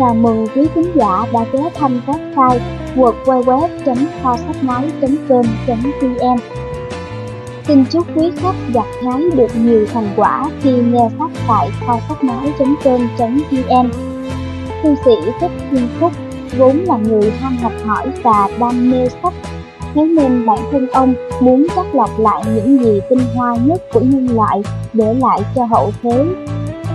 Chào mừng quý khán giả đã ghé thăm website www.kho-sách-nói.com.vn Xin chúc quý khách gặt hái được nhiều thành quả khi nghe sách tại kho sách nói.com.vn Thư sĩ Thích Thiên Phúc, vốn là người ham học hỏi và đam mê sách. Thế nên bản thân ông muốn chắc lọc lại những gì tinh hoa nhất của nhân loại để lại cho hậu thế.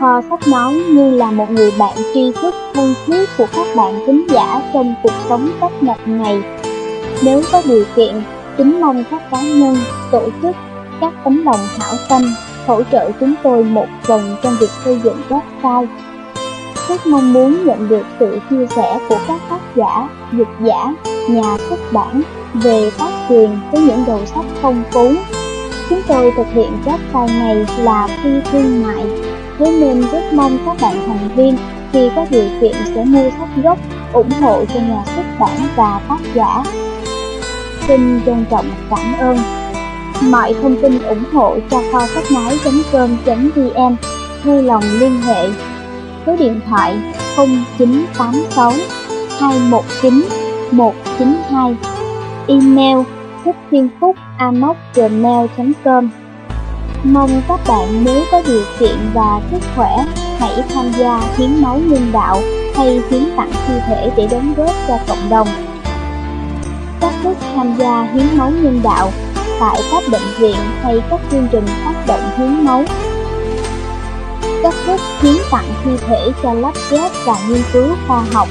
Kho sách nói như là một người bạn tri thức thân thiết của các bạn thính giả trong cuộc sống tấp nập này. Nếu có điều kiện, kính mong các cá nhân, tổ chức, các tấm lòng hảo tâm hỗ trợ chúng tôi một phần trong việc xây dựng website. Rất mong muốn nhận được sự chia sẻ của các tác giả, dịch giả, nhà xuất bản về tác quyền với những đầu sách phong phú. Chúng tôi thực hiện website này là phi thương mại Thế nên rất mong các bạn thành viên khi có điều kiện sẽ mua sách gốc ủng hộ cho nhà xuất bản và tác giả. Xin trân trọng cảm ơn. Mọi thông tin ủng hộ cho kho sách nói.com.vn vui lòng liên hệ số điện thoại 0986 219 192 email thích thiên phúc gmail.com Mong các bạn nếu có điều kiện và sức khỏe, hãy tham gia hiến máu nhân đạo hay hiến tặng thi thể để đóng góp cho cộng đồng. các thức tham gia hiến máu nhân đạo tại các bệnh viện hay các chương trình phát động hiến máu. các thức hiến tặng thi thể cho lắp ghép và nghiên cứu khoa học.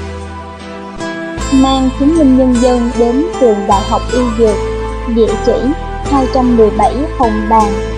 Mang chứng minh nhân dân đến trường Đại học Y Dược, địa chỉ 217 Hồng Bàng,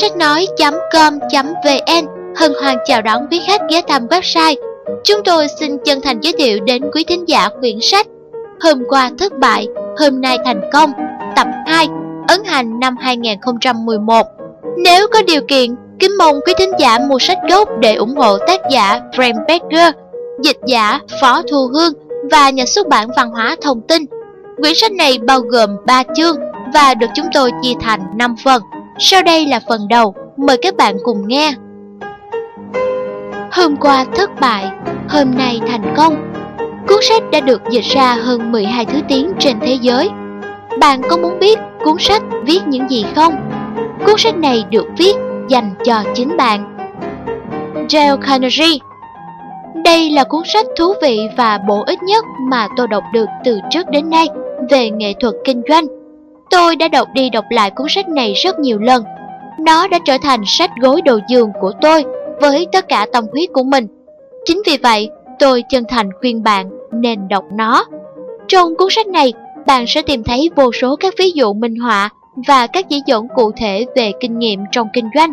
sách nói.com.vn hân hoan chào đón quý khách ghé thăm website. Chúng tôi xin chân thành giới thiệu đến quý thính giả quyển sách Hôm qua thất bại, hôm nay thành công, tập 2, ấn hành năm 2011. Nếu có điều kiện, kính mong quý thính giả mua sách gốc để ủng hộ tác giả Frank Becker, dịch giả Phó Thu Hương và nhà xuất bản văn hóa thông tin. Quyển sách này bao gồm 3 chương và được chúng tôi chia thành 5 phần. Sau đây là phần đầu, mời các bạn cùng nghe. Hôm qua thất bại, hôm nay thành công. Cuốn sách đã được dịch ra hơn 12 thứ tiếng trên thế giới. Bạn có muốn biết cuốn sách viết những gì không? Cuốn sách này được viết dành cho chính bạn. Dale Carnegie Đây là cuốn sách thú vị và bổ ích nhất mà tôi đọc được từ trước đến nay về nghệ thuật kinh doanh. Tôi đã đọc đi đọc lại cuốn sách này rất nhiều lần. Nó đã trở thành sách gối đầu giường của tôi với tất cả tâm huyết của mình. Chính vì vậy, tôi chân thành khuyên bạn nên đọc nó. Trong cuốn sách này, bạn sẽ tìm thấy vô số các ví dụ minh họa và các chỉ dẫn cụ thể về kinh nghiệm trong kinh doanh.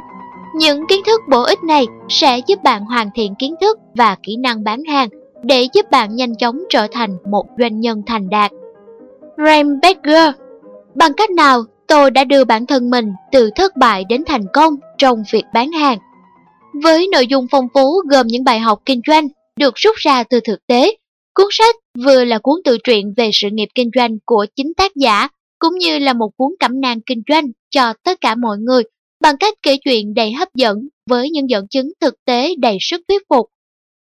Những kiến thức bổ ích này sẽ giúp bạn hoàn thiện kiến thức và kỹ năng bán hàng để giúp bạn nhanh chóng trở thành một doanh nhân thành đạt. Ram Becker Bằng cách nào tôi đã đưa bản thân mình từ thất bại đến thành công trong việc bán hàng? Với nội dung phong phú gồm những bài học kinh doanh được rút ra từ thực tế, cuốn sách vừa là cuốn tự truyện về sự nghiệp kinh doanh của chính tác giả, cũng như là một cuốn cẩm nang kinh doanh cho tất cả mọi người bằng cách kể chuyện đầy hấp dẫn với những dẫn chứng thực tế đầy sức thuyết phục.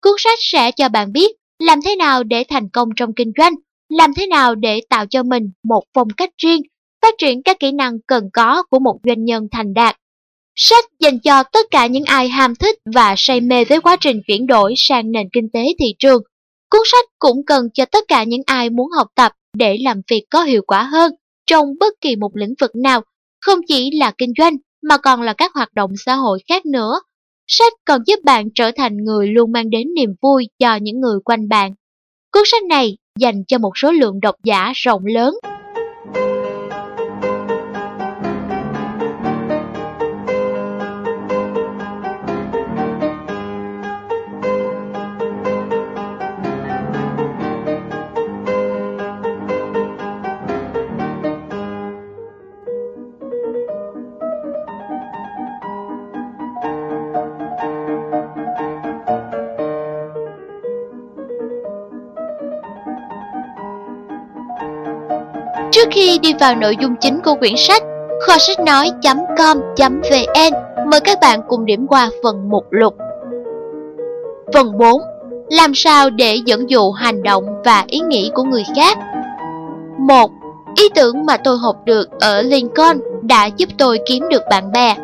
Cuốn sách sẽ cho bạn biết làm thế nào để thành công trong kinh doanh, làm thế nào để tạo cho mình một phong cách riêng, phát triển các kỹ năng cần có của một doanh nhân thành đạt. Sách dành cho tất cả những ai ham thích và say mê với quá trình chuyển đổi sang nền kinh tế thị trường. Cuốn sách cũng cần cho tất cả những ai muốn học tập để làm việc có hiệu quả hơn trong bất kỳ một lĩnh vực nào, không chỉ là kinh doanh mà còn là các hoạt động xã hội khác nữa. Sách còn giúp bạn trở thành người luôn mang đến niềm vui cho những người quanh bạn. Cuốn sách này dành cho một số lượng độc giả rộng lớn Trước khi đi vào nội dung chính của quyển sách, kho sách nói.com.vn mời các bạn cùng điểm qua phần mục lục. Phần 4. Làm sao để dẫn dụ hành động và ý nghĩ của người khác? 1. Ý tưởng mà tôi học được ở Lincoln đã giúp tôi kiếm được bạn bè.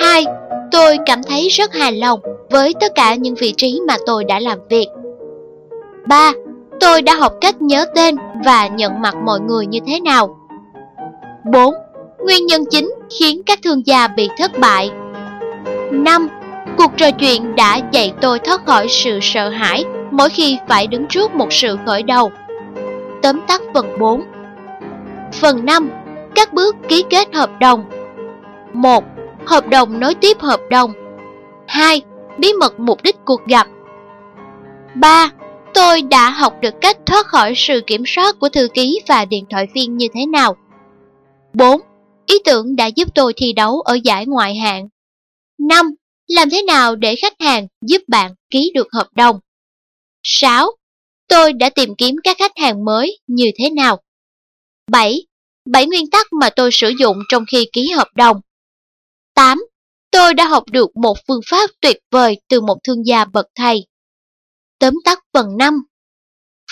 2. Tôi cảm thấy rất hài lòng với tất cả những vị trí mà tôi đã làm việc. 3. Tôi đã học cách nhớ tên và nhận mặt mọi người như thế nào. 4. Nguyên nhân chính khiến các thương gia bị thất bại. 5. Cuộc trò chuyện đã dạy tôi thoát khỏi sự sợ hãi mỗi khi phải đứng trước một sự khởi đầu. Tóm tắt phần 4 Phần 5. Các bước ký kết hợp đồng 1. Hợp đồng nối tiếp hợp đồng 2. Bí mật mục đích cuộc gặp 3. Tôi đã học được cách thoát khỏi sự kiểm soát của thư ký và điện thoại viên như thế nào. 4. Ý tưởng đã giúp tôi thi đấu ở giải ngoại hạng. 5. Làm thế nào để khách hàng giúp bạn ký được hợp đồng? 6. Tôi đã tìm kiếm các khách hàng mới như thế nào? 7. 7 nguyên tắc mà tôi sử dụng trong khi ký hợp đồng. 8. Tôi đã học được một phương pháp tuyệt vời từ một thương gia bậc thầy. Tóm tắt phần 5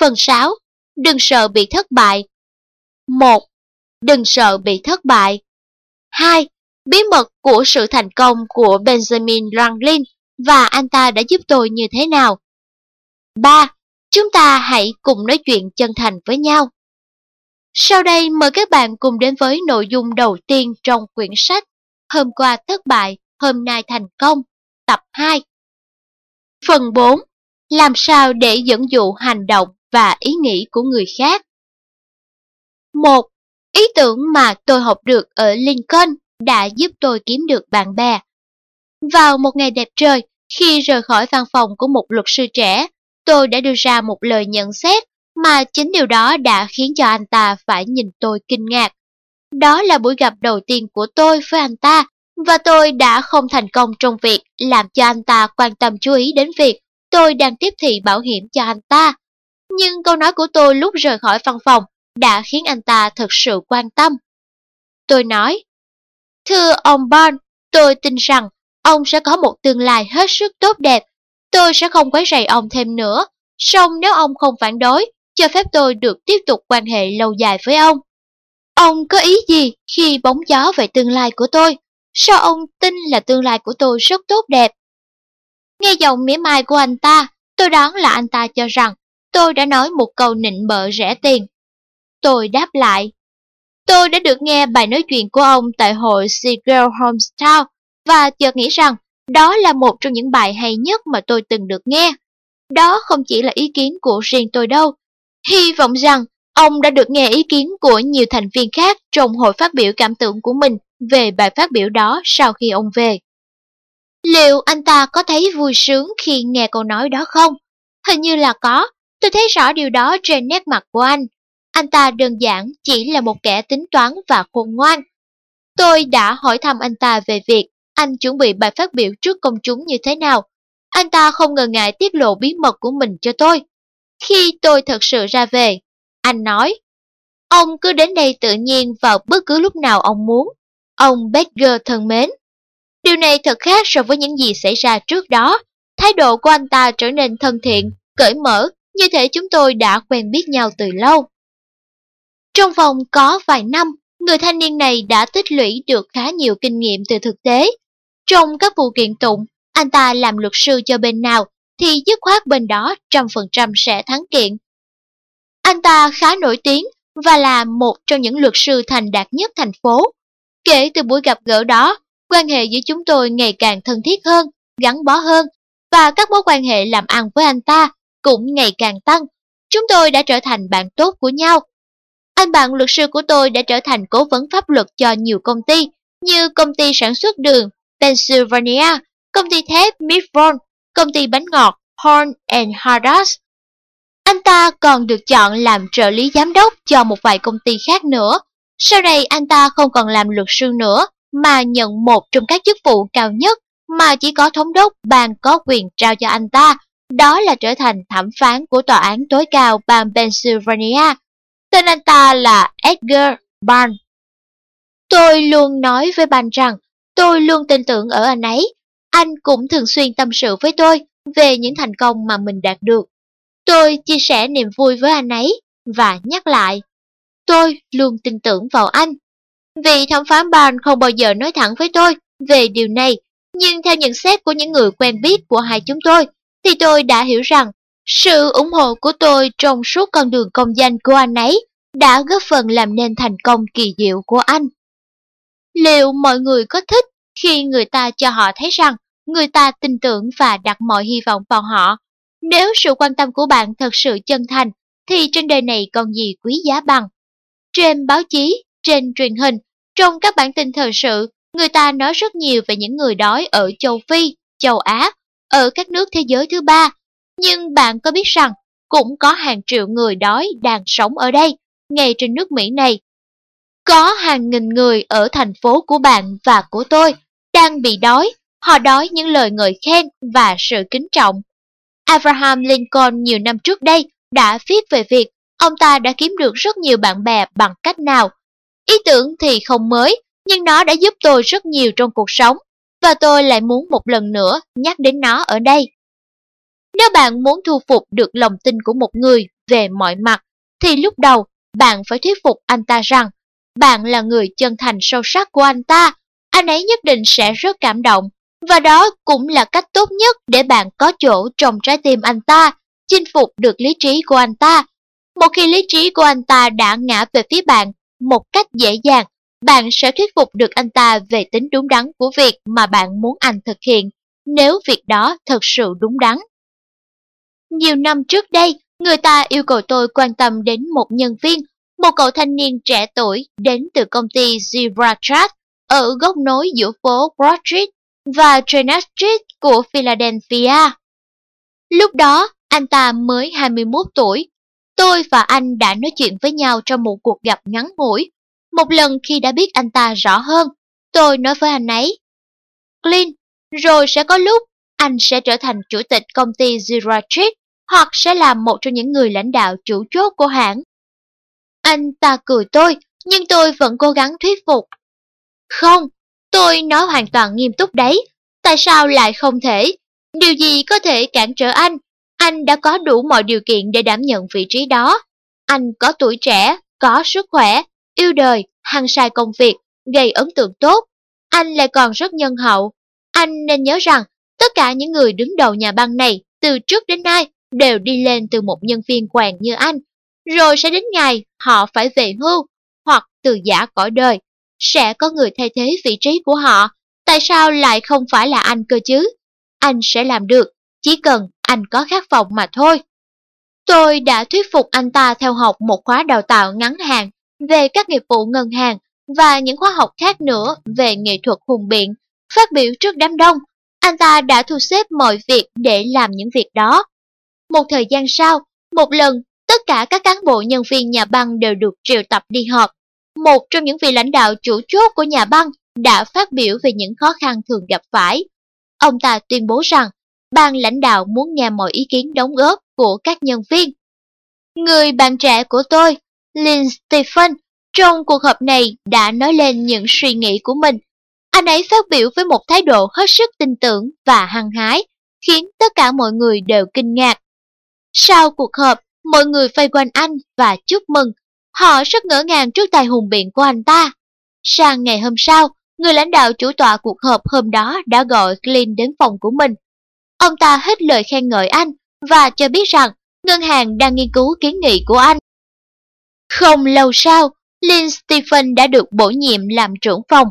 Phần 6. Đừng sợ bị thất bại 1. Đừng sợ bị thất bại 2. Bí mật của sự thành công của Benjamin Franklin và anh ta đã giúp tôi như thế nào 3. Chúng ta hãy cùng nói chuyện chân thành với nhau. Sau đây mời các bạn cùng đến với nội dung đầu tiên trong quyển sách Hôm qua thất bại, hôm nay thành công, tập 2. Phần 4 làm sao để dẫn dụ hành động và ý nghĩ của người khác. Một, Ý tưởng mà tôi học được ở Lincoln đã giúp tôi kiếm được bạn bè. Vào một ngày đẹp trời, khi rời khỏi văn phòng của một luật sư trẻ, tôi đã đưa ra một lời nhận xét mà chính điều đó đã khiến cho anh ta phải nhìn tôi kinh ngạc. Đó là buổi gặp đầu tiên của tôi với anh ta, và tôi đã không thành công trong việc làm cho anh ta quan tâm chú ý đến việc tôi đang tiếp thị bảo hiểm cho anh ta. Nhưng câu nói của tôi lúc rời khỏi văn phòng đã khiến anh ta thật sự quan tâm. Tôi nói, Thưa ông Bond, tôi tin rằng ông sẽ có một tương lai hết sức tốt đẹp. Tôi sẽ không quấy rầy ông thêm nữa. Song nếu ông không phản đối, cho phép tôi được tiếp tục quan hệ lâu dài với ông. Ông có ý gì khi bóng gió về tương lai của tôi? Sao ông tin là tương lai của tôi rất tốt đẹp? Nghe giọng mỉa mai của anh ta, tôi đoán là anh ta cho rằng tôi đã nói một câu nịnh bợ rẻ tiền. Tôi đáp lại, tôi đã được nghe bài nói chuyện của ông tại hội Seagull Homestown và chợt nghĩ rằng đó là một trong những bài hay nhất mà tôi từng được nghe. Đó không chỉ là ý kiến của riêng tôi đâu. Hy vọng rằng ông đã được nghe ý kiến của nhiều thành viên khác trong hội phát biểu cảm tưởng của mình về bài phát biểu đó sau khi ông về. Liệu anh ta có thấy vui sướng khi nghe câu nói đó không? Hình như là có, tôi thấy rõ điều đó trên nét mặt của anh. Anh ta đơn giản chỉ là một kẻ tính toán và khôn ngoan. Tôi đã hỏi thăm anh ta về việc anh chuẩn bị bài phát biểu trước công chúng như thế nào. Anh ta không ngờ ngại tiết lộ bí mật của mình cho tôi. Khi tôi thật sự ra về, anh nói, ông cứ đến đây tự nhiên vào bất cứ lúc nào ông muốn. Ông Becker thân mến. Điều này thật khác so với những gì xảy ra trước đó. Thái độ của anh ta trở nên thân thiện, cởi mở, như thể chúng tôi đã quen biết nhau từ lâu. Trong vòng có vài năm, người thanh niên này đã tích lũy được khá nhiều kinh nghiệm từ thực tế. Trong các vụ kiện tụng, anh ta làm luật sư cho bên nào thì dứt khoát bên đó trăm phần trăm sẽ thắng kiện. Anh ta khá nổi tiếng và là một trong những luật sư thành đạt nhất thành phố. Kể từ buổi gặp gỡ đó, quan hệ giữa chúng tôi ngày càng thân thiết hơn, gắn bó hơn và các mối quan hệ làm ăn với anh ta cũng ngày càng tăng. Chúng tôi đã trở thành bạn tốt của nhau. Anh bạn luật sư của tôi đã trở thành cố vấn pháp luật cho nhiều công ty như công ty sản xuất đường Pennsylvania, công ty thép Midford, công ty bánh ngọt Horn and Hardas. Anh ta còn được chọn làm trợ lý giám đốc cho một vài công ty khác nữa. Sau này anh ta không còn làm luật sư nữa, mà nhận một trong các chức vụ cao nhất mà chỉ có thống đốc bang có quyền trao cho anh ta, đó là trở thành thẩm phán của tòa án tối cao bang Pennsylvania. Tên anh ta là Edgar Barn. Tôi luôn nói với Ban rằng tôi luôn tin tưởng ở anh ấy. Anh cũng thường xuyên tâm sự với tôi về những thành công mà mình đạt được. Tôi chia sẻ niềm vui với anh ấy và nhắc lại, tôi luôn tin tưởng vào anh vì thẩm phán Barn không bao giờ nói thẳng với tôi về điều này, nhưng theo nhận xét của những người quen biết của hai chúng tôi, thì tôi đã hiểu rằng sự ủng hộ của tôi trong suốt con đường công danh của anh ấy đã góp phần làm nên thành công kỳ diệu của anh. Liệu mọi người có thích khi người ta cho họ thấy rằng người ta tin tưởng và đặt mọi hy vọng vào họ? Nếu sự quan tâm của bạn thật sự chân thành, thì trên đời này còn gì quý giá bằng. Trên báo chí, trên truyền hình, trong các bản tin thời sự, người ta nói rất nhiều về những người đói ở châu Phi, châu Á, ở các nước thế giới thứ ba. Nhưng bạn có biết rằng cũng có hàng triệu người đói đang sống ở đây, ngay trên nước Mỹ này. Có hàng nghìn người ở thành phố của bạn và của tôi đang bị đói, họ đói những lời ngợi khen và sự kính trọng. Abraham Lincoln nhiều năm trước đây đã viết về việc ông ta đã kiếm được rất nhiều bạn bè bằng cách nào Ý tưởng thì không mới, nhưng nó đã giúp tôi rất nhiều trong cuộc sống, và tôi lại muốn một lần nữa nhắc đến nó ở đây. Nếu bạn muốn thu phục được lòng tin của một người về mọi mặt, thì lúc đầu bạn phải thuyết phục anh ta rằng bạn là người chân thành sâu sắc của anh ta, anh ấy nhất định sẽ rất cảm động, và đó cũng là cách tốt nhất để bạn có chỗ trong trái tim anh ta, chinh phục được lý trí của anh ta. Một khi lý trí của anh ta đã ngã về phía bạn, một cách dễ dàng, bạn sẽ thuyết phục được anh ta về tính đúng đắn của việc mà bạn muốn anh thực hiện, nếu việc đó thật sự đúng đắn. Nhiều năm trước đây, người ta yêu cầu tôi quan tâm đến một nhân viên, một cậu thanh niên trẻ tuổi đến từ công ty Zebra Track ở góc nối giữa phố Broad Street và Trina Street của Philadelphia. Lúc đó, anh ta mới 21 tuổi Tôi và anh đã nói chuyện với nhau trong một cuộc gặp ngắn ngủi. Một lần khi đã biết anh ta rõ hơn, tôi nói với anh ấy. Clint, rồi sẽ có lúc anh sẽ trở thành chủ tịch công ty Zero hoặc sẽ làm một trong những người lãnh đạo chủ chốt của hãng. Anh ta cười tôi, nhưng tôi vẫn cố gắng thuyết phục. Không, tôi nói hoàn toàn nghiêm túc đấy. Tại sao lại không thể? Điều gì có thể cản trở anh? Anh đã có đủ mọi điều kiện để đảm nhận vị trí đó. Anh có tuổi trẻ, có sức khỏe, yêu đời, hăng sai công việc, gây ấn tượng tốt. Anh lại còn rất nhân hậu. Anh nên nhớ rằng tất cả những người đứng đầu nhà băng này từ trước đến nay đều đi lên từ một nhân viên quèn như anh. Rồi sẽ đến ngày họ phải về hưu hoặc từ giả cõi đời. Sẽ có người thay thế vị trí của họ. Tại sao lại không phải là anh cơ chứ? Anh sẽ làm được, chỉ cần anh có khát vọng mà thôi. Tôi đã thuyết phục anh ta theo học một khóa đào tạo ngắn hạn về các nghiệp vụ ngân hàng và những khóa học khác nữa về nghệ thuật hùng biện. Phát biểu trước đám đông, anh ta đã thu xếp mọi việc để làm những việc đó. Một thời gian sau, một lần, tất cả các cán bộ nhân viên nhà băng đều được triệu tập đi họp. Một trong những vị lãnh đạo chủ chốt của nhà băng đã phát biểu về những khó khăn thường gặp phải. Ông ta tuyên bố rằng ban lãnh đạo muốn nghe mọi ý kiến đóng góp của các nhân viên. Người bạn trẻ của tôi, Lynn Stephen, trong cuộc họp này đã nói lên những suy nghĩ của mình. Anh ấy phát biểu với một thái độ hết sức tin tưởng và hăng hái, khiến tất cả mọi người đều kinh ngạc. Sau cuộc họp, mọi người vây quanh anh và chúc mừng. Họ rất ngỡ ngàng trước tài hùng biện của anh ta. Sang ngày hôm sau, người lãnh đạo chủ tọa cuộc họp hôm đó đã gọi Clint đến phòng của mình. Ông ta hết lời khen ngợi anh và cho biết rằng ngân hàng đang nghiên cứu kiến nghị của anh. Không lâu sau, Lynn Stephen đã được bổ nhiệm làm trưởng phòng.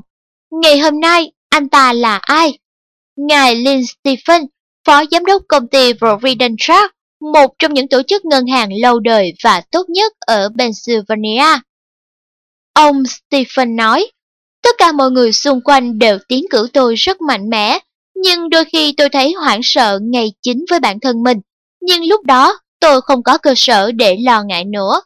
Ngày hôm nay, anh ta là ai? Ngài Lynn Stephen, phó giám đốc công ty Provident Trust, một trong những tổ chức ngân hàng lâu đời và tốt nhất ở Pennsylvania. Ông Stephen nói, tất cả mọi người xung quanh đều tiến cử tôi rất mạnh mẽ, nhưng đôi khi tôi thấy hoảng sợ ngay chính với bản thân mình. Nhưng lúc đó, tôi không có cơ sở để lo ngại nữa.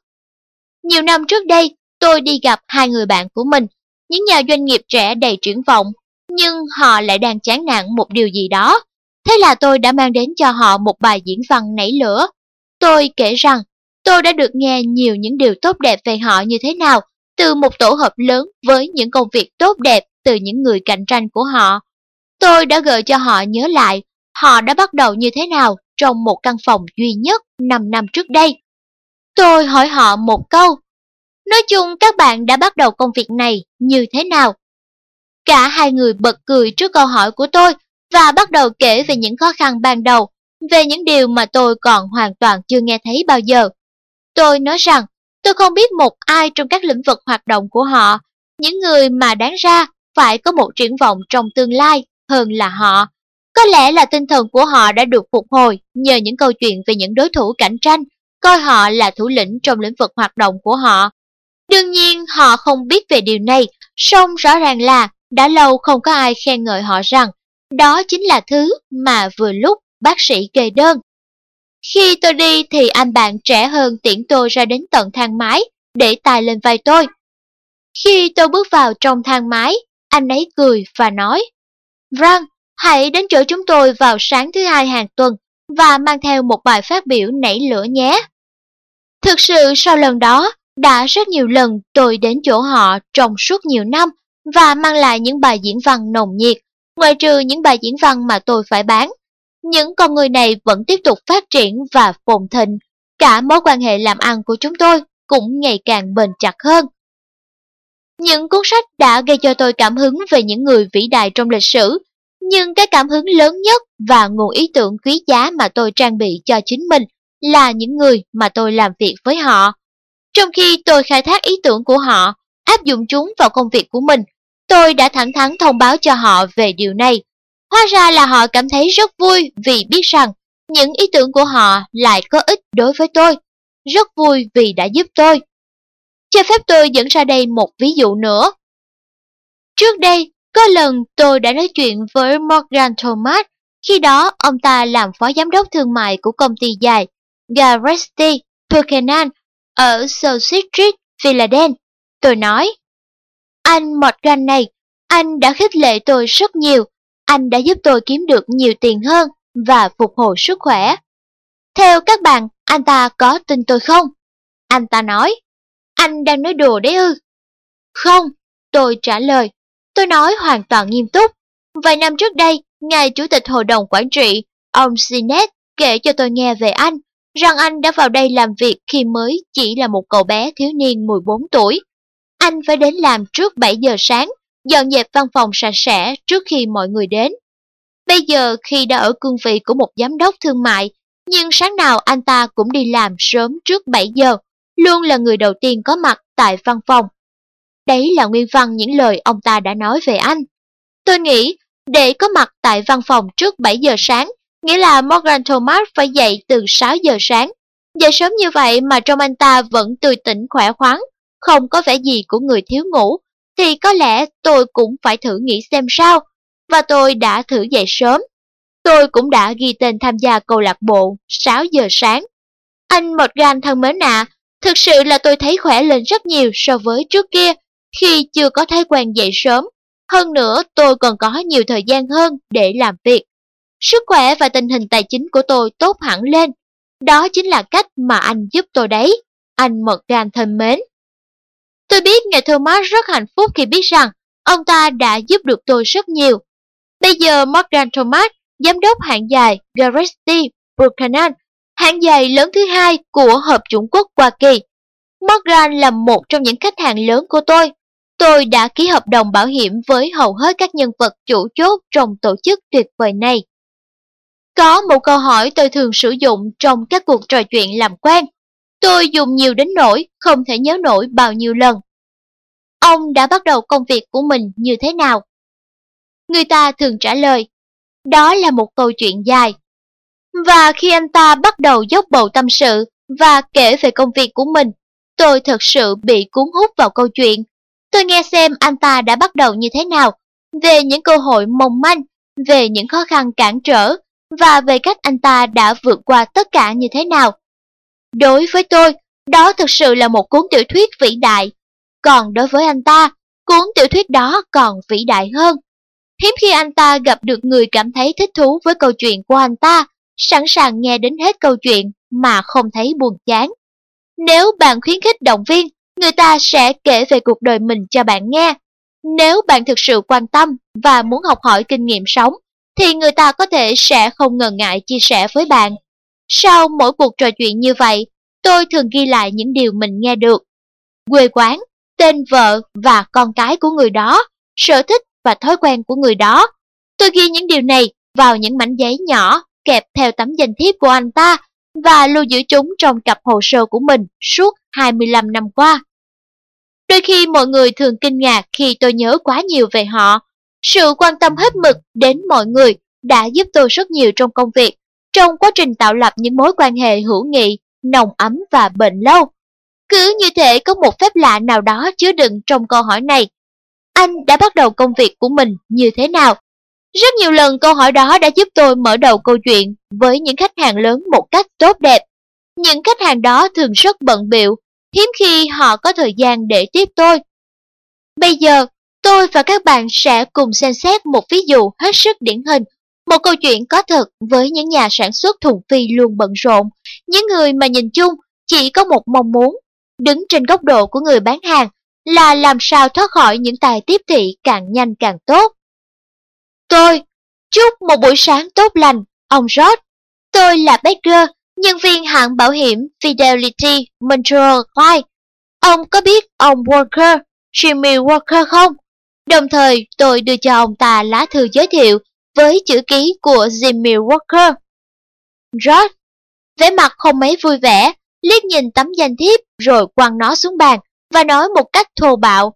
Nhiều năm trước đây, tôi đi gặp hai người bạn của mình, những nhà doanh nghiệp trẻ đầy triển vọng, nhưng họ lại đang chán nản một điều gì đó. Thế là tôi đã mang đến cho họ một bài diễn văn nảy lửa. Tôi kể rằng, tôi đã được nghe nhiều những điều tốt đẹp về họ như thế nào, từ một tổ hợp lớn với những công việc tốt đẹp từ những người cạnh tranh của họ. Tôi đã gợi cho họ nhớ lại họ đã bắt đầu như thế nào trong một căn phòng duy nhất 5 năm trước đây. Tôi hỏi họ một câu, nói chung các bạn đã bắt đầu công việc này như thế nào? Cả hai người bật cười trước câu hỏi của tôi và bắt đầu kể về những khó khăn ban đầu, về những điều mà tôi còn hoàn toàn chưa nghe thấy bao giờ. Tôi nói rằng tôi không biết một ai trong các lĩnh vực hoạt động của họ, những người mà đáng ra phải có một triển vọng trong tương lai hơn là họ. Có lẽ là tinh thần của họ đã được phục hồi nhờ những câu chuyện về những đối thủ cạnh tranh, coi họ là thủ lĩnh trong lĩnh vực hoạt động của họ. Đương nhiên họ không biết về điều này, song rõ ràng là đã lâu không có ai khen ngợi họ rằng đó chính là thứ mà vừa lúc bác sĩ kê đơn. Khi tôi đi thì anh bạn trẻ hơn tiễn tôi ra đến tận thang máy để tài lên vai tôi. Khi tôi bước vào trong thang máy, anh ấy cười và nói Răng, hãy đến chỗ chúng tôi vào sáng thứ hai hàng tuần và mang theo một bài phát biểu nảy lửa nhé. Thực sự sau lần đó, đã rất nhiều lần tôi đến chỗ họ trong suốt nhiều năm và mang lại những bài diễn văn nồng nhiệt, ngoài trừ những bài diễn văn mà tôi phải bán. Những con người này vẫn tiếp tục phát triển và phồn thịnh, cả mối quan hệ làm ăn của chúng tôi cũng ngày càng bền chặt hơn. Những cuốn sách đã gây cho tôi cảm hứng về những người vĩ đại trong lịch sử, nhưng cái cảm hứng lớn nhất và nguồn ý tưởng quý giá mà tôi trang bị cho chính mình là những người mà tôi làm việc với họ. Trong khi tôi khai thác ý tưởng của họ, áp dụng chúng vào công việc của mình, tôi đã thẳng thắn thông báo cho họ về điều này. Hóa ra là họ cảm thấy rất vui vì biết rằng những ý tưởng của họ lại có ích đối với tôi. Rất vui vì đã giúp tôi. Cho phép tôi dẫn ra đây một ví dụ nữa. Trước đây, có lần tôi đã nói chuyện với Morgan Thomas, khi đó ông ta làm phó giám đốc thương mại của công ty dài Garresti Buchanan ở South Street, Philadelphia. Tôi nói, anh Morgan này, anh đã khích lệ tôi rất nhiều, anh đã giúp tôi kiếm được nhiều tiền hơn và phục hồi sức khỏe. Theo các bạn, anh ta có tin tôi không? Anh ta nói, anh đang nói đùa đấy ư? Không, tôi trả lời, tôi nói hoàn toàn nghiêm túc. Vài năm trước đây, ngài chủ tịch hội đồng quản trị, ông Sinet kể cho tôi nghe về anh, rằng anh đã vào đây làm việc khi mới chỉ là một cậu bé thiếu niên 14 tuổi. Anh phải đến làm trước 7 giờ sáng, dọn dẹp văn phòng sạch sẽ trước khi mọi người đến. Bây giờ khi đã ở cương vị của một giám đốc thương mại, nhưng sáng nào anh ta cũng đi làm sớm trước 7 giờ, luôn là người đầu tiên có mặt tại văn phòng. Đấy là nguyên văn những lời ông ta đã nói về anh. Tôi nghĩ, để có mặt tại văn phòng trước 7 giờ sáng, nghĩa là Morgan Thomas phải dậy từ 6 giờ sáng. Dậy sớm như vậy mà trong anh ta vẫn tươi tỉnh khỏe khoắn, không có vẻ gì của người thiếu ngủ, thì có lẽ tôi cũng phải thử nghĩ xem sao. Và tôi đã thử dậy sớm. Tôi cũng đã ghi tên tham gia câu lạc bộ 6 giờ sáng. Anh Morgan thân mến ạ, thực sự là tôi thấy khỏe lên rất nhiều so với trước kia, khi chưa có thói quen dậy sớm. Hơn nữa, tôi còn có nhiều thời gian hơn để làm việc. Sức khỏe và tình hình tài chính của tôi tốt hẳn lên. Đó chính là cách mà anh giúp tôi đấy. Anh Morgan thân mến. Tôi biết ngài Thomas rất hạnh phúc khi biết rằng ông ta đã giúp được tôi rất nhiều. Bây giờ Morgan Thomas, giám đốc hạng dài Garrett Buchanan, hãng giày lớn thứ hai của Hợp chủng quốc Hoa Kỳ. Morgan là một trong những khách hàng lớn của tôi. Tôi đã ký hợp đồng bảo hiểm với hầu hết các nhân vật chủ chốt trong tổ chức tuyệt vời này. Có một câu hỏi tôi thường sử dụng trong các cuộc trò chuyện làm quen. Tôi dùng nhiều đến nỗi không thể nhớ nổi bao nhiêu lần. Ông đã bắt đầu công việc của mình như thế nào? Người ta thường trả lời, đó là một câu chuyện dài. Và khi anh ta bắt đầu dốc bầu tâm sự và kể về công việc của mình, tôi thật sự bị cuốn hút vào câu chuyện. Tôi nghe xem anh ta đã bắt đầu như thế nào, về những cơ hội mong manh, về những khó khăn cản trở và về cách anh ta đã vượt qua tất cả như thế nào. Đối với tôi, đó thực sự là một cuốn tiểu thuyết vĩ đại. Còn đối với anh ta, cuốn tiểu thuyết đó còn vĩ đại hơn. Hiếm khi anh ta gặp được người cảm thấy thích thú với câu chuyện của anh ta, sẵn sàng nghe đến hết câu chuyện mà không thấy buồn chán. Nếu bạn khuyến khích động viên, người ta sẽ kể về cuộc đời mình cho bạn nghe. Nếu bạn thực sự quan tâm và muốn học hỏi kinh nghiệm sống, thì người ta có thể sẽ không ngần ngại chia sẻ với bạn. Sau mỗi cuộc trò chuyện như vậy, tôi thường ghi lại những điều mình nghe được. Quê quán, tên vợ và con cái của người đó, sở thích và thói quen của người đó. Tôi ghi những điều này vào những mảnh giấy nhỏ kẹp theo tấm danh thiếp của anh ta và lưu giữ chúng trong cặp hồ sơ của mình suốt 25 năm qua. Đôi khi mọi người thường kinh ngạc khi tôi nhớ quá nhiều về họ. Sự quan tâm hết mực đến mọi người đã giúp tôi rất nhiều trong công việc, trong quá trình tạo lập những mối quan hệ hữu nghị, nồng ấm và bền lâu. Cứ như thể có một phép lạ nào đó chứa đựng trong câu hỏi này. Anh đã bắt đầu công việc của mình như thế nào? Rất nhiều lần câu hỏi đó đã giúp tôi mở đầu câu chuyện với những khách hàng lớn một cách tốt đẹp. Những khách hàng đó thường rất bận biệu, hiếm khi họ có thời gian để tiếp tôi. Bây giờ, tôi và các bạn sẽ cùng xem xét một ví dụ hết sức điển hình, một câu chuyện có thật với những nhà sản xuất thùng phi luôn bận rộn, những người mà nhìn chung chỉ có một mong muốn, đứng trên góc độ của người bán hàng là làm sao thoát khỏi những tài tiếp thị càng nhanh càng tốt. Tôi chúc một buổi sáng tốt lành, ông Rod. Tôi là Baker, nhân viên hãng bảo hiểm Fidelity Montreal Clyde. Ông có biết ông Walker, Jimmy Walker không? Đồng thời tôi đưa cho ông ta lá thư giới thiệu với chữ ký của Jimmy Walker. Rod, vẻ mặt không mấy vui vẻ, liếc nhìn tấm danh thiếp rồi quăng nó xuống bàn và nói một cách thô bạo.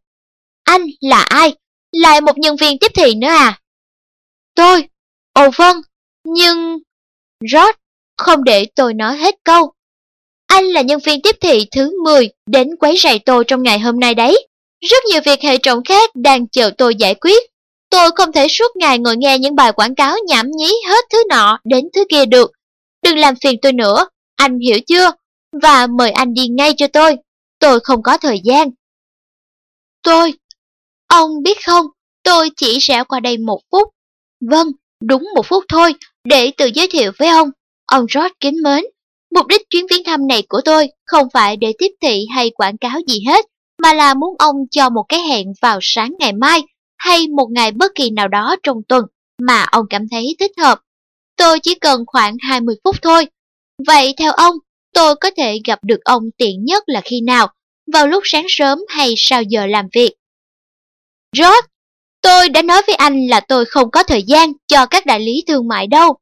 Anh là ai? Lại một nhân viên tiếp thị nữa à? Tôi? Ồ vâng, nhưng... rod, không để tôi nói hết câu. Anh là nhân viên tiếp thị thứ 10 đến quấy rầy tôi trong ngày hôm nay đấy. Rất nhiều việc hệ trọng khác đang chờ tôi giải quyết. Tôi không thể suốt ngày ngồi nghe những bài quảng cáo nhảm nhí hết thứ nọ đến thứ kia được. Đừng làm phiền tôi nữa, anh hiểu chưa? Và mời anh đi ngay cho tôi. Tôi không có thời gian. Tôi... Ông biết không, tôi chỉ sẽ qua đây một phút. Vâng, đúng một phút thôi, để tự giới thiệu với ông. Ông George kính mến, Mục đích chuyến viếng thăm này của tôi không phải để tiếp thị hay quảng cáo gì hết, mà là muốn ông cho một cái hẹn vào sáng ngày mai hay một ngày bất kỳ nào đó trong tuần mà ông cảm thấy thích hợp. Tôi chỉ cần khoảng 20 phút thôi. Vậy theo ông, tôi có thể gặp được ông tiện nhất là khi nào? Vào lúc sáng sớm hay sau giờ làm việc? George, tôi đã nói với anh là tôi không có thời gian cho các đại lý thương mại đâu.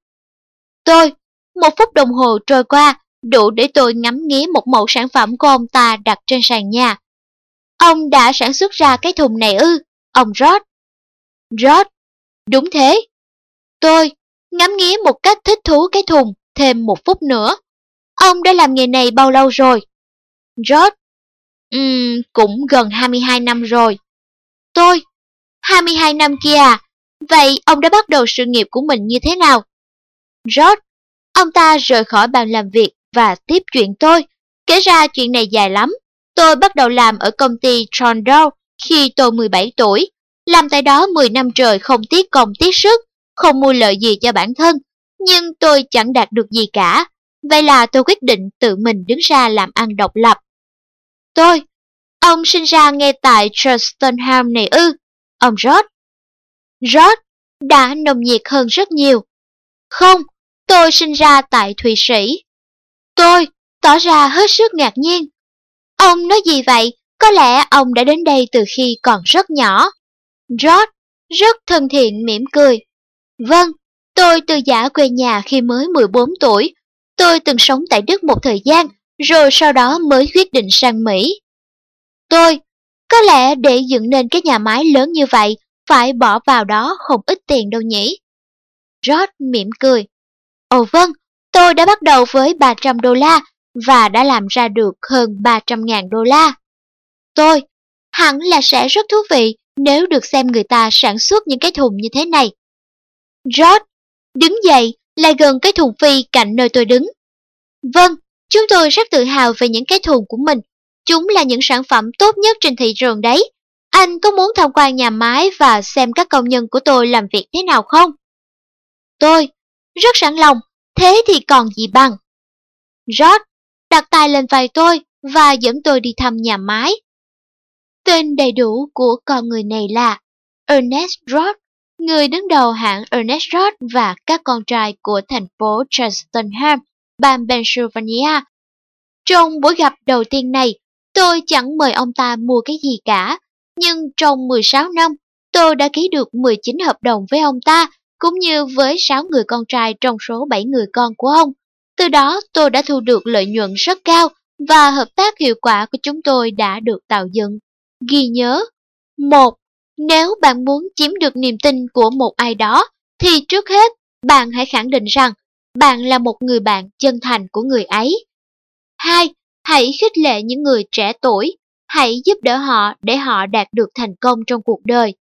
Tôi, một phút đồng hồ trôi qua, đủ để tôi ngắm nghía một mẫu sản phẩm của ông ta đặt trên sàn nhà. Ông đã sản xuất ra cái thùng này ư, ông rod rod đúng thế. Tôi ngắm nghía một cách thích thú cái thùng thêm một phút nữa. Ông đã làm nghề này bao lâu rồi? rod um, cũng gần 22 năm rồi. Tôi, 22 năm kia à? Vậy ông đã bắt đầu sự nghiệp của mình như thế nào? Rod, ông ta rời khỏi bàn làm việc và tiếp chuyện tôi. Kể ra chuyện này dài lắm. Tôi bắt đầu làm ở công ty Trondor khi tôi 17 tuổi. Làm tại đó 10 năm trời không tiếc công tiếc sức, không mua lợi gì cho bản thân. Nhưng tôi chẳng đạt được gì cả. Vậy là tôi quyết định tự mình đứng ra làm ăn độc lập. Tôi, ông sinh ra ngay tại Cheltenham này ư, ông Rod, Rod đã nồng nhiệt hơn rất nhiều. Không, tôi sinh ra tại Thụy Sĩ. Tôi tỏ ra hết sức ngạc nhiên. Ông nói gì vậy? Có lẽ ông đã đến đây từ khi còn rất nhỏ. Rod rất thân thiện mỉm cười. Vâng, tôi từ giả quê nhà khi mới 14 tuổi. Tôi từng sống tại Đức một thời gian, rồi sau đó mới quyết định sang Mỹ. Tôi, có lẽ để dựng nên cái nhà máy lớn như vậy, phải bỏ vào đó không ít tiền đâu nhỉ? Rod mỉm cười. Ồ vâng, tôi đã bắt đầu với 300 đô la và đã làm ra được hơn 300 ngàn đô la. Tôi, hẳn là sẽ rất thú vị nếu được xem người ta sản xuất những cái thùng như thế này. Rod đứng dậy, lại gần cái thùng phi cạnh nơi tôi đứng. Vâng, chúng tôi rất tự hào về những cái thùng của mình. Chúng là những sản phẩm tốt nhất trên thị trường đấy. Anh có muốn tham quan nhà máy và xem các công nhân của tôi làm việc thế nào không? Tôi, rất sẵn lòng, thế thì còn gì bằng. George đặt tay lên vai tôi và dẫn tôi đi thăm nhà máy. Tên đầy đủ của con người này là Ernest Roth, người đứng đầu hãng Ernest Roth và các con trai của thành phố Cheltenham, bang Pennsylvania. Trong buổi gặp đầu tiên này, tôi chẳng mời ông ta mua cái gì cả, nhưng trong 16 năm, tôi đã ký được 19 hợp đồng với ông ta, cũng như với 6 người con trai trong số 7 người con của ông. Từ đó tôi đã thu được lợi nhuận rất cao và hợp tác hiệu quả của chúng tôi đã được tạo dựng. Ghi nhớ, một Nếu bạn muốn chiếm được niềm tin của một ai đó, thì trước hết bạn hãy khẳng định rằng bạn là một người bạn chân thành của người ấy. 2. Hãy khích lệ những người trẻ tuổi, hãy giúp đỡ họ để họ đạt được thành công trong cuộc đời.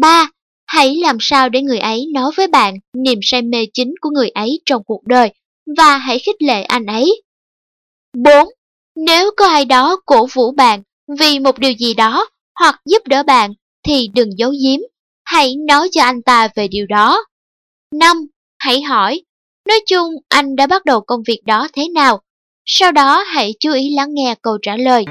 3. Hãy làm sao để người ấy nói với bạn niềm say mê chính của người ấy trong cuộc đời và hãy khích lệ anh ấy. 4. Nếu có ai đó cổ vũ bạn vì một điều gì đó hoặc giúp đỡ bạn thì đừng giấu giếm, hãy nói cho anh ta về điều đó. 5. Hãy hỏi, nói chung anh đã bắt đầu công việc đó thế nào? Sau đó hãy chú ý lắng nghe câu trả lời.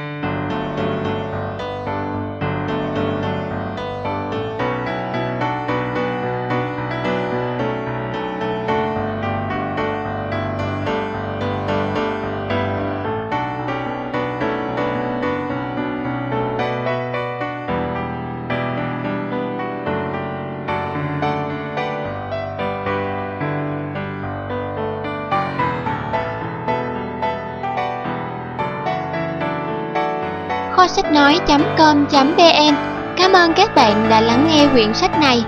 Sách nói.com.vn Cảm ơn các bạn đã lắng nghe quyển sách này.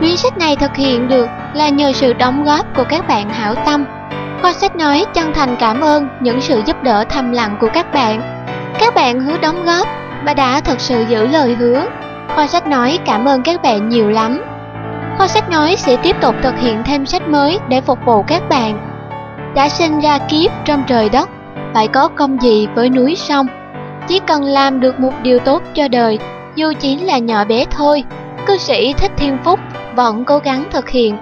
Quyển sách này thực hiện được là nhờ sự đóng góp của các bạn hảo tâm. Kho sách nói chân thành cảm ơn những sự giúp đỡ thầm lặng của các bạn. Các bạn hứa đóng góp và đã thật sự giữ lời hứa. Kho sách nói cảm ơn các bạn nhiều lắm. Kho sách nói sẽ tiếp tục thực hiện thêm sách mới để phục vụ các bạn. Đã sinh ra kiếp trong trời đất, phải có công gì với núi sông chỉ cần làm được một điều tốt cho đời, dù chỉ là nhỏ bé thôi, cư sĩ Thích Thiên Phúc vẫn cố gắng thực hiện.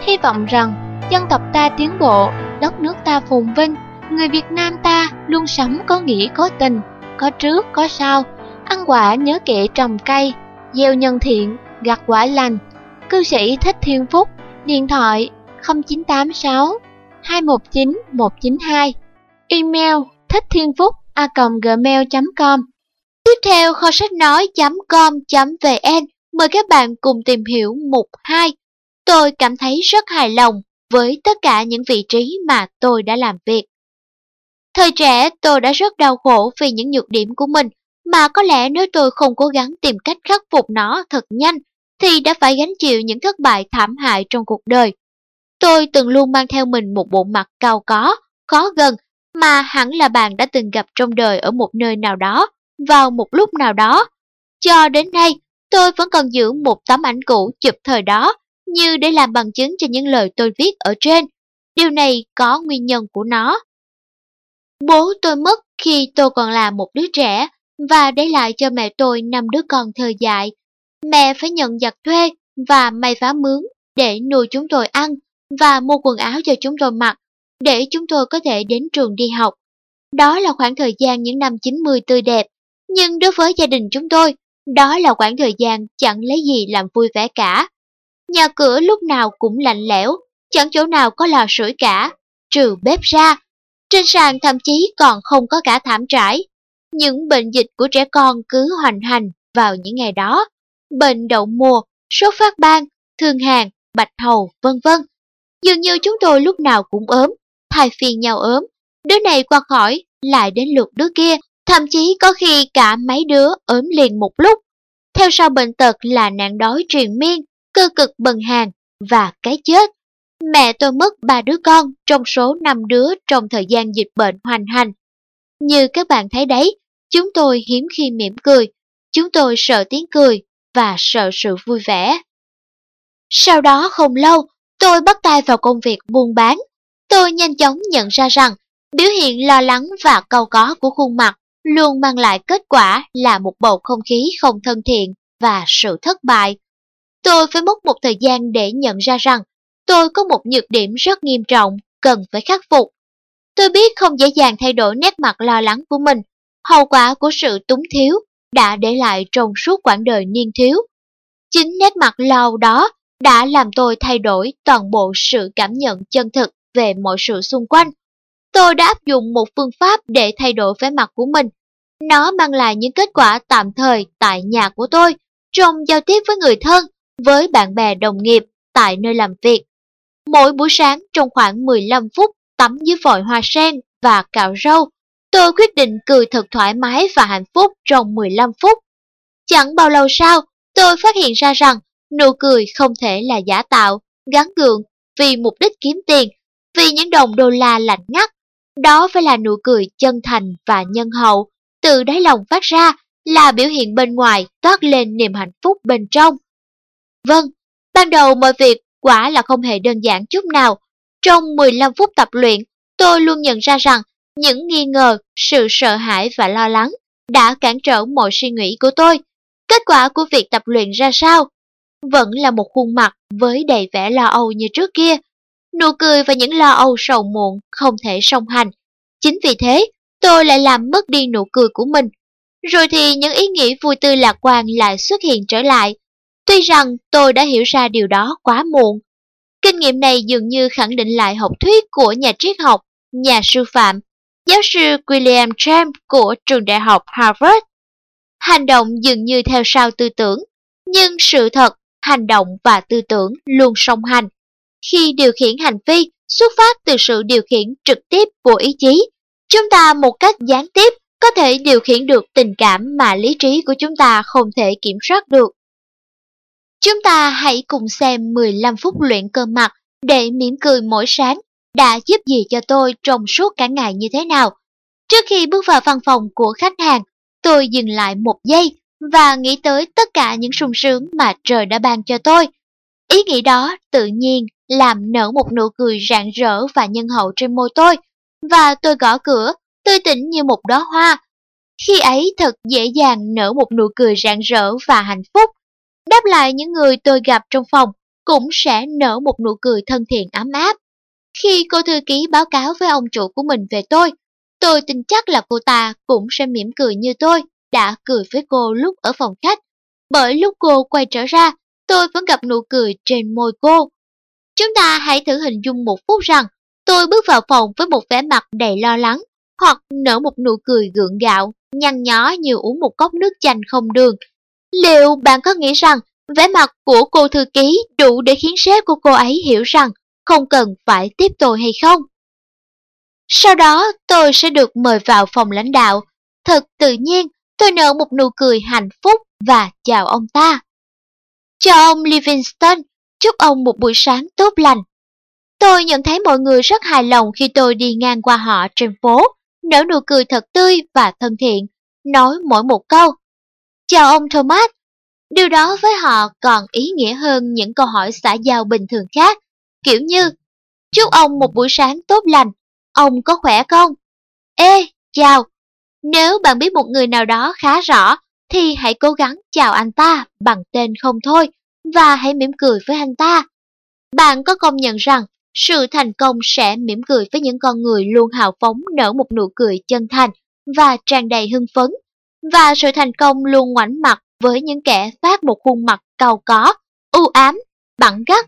Hy vọng rằng dân tộc ta tiến bộ, đất nước ta phồn vinh Người Việt Nam ta luôn sống có nghĩa có tình, có trước có sau, ăn quả nhớ kệ trồng cây, gieo nhân thiện, gặt quả lành. Cư sĩ Thích Thiên Phúc, điện thoại 0986 219 192, email thích thiên phúc a gmail.com. Tiếp theo kho sách nói.com.vn mời các bạn cùng tìm hiểu mục 2. Tôi cảm thấy rất hài lòng với tất cả những vị trí mà tôi đã làm việc. Thời trẻ tôi đã rất đau khổ vì những nhược điểm của mình, mà có lẽ nếu tôi không cố gắng tìm cách khắc phục nó thật nhanh, thì đã phải gánh chịu những thất bại thảm hại trong cuộc đời. Tôi từng luôn mang theo mình một bộ mặt cao có, khó gần, mà hẳn là bạn đã từng gặp trong đời ở một nơi nào đó, vào một lúc nào đó. Cho đến nay, tôi vẫn còn giữ một tấm ảnh cũ chụp thời đó, như để làm bằng chứng cho những lời tôi viết ở trên. Điều này có nguyên nhân của nó. Bố tôi mất khi tôi còn là một đứa trẻ và để lại cho mẹ tôi năm đứa con thơ dại. Mẹ phải nhận giặt thuê và may vá mướn để nuôi chúng tôi ăn và mua quần áo cho chúng tôi mặc để chúng tôi có thể đến trường đi học. Đó là khoảng thời gian những năm 90 tươi đẹp, nhưng đối với gia đình chúng tôi, đó là khoảng thời gian chẳng lấy gì làm vui vẻ cả. Nhà cửa lúc nào cũng lạnh lẽo, chẳng chỗ nào có lò sưởi cả, trừ bếp ra. Trên sàn thậm chí còn không có cả thảm trải. Những bệnh dịch của trẻ con cứ hoành hành vào những ngày đó. Bệnh đậu mùa, sốt phát ban, thương hàn, bạch hầu, vân vân. Dường như chúng tôi lúc nào cũng ốm, thay phiên nhau ốm. Đứa này qua khỏi, lại đến lượt đứa kia, thậm chí có khi cả mấy đứa ốm liền một lúc. Theo sau bệnh tật là nạn đói truyền miên, cơ cực bần hàn và cái chết. Mẹ tôi mất ba đứa con trong số năm đứa trong thời gian dịch bệnh hoành hành. Như các bạn thấy đấy, chúng tôi hiếm khi mỉm cười, chúng tôi sợ tiếng cười và sợ sự vui vẻ. Sau đó không lâu, tôi bắt tay vào công việc buôn bán. Tôi nhanh chóng nhận ra rằng biểu hiện lo lắng và cầu có của khuôn mặt luôn mang lại kết quả là một bầu không khí không thân thiện và sự thất bại. Tôi phải mất một thời gian để nhận ra rằng tôi có một nhược điểm rất nghiêm trọng cần phải khắc phục. Tôi biết không dễ dàng thay đổi nét mặt lo lắng của mình, hậu quả của sự túng thiếu đã để lại trong suốt quãng đời niên thiếu. Chính nét mặt lo đó đã làm tôi thay đổi toàn bộ sự cảm nhận chân thực về mọi sự xung quanh. Tôi đã áp dụng một phương pháp để thay đổi vẻ mặt của mình. Nó mang lại những kết quả tạm thời tại nhà của tôi, trong giao tiếp với người thân, với bạn bè đồng nghiệp, tại nơi làm việc. Mỗi buổi sáng trong khoảng 15 phút tắm dưới vòi hoa sen và cạo râu, tôi quyết định cười thật thoải mái và hạnh phúc trong 15 phút. Chẳng bao lâu sau, tôi phát hiện ra rằng nụ cười không thể là giả tạo, gắn gượng vì mục đích kiếm tiền, vì những đồng đô la lạnh ngắt. Đó phải là nụ cười chân thành và nhân hậu, từ đáy lòng phát ra là biểu hiện bên ngoài toát lên niềm hạnh phúc bên trong. Vâng, ban đầu mọi việc quả là không hề đơn giản chút nào. Trong 15 phút tập luyện, tôi luôn nhận ra rằng những nghi ngờ, sự sợ hãi và lo lắng đã cản trở mọi suy nghĩ của tôi. Kết quả của việc tập luyện ra sao? Vẫn là một khuôn mặt với đầy vẻ lo âu như trước kia. Nụ cười và những lo âu sầu muộn không thể song hành. Chính vì thế, tôi lại làm mất đi nụ cười của mình. Rồi thì những ý nghĩ vui tươi lạc quan lại xuất hiện trở lại. Tuy rằng tôi đã hiểu ra điều đó quá muộn. Kinh nghiệm này dường như khẳng định lại học thuyết của nhà triết học, nhà sư phạm, giáo sư William James của trường đại học Harvard. Hành động dường như theo sau tư tưởng, nhưng sự thật, hành động và tư tưởng luôn song hành. Khi điều khiển hành vi xuất phát từ sự điều khiển trực tiếp của ý chí, chúng ta một cách gián tiếp có thể điều khiển được tình cảm mà lý trí của chúng ta không thể kiểm soát được. Chúng ta hãy cùng xem 15 phút luyện cơ mặt để mỉm cười mỗi sáng đã giúp gì cho tôi trong suốt cả ngày như thế nào. Trước khi bước vào văn phòng của khách hàng, tôi dừng lại một giây và nghĩ tới tất cả những sung sướng mà trời đã ban cho tôi. Ý nghĩ đó tự nhiên làm nở một nụ cười rạng rỡ và nhân hậu trên môi tôi, và tôi gõ cửa, tươi tỉnh như một đóa hoa. Khi ấy thật dễ dàng nở một nụ cười rạng rỡ và hạnh phúc. Đáp lại những người tôi gặp trong phòng cũng sẽ nở một nụ cười thân thiện ấm áp. Khi cô thư ký báo cáo với ông chủ của mình về tôi, tôi tin chắc là cô ta cũng sẽ mỉm cười như tôi đã cười với cô lúc ở phòng khách. Bởi lúc cô quay trở ra, tôi vẫn gặp nụ cười trên môi cô. Chúng ta hãy thử hình dung một phút rằng tôi bước vào phòng với một vẻ mặt đầy lo lắng, hoặc nở một nụ cười gượng gạo, nhăn nhó như uống một cốc nước chanh không đường. Liệu bạn có nghĩ rằng vẻ mặt của cô thư ký đủ để khiến sếp của cô ấy hiểu rằng không cần phải tiếp tôi hay không? Sau đó tôi sẽ được mời vào phòng lãnh đạo. Thật tự nhiên, tôi nở một nụ cười hạnh phúc và chào ông ta. Chào ông Livingston, chúc ông một buổi sáng tốt lành. Tôi nhận thấy mọi người rất hài lòng khi tôi đi ngang qua họ trên phố, nở nụ cười thật tươi và thân thiện, nói mỗi một câu. Chào ông Thomas. Điều đó với họ còn ý nghĩa hơn những câu hỏi xã giao bình thường khác, kiểu như Chúc ông một buổi sáng tốt lành, ông có khỏe không? Ê, chào. Nếu bạn biết một người nào đó khá rõ, thì hãy cố gắng chào anh ta bằng tên không thôi và hãy mỉm cười với anh ta. Bạn có công nhận rằng sự thành công sẽ mỉm cười với những con người luôn hào phóng nở một nụ cười chân thành và tràn đầy hưng phấn, và sự thành công luôn ngoảnh mặt với những kẻ phát một khuôn mặt cầu có, u ám, bẳng gắt.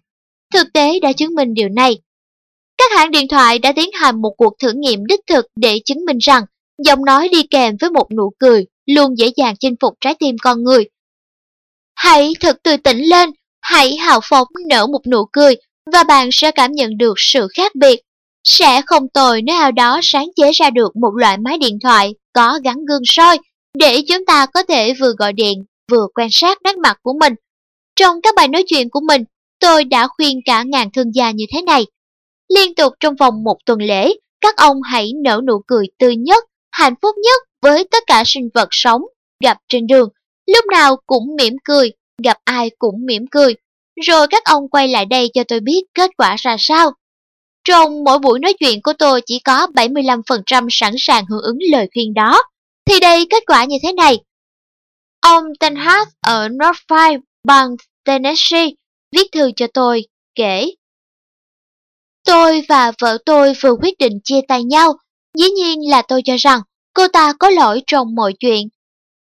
Thực tế đã chứng minh điều này. Các hãng điện thoại đã tiến hành một cuộc thử nghiệm đích thực để chứng minh rằng giọng nói đi kèm với một nụ cười luôn dễ dàng chinh phục trái tim con người. Hãy thật tươi tỉnh lên, hãy hào phóng nở một nụ cười và bạn sẽ cảm nhận được sự khác biệt. Sẽ không tồi nếu ao đó sáng chế ra được một loại máy điện thoại có gắn gương soi để chúng ta có thể vừa gọi điện vừa quan sát nét mặt của mình. Trong các bài nói chuyện của mình, tôi đã khuyên cả ngàn thương gia như thế này. Liên tục trong vòng một tuần lễ, các ông hãy nở nụ cười tươi nhất, hạnh phúc nhất với tất cả sinh vật sống gặp trên đường. Lúc nào cũng mỉm cười, gặp ai cũng mỉm cười. Rồi các ông quay lại đây cho tôi biết kết quả ra sao. Trong mỗi buổi nói chuyện của tôi chỉ có 75% sẵn sàng hưởng ứng lời khuyên đó. Thì đây kết quả như thế này. Ông Tenhart ở Northfield, bang Tennessee, viết thư cho tôi, kể Tôi và vợ tôi vừa quyết định chia tay nhau, dĩ nhiên là tôi cho rằng cô ta có lỗi trong mọi chuyện.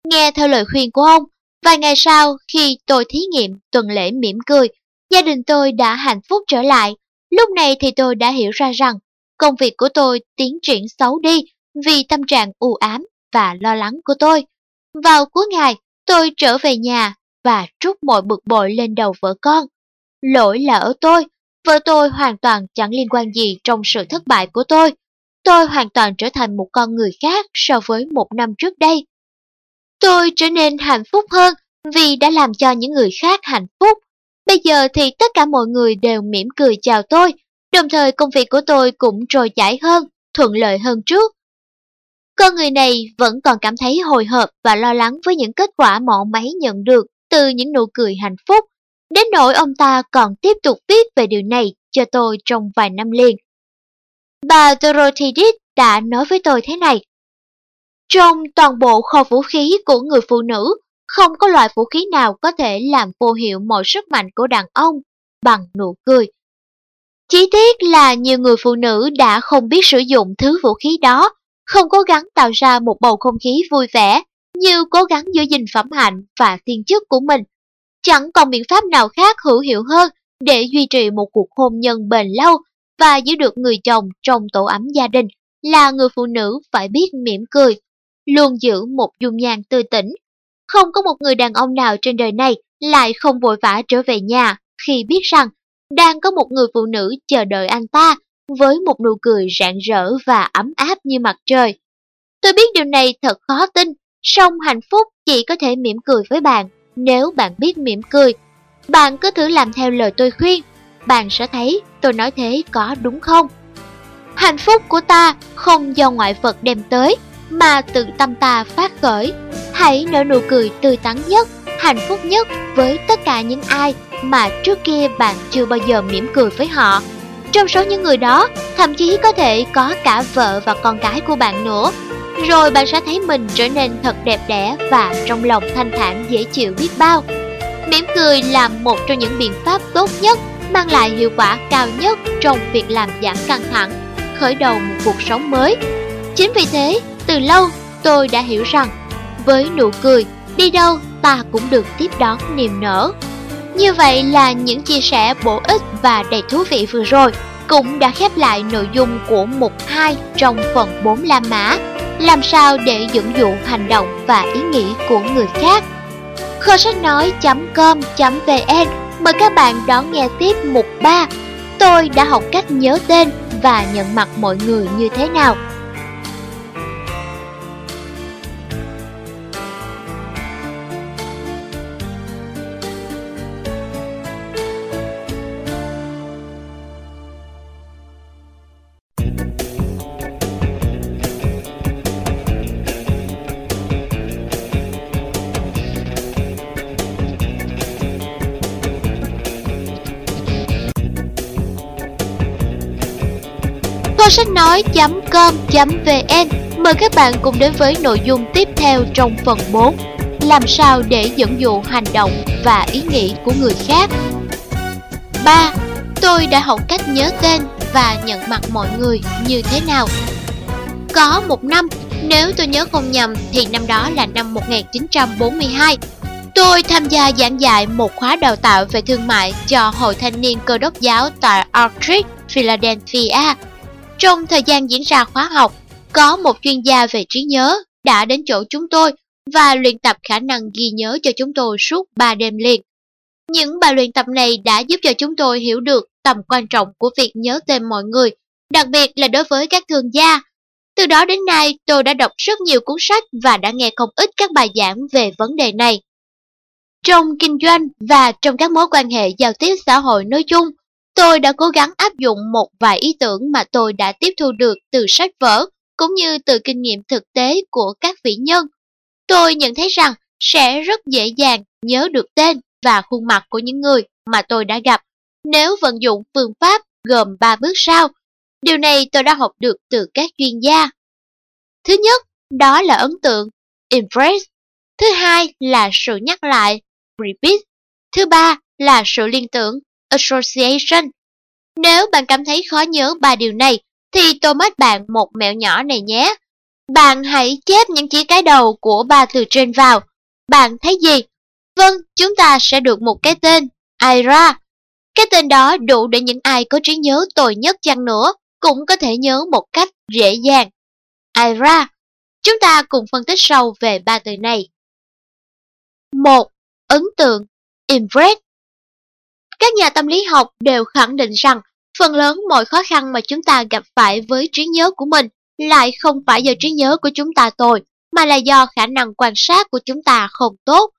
Nghe theo lời khuyên của ông, vài ngày sau khi tôi thí nghiệm tuần lễ mỉm cười, gia đình tôi đã hạnh phúc trở lại. Lúc này thì tôi đã hiểu ra rằng công việc của tôi tiến triển xấu đi vì tâm trạng u ám và lo lắng của tôi. Vào cuối ngày, tôi trở về nhà và trút mọi bực bội lên đầu vợ con. Lỗi là ở tôi Vợ tôi hoàn toàn chẳng liên quan gì trong sự thất bại của tôi. Tôi hoàn toàn trở thành một con người khác so với một năm trước đây. Tôi trở nên hạnh phúc hơn vì đã làm cho những người khác hạnh phúc. Bây giờ thì tất cả mọi người đều mỉm cười chào tôi, đồng thời công việc của tôi cũng trôi chảy hơn, thuận lợi hơn trước. Con người này vẫn còn cảm thấy hồi hộp và lo lắng với những kết quả mỏ máy nhận được từ những nụ cười hạnh phúc Đến nỗi ông ta còn tiếp tục viết về điều này cho tôi trong vài năm liền. Bà Dorothy Dick đã nói với tôi thế này. Trong toàn bộ kho vũ khí của người phụ nữ, không có loại vũ khí nào có thể làm vô hiệu mọi sức mạnh của đàn ông bằng nụ cười. Chỉ tiếc là nhiều người phụ nữ đã không biết sử dụng thứ vũ khí đó, không cố gắng tạo ra một bầu không khí vui vẻ, như cố gắng giữ gìn phẩm hạnh và thiên chức của mình Chẳng còn biện pháp nào khác hữu hiệu hơn để duy trì một cuộc hôn nhân bền lâu và giữ được người chồng trong tổ ấm gia đình là người phụ nữ phải biết mỉm cười, luôn giữ một dung nhan tươi tỉnh. Không có một người đàn ông nào trên đời này lại không vội vã trở về nhà khi biết rằng đang có một người phụ nữ chờ đợi anh ta với một nụ cười rạng rỡ và ấm áp như mặt trời. Tôi biết điều này thật khó tin, song hạnh phúc chỉ có thể mỉm cười với bạn nếu bạn biết mỉm cười, bạn cứ thử làm theo lời tôi khuyên, bạn sẽ thấy tôi nói thế có đúng không? Hạnh phúc của ta không do ngoại vật đem tới, mà tự tâm ta phát khởi. Hãy nở nụ cười tươi tắn nhất, hạnh phúc nhất với tất cả những ai mà trước kia bạn chưa bao giờ mỉm cười với họ. Trong số những người đó, thậm chí có thể có cả vợ và con cái của bạn nữa. Rồi bạn sẽ thấy mình trở nên thật đẹp đẽ và trong lòng thanh thản dễ chịu biết bao. Mỉm cười là một trong những biện pháp tốt nhất mang lại hiệu quả cao nhất trong việc làm giảm căng thẳng, khởi đầu một cuộc sống mới. Chính vì thế, từ lâu tôi đã hiểu rằng, với nụ cười, đi đâu ta cũng được tiếp đón niềm nở. Như vậy là những chia sẻ bổ ích và đầy thú vị vừa rồi cũng đã khép lại nội dung của mục 2 trong phần 4 La Mã, làm sao để dẫn dụ hành động và ý nghĩ của người khác. Kho sách nói.com.vn mời các bạn đón nghe tiếp mục 3. Tôi đã học cách nhớ tên và nhận mặt mọi người như thế nào. Sách nói.com.vn Mời các bạn cùng đến với nội dung tiếp theo trong phần 4 Làm sao để dẫn dụ hành động và ý nghĩ của người khác? 3. Tôi đã học cách nhớ tên và nhận mặt mọi người như thế nào? Có một năm, nếu tôi nhớ không nhầm thì năm đó là năm 1942 Tôi tham gia giảng dạy một khóa đào tạo về thương mại cho Hội Thanh niên Cơ đốc giáo tại Arctic, Philadelphia trong thời gian diễn ra khóa học, có một chuyên gia về trí nhớ đã đến chỗ chúng tôi và luyện tập khả năng ghi nhớ cho chúng tôi suốt 3 đêm liền. Những bài luyện tập này đã giúp cho chúng tôi hiểu được tầm quan trọng của việc nhớ tên mọi người, đặc biệt là đối với các thương gia. Từ đó đến nay, tôi đã đọc rất nhiều cuốn sách và đã nghe không ít các bài giảng về vấn đề này. Trong kinh doanh và trong các mối quan hệ giao tiếp xã hội nói chung, Tôi đã cố gắng áp dụng một vài ý tưởng mà tôi đã tiếp thu được từ sách vở, cũng như từ kinh nghiệm thực tế của các vĩ nhân. Tôi nhận thấy rằng sẽ rất dễ dàng nhớ được tên và khuôn mặt của những người mà tôi đã gặp nếu vận dụng phương pháp gồm 3 bước sau. Điều này tôi đã học được từ các chuyên gia. Thứ nhất, đó là ấn tượng, impress. Thứ hai là sự nhắc lại, repeat. Thứ ba là sự liên tưởng, Association. Nếu bạn cảm thấy khó nhớ ba điều này, thì tôi mất bạn một mẹo nhỏ này nhé. Bạn hãy chép những chữ cái đầu của ba từ trên vào. Bạn thấy gì? Vâng, chúng ta sẽ được một cái tên, Ira. Cái tên đó đủ để những ai có trí nhớ tồi nhất chăng nữa cũng có thể nhớ một cách dễ dàng. Ira. Chúng ta cùng phân tích sâu về ba từ này. 1. Ấn tượng Impress các nhà tâm lý học đều khẳng định rằng phần lớn mọi khó khăn mà chúng ta gặp phải với trí nhớ của mình lại không phải do trí nhớ của chúng ta tồi, mà là do khả năng quan sát của chúng ta không tốt.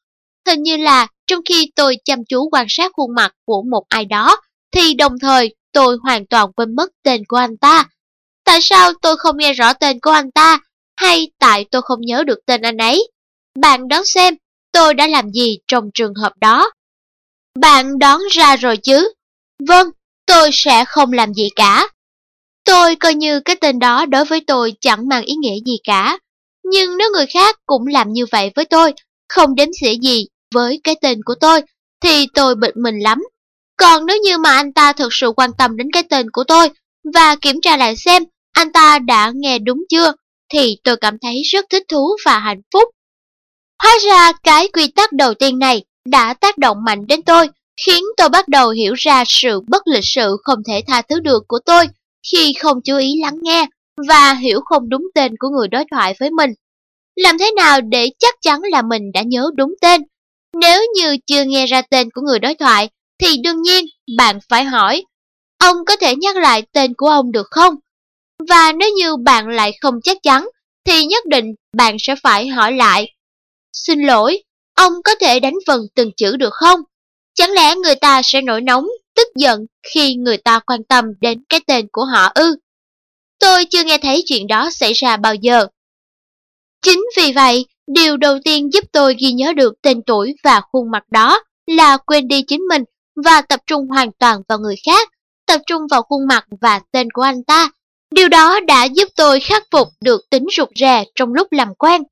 Hình như là trong khi tôi chăm chú quan sát khuôn mặt của một ai đó, thì đồng thời tôi hoàn toàn quên mất tên của anh ta. Tại sao tôi không nghe rõ tên của anh ta, hay tại tôi không nhớ được tên anh ấy? Bạn đoán xem tôi đã làm gì trong trường hợp đó? Bạn đoán ra rồi chứ? Vâng, tôi sẽ không làm gì cả. Tôi coi như cái tên đó đối với tôi chẳng mang ý nghĩa gì cả. Nhưng nếu người khác cũng làm như vậy với tôi, không đếm xỉa gì với cái tên của tôi, thì tôi bực mình lắm. Còn nếu như mà anh ta thực sự quan tâm đến cái tên của tôi và kiểm tra lại xem anh ta đã nghe đúng chưa, thì tôi cảm thấy rất thích thú và hạnh phúc. Hóa ra cái quy tắc đầu tiên này đã tác động mạnh đến tôi, khiến tôi bắt đầu hiểu ra sự bất lịch sự không thể tha thứ được của tôi khi không chú ý lắng nghe và hiểu không đúng tên của người đối thoại với mình. Làm thế nào để chắc chắn là mình đã nhớ đúng tên? Nếu như chưa nghe ra tên của người đối thoại, thì đương nhiên bạn phải hỏi, ông có thể nhắc lại tên của ông được không? Và nếu như bạn lại không chắc chắn, thì nhất định bạn sẽ phải hỏi lại. Xin lỗi, Ông có thể đánh vần từng chữ được không? Chẳng lẽ người ta sẽ nổi nóng, tức giận khi người ta quan tâm đến cái tên của họ ư? Tôi chưa nghe thấy chuyện đó xảy ra bao giờ. Chính vì vậy, điều đầu tiên giúp tôi ghi nhớ được tên tuổi và khuôn mặt đó là quên đi chính mình và tập trung hoàn toàn vào người khác, tập trung vào khuôn mặt và tên của anh ta. Điều đó đã giúp tôi khắc phục được tính rụt rè trong lúc làm quen.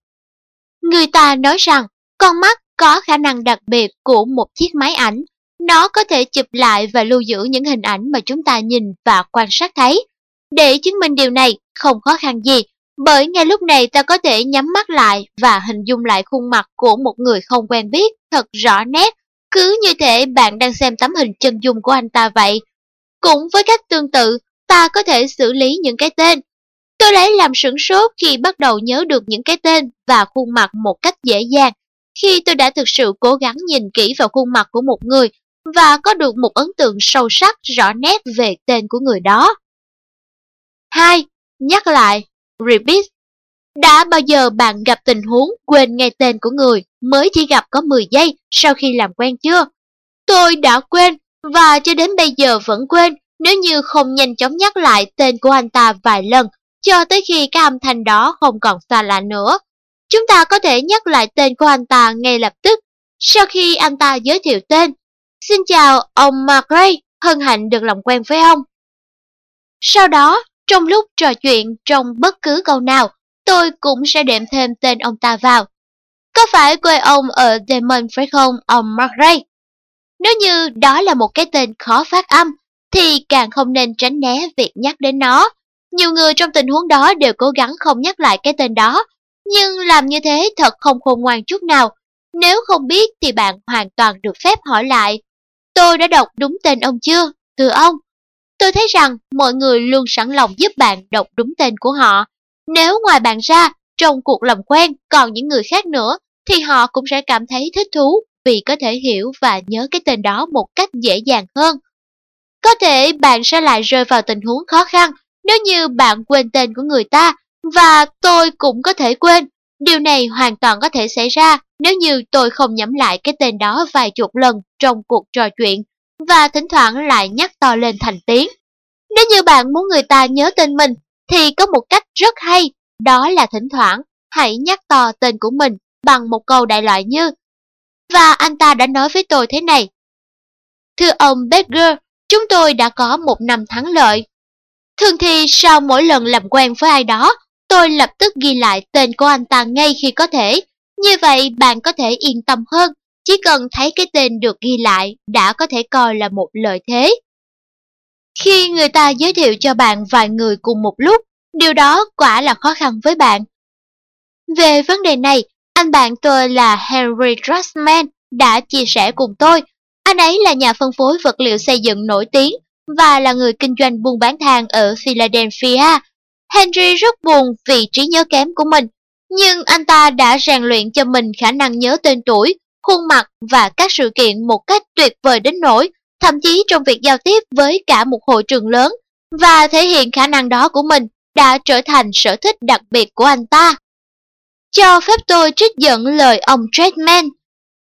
Người ta nói rằng con mắt có khả năng đặc biệt của một chiếc máy ảnh. nó có thể chụp lại và lưu giữ những hình ảnh mà chúng ta nhìn và quan sát thấy. Để chứng minh điều này không khó khăn gì, bởi ngay lúc này ta có thể nhắm mắt lại và hình dung lại khuôn mặt của một người không quen biết thật rõ nét, cứ như thể bạn đang xem tấm hình chân dung của anh ta vậy. Cũng với cách tương tự, ta có thể xử lý những cái tên. Tôi lấy làm sửng sốt khi bắt đầu nhớ được những cái tên và khuôn mặt một cách dễ dàng. Khi tôi đã thực sự cố gắng nhìn kỹ vào khuôn mặt của một người và có được một ấn tượng sâu sắc rõ nét về tên của người đó. 2. Nhắc lại, repeat. Đã bao giờ bạn gặp tình huống quên nghe tên của người mới chỉ gặp có 10 giây sau khi làm quen chưa? Tôi đã quên và cho đến bây giờ vẫn quên nếu như không nhanh chóng nhắc lại tên của anh ta vài lần cho tới khi cái âm thanh đó không còn xa lạ nữa. Chúng ta có thể nhắc lại tên của anh ta ngay lập tức sau khi anh ta giới thiệu tên. Xin chào ông McRae, hân hạnh được làm quen với ông. Sau đó, trong lúc trò chuyện trong bất cứ câu nào, tôi cũng sẽ đệm thêm tên ông ta vào. Có phải quê ông ở Demon phải không, ông McRae? Nếu như đó là một cái tên khó phát âm, thì càng không nên tránh né việc nhắc đến nó. Nhiều người trong tình huống đó đều cố gắng không nhắc lại cái tên đó, nhưng làm như thế thật không khôn ngoan chút nào. Nếu không biết thì bạn hoàn toàn được phép hỏi lại. Tôi đã đọc đúng tên ông chưa, thưa ông? Tôi thấy rằng mọi người luôn sẵn lòng giúp bạn đọc đúng tên của họ. Nếu ngoài bạn ra, trong cuộc làm quen còn những người khác nữa, thì họ cũng sẽ cảm thấy thích thú vì có thể hiểu và nhớ cái tên đó một cách dễ dàng hơn. Có thể bạn sẽ lại rơi vào tình huống khó khăn nếu như bạn quên tên của người ta và tôi cũng có thể quên. Điều này hoàn toàn có thể xảy ra nếu như tôi không nhẩm lại cái tên đó vài chục lần trong cuộc trò chuyện và thỉnh thoảng lại nhắc to lên thành tiếng. Nếu như bạn muốn người ta nhớ tên mình thì có một cách rất hay, đó là thỉnh thoảng hãy nhắc to tên của mình bằng một câu đại loại như Và anh ta đã nói với tôi thế này. Thưa ông Bedger, chúng tôi đã có một năm thắng lợi. Thường thì sau mỗi lần làm quen với ai đó, tôi lập tức ghi lại tên của anh ta ngay khi có thể. Như vậy bạn có thể yên tâm hơn, chỉ cần thấy cái tên được ghi lại đã có thể coi là một lợi thế. Khi người ta giới thiệu cho bạn vài người cùng một lúc, điều đó quả là khó khăn với bạn. Về vấn đề này, anh bạn tôi là Henry Dressman đã chia sẻ cùng tôi. Anh ấy là nhà phân phối vật liệu xây dựng nổi tiếng và là người kinh doanh buôn bán than ở Philadelphia. Henry rất buồn vì trí nhớ kém của mình, nhưng anh ta đã rèn luyện cho mình khả năng nhớ tên tuổi, khuôn mặt và các sự kiện một cách tuyệt vời đến nỗi, thậm chí trong việc giao tiếp với cả một hội trường lớn, và thể hiện khả năng đó của mình đã trở thành sở thích đặc biệt của anh ta. Cho phép tôi trích dẫn lời ông Treadman.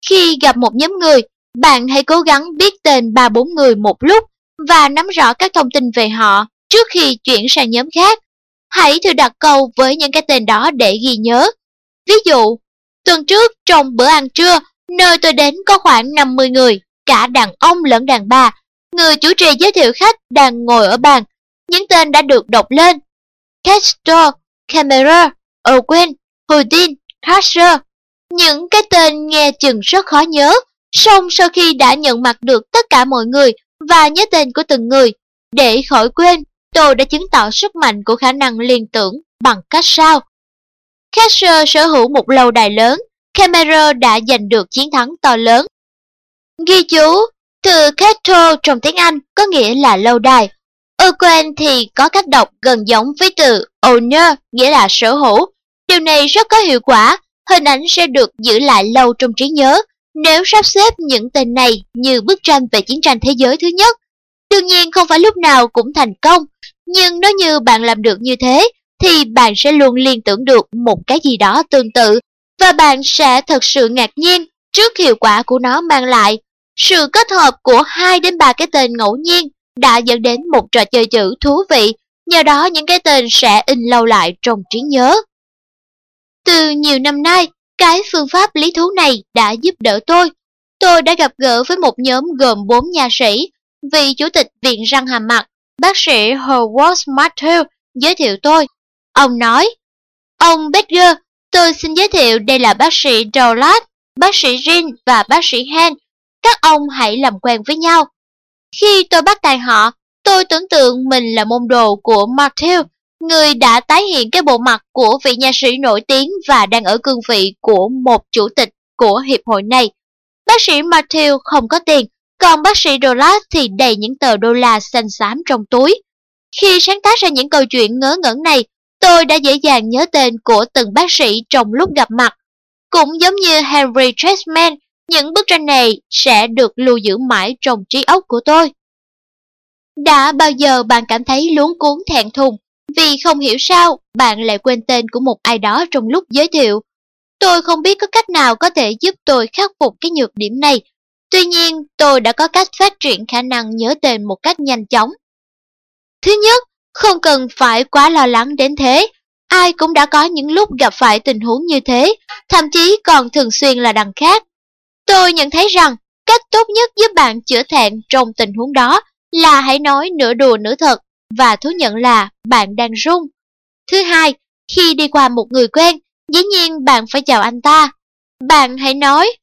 Khi gặp một nhóm người, bạn hãy cố gắng biết tên ba bốn người một lúc và nắm rõ các thông tin về họ trước khi chuyển sang nhóm khác. Hãy thử đặt câu với những cái tên đó để ghi nhớ. Ví dụ, tuần trước trong bữa ăn trưa, nơi tôi đến có khoảng 50 người, cả đàn ông lẫn đàn bà. Người chủ trì giới thiệu khách đang ngồi ở bàn. Những tên đã được đọc lên. Castor, Camera, Owen, Houdin, Crusher. Những cái tên nghe chừng rất khó nhớ, song sau khi đã nhận mặt được tất cả mọi người và nhớ tên của từng người, để khỏi quên, tôi đã chứng tỏ sức mạnh của khả năng liên tưởng bằng cách sau. Kessler sở hữu một lâu đài lớn, Camera đã giành được chiến thắng to lớn. Ghi chú, từ Kettle trong tiếng Anh có nghĩa là lâu đài. Oquen thì có cách đọc gần giống với từ owner, nghĩa là sở hữu. Điều này rất có hiệu quả, hình ảnh sẽ được giữ lại lâu trong trí nhớ nếu sắp xếp những tên này như bức tranh về chiến tranh thế giới thứ nhất. Đương nhiên không phải lúc nào cũng thành công, nhưng nếu như bạn làm được như thế, thì bạn sẽ luôn liên tưởng được một cái gì đó tương tự, và bạn sẽ thật sự ngạc nhiên trước hiệu quả của nó mang lại. Sự kết hợp của hai đến ba cái tên ngẫu nhiên đã dẫn đến một trò chơi chữ thú vị, nhờ đó những cái tên sẽ in lâu lại trong trí nhớ. Từ nhiều năm nay, cái phương pháp lý thú này đã giúp đỡ tôi. Tôi đã gặp gỡ với một nhóm gồm 4 nha sĩ, vị chủ tịch Viện Răng Hàm Mặt, bác sĩ Howard Matthew giới thiệu tôi. Ông nói, Ông Becker, tôi xin giới thiệu đây là bác sĩ Dowlat, bác sĩ Rin và bác sĩ Hen. các ông hãy làm quen với nhau. Khi tôi bắt tay họ, tôi tưởng tượng mình là môn đồ của Matthew, người đã tái hiện cái bộ mặt của vị nhà sĩ nổi tiếng và đang ở cương vị của một chủ tịch của hiệp hội này. Bác sĩ Matthew không có tiền, còn bác sĩ rolas thì đầy những tờ đô la xanh xám trong túi. Khi sáng tác ra những câu chuyện ngớ ngẩn này, tôi đã dễ dàng nhớ tên của từng bác sĩ trong lúc gặp mặt. Cũng giống như Henry Chessman, những bức tranh này sẽ được lưu giữ mãi trong trí óc của tôi. Đã bao giờ bạn cảm thấy luống cuốn thẹn thùng vì không hiểu sao bạn lại quên tên của một ai đó trong lúc giới thiệu? Tôi không biết có cách nào có thể giúp tôi khắc phục cái nhược điểm này. Tuy nhiên, tôi đã có cách phát triển khả năng nhớ tên một cách nhanh chóng. Thứ nhất, không cần phải quá lo lắng đến thế. Ai cũng đã có những lúc gặp phải tình huống như thế, thậm chí còn thường xuyên là đằng khác. Tôi nhận thấy rằng cách tốt nhất giúp bạn chữa thẹn trong tình huống đó là hãy nói nửa đùa nửa thật và thú nhận là bạn đang run. Thứ hai, khi đi qua một người quen, dĩ nhiên bạn phải chào anh ta. Bạn hãy nói,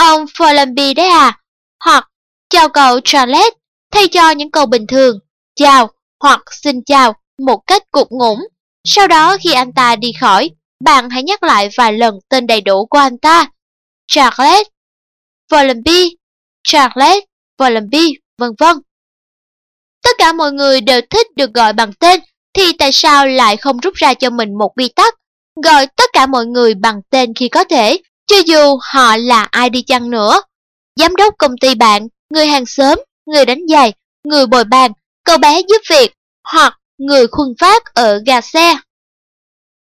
ông Follenby đấy à, hoặc chào cậu Charlotte, thay cho những câu bình thường, chào hoặc xin chào một cách cục ngủng. Sau đó khi anh ta đi khỏi, bạn hãy nhắc lại vài lần tên đầy đủ của anh ta. Charlotte, Follenby, Charlotte, Follenby, vân vân. Tất cả mọi người đều thích được gọi bằng tên, thì tại sao lại không rút ra cho mình một quy tắc, gọi tất cả mọi người bằng tên khi có thể, cho dù họ là ai đi chăng nữa. Giám đốc công ty bạn, người hàng xóm, người đánh giày, người bồi bàn, cậu bé giúp việc, hoặc người khuân phát ở gà xe.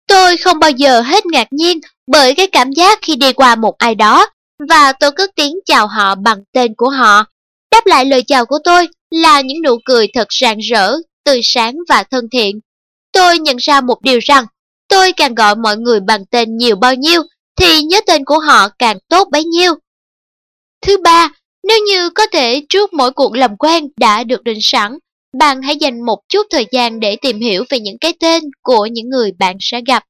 Tôi không bao giờ hết ngạc nhiên bởi cái cảm giác khi đi qua một ai đó và tôi cất tiếng chào họ bằng tên của họ. Đáp lại lời chào của tôi là những nụ cười thật rạng rỡ, tươi sáng và thân thiện. Tôi nhận ra một điều rằng, tôi càng gọi mọi người bằng tên nhiều bao nhiêu, thì nhớ tên của họ càng tốt bấy nhiêu. Thứ ba, nếu như có thể trước mỗi cuộc làm quen đã được định sẵn, bạn hãy dành một chút thời gian để tìm hiểu về những cái tên của những người bạn sẽ gặp.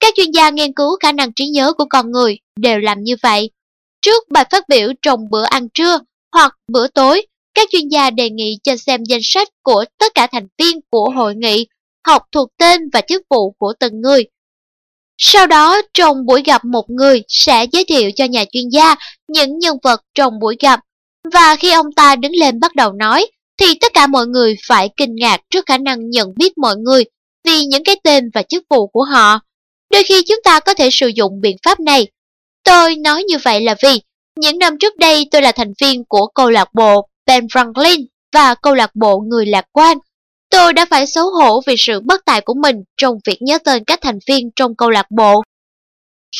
Các chuyên gia nghiên cứu khả năng trí nhớ của con người đều làm như vậy. Trước bài phát biểu trong bữa ăn trưa hoặc bữa tối, các chuyên gia đề nghị cho xem danh sách của tất cả thành viên của hội nghị, học thuộc tên và chức vụ của từng người. Sau đó, trong buổi gặp một người sẽ giới thiệu cho nhà chuyên gia những nhân vật trong buổi gặp, và khi ông ta đứng lên bắt đầu nói, thì tất cả mọi người phải kinh ngạc trước khả năng nhận biết mọi người vì những cái tên và chức vụ của họ. Đôi khi chúng ta có thể sử dụng biện pháp này. Tôi nói như vậy là vì những năm trước đây tôi là thành viên của câu lạc bộ Ben Franklin và câu lạc bộ Người Lạc Quan. Tôi đã phải xấu hổ vì sự bất tài của mình trong việc nhớ tên các thành viên trong câu lạc bộ.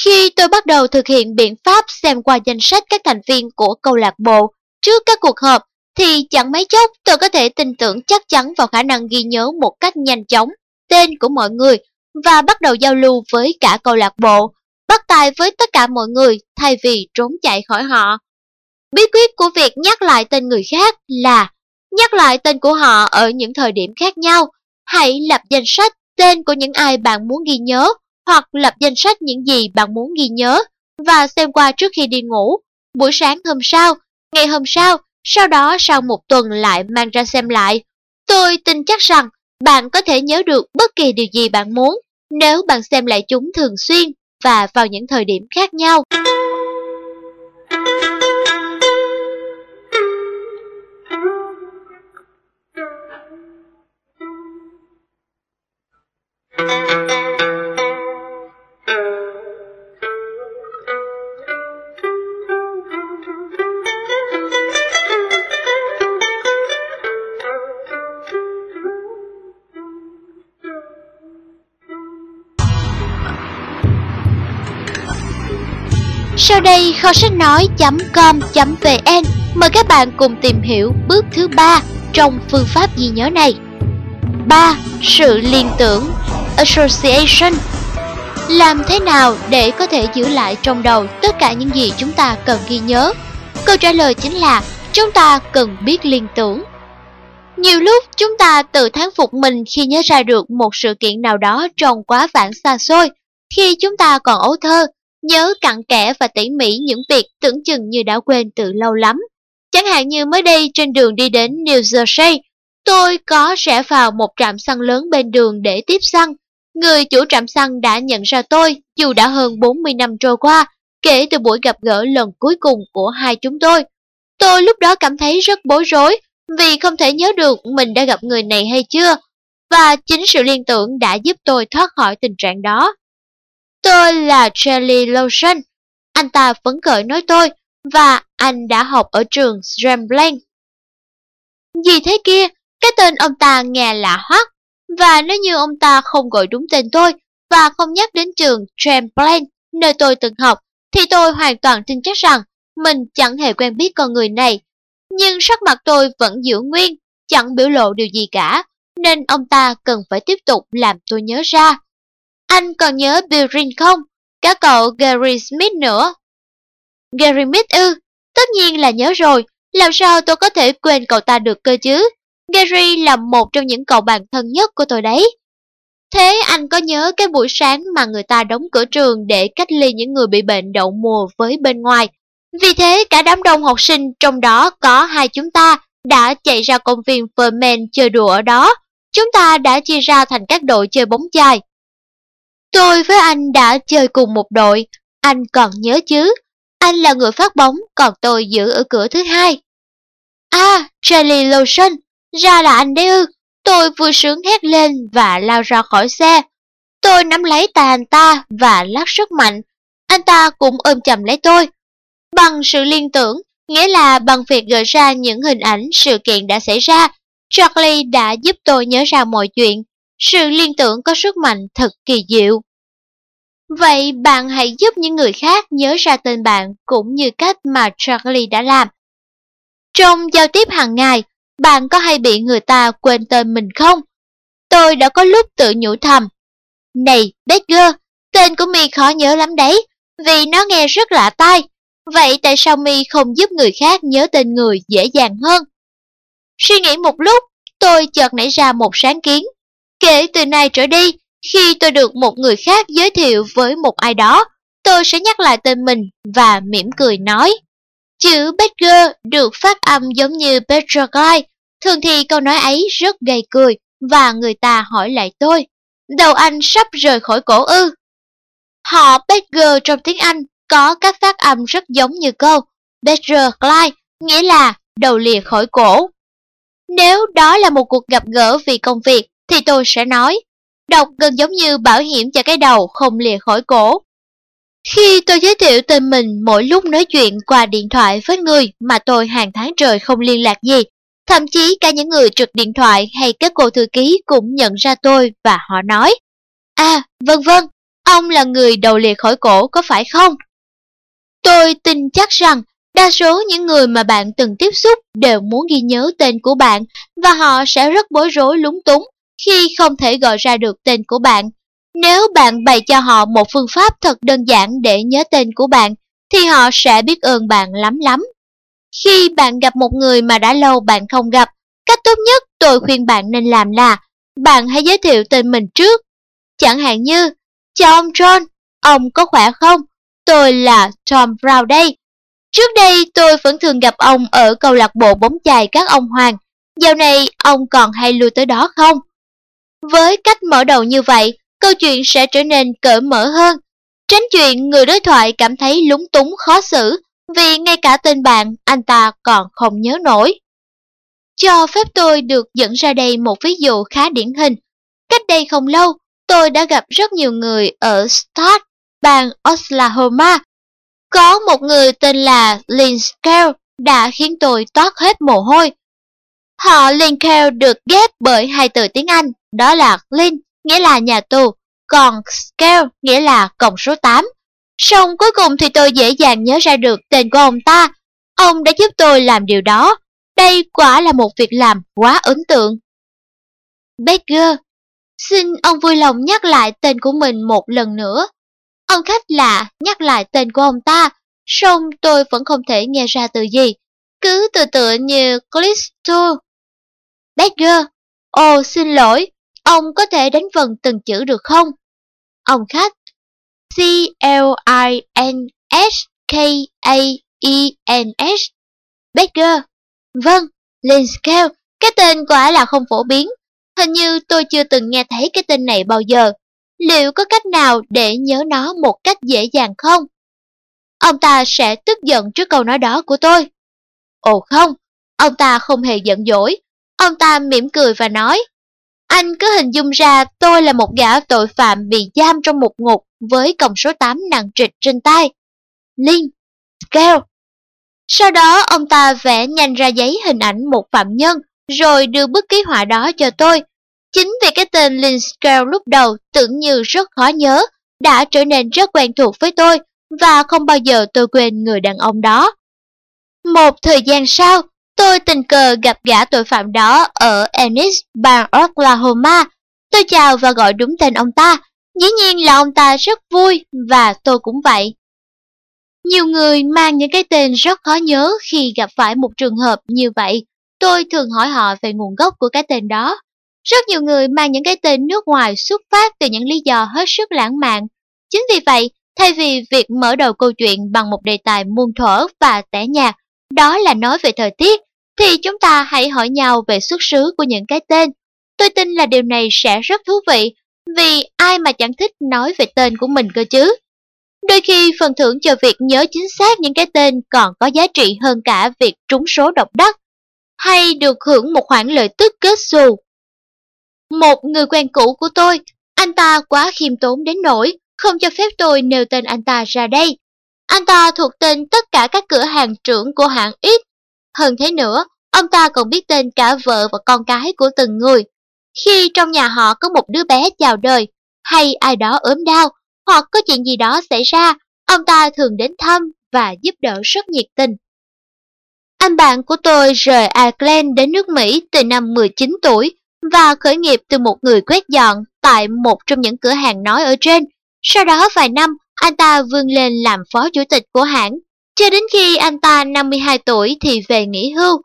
Khi tôi bắt đầu thực hiện biện pháp xem qua danh sách các thành viên của câu lạc bộ trước các cuộc họp, thì chẳng mấy chốc tôi có thể tin tưởng chắc chắn vào khả năng ghi nhớ một cách nhanh chóng tên của mọi người và bắt đầu giao lưu với cả câu lạc bộ, bắt tay với tất cả mọi người thay vì trốn chạy khỏi họ. Bí quyết của việc nhắc lại tên người khác là nhắc lại tên của họ ở những thời điểm khác nhau. Hãy lập danh sách tên của những ai bạn muốn ghi nhớ hoặc lập danh sách những gì bạn muốn ghi nhớ và xem qua trước khi đi ngủ. Buổi sáng hôm sau, ngày hôm sau, sau đó sau một tuần lại mang ra xem lại. Tôi tin chắc rằng bạn có thể nhớ được bất kỳ điều gì bạn muốn nếu bạn xem lại chúng thường xuyên và vào những thời điểm khác nhau. Sau đây, kho sách nói.com.vn mời các bạn cùng tìm hiểu bước thứ ba trong phương pháp ghi nhớ này. 3. Sự liên tưởng Association Làm thế nào để có thể giữ lại trong đầu tất cả những gì chúng ta cần ghi nhớ? Câu trả lời chính là chúng ta cần biết liên tưởng. Nhiều lúc chúng ta tự thán phục mình khi nhớ ra được một sự kiện nào đó trong quá vãng xa xôi. Khi chúng ta còn ấu thơ, nhớ cặn kẽ và tỉ mỉ những việc tưởng chừng như đã quên từ lâu lắm. Chẳng hạn như mới đây trên đường đi đến New Jersey, tôi có rẽ vào một trạm xăng lớn bên đường để tiếp xăng. Người chủ trạm xăng đã nhận ra tôi dù đã hơn 40 năm trôi qua kể từ buổi gặp gỡ lần cuối cùng của hai chúng tôi. Tôi lúc đó cảm thấy rất bối rối vì không thể nhớ được mình đã gặp người này hay chưa, và chính sự liên tưởng đã giúp tôi thoát khỏi tình trạng đó. Tôi là Charlie Lawson, anh ta phấn khởi nói tôi, và anh đã học ở trường Strambling. Gì thế kia, cái tên ông ta nghe lạ hoắc, và nếu như ông ta không gọi đúng tên tôi và không nhắc đến trường Champlain nơi tôi từng học, thì tôi hoàn toàn tin chắc rằng mình chẳng hề quen biết con người này. Nhưng sắc mặt tôi vẫn giữ nguyên, chẳng biểu lộ điều gì cả, nên ông ta cần phải tiếp tục làm tôi nhớ ra. Anh còn nhớ Bill Ring không? Cả cậu Gary Smith nữa. Gary Smith ư? Tất nhiên là nhớ rồi, làm sao tôi có thể quên cậu ta được cơ chứ? Gary là một trong những cậu bạn thân nhất của tôi đấy. Thế anh có nhớ cái buổi sáng mà người ta đóng cửa trường để cách ly những người bị bệnh đậu mùa với bên ngoài? Vì thế cả đám đông học sinh trong đó có hai chúng ta đã chạy ra công viên Fermen chơi đùa ở đó. Chúng ta đã chia ra thành các đội chơi bóng chày. Tôi với anh đã chơi cùng một đội, anh còn nhớ chứ? Anh là người phát bóng, còn tôi giữ ở cửa thứ hai. À, Charlie Lawson, ra là anh đấy ư. Tôi vui sướng hét lên và lao ra khỏi xe. Tôi nắm lấy tay anh ta và lắc rất mạnh. Anh ta cũng ôm chầm lấy tôi. Bằng sự liên tưởng, nghĩa là bằng việc gợi ra những hình ảnh sự kiện đã xảy ra, Charlie đã giúp tôi nhớ ra mọi chuyện. Sự liên tưởng có sức mạnh thật kỳ diệu. Vậy bạn hãy giúp những người khác nhớ ra tên bạn cũng như cách mà Charlie đã làm. Trong giao tiếp hàng ngày, bạn có hay bị người ta quên tên mình không? Tôi đã có lúc tự nhủ thầm. Này, Becker, tên của mi khó nhớ lắm đấy, vì nó nghe rất lạ tai. Vậy tại sao mi không giúp người khác nhớ tên người dễ dàng hơn? Suy nghĩ một lúc, tôi chợt nảy ra một sáng kiến. Kể từ nay trở đi, khi tôi được một người khác giới thiệu với một ai đó, tôi sẽ nhắc lại tên mình và mỉm cười nói. Chữ Badger được phát âm giống như Petroglide, thường thì câu nói ấy rất gây cười và người ta hỏi lại tôi, đầu anh sắp rời khỏi cổ ư. Họ Badger trong tiếng Anh có các phát âm rất giống như câu Petroglide, nghĩa là đầu lìa khỏi cổ. Nếu đó là một cuộc gặp gỡ vì công việc thì tôi sẽ nói, đọc gần giống như bảo hiểm cho cái đầu không lìa khỏi cổ. Khi tôi giới thiệu tên mình mỗi lúc nói chuyện qua điện thoại với người mà tôi hàng tháng trời không liên lạc gì, thậm chí cả những người trực điện thoại hay các cô thư ký cũng nhận ra tôi và họ nói À, vân vân, ông là người đầu liệt khỏi cổ có phải không? Tôi tin chắc rằng đa số những người mà bạn từng tiếp xúc đều muốn ghi nhớ tên của bạn và họ sẽ rất bối rối lúng túng khi không thể gọi ra được tên của bạn nếu bạn bày cho họ một phương pháp thật đơn giản để nhớ tên của bạn, thì họ sẽ biết ơn bạn lắm lắm. Khi bạn gặp một người mà đã lâu bạn không gặp, cách tốt nhất tôi khuyên bạn nên làm là bạn hãy giới thiệu tên mình trước. Chẳng hạn như, chào ông John, ông có khỏe không? Tôi là Tom Brown đây. Trước đây tôi vẫn thường gặp ông ở câu lạc bộ bóng chày các ông Hoàng. Dạo này ông còn hay lui tới đó không? Với cách mở đầu như vậy, câu chuyện sẽ trở nên cởi mở hơn. Tránh chuyện người đối thoại cảm thấy lúng túng khó xử vì ngay cả tên bạn anh ta còn không nhớ nổi. Cho phép tôi được dẫn ra đây một ví dụ khá điển hình. Cách đây không lâu, tôi đã gặp rất nhiều người ở Start, bang Oklahoma. Có một người tên là Lynn Scale đã khiến tôi toát hết mồ hôi. Họ Linkel được ghép bởi hai từ tiếng Anh, đó là Lynn nghĩa là nhà tù, còn scale nghĩa là cổng số 8. Xong cuối cùng thì tôi dễ dàng nhớ ra được tên của ông ta. Ông đã giúp tôi làm điều đó. Đây quả là một việc làm quá ấn tượng. Baker, xin ông vui lòng nhắc lại tên của mình một lần nữa. Ông khách lạ nhắc lại tên của ông ta, song tôi vẫn không thể nghe ra từ gì. Cứ tự tựa như Clisto. Baker, ồ xin lỗi, Ông có thể đánh vần từng chữ được không? Ông khách C-L-I-N-S-K-A-E-N-S Baker. Vâng, Lynn Scale, cái tên quả là không phổ biến. Hình như tôi chưa từng nghe thấy cái tên này bao giờ. Liệu có cách nào để nhớ nó một cách dễ dàng không? Ông ta sẽ tức giận trước câu nói đó của tôi. Ồ không, ông ta không hề giận dỗi. Ông ta mỉm cười và nói, anh cứ hình dung ra tôi là một gã tội phạm bị giam trong một ngục với còng số 8 nặng trịch trên tay. Linh, Scale. Sau đó ông ta vẽ nhanh ra giấy hình ảnh một phạm nhân rồi đưa bức ký họa đó cho tôi. Chính vì cái tên Lynn Scale lúc đầu tưởng như rất khó nhớ, đã trở nên rất quen thuộc với tôi và không bao giờ tôi quên người đàn ông đó. Một thời gian sau, tôi tình cờ gặp gã tội phạm đó ở Ennis, bang Oklahoma. Tôi chào và gọi đúng tên ông ta. Dĩ nhiên là ông ta rất vui và tôi cũng vậy. Nhiều người mang những cái tên rất khó nhớ khi gặp phải một trường hợp như vậy. Tôi thường hỏi họ về nguồn gốc của cái tên đó. Rất nhiều người mang những cái tên nước ngoài xuất phát từ những lý do hết sức lãng mạn. Chính vì vậy, thay vì việc mở đầu câu chuyện bằng một đề tài muôn thuở và tẻ nhạt, đó là nói về thời tiết, thì chúng ta hãy hỏi nhau về xuất xứ của những cái tên. Tôi tin là điều này sẽ rất thú vị, vì ai mà chẳng thích nói về tên của mình cơ chứ. Đôi khi phần thưởng cho việc nhớ chính xác những cái tên còn có giá trị hơn cả việc trúng số độc đắc, hay được hưởng một khoản lợi tức kết xù. Một người quen cũ của tôi, anh ta quá khiêm tốn đến nỗi không cho phép tôi nêu tên anh ta ra đây. Anh ta thuộc tên tất cả các cửa hàng trưởng của hãng X. Hơn thế nữa, ông ta còn biết tên cả vợ và con cái của từng người. Khi trong nhà họ có một đứa bé chào đời, hay ai đó ốm đau, hoặc có chuyện gì đó xảy ra, ông ta thường đến thăm và giúp đỡ rất nhiệt tình. Anh bạn của tôi rời Ireland đến nước Mỹ từ năm 19 tuổi và khởi nghiệp từ một người quét dọn tại một trong những cửa hàng nói ở trên. Sau đó vài năm, anh ta vươn lên làm phó chủ tịch của hãng. Cho đến khi anh ta 52 tuổi thì về nghỉ hưu.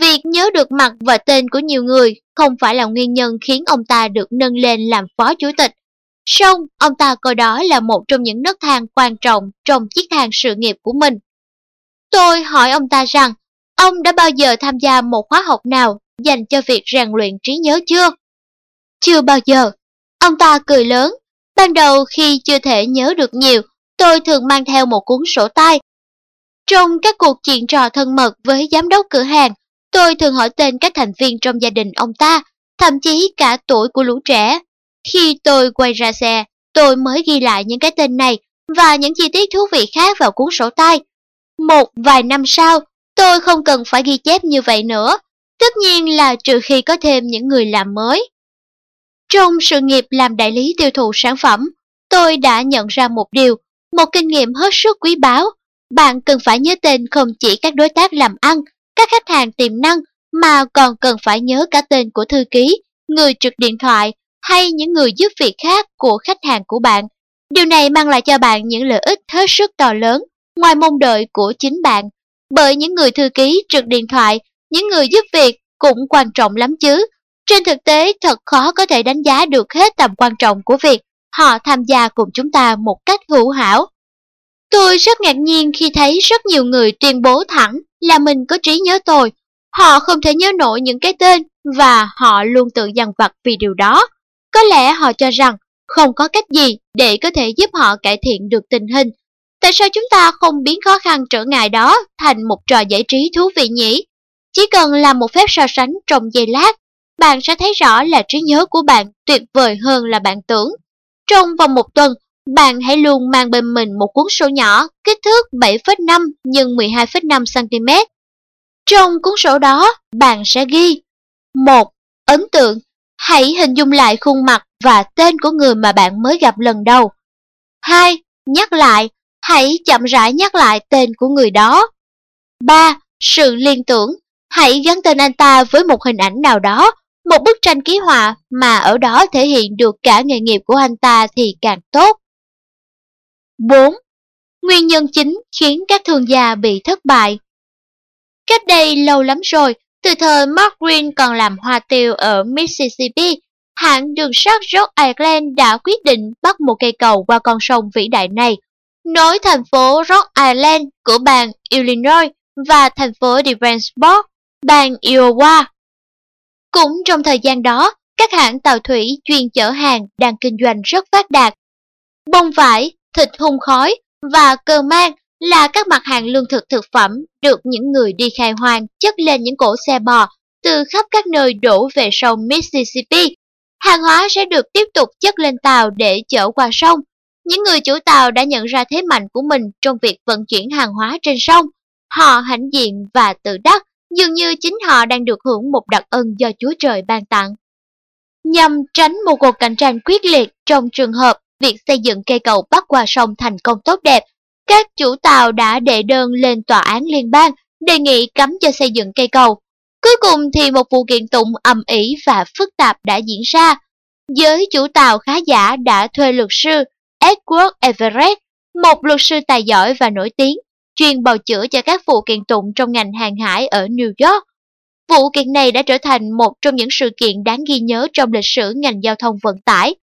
Việc nhớ được mặt và tên của nhiều người không phải là nguyên nhân khiến ông ta được nâng lên làm phó chủ tịch. Song, ông ta coi đó là một trong những nấc thang quan trọng trong chiếc thang sự nghiệp của mình. Tôi hỏi ông ta rằng, ông đã bao giờ tham gia một khóa học nào dành cho việc rèn luyện trí nhớ chưa? Chưa bao giờ. Ông ta cười lớn. Ban đầu khi chưa thể nhớ được nhiều, tôi thường mang theo một cuốn sổ tay. Trong các cuộc chuyện trò thân mật với giám đốc cửa hàng, tôi thường hỏi tên các thành viên trong gia đình ông ta, thậm chí cả tuổi của lũ trẻ. Khi tôi quay ra xe, tôi mới ghi lại những cái tên này và những chi tiết thú vị khác vào cuốn sổ tay. Một vài năm sau, tôi không cần phải ghi chép như vậy nữa, tất nhiên là trừ khi có thêm những người làm mới. Trong sự nghiệp làm đại lý tiêu thụ sản phẩm, tôi đã nhận ra một điều, một kinh nghiệm hết sức quý báu. Bạn cần phải nhớ tên không chỉ các đối tác làm ăn, các khách hàng tiềm năng, mà còn cần phải nhớ cả tên của thư ký, người trực điện thoại hay những người giúp việc khác của khách hàng của bạn. Điều này mang lại cho bạn những lợi ích hết sức to lớn, ngoài mong đợi của chính bạn. Bởi những người thư ký trực điện thoại, những người giúp việc cũng quan trọng lắm chứ. Trên thực tế, thật khó có thể đánh giá được hết tầm quan trọng của việc họ tham gia cùng chúng ta một cách hữu hảo. Tôi rất ngạc nhiên khi thấy rất nhiều người tuyên bố thẳng là mình có trí nhớ tồi. Họ không thể nhớ nổi những cái tên và họ luôn tự dằn vặt vì điều đó. Có lẽ họ cho rằng không có cách gì để có thể giúp họ cải thiện được tình hình. Tại sao chúng ta không biến khó khăn trở ngại đó thành một trò giải trí thú vị nhỉ? Chỉ cần làm một phép so sánh trong giây lát, bạn sẽ thấy rõ là trí nhớ của bạn tuyệt vời hơn là bạn tưởng. Trong vòng một tuần, bạn hãy luôn mang bên mình một cuốn sổ nhỏ kích thước 7,5 x 12,5 cm. Trong cuốn sổ đó, bạn sẽ ghi một Ấn tượng Hãy hình dung lại khuôn mặt và tên của người mà bạn mới gặp lần đầu. 2. Nhắc lại, hãy chậm rãi nhắc lại tên của người đó. 3. Sự liên tưởng, hãy gắn tên anh ta với một hình ảnh nào đó, một bức tranh ký họa mà ở đó thể hiện được cả nghề nghiệp của anh ta thì càng tốt. 4. Nguyên nhân chính khiến các thương gia bị thất bại Cách đây lâu lắm rồi, từ thời Mark Green còn làm hoa tiêu ở Mississippi, hãng đường sắt Rhode Island đã quyết định bắt một cây cầu qua con sông vĩ đại này, nối thành phố Rhode Island của bang Illinois và thành phố Devonsport, bang Iowa. Cũng trong thời gian đó, các hãng tàu thủy chuyên chở hàng đang kinh doanh rất phát đạt. Bông vải, thịt hun khói và cơ mang là các mặt hàng lương thực thực phẩm được những người đi khai hoang chất lên những cỗ xe bò từ khắp các nơi đổ về sông Mississippi. Hàng hóa sẽ được tiếp tục chất lên tàu để chở qua sông. Những người chủ tàu đã nhận ra thế mạnh của mình trong việc vận chuyển hàng hóa trên sông. Họ hãnh diện và tự đắc, dường như chính họ đang được hưởng một đặc ân do Chúa Trời ban tặng. Nhằm tránh một cuộc cạnh tranh quyết liệt trong trường hợp việc xây dựng cây cầu bắc qua sông thành công tốt đẹp, các chủ tàu đã đệ đơn lên tòa án liên bang đề nghị cấm cho xây dựng cây cầu. Cuối cùng thì một vụ kiện tụng ầm ĩ và phức tạp đã diễn ra. Giới chủ tàu khá giả đã thuê luật sư Edward Everett, một luật sư tài giỏi và nổi tiếng, chuyên bào chữa cho các vụ kiện tụng trong ngành hàng hải ở New York. Vụ kiện này đã trở thành một trong những sự kiện đáng ghi nhớ trong lịch sử ngành giao thông vận tải.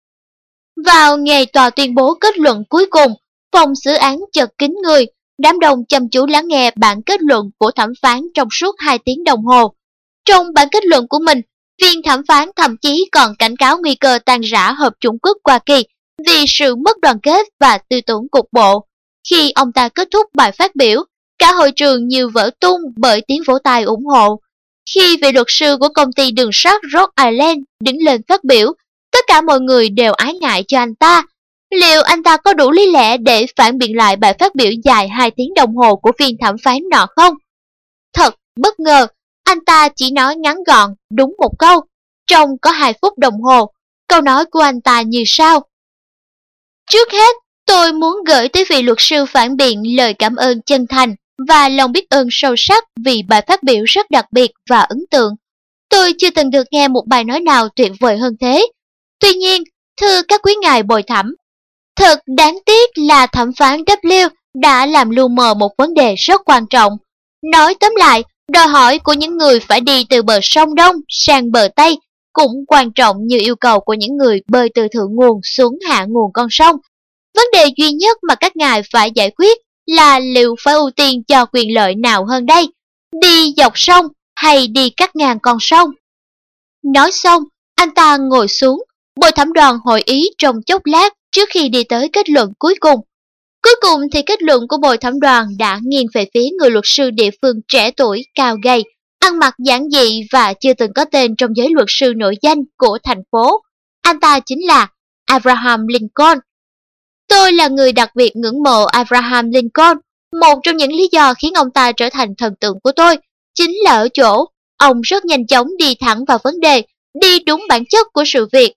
Vào ngày tòa tuyên bố kết luận cuối cùng, phòng xử án chật kín người, đám đông chăm chú lắng nghe bản kết luận của thẩm phán trong suốt 2 tiếng đồng hồ. Trong bản kết luận của mình, viên thẩm phán thậm chí còn cảnh cáo nguy cơ tan rã hợp chủng quốc Hoa Kỳ vì sự mất đoàn kết và tư tưởng cục bộ. Khi ông ta kết thúc bài phát biểu, cả hội trường như vỡ tung bởi tiếng vỗ tay ủng hộ. Khi vị luật sư của công ty đường sắt Rhode Island đứng lên phát biểu, tất cả mọi người đều ái ngại cho anh ta. Liệu anh ta có đủ lý lẽ để phản biện lại bài phát biểu dài 2 tiếng đồng hồ của viên thẩm phán nọ không? Thật bất ngờ, anh ta chỉ nói ngắn gọn, đúng một câu. Trong có 2 phút đồng hồ, câu nói của anh ta như sau. Trước hết, tôi muốn gửi tới vị luật sư phản biện lời cảm ơn chân thành và lòng biết ơn sâu sắc vì bài phát biểu rất đặc biệt và ấn tượng. Tôi chưa từng được nghe một bài nói nào tuyệt vời hơn thế. Tuy nhiên, thưa các quý ngài bồi thẩm, thật đáng tiếc là thẩm phán W đã làm lu mờ một vấn đề rất quan trọng. Nói tóm lại, đòi hỏi của những người phải đi từ bờ sông Đông sang bờ Tây cũng quan trọng như yêu cầu của những người bơi từ thượng nguồn xuống hạ nguồn con sông. Vấn đề duy nhất mà các ngài phải giải quyết là liệu phải ưu tiên cho quyền lợi nào hơn đây, đi dọc sông hay đi cắt ngang con sông. Nói xong, anh ta ngồi xuống, bồi thẩm đoàn hội ý trong chốc lát trước khi đi tới kết luận cuối cùng. Cuối cùng thì kết luận của bồi thẩm đoàn đã nghiêng về phía người luật sư địa phương trẻ tuổi, cao gầy, ăn mặc giản dị và chưa từng có tên trong giới luật sư nổi danh của thành phố. Anh ta chính là Abraham Lincoln. Tôi là người đặc biệt ngưỡng mộ Abraham Lincoln. Một trong những lý do khiến ông ta trở thành thần tượng của tôi chính là ở chỗ ông rất nhanh chóng đi thẳng vào vấn đề, đi đúng bản chất của sự việc.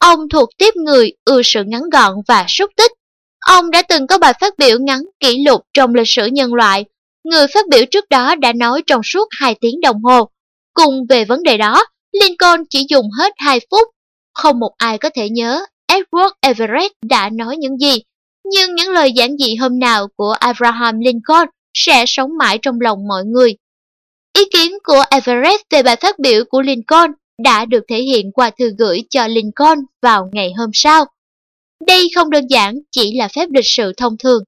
Ông thuộc tiếp người ưa sự ngắn gọn và xúc tích. Ông đã từng có bài phát biểu ngắn kỷ lục trong lịch sử nhân loại. Người phát biểu trước đó đã nói trong suốt 2 tiếng đồng hồ. Cùng về vấn đề đó, Lincoln chỉ dùng hết 2 phút. Không một ai có thể nhớ Edward Everett đã nói những gì, nhưng những lời giản dị hôm nào của Abraham Lincoln sẽ sống mãi trong lòng mọi người. Ý kiến của Everett về bài phát biểu của Lincoln đã được thể hiện qua thư gửi cho Lincoln vào ngày hôm sau. Đây không đơn giản chỉ là phép lịch sự thông thường.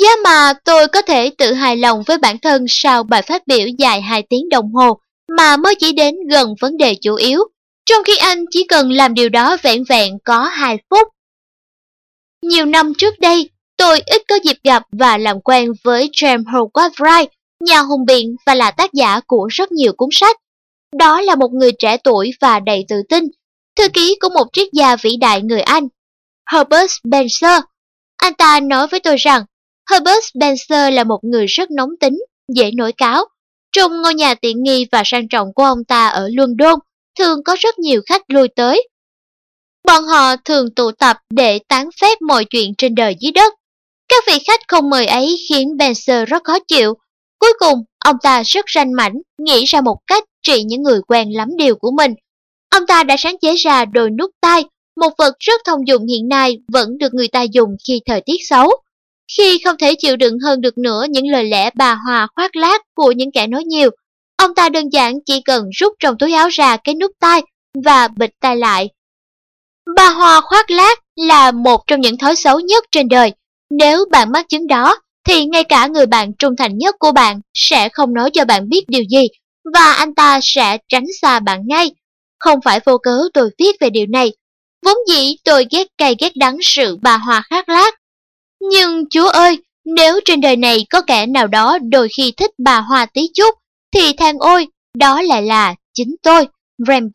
Giá mà tôi có thể tự hài lòng với bản thân sau bài phát biểu dài 2 tiếng đồng hồ mà mới chỉ đến gần vấn đề chủ yếu trong khi anh chỉ cần làm điều đó vẹn vẹn có 2 phút. Nhiều năm trước đây, tôi ít có dịp gặp và làm quen với James Howard Wright, nhà hùng biện và là tác giả của rất nhiều cuốn sách. Đó là một người trẻ tuổi và đầy tự tin, thư ký của một triết gia vĩ đại người Anh, Herbert Spencer. Anh ta nói với tôi rằng, Herbert Spencer là một người rất nóng tính, dễ nổi cáo. Trong ngôi nhà tiện nghi và sang trọng của ông ta ở London, thường có rất nhiều khách lui tới. Bọn họ thường tụ tập để tán phép mọi chuyện trên đời dưới đất. Các vị khách không mời ấy khiến Spencer rất khó chịu. Cuối cùng, ông ta rất ranh mảnh, nghĩ ra một cách trị những người quen lắm điều của mình. Ông ta đã sáng chế ra đôi nút tai, một vật rất thông dụng hiện nay vẫn được người ta dùng khi thời tiết xấu. Khi không thể chịu đựng hơn được nữa những lời lẽ bà hòa khoác lác của những kẻ nói nhiều, Ông ta đơn giản chỉ cần rút trong túi áo ra cái nút tai và bịt tai lại. Bà hòa khoác lác là một trong những thói xấu nhất trên đời. Nếu bạn mắc chứng đó, thì ngay cả người bạn trung thành nhất của bạn sẽ không nói cho bạn biết điều gì và anh ta sẽ tránh xa bạn ngay. Không phải vô cớ tôi viết về điều này. Vốn dĩ tôi ghét cay ghét đắng sự bà hòa khác lác. Nhưng chúa ơi, nếu trên đời này có kẻ nào đó đôi khi thích bà hòa tí chút, thì than ôi, đó lại là chính tôi, Ram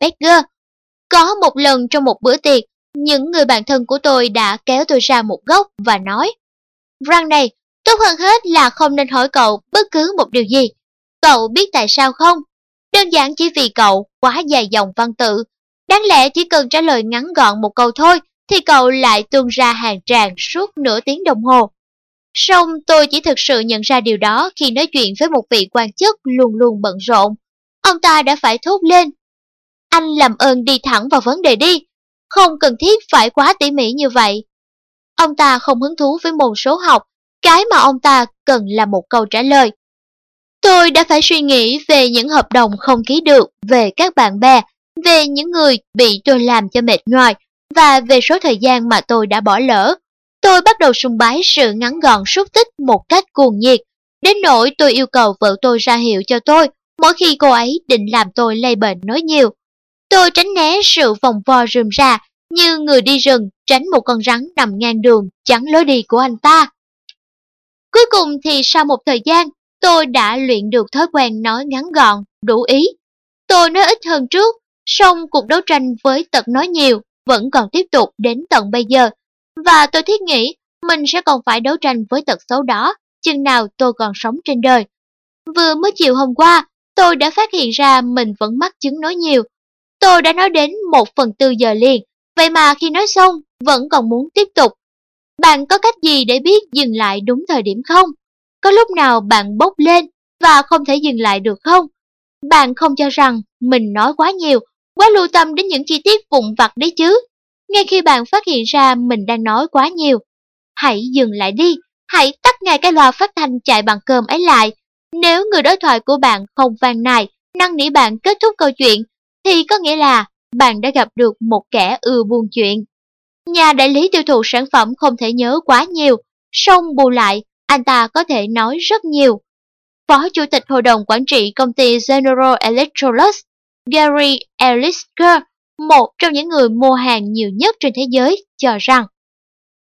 Có một lần trong một bữa tiệc, những người bạn thân của tôi đã kéo tôi ra một góc và nói Răng này, tốt hơn hết là không nên hỏi cậu bất cứ một điều gì. Cậu biết tại sao không? Đơn giản chỉ vì cậu quá dài dòng văn tự. Đáng lẽ chỉ cần trả lời ngắn gọn một câu thôi thì cậu lại tuôn ra hàng tràng suốt nửa tiếng đồng hồ. Song tôi chỉ thực sự nhận ra điều đó khi nói chuyện với một vị quan chức luôn luôn bận rộn. Ông ta đã phải thốt lên. Anh làm ơn đi thẳng vào vấn đề đi, không cần thiết phải quá tỉ mỉ như vậy. Ông ta không hứng thú với môn số học, cái mà ông ta cần là một câu trả lời. Tôi đã phải suy nghĩ về những hợp đồng không ký được, về các bạn bè, về những người bị tôi làm cho mệt nhoài và về số thời gian mà tôi đã bỏ lỡ. Tôi bắt đầu sùng bái sự ngắn gọn xúc tích một cách cuồng nhiệt, đến nỗi tôi yêu cầu vợ tôi ra hiệu cho tôi mỗi khi cô ấy định làm tôi lây bệnh nói nhiều. Tôi tránh né sự vòng vo rườm rà như người đi rừng tránh một con rắn nằm ngang đường chắn lối đi của anh ta. Cuối cùng thì sau một thời gian, tôi đã luyện được thói quen nói ngắn gọn, đủ ý. Tôi nói ít hơn trước, song cuộc đấu tranh với tật nói nhiều vẫn còn tiếp tục đến tận bây giờ. Và tôi thiết nghĩ mình sẽ còn phải đấu tranh với tật xấu đó, chừng nào tôi còn sống trên đời. Vừa mới chiều hôm qua, tôi đã phát hiện ra mình vẫn mắc chứng nói nhiều. Tôi đã nói đến một phần tư giờ liền, vậy mà khi nói xong, vẫn còn muốn tiếp tục. Bạn có cách gì để biết dừng lại đúng thời điểm không? Có lúc nào bạn bốc lên và không thể dừng lại được không? Bạn không cho rằng mình nói quá nhiều, quá lưu tâm đến những chi tiết vụn vặt đấy chứ. Ngay khi bạn phát hiện ra mình đang nói quá nhiều, hãy dừng lại đi, hãy tắt ngay cái loa phát thanh chạy bằng cơm ấy lại. Nếu người đối thoại của bạn không vang nài, năn nỉ bạn kết thúc câu chuyện, thì có nghĩa là bạn đã gặp được một kẻ ưa buôn chuyện. Nhà đại lý tiêu thụ sản phẩm không thể nhớ quá nhiều, song bù lại, anh ta có thể nói rất nhiều. Phó Chủ tịch Hội đồng Quản trị công ty General Electrolux, Gary Elisker, một trong những người mua hàng nhiều nhất trên thế giới, cho rằng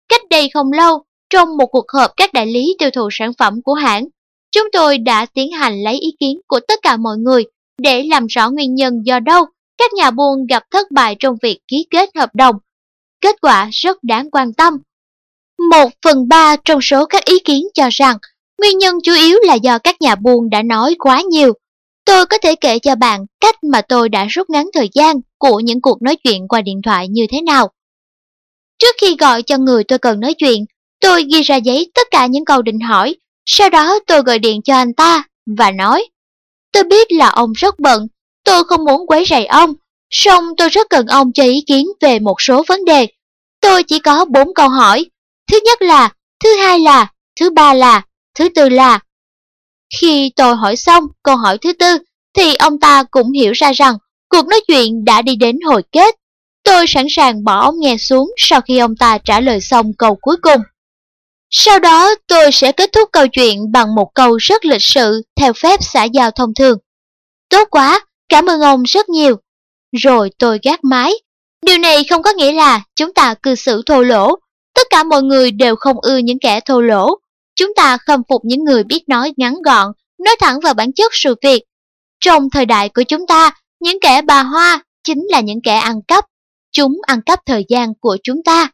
Cách đây không lâu, trong một cuộc họp các đại lý tiêu thụ sản phẩm của hãng, chúng tôi đã tiến hành lấy ý kiến của tất cả mọi người để làm rõ nguyên nhân do đâu các nhà buôn gặp thất bại trong việc ký kết hợp đồng. Kết quả rất đáng quan tâm. Một phần ba trong số các ý kiến cho rằng nguyên nhân chủ yếu là do các nhà buôn đã nói quá nhiều. Tôi có thể kể cho bạn cách mà tôi đã rút ngắn thời gian của những cuộc nói chuyện qua điện thoại như thế nào. Trước khi gọi cho người tôi cần nói chuyện, tôi ghi ra giấy tất cả những câu định hỏi, sau đó tôi gọi điện cho anh ta và nói Tôi biết là ông rất bận, tôi không muốn quấy rầy ông, song tôi rất cần ông cho ý kiến về một số vấn đề. Tôi chỉ có bốn câu hỏi. Thứ nhất là, thứ hai là, thứ ba là, thứ tư là. Khi tôi hỏi xong câu hỏi thứ tư, thì ông ta cũng hiểu ra rằng cuộc nói chuyện đã đi đến hồi kết. Tôi sẵn sàng bỏ ông nghe xuống sau khi ông ta trả lời xong câu cuối cùng. Sau đó tôi sẽ kết thúc câu chuyện bằng một câu rất lịch sự theo phép xã giao thông thường. Tốt quá, cảm ơn ông rất nhiều. Rồi tôi gác máy. Điều này không có nghĩa là chúng ta cư xử thô lỗ. Tất cả mọi người đều không ưa những kẻ thô lỗ. Chúng ta khâm phục những người biết nói ngắn gọn, nói thẳng vào bản chất sự việc. Trong thời đại của chúng ta, những kẻ bà hoa chính là những kẻ ăn cắp. Chúng ăn cắp thời gian của chúng ta.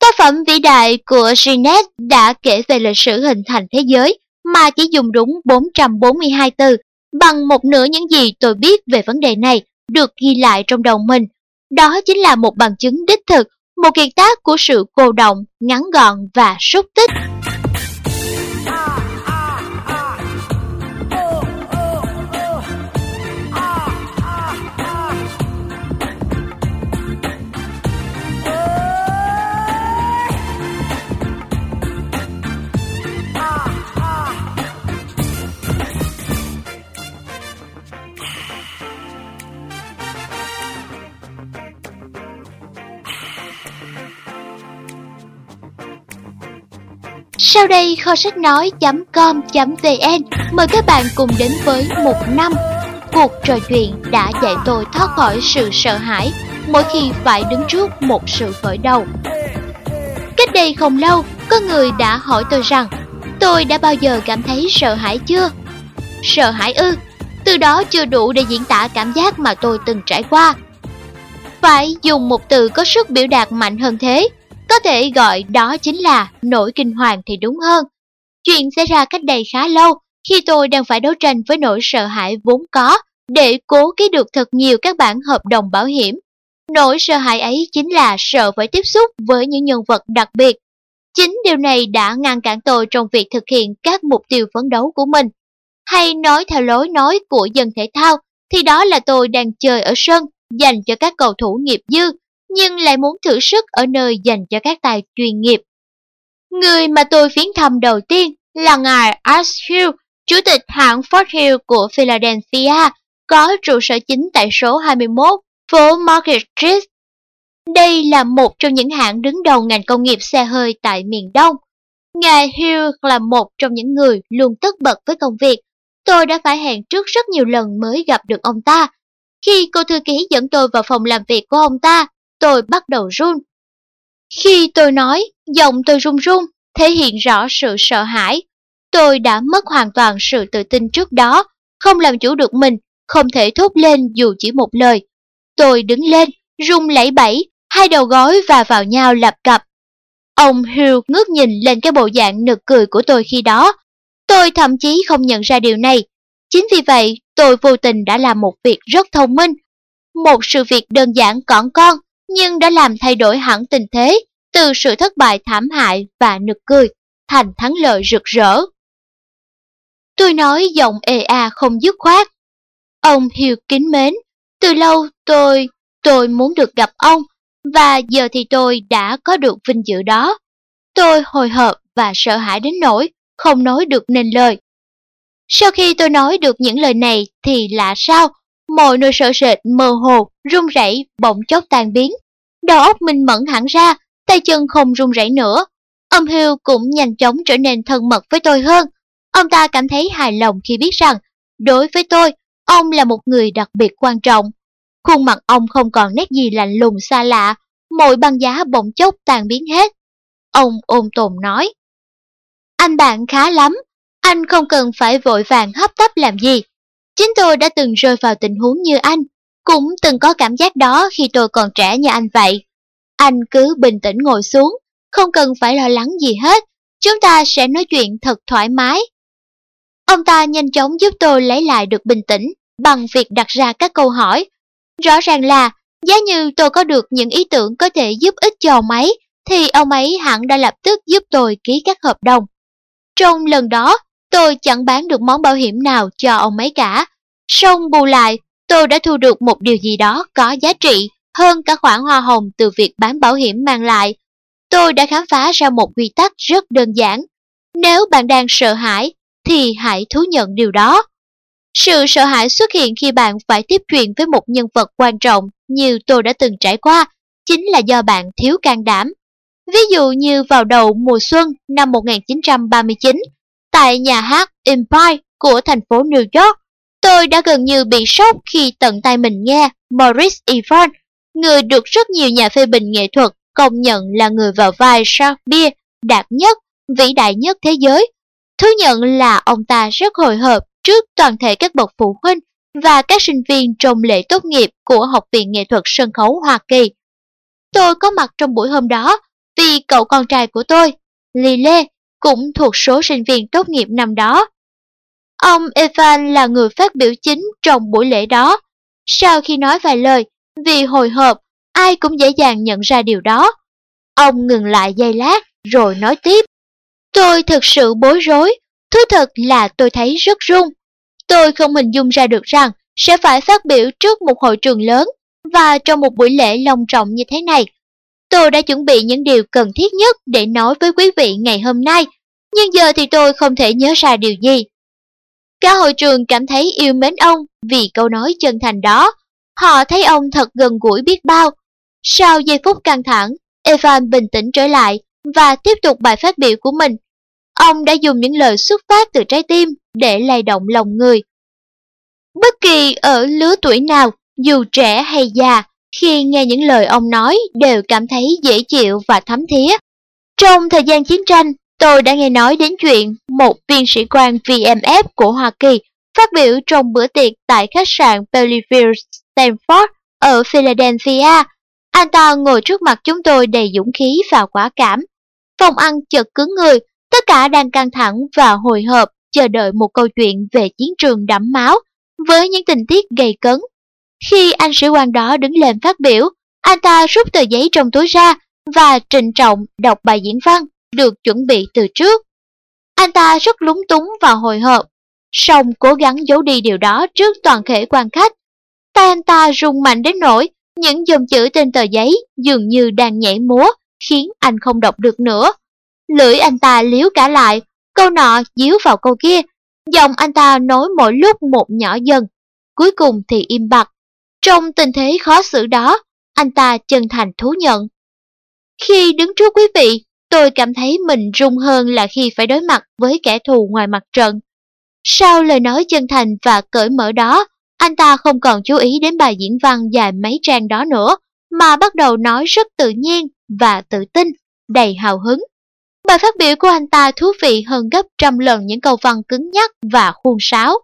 Tác phẩm vĩ đại của Genet đã kể về lịch sử hình thành thế giới mà chỉ dùng đúng 442 từ, bằng một nửa những gì tôi biết về vấn đề này được ghi lại trong đầu mình. Đó chính là một bằng chứng đích thực, một kiệt tác của sự cô động, ngắn gọn và xúc tích. Sau đây kho sách nói.com.vn mời các bạn cùng đến với một năm Cuộc trò chuyện đã dạy tôi thoát khỏi sự sợ hãi mỗi khi phải đứng trước một sự khởi đầu. Cách đây không lâu, có người đã hỏi tôi rằng tôi đã bao giờ cảm thấy sợ hãi chưa? Sợ hãi ư? Từ đó chưa đủ để diễn tả cảm giác mà tôi từng trải qua. Phải dùng một từ có sức biểu đạt mạnh hơn thế, có thể gọi đó chính là nỗi kinh hoàng thì đúng hơn. Chuyện xảy ra cách đây khá lâu, khi tôi đang phải đấu tranh với nỗi sợ hãi vốn có để cố ký được thật nhiều các bản hợp đồng bảo hiểm. Nỗi sợ hãi ấy chính là sợ phải tiếp xúc với những nhân vật đặc biệt. Chính điều này đã ngăn cản tôi trong việc thực hiện các mục tiêu phấn đấu của mình. Hay nói theo lối nói của dân thể thao, thì đó là tôi đang chơi ở sân dành cho các cầu thủ nghiệp dư, nhưng lại muốn thử sức ở nơi dành cho các tài chuyên nghiệp. Người mà tôi viếng thăm đầu tiên là ngài Ash Hill, chủ tịch hãng Fort Hill của Philadelphia, có trụ sở chính tại số 21, phố Market Street. Đây là một trong những hãng đứng đầu ngành công nghiệp xe hơi tại miền Đông. Ngài Hill là một trong những người luôn tất bật với công việc. Tôi đã phải hẹn trước rất nhiều lần mới gặp được ông ta. Khi cô thư ký dẫn tôi vào phòng làm việc của ông ta, tôi bắt đầu run. Khi tôi nói, giọng tôi run run, thể hiện rõ sự sợ hãi. Tôi đã mất hoàn toàn sự tự tin trước đó, không làm chủ được mình, không thể thốt lên dù chỉ một lời. Tôi đứng lên, run lẩy bẩy, hai đầu gối và vào nhau lập cập. Ông hugh ngước nhìn lên cái bộ dạng nực cười của tôi khi đó. Tôi thậm chí không nhận ra điều này. Chính vì vậy, tôi vô tình đã làm một việc rất thông minh. Một sự việc đơn giản cỏn con, nhưng đã làm thay đổi hẳn tình thế, từ sự thất bại thảm hại và nực cười, thành thắng lợi rực rỡ. Tôi nói giọng ê a không dứt khoát. Ông Hill kính mến, từ lâu tôi, tôi muốn được gặp ông, và giờ thì tôi đã có được vinh dự đó. Tôi hồi hộp và sợ hãi đến nỗi không nói được nên lời. Sau khi tôi nói được những lời này thì lạ sao, mọi nỗi sợ sệt mơ hồ, run rẩy bỗng chốc tan biến. Đầu óc minh mẫn hẳn ra, tay chân không run rẩy nữa. Ông Hill cũng nhanh chóng trở nên thân mật với tôi hơn. Ông ta cảm thấy hài lòng khi biết rằng, đối với tôi, ông là một người đặc biệt quan trọng. Khuôn mặt ông không còn nét gì lạnh lùng xa lạ, mọi băng giá bỗng chốc tan biến hết. Ông ôm tồn nói, Anh bạn khá lắm, anh không cần phải vội vàng hấp tấp làm gì. Chính tôi đã từng rơi vào tình huống như anh, cũng từng có cảm giác đó khi tôi còn trẻ như anh vậy. Anh cứ bình tĩnh ngồi xuống, không cần phải lo lắng gì hết, chúng ta sẽ nói chuyện thật thoải mái. Ông ta nhanh chóng giúp tôi lấy lại được bình tĩnh bằng việc đặt ra các câu hỏi. Rõ ràng là, giá như tôi có được những ý tưởng có thể giúp ích cho ông ấy, thì ông ấy hẳn đã lập tức giúp tôi ký các hợp đồng. Trong lần đó, tôi chẳng bán được món bảo hiểm nào cho ông ấy cả. song bù lại, tôi đã thu được một điều gì đó có giá trị hơn cả khoản hoa hồng từ việc bán bảo hiểm mang lại. Tôi đã khám phá ra một quy tắc rất đơn giản. Nếu bạn đang sợ hãi, thì hãy thú nhận điều đó. Sự sợ hãi xuất hiện khi bạn phải tiếp chuyện với một nhân vật quan trọng như tôi đã từng trải qua, chính là do bạn thiếu can đảm. Ví dụ như vào đầu mùa xuân năm 1939, tại nhà hát Empire của thành phố New York, tôi đã gần như bị sốc khi tận tay mình nghe Maurice Yvonne, người được rất nhiều nhà phê bình nghệ thuật công nhận là người vào vai Shakespeare đạt nhất, vĩ đại nhất thế giới. Thú nhận là ông ta rất hồi hộp trước toàn thể các bậc phụ huynh và các sinh viên trong lễ tốt nghiệp của Học viện Nghệ thuật Sân khấu Hoa Kỳ. Tôi có mặt trong buổi hôm đó vì cậu con trai của tôi, Lily, Lê, cũng thuộc số sinh viên tốt nghiệp năm đó. Ông Evan là người phát biểu chính trong buổi lễ đó. Sau khi nói vài lời, vì hồi hộp, ai cũng dễ dàng nhận ra điều đó. Ông ngừng lại giây lát, rồi nói tiếp. Tôi thực sự bối rối, thú thật là tôi thấy rất run. Tôi không hình dung ra được rằng sẽ phải phát biểu trước một hội trường lớn và trong một buổi lễ long trọng như thế này. Tôi đã chuẩn bị những điều cần thiết nhất để nói với quý vị ngày hôm nay, nhưng giờ thì tôi không thể nhớ ra điều gì. Cả hội trường cảm thấy yêu mến ông vì câu nói chân thành đó. Họ thấy ông thật gần gũi biết bao. Sau giây phút căng thẳng, Evan bình tĩnh trở lại và tiếp tục bài phát biểu của mình. Ông đã dùng những lời xuất phát từ trái tim để lay động lòng người. Bất kỳ ở lứa tuổi nào, dù trẻ hay già, khi nghe những lời ông nói đều cảm thấy dễ chịu và thấm thía. Trong thời gian chiến tranh, tôi đã nghe nói đến chuyện một viên sĩ quan VMF của Hoa Kỳ phát biểu trong bữa tiệc tại khách sạn Bellevue Stanford ở Philadelphia. Anh ta ngồi trước mặt chúng tôi đầy dũng khí và quả cảm. Phòng ăn chợt cứng người, tất cả đang căng thẳng và hồi hộp chờ đợi một câu chuyện về chiến trường đẫm máu với những tình tiết gay cấn. Khi anh sĩ quan đó đứng lên phát biểu, anh ta rút tờ giấy trong túi ra và trịnh trọng đọc bài diễn văn được chuẩn bị từ trước. Anh ta rất lúng túng và hồi hộp, song cố gắng giấu đi điều đó trước toàn thể quan khách. Tay anh ta rung mạnh đến nỗi những dòng chữ trên tờ giấy dường như đang nhảy múa, khiến anh không đọc được nữa. Lưỡi anh ta liếu cả lại, câu nọ díu vào câu kia, giọng anh ta nói mỗi lúc một nhỏ dần, cuối cùng thì im bặt. Trong tình thế khó xử đó, anh ta chân thành thú nhận. Khi đứng trước quý vị, tôi cảm thấy mình rung hơn là khi phải đối mặt với kẻ thù ngoài mặt trận. Sau lời nói chân thành và cởi mở đó, anh ta không còn chú ý đến bài diễn văn dài mấy trang đó nữa, mà bắt đầu nói rất tự nhiên và tự tin, đầy hào hứng. Bài phát biểu của anh ta thú vị hơn gấp trăm lần những câu văn cứng nhắc và khuôn sáo.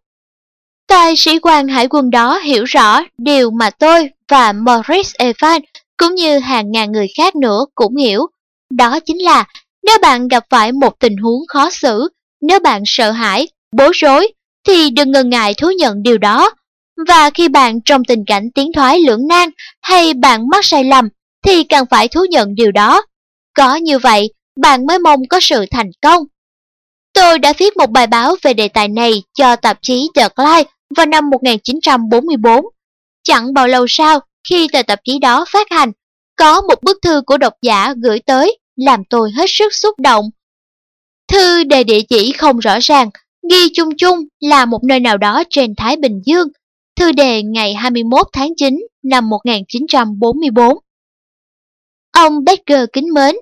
Tài sĩ quan hải quân đó hiểu rõ điều mà tôi và Maurice Evans cũng như hàng ngàn người khác nữa cũng hiểu. Đó chính là nếu bạn gặp phải một tình huống khó xử, nếu bạn sợ hãi, bối rối, thì đừng ngần ngại thú nhận điều đó. Và khi bạn trong tình cảnh tiến thoái lưỡng nan hay bạn mắc sai lầm, thì cần phải thú nhận điều đó. Có như vậy, bạn mới mong có sự thành công. Tôi đã viết một bài báo về đề tài này cho tạp chí The Clyde vào năm 1944. Chẳng bao lâu sau, khi tờ tạp chí đó phát hành, có một bức thư của độc giả gửi tới làm tôi hết sức xúc động. Thư đề địa chỉ không rõ ràng, ghi chung chung là một nơi nào đó trên Thái Bình Dương. Thư đề ngày 21 tháng 9 năm 1944. Ông Becker kính mến,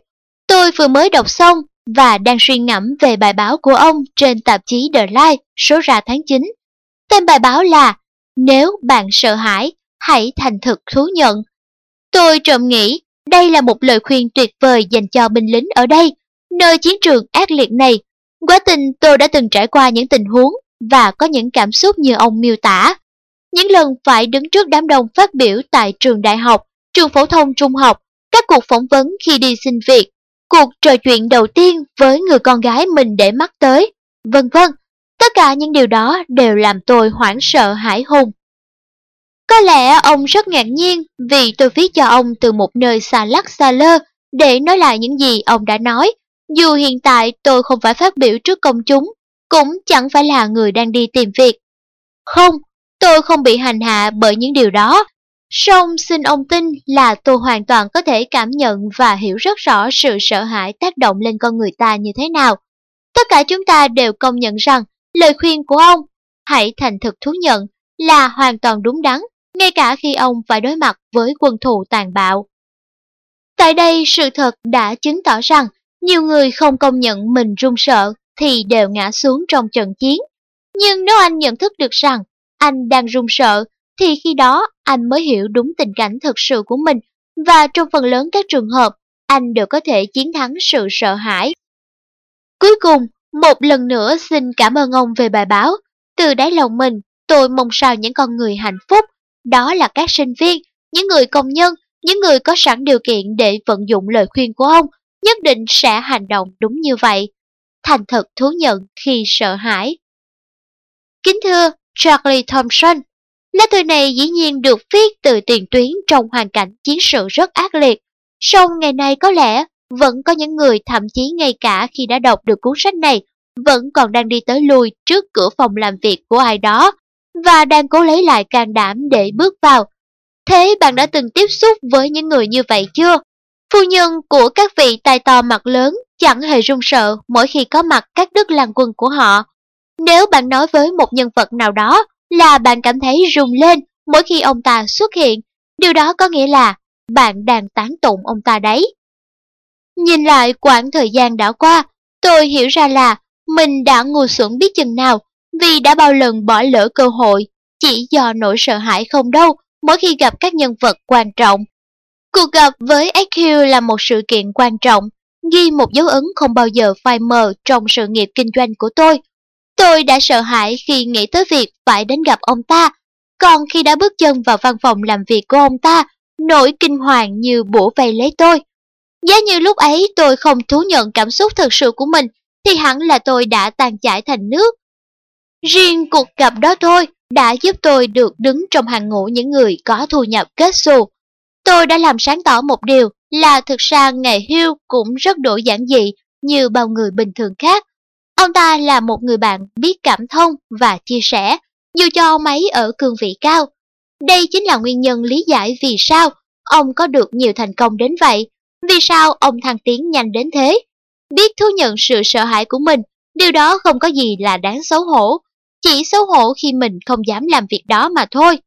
tôi vừa mới đọc xong và đang suy ngẫm về bài báo của ông trên tạp chí The Life số ra tháng 9 Tên bài báo là Nếu bạn sợ hãi, hãy thành thực thú nhận. Tôi trộm nghĩ đây là một lời khuyên tuyệt vời dành cho binh lính ở đây, nơi chiến trường ác liệt này. Quá tình tôi đã từng trải qua những tình huống và có những cảm xúc như ông miêu tả. Những lần phải đứng trước đám đông phát biểu tại trường đại học, trường phổ thông trung học, các cuộc phỏng vấn khi đi xin việc, cuộc trò chuyện đầu tiên với người con gái mình để mắt tới, vân vân. Tất cả những điều đó đều làm tôi hoảng sợ hãi hùng. Có lẽ ông rất ngạc nhiên vì tôi viết cho ông từ một nơi xa lắc xa lơ để nói lại những gì ông đã nói. Dù hiện tại tôi không phải phát biểu trước công chúng, cũng chẳng phải là người đang đi tìm việc. Không, tôi không bị hành hạ bởi những điều đó. Song xin ông tin là tôi hoàn toàn có thể cảm nhận và hiểu rất rõ sự sợ hãi tác động lên con người ta như thế nào. Tất cả chúng ta đều công nhận rằng Lời khuyên của ông, hãy thành thực thú nhận, là hoàn toàn đúng đắn, ngay cả khi ông phải đối mặt với quân thù tàn bạo. Tại đây, sự thật đã chứng tỏ rằng nhiều người không công nhận mình run sợ thì đều ngã xuống trong trận chiến. Nhưng nếu anh nhận thức được rằng anh đang run sợ, thì khi đó anh mới hiểu đúng tình cảnh thực sự của mình và trong phần lớn các trường hợp, anh đều có thể chiến thắng sự sợ hãi. Cuối cùng, một lần nữa xin cảm ơn ông về bài báo. Từ đáy lòng mình, tôi mong sao những con người hạnh phúc, đó là các sinh viên, những người công nhân, những người có sẵn điều kiện để vận dụng lời khuyên của ông, nhất định sẽ hành động đúng như vậy. Thành thật thú nhận khi sợ hãi. Kính thưa Charlie Thompson, lá thư này dĩ nhiên được viết từ tiền tuyến trong hoàn cảnh chiến sự rất ác liệt. Song ngày nay có lẽ vẫn có những người thậm chí ngay cả khi đã đọc được cuốn sách này vẫn còn đang đi tới lui trước cửa phòng làm việc của ai đó và đang cố lấy lại can đảm để bước vào. Thế bạn đã từng tiếp xúc với những người như vậy chưa? Phu nhân của các vị tài to mặt lớn chẳng hề run sợ mỗi khi có mặt các đức làng quân của họ. Nếu bạn nói với một nhân vật nào đó là bạn cảm thấy rung lên mỗi khi ông ta xuất hiện, điều đó có nghĩa là bạn đang tán tụng ông ta đấy. Nhìn lại quãng thời gian đã qua, tôi hiểu ra là mình đã ngu xuẩn biết chừng nào vì đã bao lần bỏ lỡ cơ hội chỉ do nỗi sợ hãi không đâu mỗi khi gặp các nhân vật quan trọng. Cuộc gặp với XQ là một sự kiện quan trọng, ghi một dấu ấn không bao giờ phai mờ trong sự nghiệp kinh doanh của tôi. Tôi đã sợ hãi khi nghĩ tới việc phải đến gặp ông ta, còn khi đã bước chân vào văn phòng làm việc của ông ta, nỗi kinh hoàng như bủa vây lấy tôi. Giá như lúc ấy tôi không thú nhận cảm xúc thật sự của mình, thì hẳn là tôi đã tan chảy thành nước. Riêng cuộc gặp đó thôi đã giúp tôi được đứng trong hàng ngũ những người có thu nhập kết xù. Tôi đã làm sáng tỏ một điều là thực ra nghề hưu cũng rất đổi giản dị như bao người bình thường khác. Ông ta là một người bạn biết cảm thông và chia sẻ, dù cho ông ấy ở cương vị cao. Đây chính là nguyên nhân lý giải vì sao ông có được nhiều thành công đến vậy, vì sao ông thăng tiến nhanh đến thế. Biết thú nhận sự sợ hãi của mình, điều đó không có gì là đáng xấu hổ, chỉ xấu hổ khi mình không dám làm việc đó mà thôi.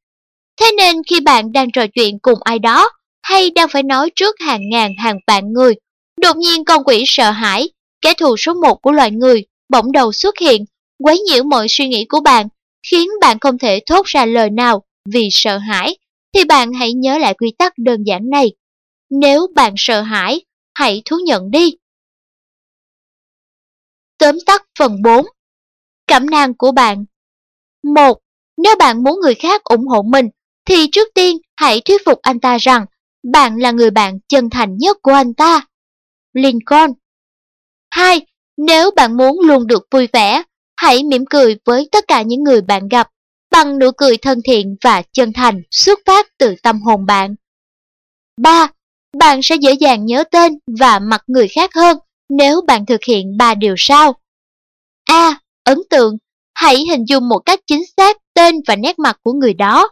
Thế nên khi bạn đang trò chuyện cùng ai đó, hay đang phải nói trước hàng ngàn hàng vạn người, đột nhiên con quỷ sợ hãi, kẻ thù số một của loài người, bỗng đầu xuất hiện, quấy nhiễu mọi suy nghĩ của bạn, khiến bạn không thể thốt ra lời nào vì sợ hãi, thì bạn hãy nhớ lại quy tắc đơn giản này. Nếu bạn sợ hãi, hãy thú nhận đi. Tóm tắt phần 4 cẩm nang của bạn một Nếu bạn muốn người khác ủng hộ mình, thì trước tiên hãy thuyết phục anh ta rằng bạn là người bạn chân thành nhất của anh ta. Lincoln 2. Nếu bạn muốn luôn được vui vẻ, hãy mỉm cười với tất cả những người bạn gặp bằng nụ cười thân thiện và chân thành xuất phát từ tâm hồn bạn. 3. Bạn sẽ dễ dàng nhớ tên và mặt người khác hơn nếu bạn thực hiện ba điều sau. A. Ấn tượng. Hãy hình dung một cách chính xác tên và nét mặt của người đó.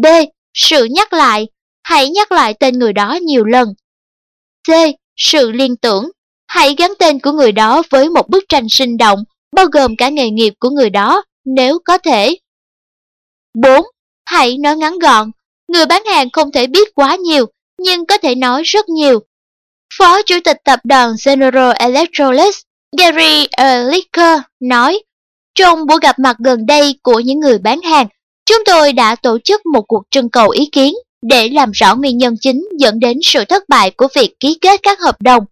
B. Sự nhắc lại. Hãy nhắc lại tên người đó nhiều lần. C. Sự liên tưởng. Hãy gắn tên của người đó với một bức tranh sinh động, bao gồm cả nghề nghiệp của người đó, nếu có thể. 4. Hãy nói ngắn gọn. Người bán hàng không thể biết quá nhiều, nhưng có thể nói rất nhiều. Phó Chủ tịch Tập đoàn General Electrolux Gary ờ, Licker nói, trong buổi gặp mặt gần đây của những người bán hàng, chúng tôi đã tổ chức một cuộc trưng cầu ý kiến để làm rõ nguyên nhân chính dẫn đến sự thất bại của việc ký kết các hợp đồng.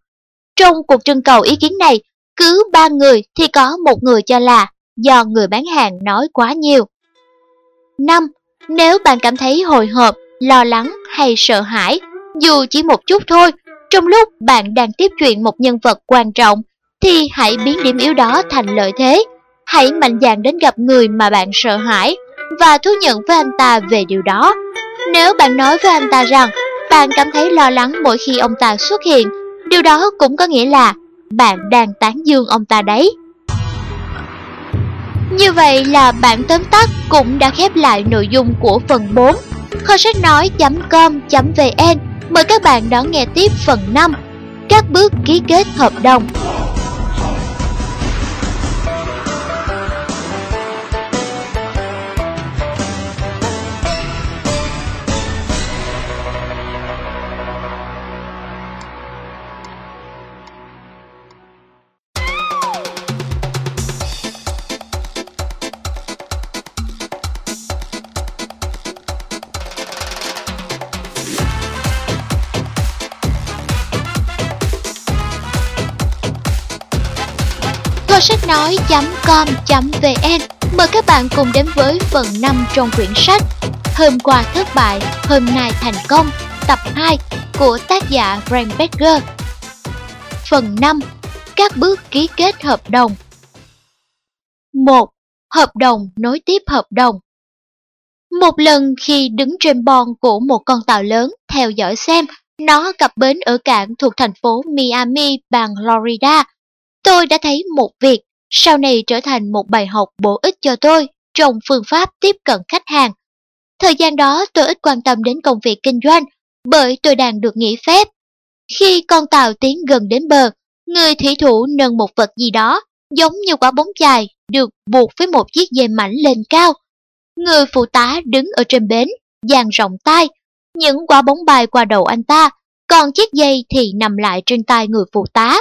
Trong cuộc trưng cầu ý kiến này, cứ ba người thì có một người cho là do người bán hàng nói quá nhiều. 5. Nếu bạn cảm thấy hồi hộp, lo lắng hay sợ hãi, dù chỉ một chút thôi, trong lúc bạn đang tiếp chuyện một nhân vật quan trọng, thì hãy biến điểm yếu đó thành lợi thế. Hãy mạnh dạn đến gặp người mà bạn sợ hãi và thú nhận với anh ta về điều đó. Nếu bạn nói với anh ta rằng bạn cảm thấy lo lắng mỗi khi ông ta xuất hiện, điều đó cũng có nghĩa là bạn đang tán dương ông ta đấy. Như vậy là bản tóm tắt cũng đã khép lại nội dung của phần 4. Kho sách nói.com.vn Mời các bạn đón nghe tiếp phần 5 Các bước ký kết hợp đồng nói.com.vn Mời các bạn cùng đến với phần 5 trong quyển sách Hôm qua thất bại, hôm nay thành công Tập 2 của tác giả Frank Becker. Phần 5 Các bước ký kết hợp đồng. 1. Hợp đồng nối tiếp hợp đồng. Một lần khi đứng trên bon của một con tàu lớn theo dõi xem nó cập bến ở cảng thuộc thành phố Miami, bang Florida, Tôi đã thấy một việc sau này trở thành một bài học bổ ích cho tôi trong phương pháp tiếp cận khách hàng. Thời gian đó tôi ít quan tâm đến công việc kinh doanh bởi tôi đang được nghỉ phép. Khi con tàu tiến gần đến bờ, người thủy thủ nâng một vật gì đó giống như quả bóng dài được buộc với một chiếc dây mảnh lên cao. Người phụ tá đứng ở trên bến, dàn rộng tay, những quả bóng bay qua đầu anh ta, còn chiếc dây thì nằm lại trên tay người phụ tá.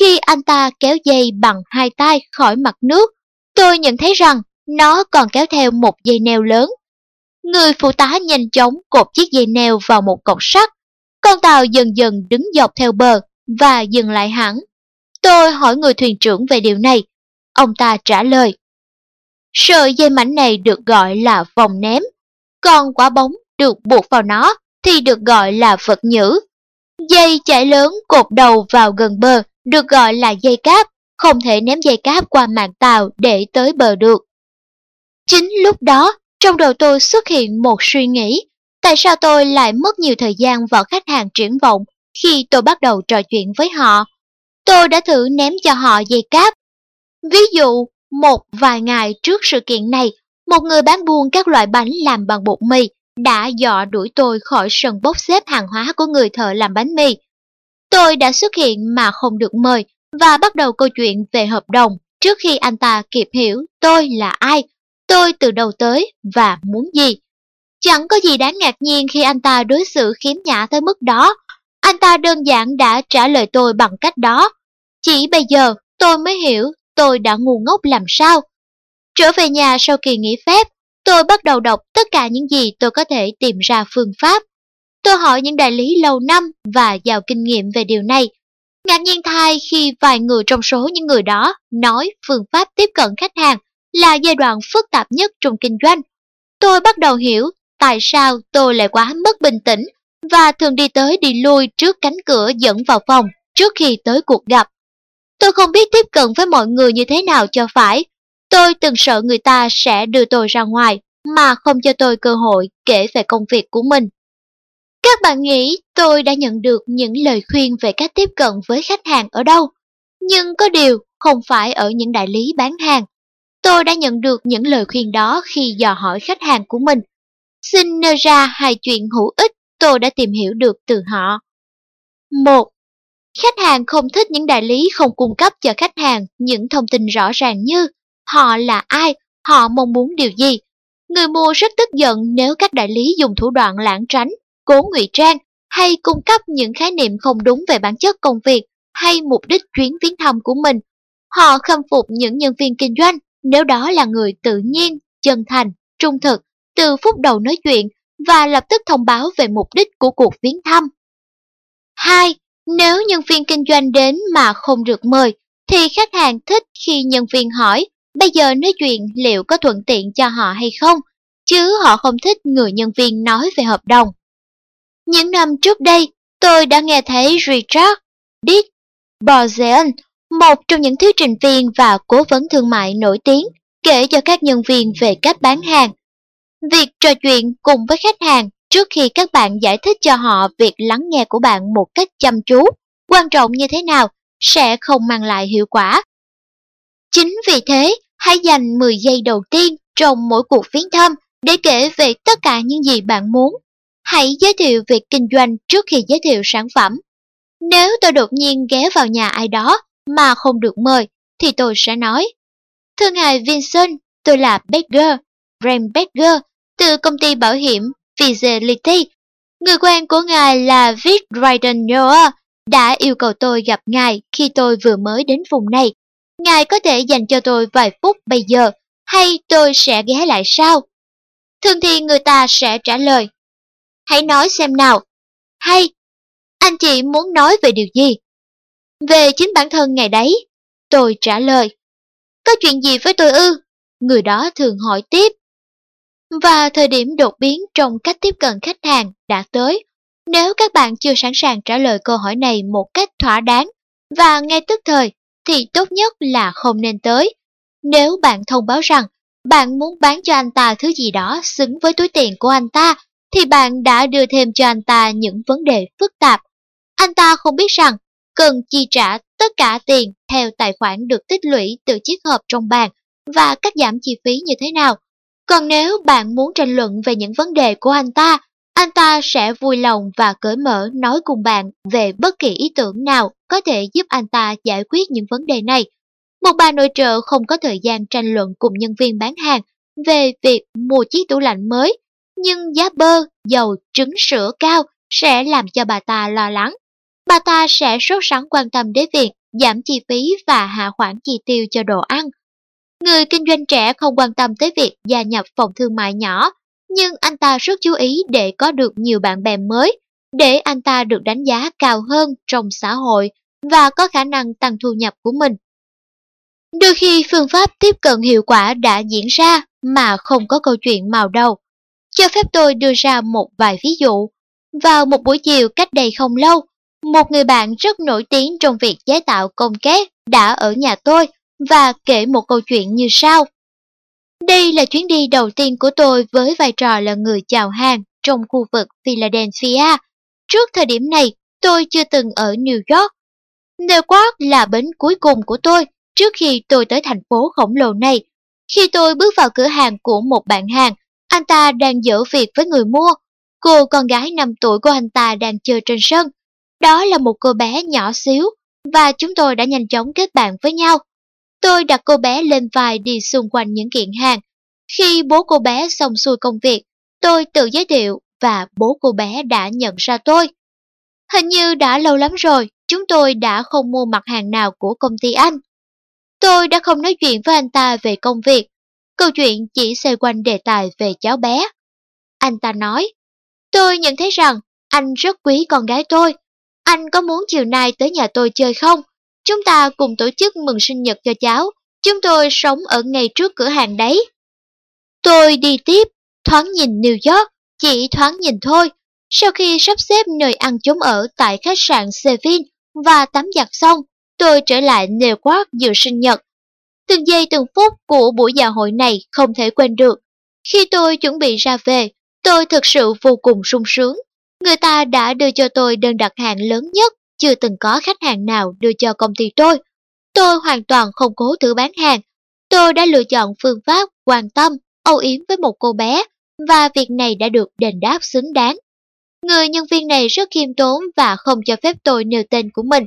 Khi anh ta kéo dây bằng hai tay khỏi mặt nước, tôi nhận thấy rằng nó còn kéo theo một dây neo lớn. Người phụ tá nhanh chóng cột chiếc dây neo vào một cột sắt. Con tàu dần dần đứng dọc theo bờ và dừng lại hẳn. Tôi hỏi người thuyền trưởng về điều này. Ông ta trả lời. Sợi dây mảnh này được gọi là vòng ném, còn quả bóng được buộc vào nó thì được gọi là vật nhữ. Dây chạy lớn cột đầu vào gần bờ được gọi là dây cáp, không thể ném dây cáp qua mạn tàu để tới bờ được. Chính lúc đó, trong đầu tôi xuất hiện một suy nghĩ, tại sao tôi lại mất nhiều thời gian vào khách hàng triển vọng khi tôi bắt đầu trò chuyện với họ. Tôi đã thử ném cho họ dây cáp. Ví dụ, một vài ngày trước sự kiện này, một người bán buôn các loại bánh làm bằng bột mì đã dọ đuổi tôi khỏi sân bốc xếp hàng hóa của người thợ làm bánh mì. Tôi đã xuất hiện mà không được mời và bắt đầu câu chuyện về hợp đồng trước khi anh ta kịp hiểu tôi là ai, tôi từ đâu tới và muốn gì. Chẳng có gì đáng ngạc nhiên khi anh ta đối xử khiếm nhã tới mức đó. Anh ta đơn giản đã trả lời tôi bằng cách đó. Chỉ bây giờ tôi mới hiểu tôi đã ngu ngốc làm sao. Trở về nhà sau kỳ nghỉ phép, tôi bắt đầu đọc tất cả những gì tôi có thể tìm ra phương pháp. Tôi hỏi những đại lý lâu năm và giàu kinh nghiệm về điều này. Ngạc nhiên thay khi vài người trong số những người đó nói phương pháp tiếp cận khách hàng là giai đoạn phức tạp nhất trong kinh doanh. Tôi bắt đầu hiểu tại sao tôi lại quá mất bình tĩnh và thường đi tới đi lui trước cánh cửa dẫn vào phòng trước khi tới cuộc gặp. Tôi không biết tiếp cận với mọi người như thế nào cho phải. Tôi từng sợ người ta sẽ đưa tôi ra ngoài mà không cho tôi cơ hội kể về công việc của mình. Các bạn nghĩ tôi đã nhận được những lời khuyên về cách tiếp cận với khách hàng ở đâu? Nhưng có điều không phải ở những đại lý bán hàng. Tôi đã nhận được những lời khuyên đó khi dò hỏi khách hàng của mình. Xin nêu ra hai chuyện hữu ích tôi đã tìm hiểu được từ họ. Một, Khách hàng không thích những đại lý không cung cấp cho khách hàng những thông tin rõ ràng như họ là ai, họ mong muốn điều gì. Người mua rất tức giận nếu các đại lý dùng thủ đoạn lãng tránh, cố ngụy trang hay cung cấp những khái niệm không đúng về bản chất công việc hay mục đích chuyến viếng thăm của mình. Họ khâm phục những nhân viên kinh doanh nếu đó là người tự nhiên, chân thành, trung thực, từ phút đầu nói chuyện và lập tức thông báo về mục đích của cuộc viếng thăm. 2. Nếu nhân viên kinh doanh đến mà không được mời, thì khách hàng thích khi nhân viên hỏi bây giờ nói chuyện liệu có thuận tiện cho họ hay không, chứ họ không thích người nhân viên nói về hợp đồng. Những năm trước đây, tôi đã nghe thấy Richard Dick Borzean, một trong những thuyết trình viên và cố vấn thương mại nổi tiếng, kể cho các nhân viên về cách bán hàng. Việc trò chuyện cùng với khách hàng trước khi các bạn giải thích cho họ việc lắng nghe của bạn một cách chăm chú, quan trọng như thế nào, sẽ không mang lại hiệu quả. Chính vì thế, hãy dành 10 giây đầu tiên trong mỗi cuộc viếng thăm để kể về tất cả những gì bạn muốn. Hãy giới thiệu việc kinh doanh trước khi giới thiệu sản phẩm. Nếu tôi đột nhiên ghé vào nhà ai đó mà không được mời, thì tôi sẽ nói Thưa ngài Vincent, tôi là Becker, Ram Becker, từ công ty bảo hiểm Fidelity. Người quen của ngài là Vic Ryden Noah đã yêu cầu tôi gặp ngài khi tôi vừa mới đến vùng này. Ngài có thể dành cho tôi vài phút bây giờ, hay tôi sẽ ghé lại sau? Thường thì người ta sẽ trả lời. Hãy nói xem nào. Hay, anh chị muốn nói về điều gì? Về chính bản thân ngày đấy. Tôi trả lời. Có chuyện gì với tôi ư? Người đó thường hỏi tiếp. Và thời điểm đột biến trong cách tiếp cận khách hàng đã tới. Nếu các bạn chưa sẵn sàng trả lời câu hỏi này một cách thỏa đáng và ngay tức thời, thì tốt nhất là không nên tới. Nếu bạn thông báo rằng bạn muốn bán cho anh ta thứ gì đó xứng với túi tiền của anh ta, thì bạn đã đưa thêm cho anh ta những vấn đề phức tạp. Anh ta không biết rằng cần chi trả tất cả tiền theo tài khoản được tích lũy từ chiếc hộp trong bàn và cắt giảm chi phí như thế nào. Còn nếu bạn muốn tranh luận về những vấn đề của anh ta, anh ta sẽ vui lòng và cởi mở nói cùng bạn về bất kỳ ý tưởng nào có thể giúp anh ta giải quyết những vấn đề này. Một bà nội trợ không có thời gian tranh luận cùng nhân viên bán hàng về việc mua chiếc tủ lạnh mới, nhưng giá bơ, dầu, trứng sữa cao sẽ làm cho bà ta lo lắng. Bà ta sẽ sốt sắng quan tâm đến việc giảm chi phí và hạ khoản chi tiêu cho đồ ăn. Người kinh doanh trẻ không quan tâm tới việc gia nhập phòng thương mại nhỏ, nhưng anh ta rất chú ý để có được nhiều bạn bè mới, để anh ta được đánh giá cao hơn trong xã hội và có khả năng tăng thu nhập của mình. Đôi khi phương pháp tiếp cận hiệu quả đã diễn ra mà không có câu chuyện màu đầu. Cho phép tôi đưa ra một vài ví dụ. Vào một buổi chiều cách đây không lâu, một người bạn rất nổi tiếng trong việc chế tạo công kép đã ở nhà tôi và kể một câu chuyện như sau. Đây là chuyến đi đầu tiên của tôi với vai trò là người chào hàng trong khu vực Philadelphia. Trước thời điểm này, tôi chưa từng ở New York. Newark là bến cuối cùng của tôi trước khi tôi tới thành phố khổng lồ này. Khi tôi bước vào cửa hàng của một bạn hàng, anh ta đang giữ việc với người mua. Cô con gái 5 tuổi của anh ta đang chơi trên sân. Đó là một cô bé nhỏ xíu, và chúng tôi đã nhanh chóng kết bạn với nhau. Tôi đặt cô bé lên vai đi xung quanh những kiện hàng. Khi bố cô bé xong xuôi công việc, tôi tự giới thiệu và bố cô bé đã nhận ra tôi. Hình như đã lâu lắm rồi, chúng tôi đã không mua mặt hàng nào của công ty anh. Tôi đã không nói chuyện với anh ta về công việc, câu chuyện chỉ xoay quanh đề tài về cháu bé. Anh ta nói, tôi nhận thấy rằng anh rất quý con gái tôi. Anh có muốn chiều nay tới nhà tôi chơi không? Chúng ta cùng tổ chức mừng sinh nhật cho cháu. Chúng tôi sống ở ngay trước cửa hàng đấy. Tôi đi tiếp, thoáng nhìn New York, chỉ thoáng nhìn thôi. Sau khi sắp xếp nơi ăn chốn ở tại khách sạn Sevin và tắm giặt xong, tôi trở lại Newark dự sinh nhật. Từng giây từng phút của buổi dạ hội này không thể quên được. Khi tôi chuẩn bị ra về, tôi thực sự vô cùng sung sướng. Người ta đã đưa cho tôi đơn đặt hàng lớn nhất chưa từng có khách hàng nào đưa cho công ty tôi. Tôi hoàn toàn không cố thử bán hàng. Tôi đã lựa chọn phương pháp quan tâm, âu yếm với một cô bé và việc này đã được đền đáp xứng đáng. Người nhân viên này rất khiêm tốn và không cho phép tôi nêu tên của mình.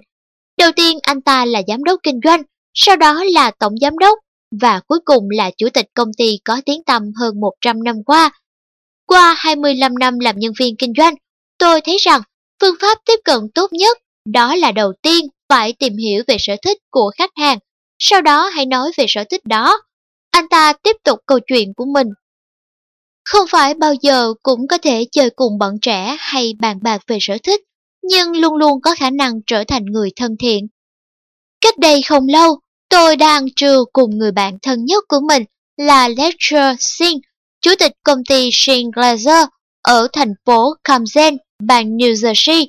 Đầu tiên anh ta là giám đốc kinh doanh, sau đó là tổng giám đốc và cuối cùng là chủ tịch công ty có tiếng tăm hơn 100 năm qua. Qua 25 năm làm nhân viên kinh doanh, tôi thấy rằng phương pháp tiếp cận tốt nhất đó là đầu tiên phải tìm hiểu về sở thích của khách hàng, sau đó hãy nói về sở thích đó. Anh ta tiếp tục câu chuyện của mình. Không phải bao giờ cũng có thể chơi cùng bọn trẻ hay bàn bạc về sở thích, nhưng luôn luôn có khả năng trở thành người thân thiện. Cách đây không lâu, tôi đang trưa cùng người bạn thân nhất của mình là Lecture Singh, chủ tịch công ty Singh Glazer ở thành phố Camden, bang New Jersey.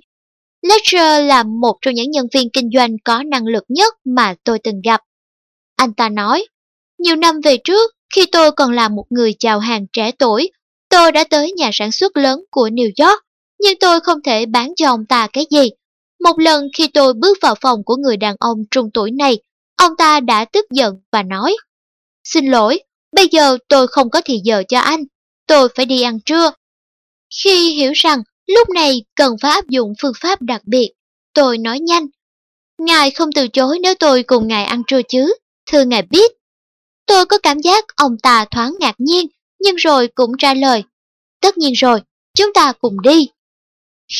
Lecture là một trong những nhân viên kinh doanh có năng lực nhất mà tôi từng gặp. Anh ta nói, nhiều năm về trước, khi tôi còn là một người chào hàng trẻ tuổi, tôi đã tới nhà sản xuất lớn của New York, nhưng tôi không thể bán cho ông ta cái gì. Một lần khi tôi bước vào phòng của người đàn ông trung tuổi này, ông ta đã tức giận và nói, Xin lỗi, bây giờ tôi không có thì giờ cho anh, tôi phải đi ăn trưa. Khi hiểu rằng Lúc này cần phải áp dụng phương pháp đặc biệt. Tôi nói nhanh. Ngài không từ chối nếu tôi cùng ngài ăn trưa chứ, thưa ngài biết. Tôi có cảm giác ông ta thoáng ngạc nhiên, nhưng rồi cũng trả lời. Tất nhiên rồi, chúng ta cùng đi.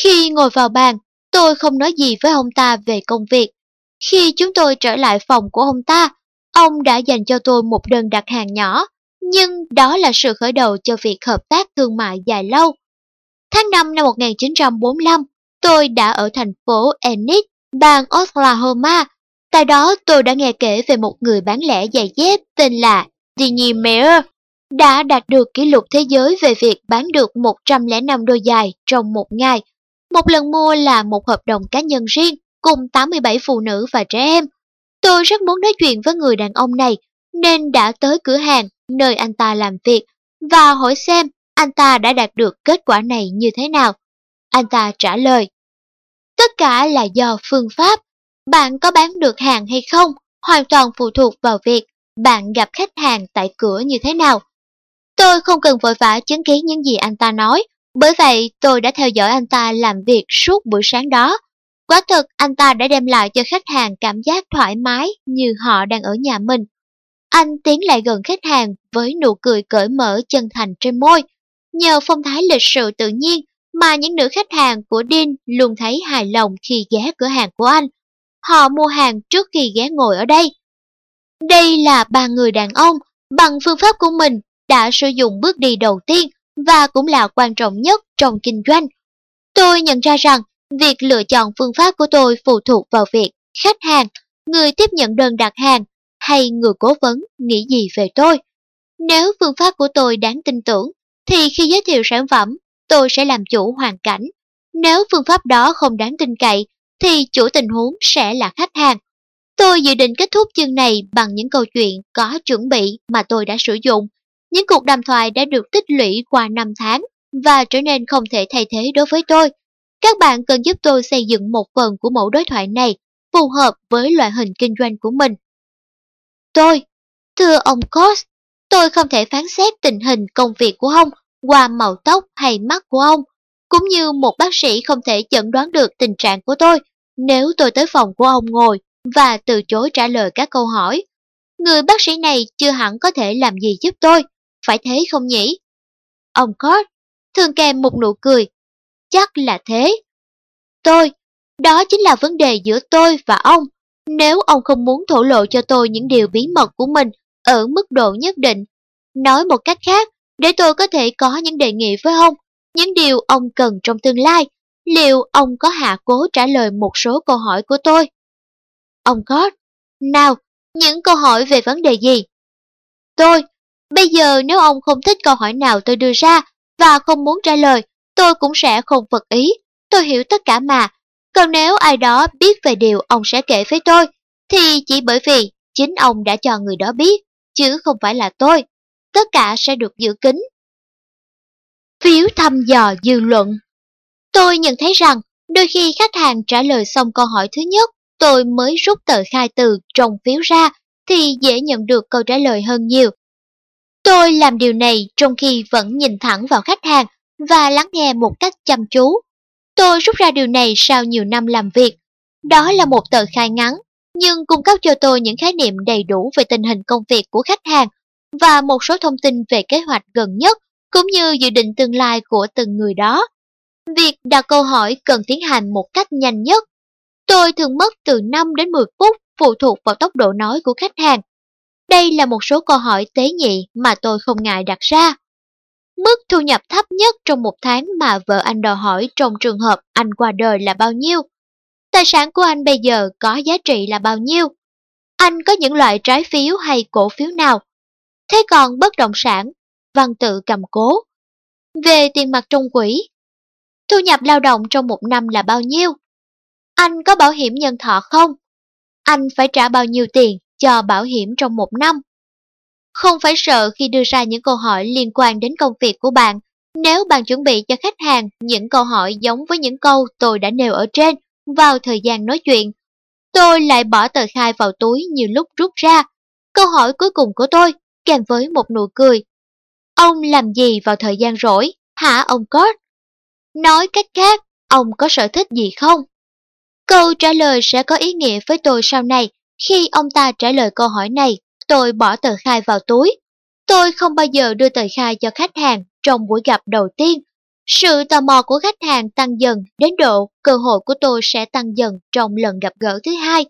Khi ngồi vào bàn, tôi không nói gì với ông ta về công việc. Khi chúng tôi trở lại phòng của ông ta, ông đã dành cho tôi một đơn đặt hàng nhỏ, nhưng đó là sự khởi đầu cho việc hợp tác thương mại dài lâu. Tháng 5 năm 1945, tôi đã ở thành phố Enid, bang Oklahoma. Tại đó tôi đã nghe kể về một người bán lẻ giày dép tên là Dini Mayer đã đạt được kỷ lục thế giới về việc bán được 105 đôi giày trong một ngày. Một lần mua là một hợp đồng cá nhân riêng cùng 87 phụ nữ và trẻ em. Tôi rất muốn nói chuyện với người đàn ông này nên đã tới cửa hàng nơi anh ta làm việc và hỏi xem anh ta đã đạt được kết quả này như thế nào? Anh ta trả lời, tất cả là do phương pháp. Bạn có bán được hàng hay không, hoàn toàn phụ thuộc vào việc bạn gặp khách hàng tại cửa như thế nào. Tôi không cần vội vã chứng kiến những gì anh ta nói, bởi vậy tôi đã theo dõi anh ta làm việc suốt buổi sáng đó. Quả thực anh ta đã đem lại cho khách hàng cảm giác thoải mái như họ đang ở nhà mình. Anh tiến lại gần khách hàng với nụ cười cởi mở chân thành trên môi, Nhờ phong thái lịch sự tự nhiên mà những nữ khách hàng của Dean luôn thấy hài lòng khi ghé cửa hàng của anh. họ mua hàng trước khi ghé ngồi ở đây. Đây là ba người đàn ông bằng phương pháp của mình đã sử dụng bước đi đầu tiên và cũng là quan trọng nhất trong kinh doanh. Tôi nhận ra rằng việc lựa chọn phương pháp của tôi phụ thuộc vào việc khách hàng, người tiếp nhận đơn đặt hàng hay người cố vấn nghĩ gì về tôi. Nếu phương pháp của tôi đáng tin tưởng, thì khi giới thiệu sản phẩm, tôi sẽ làm chủ hoàn cảnh. Nếu phương pháp đó không đáng tin cậy, thì chủ tình huống sẽ là khách hàng. Tôi dự định kết thúc chương này bằng những câu chuyện có chuẩn bị mà tôi đã sử dụng. Những cuộc đàm thoại đã được tích lũy qua năm tháng và trở nên không thể thay thế đối với tôi. Các bạn cần giúp tôi xây dựng một phần của mẫu đối thoại này phù hợp với loại hình kinh doanh của mình. Tôi, thưa ông Cost, tôi không thể phán xét tình hình công việc của ông qua màu tóc hay mắt của ông, cũng như một bác sĩ không thể chẩn đoán được tình trạng của tôi nếu tôi tới phòng của ông ngồi và từ chối trả lời các câu hỏi. Người bác sĩ này chưa hẳn có thể làm gì giúp tôi, phải thế không nhỉ? Ông Kurt thường kèm một nụ cười. Chắc là thế. Tôi, đó chính là vấn đề giữa tôi và ông. Nếu ông không muốn thổ lộ cho tôi những điều bí mật của mình ở mức độ nhất định, nói một cách khác, để tôi có thể có những đề nghị với ông, những điều ông cần trong tương lai, liệu ông có hạ cố trả lời một số câu hỏi của tôi? Ông God, nào, những câu hỏi về vấn đề gì? Tôi, bây giờ nếu ông không thích câu hỏi nào tôi đưa ra và không muốn trả lời, tôi cũng sẽ không vật ý. Tôi hiểu tất cả mà. Còn nếu ai đó biết về điều ông sẽ kể với tôi, thì chỉ bởi vì chính ông đã cho người đó biết, chứ không phải là tôi. Tất cả sẽ được giữ kín. Phiếu thăm dò dư luận Tôi nhận thấy rằng, đôi khi khách hàng trả lời xong câu hỏi thứ nhất, tôi mới rút tờ khai từ trong phiếu ra, thì dễ nhận được câu trả lời hơn nhiều. Tôi làm điều này trong khi vẫn nhìn thẳng vào khách hàng và lắng nghe một cách chăm chú. Tôi rút ra điều này sau nhiều năm làm việc. Đó là một tờ khai ngắn, nhưng cung cấp cho tôi những khái niệm đầy đủ về tình hình công việc của khách hàng và một số thông tin về kế hoạch gần nhất cũng như dự định tương lai của từng người đó. Việc đặt câu hỏi cần tiến hành một cách nhanh nhất. Tôi thường mất từ 5 đến 10 phút phụ thuộc vào tốc độ nói của khách hàng. Đây là một số câu hỏi tế nhị mà tôi không ngại đặt ra. Mức thu nhập thấp nhất trong một tháng mà vợ anh đòi hỏi trong trường hợp anh qua đời là bao nhiêu? Tài sản của anh bây giờ có giá trị là bao nhiêu? Anh có những loại trái phiếu hay cổ phiếu nào? Thế còn bất động sản, văn tự cầm cố. Về tiền mặt trong quỹ, thu nhập lao động trong một năm là bao nhiêu? Anh có bảo hiểm nhân thọ không? Anh phải trả bao nhiêu tiền cho bảo hiểm trong một năm? Không phải sợ khi đưa ra những câu hỏi liên quan đến công việc của bạn nếu bạn chuẩn bị cho khách hàng những câu hỏi giống với những câu tôi đã nêu ở trên vào thời gian nói chuyện. Tôi lại bỏ tờ khai vào túi như lúc rút ra. Câu hỏi cuối cùng của tôi kèm với một nụ cười. Ông làm gì vào thời gian rỗi, hả ông Kurt? Nói cách khác, ông có sở thích gì không? Câu trả lời sẽ có ý nghĩa với tôi sau này. Khi ông ta trả lời câu hỏi này, tôi bỏ tờ khai vào túi. Tôi không bao giờ đưa tờ khai cho khách hàng trong buổi gặp đầu tiên. Sự tò mò của khách hàng tăng dần đến độ cơ hội của tôi sẽ tăng dần trong lần gặp gỡ thứ hai.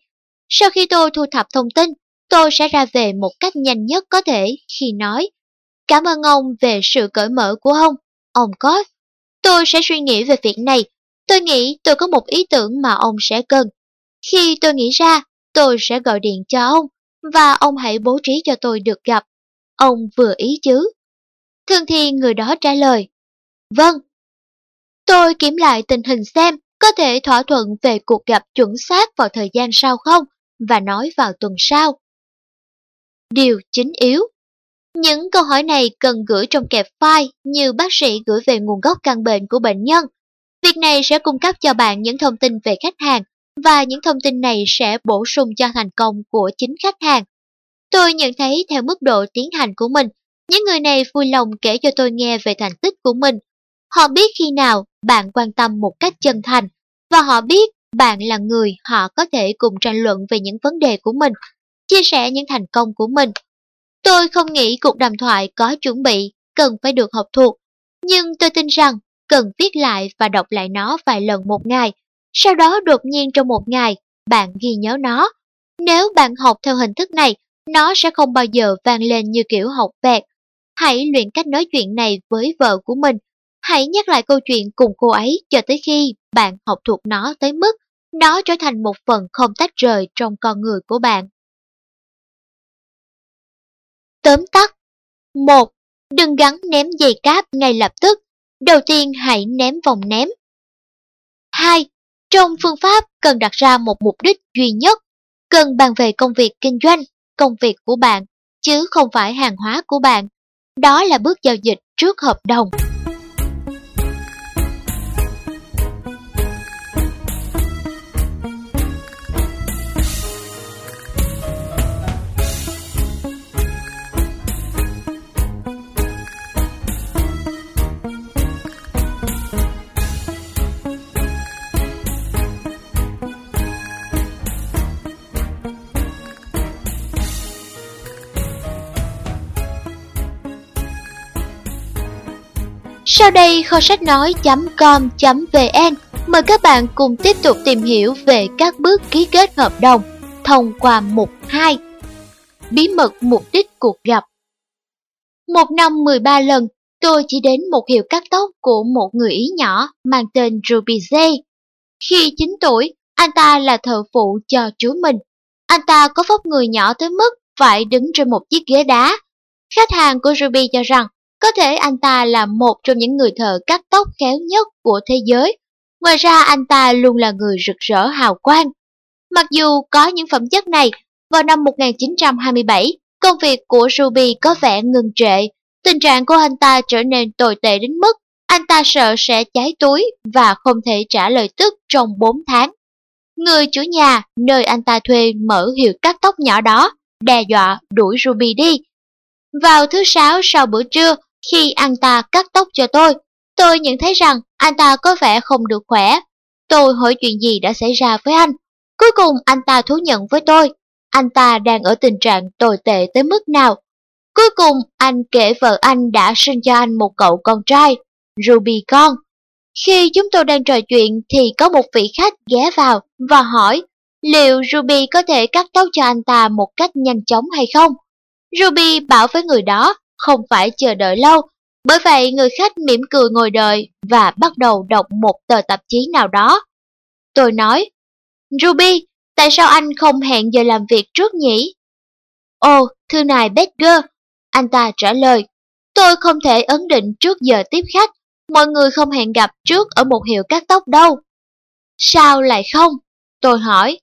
Sau khi tôi thu thập thông tin, tôi sẽ ra về một cách nhanh nhất có thể khi nói Cảm ơn ông về sự cởi mở của ông, ông có. Tôi sẽ suy nghĩ về việc này. Tôi nghĩ tôi có một ý tưởng mà ông sẽ cần. Khi tôi nghĩ ra, tôi sẽ gọi điện cho ông, và ông hãy bố trí cho tôi được gặp. Ông vừa ý chứ? Thường thì người đó trả lời. Vâng. Tôi kiểm lại tình hình xem có thể thỏa thuận về cuộc gặp chuẩn xác vào thời gian sau không, và nói vào tuần sau. Điều chính yếu những câu hỏi này cần gửi trong kẹp file như bác sĩ gửi về nguồn gốc căn bệnh của bệnh nhân. Việc này sẽ cung cấp cho bạn những thông tin về khách hàng và những thông tin này sẽ bổ sung cho thành công của chính khách hàng. Tôi nhận thấy theo mức độ tiến hành của mình, những người này vui lòng kể cho tôi nghe về thành tích của mình. Họ biết khi nào bạn quan tâm một cách chân thành và họ biết bạn là người họ có thể cùng tranh luận về những vấn đề của mình, chia sẻ những thành công của mình Tôi không nghĩ cuộc đàm thoại có chuẩn bị, cần phải được học thuộc, nhưng tôi tin rằng cần viết lại và đọc lại nó vài lần một ngày. Sau đó đột nhiên trong một ngày, bạn ghi nhớ nó. Nếu bạn học theo hình thức này, nó sẽ không bao giờ vang lên như kiểu học vẹt. Hãy luyện cách nói chuyện này với vợ của mình. Hãy nhắc lại câu chuyện cùng cô ấy cho tới khi bạn học thuộc nó tới mức nó trở thành một phần không tách rời trong con người của bạn. Tóm tắt 1. Đừng gắn ném dây cáp ngay lập tức. Đầu tiên hãy ném vòng ném. 2. Trong phương pháp cần đặt ra một mục đích duy nhất. Cần bàn về công việc kinh doanh, công việc của bạn, chứ không phải hàng hóa của bạn. Đó là bước giao dịch trước hợp đồng. Sau đây kho sách nói.com.vn mời các bạn cùng tiếp tục tìm hiểu về các bước ký kết hợp đồng thông qua mục 2. Bí mật mục đích cuộc gặp Một năm 13 lần, tôi chỉ đến một hiệu cắt tóc của một người Ý nhỏ mang tên Ruby J. Khi 9 tuổi, anh ta là thợ phụ cho chú mình. Anh ta có vóc người nhỏ tới mức phải đứng trên một chiếc ghế đá. Khách hàng của Ruby cho rằng có thể anh ta là một trong những người thợ cắt tóc khéo nhất của thế giới. Ngoài ra anh ta luôn là người rực rỡ hào quang. Mặc dù có những phẩm chất này, vào năm 1927, công việc của Ruby có vẻ ngừng trệ. Tình trạng của anh ta trở nên tồi tệ đến mức anh ta sợ sẽ cháy túi và không thể trả lời tức trong 4 tháng. Người chủ nhà nơi anh ta thuê mở hiệu cắt tóc nhỏ đó, đe dọa đuổi Ruby đi. Vào thứ sáu sau bữa trưa, khi anh ta cắt tóc cho tôi, tôi nhận thấy rằng anh ta có vẻ không được khỏe. Tôi hỏi chuyện gì đã xảy ra với anh. Cuối cùng anh ta thú nhận với tôi, anh ta đang ở tình trạng tồi tệ tới mức nào. Cuối cùng anh kể vợ anh đã sinh cho anh một cậu con trai, Ruby con. Khi chúng tôi đang trò chuyện thì có một vị khách ghé vào và hỏi liệu Ruby có thể cắt tóc cho anh ta một cách nhanh chóng hay không. Ruby bảo với người đó không phải chờ đợi lâu. Bởi vậy người khách mỉm cười ngồi đợi và bắt đầu đọc một tờ tạp chí nào đó. Tôi nói, Ruby, tại sao anh không hẹn giờ làm việc trước nhỉ? Ồ, thưa ngài Bedger, anh ta trả lời, tôi không thể ấn định trước giờ tiếp khách, mọi người không hẹn gặp trước ở một hiệu cắt tóc đâu. Sao lại không? Tôi hỏi.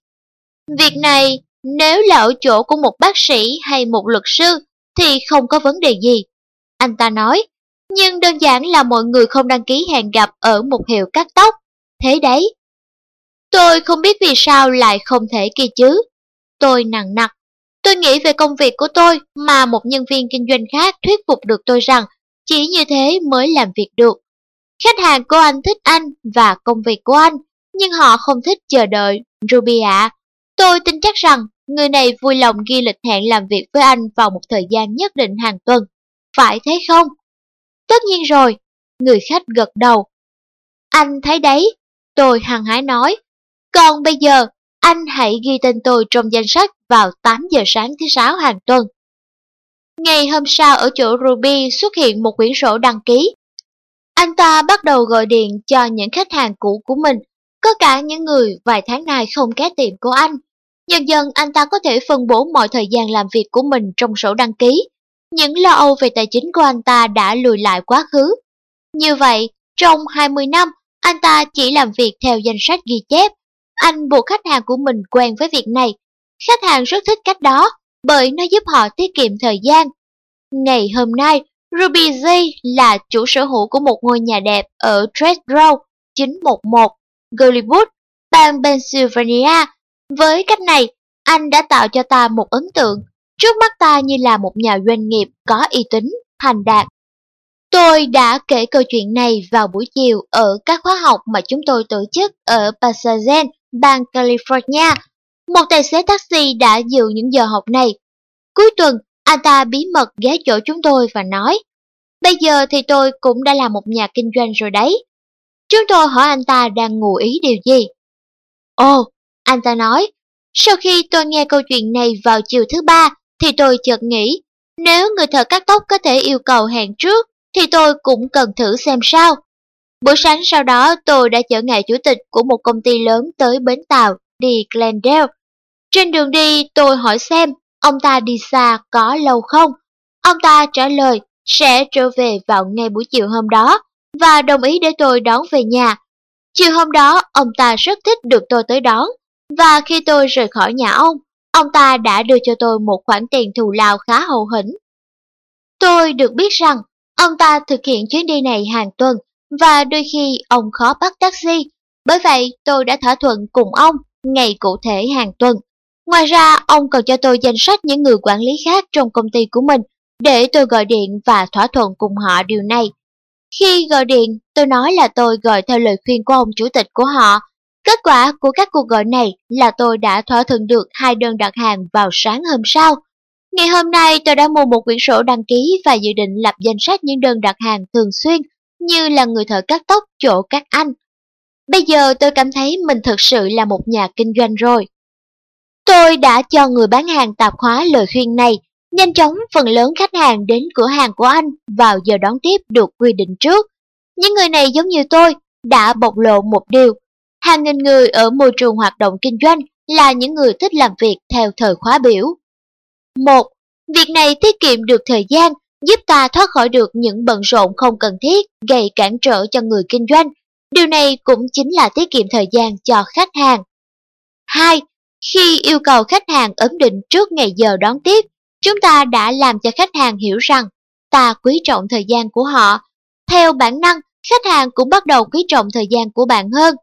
Việc này, nếu là ở chỗ của một bác sĩ hay một luật sư, thì không có vấn đề gì. Anh ta nói, nhưng đơn giản là mọi người không đăng ký hẹn gặp ở một hiệu cắt tóc. Thế đấy. Tôi không biết vì sao lại không thể kia chứ. Tôi nặng nặc. Tôi nghĩ về công việc của tôi mà một nhân viên kinh doanh khác thuyết phục được tôi rằng chỉ như thế mới làm việc được. Khách hàng của anh thích anh và công việc của anh, nhưng họ không thích chờ đợi. Ruby ạ, tôi tin chắc rằng người này vui lòng ghi lịch hẹn làm việc với anh vào một thời gian nhất định hàng tuần. Phải thế không? Tất nhiên rồi, người khách gật đầu. Anh thấy đấy, tôi hằng hái nói. Còn bây giờ, anh hãy ghi tên tôi trong danh sách vào 8 giờ sáng thứ sáu hàng tuần. Ngày hôm sau ở chỗ Ruby xuất hiện một quyển sổ đăng ký. Anh ta bắt đầu gọi điện cho những khách hàng cũ của mình, có cả những người vài tháng nay không ghé tiệm của anh Dần dần anh ta có thể phân bổ mọi thời gian làm việc của mình trong sổ đăng ký. Những lo âu về tài chính của anh ta đã lùi lại quá khứ. Như vậy, trong 20 năm, anh ta chỉ làm việc theo danh sách ghi chép. Anh buộc khách hàng của mình quen với việc này. Khách hàng rất thích cách đó bởi nó giúp họ tiết kiệm thời gian. Ngày hôm nay, Ruby Z là chủ sở hữu của một ngôi nhà đẹp ở Trade 911, Gollywood, bang Pennsylvania với cách này, anh đã tạo cho ta một ấn tượng, trước mắt ta như là một nhà doanh nghiệp có uy tín, thành đạt. Tôi đã kể câu chuyện này vào buổi chiều ở các khóa học mà chúng tôi tổ chức ở Pasadena, bang California. Một tài xế taxi đã dự những giờ học này. Cuối tuần, anh ta bí mật ghé chỗ chúng tôi và nói, Bây giờ thì tôi cũng đã là một nhà kinh doanh rồi đấy. Chúng tôi hỏi anh ta đang ngụ ý điều gì. Ồ, anh ta nói, sau khi tôi nghe câu chuyện này vào chiều thứ ba, thì tôi chợt nghĩ, nếu người thợ cắt tóc có thể yêu cầu hẹn trước, thì tôi cũng cần thử xem sao. Buổi sáng sau đó tôi đã chở ngài chủ tịch của một công ty lớn tới bến tàu đi Glendale. Trên đường đi tôi hỏi xem ông ta đi xa có lâu không. Ông ta trả lời sẽ trở về vào ngay buổi chiều hôm đó và đồng ý để tôi đón về nhà. Chiều hôm đó ông ta rất thích được tôi tới đón và khi tôi rời khỏi nhà ông, ông ta đã đưa cho tôi một khoản tiền thù lao khá hậu hĩnh. Tôi được biết rằng ông ta thực hiện chuyến đi này hàng tuần và đôi khi ông khó bắt taxi. Bởi vậy tôi đã thỏa thuận cùng ông ngày cụ thể hàng tuần. Ngoài ra, ông còn cho tôi danh sách những người quản lý khác trong công ty của mình để tôi gọi điện và thỏa thuận cùng họ điều này. Khi gọi điện, tôi nói là tôi gọi theo lời khuyên của ông chủ tịch của họ. Kết quả của các cuộc gọi này là tôi đã thỏa thuận được hai đơn đặt hàng vào sáng hôm sau. Ngày hôm nay tôi đã mua một quyển sổ đăng ký và dự định lập danh sách những đơn đặt hàng thường xuyên như là người thợ cắt tóc chỗ các anh. Bây giờ tôi cảm thấy mình thực sự là một nhà kinh doanh rồi. Tôi đã cho người bán hàng tạp hóa lời khuyên này, nhanh chóng phần lớn khách hàng đến cửa hàng của anh vào giờ đón tiếp được quy định trước. Những người này giống như tôi, đã bộc lộ một điều. Hàng nghìn người ở môi trường hoạt động kinh doanh là những người thích làm việc theo thời khóa biểu. Một, Việc này tiết kiệm được thời gian, giúp ta thoát khỏi được những bận rộn không cần thiết gây cản trở cho người kinh doanh. Điều này cũng chính là tiết kiệm thời gian cho khách hàng. 2. Khi yêu cầu khách hàng ấn định trước ngày giờ đón tiếp, chúng ta đã làm cho khách hàng hiểu rằng ta quý trọng thời gian của họ. Theo bản năng, khách hàng cũng bắt đầu quý trọng thời gian của bạn hơn.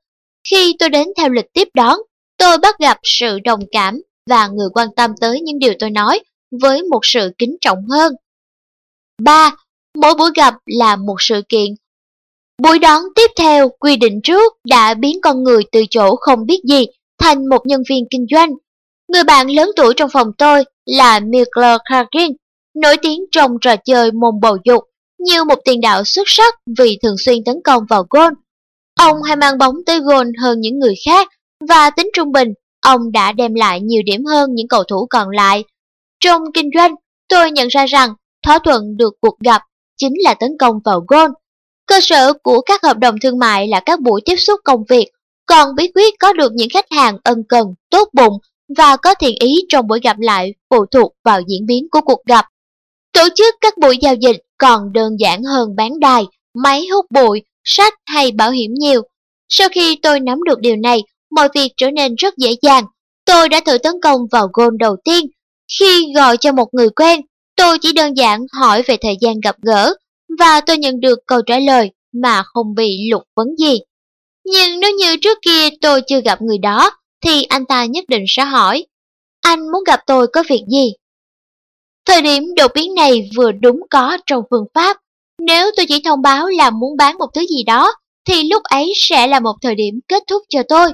Khi tôi đến theo lịch tiếp đón, tôi bắt gặp sự đồng cảm và người quan tâm tới những điều tôi nói với một sự kính trọng hơn. 3. Mỗi buổi gặp là một sự kiện. Buổi đón tiếp theo quy định trước đã biến con người từ chỗ không biết gì thành một nhân viên kinh doanh. Người bạn lớn tuổi trong phòng tôi là Michael Clarkin, nổi tiếng trong trò chơi môn bầu dục như một tiền đạo xuất sắc vì thường xuyên tấn công vào gôn. Ông hay mang bóng tới gôn hơn những người khác và tính trung bình, ông đã đem lại nhiều điểm hơn những cầu thủ còn lại. Trong kinh doanh, tôi nhận ra rằng thỏa thuận được cuộc gặp chính là tấn công vào gôn. Cơ sở của các hợp đồng thương mại là các buổi tiếp xúc công việc, còn bí quyết có được những khách hàng ân cần, tốt bụng và có thiện ý trong buổi gặp lại phụ thuộc vào diễn biến của cuộc gặp. Tổ chức các buổi giao dịch còn đơn giản hơn bán đài, máy hút bụi, sách hay bảo hiểm nhiều. Sau khi tôi nắm được điều này, mọi việc trở nên rất dễ dàng. Tôi đã thử tấn công vào gôn đầu tiên. Khi gọi cho một người quen, tôi chỉ đơn giản hỏi về thời gian gặp gỡ và tôi nhận được câu trả lời mà không bị lục vấn gì. Nhưng nếu như trước kia tôi chưa gặp người đó, thì anh ta nhất định sẽ hỏi, anh muốn gặp tôi có việc gì? Thời điểm đột biến này vừa đúng có trong phương pháp. Nếu tôi chỉ thông báo là muốn bán một thứ gì đó, thì lúc ấy sẽ là một thời điểm kết thúc cho tôi.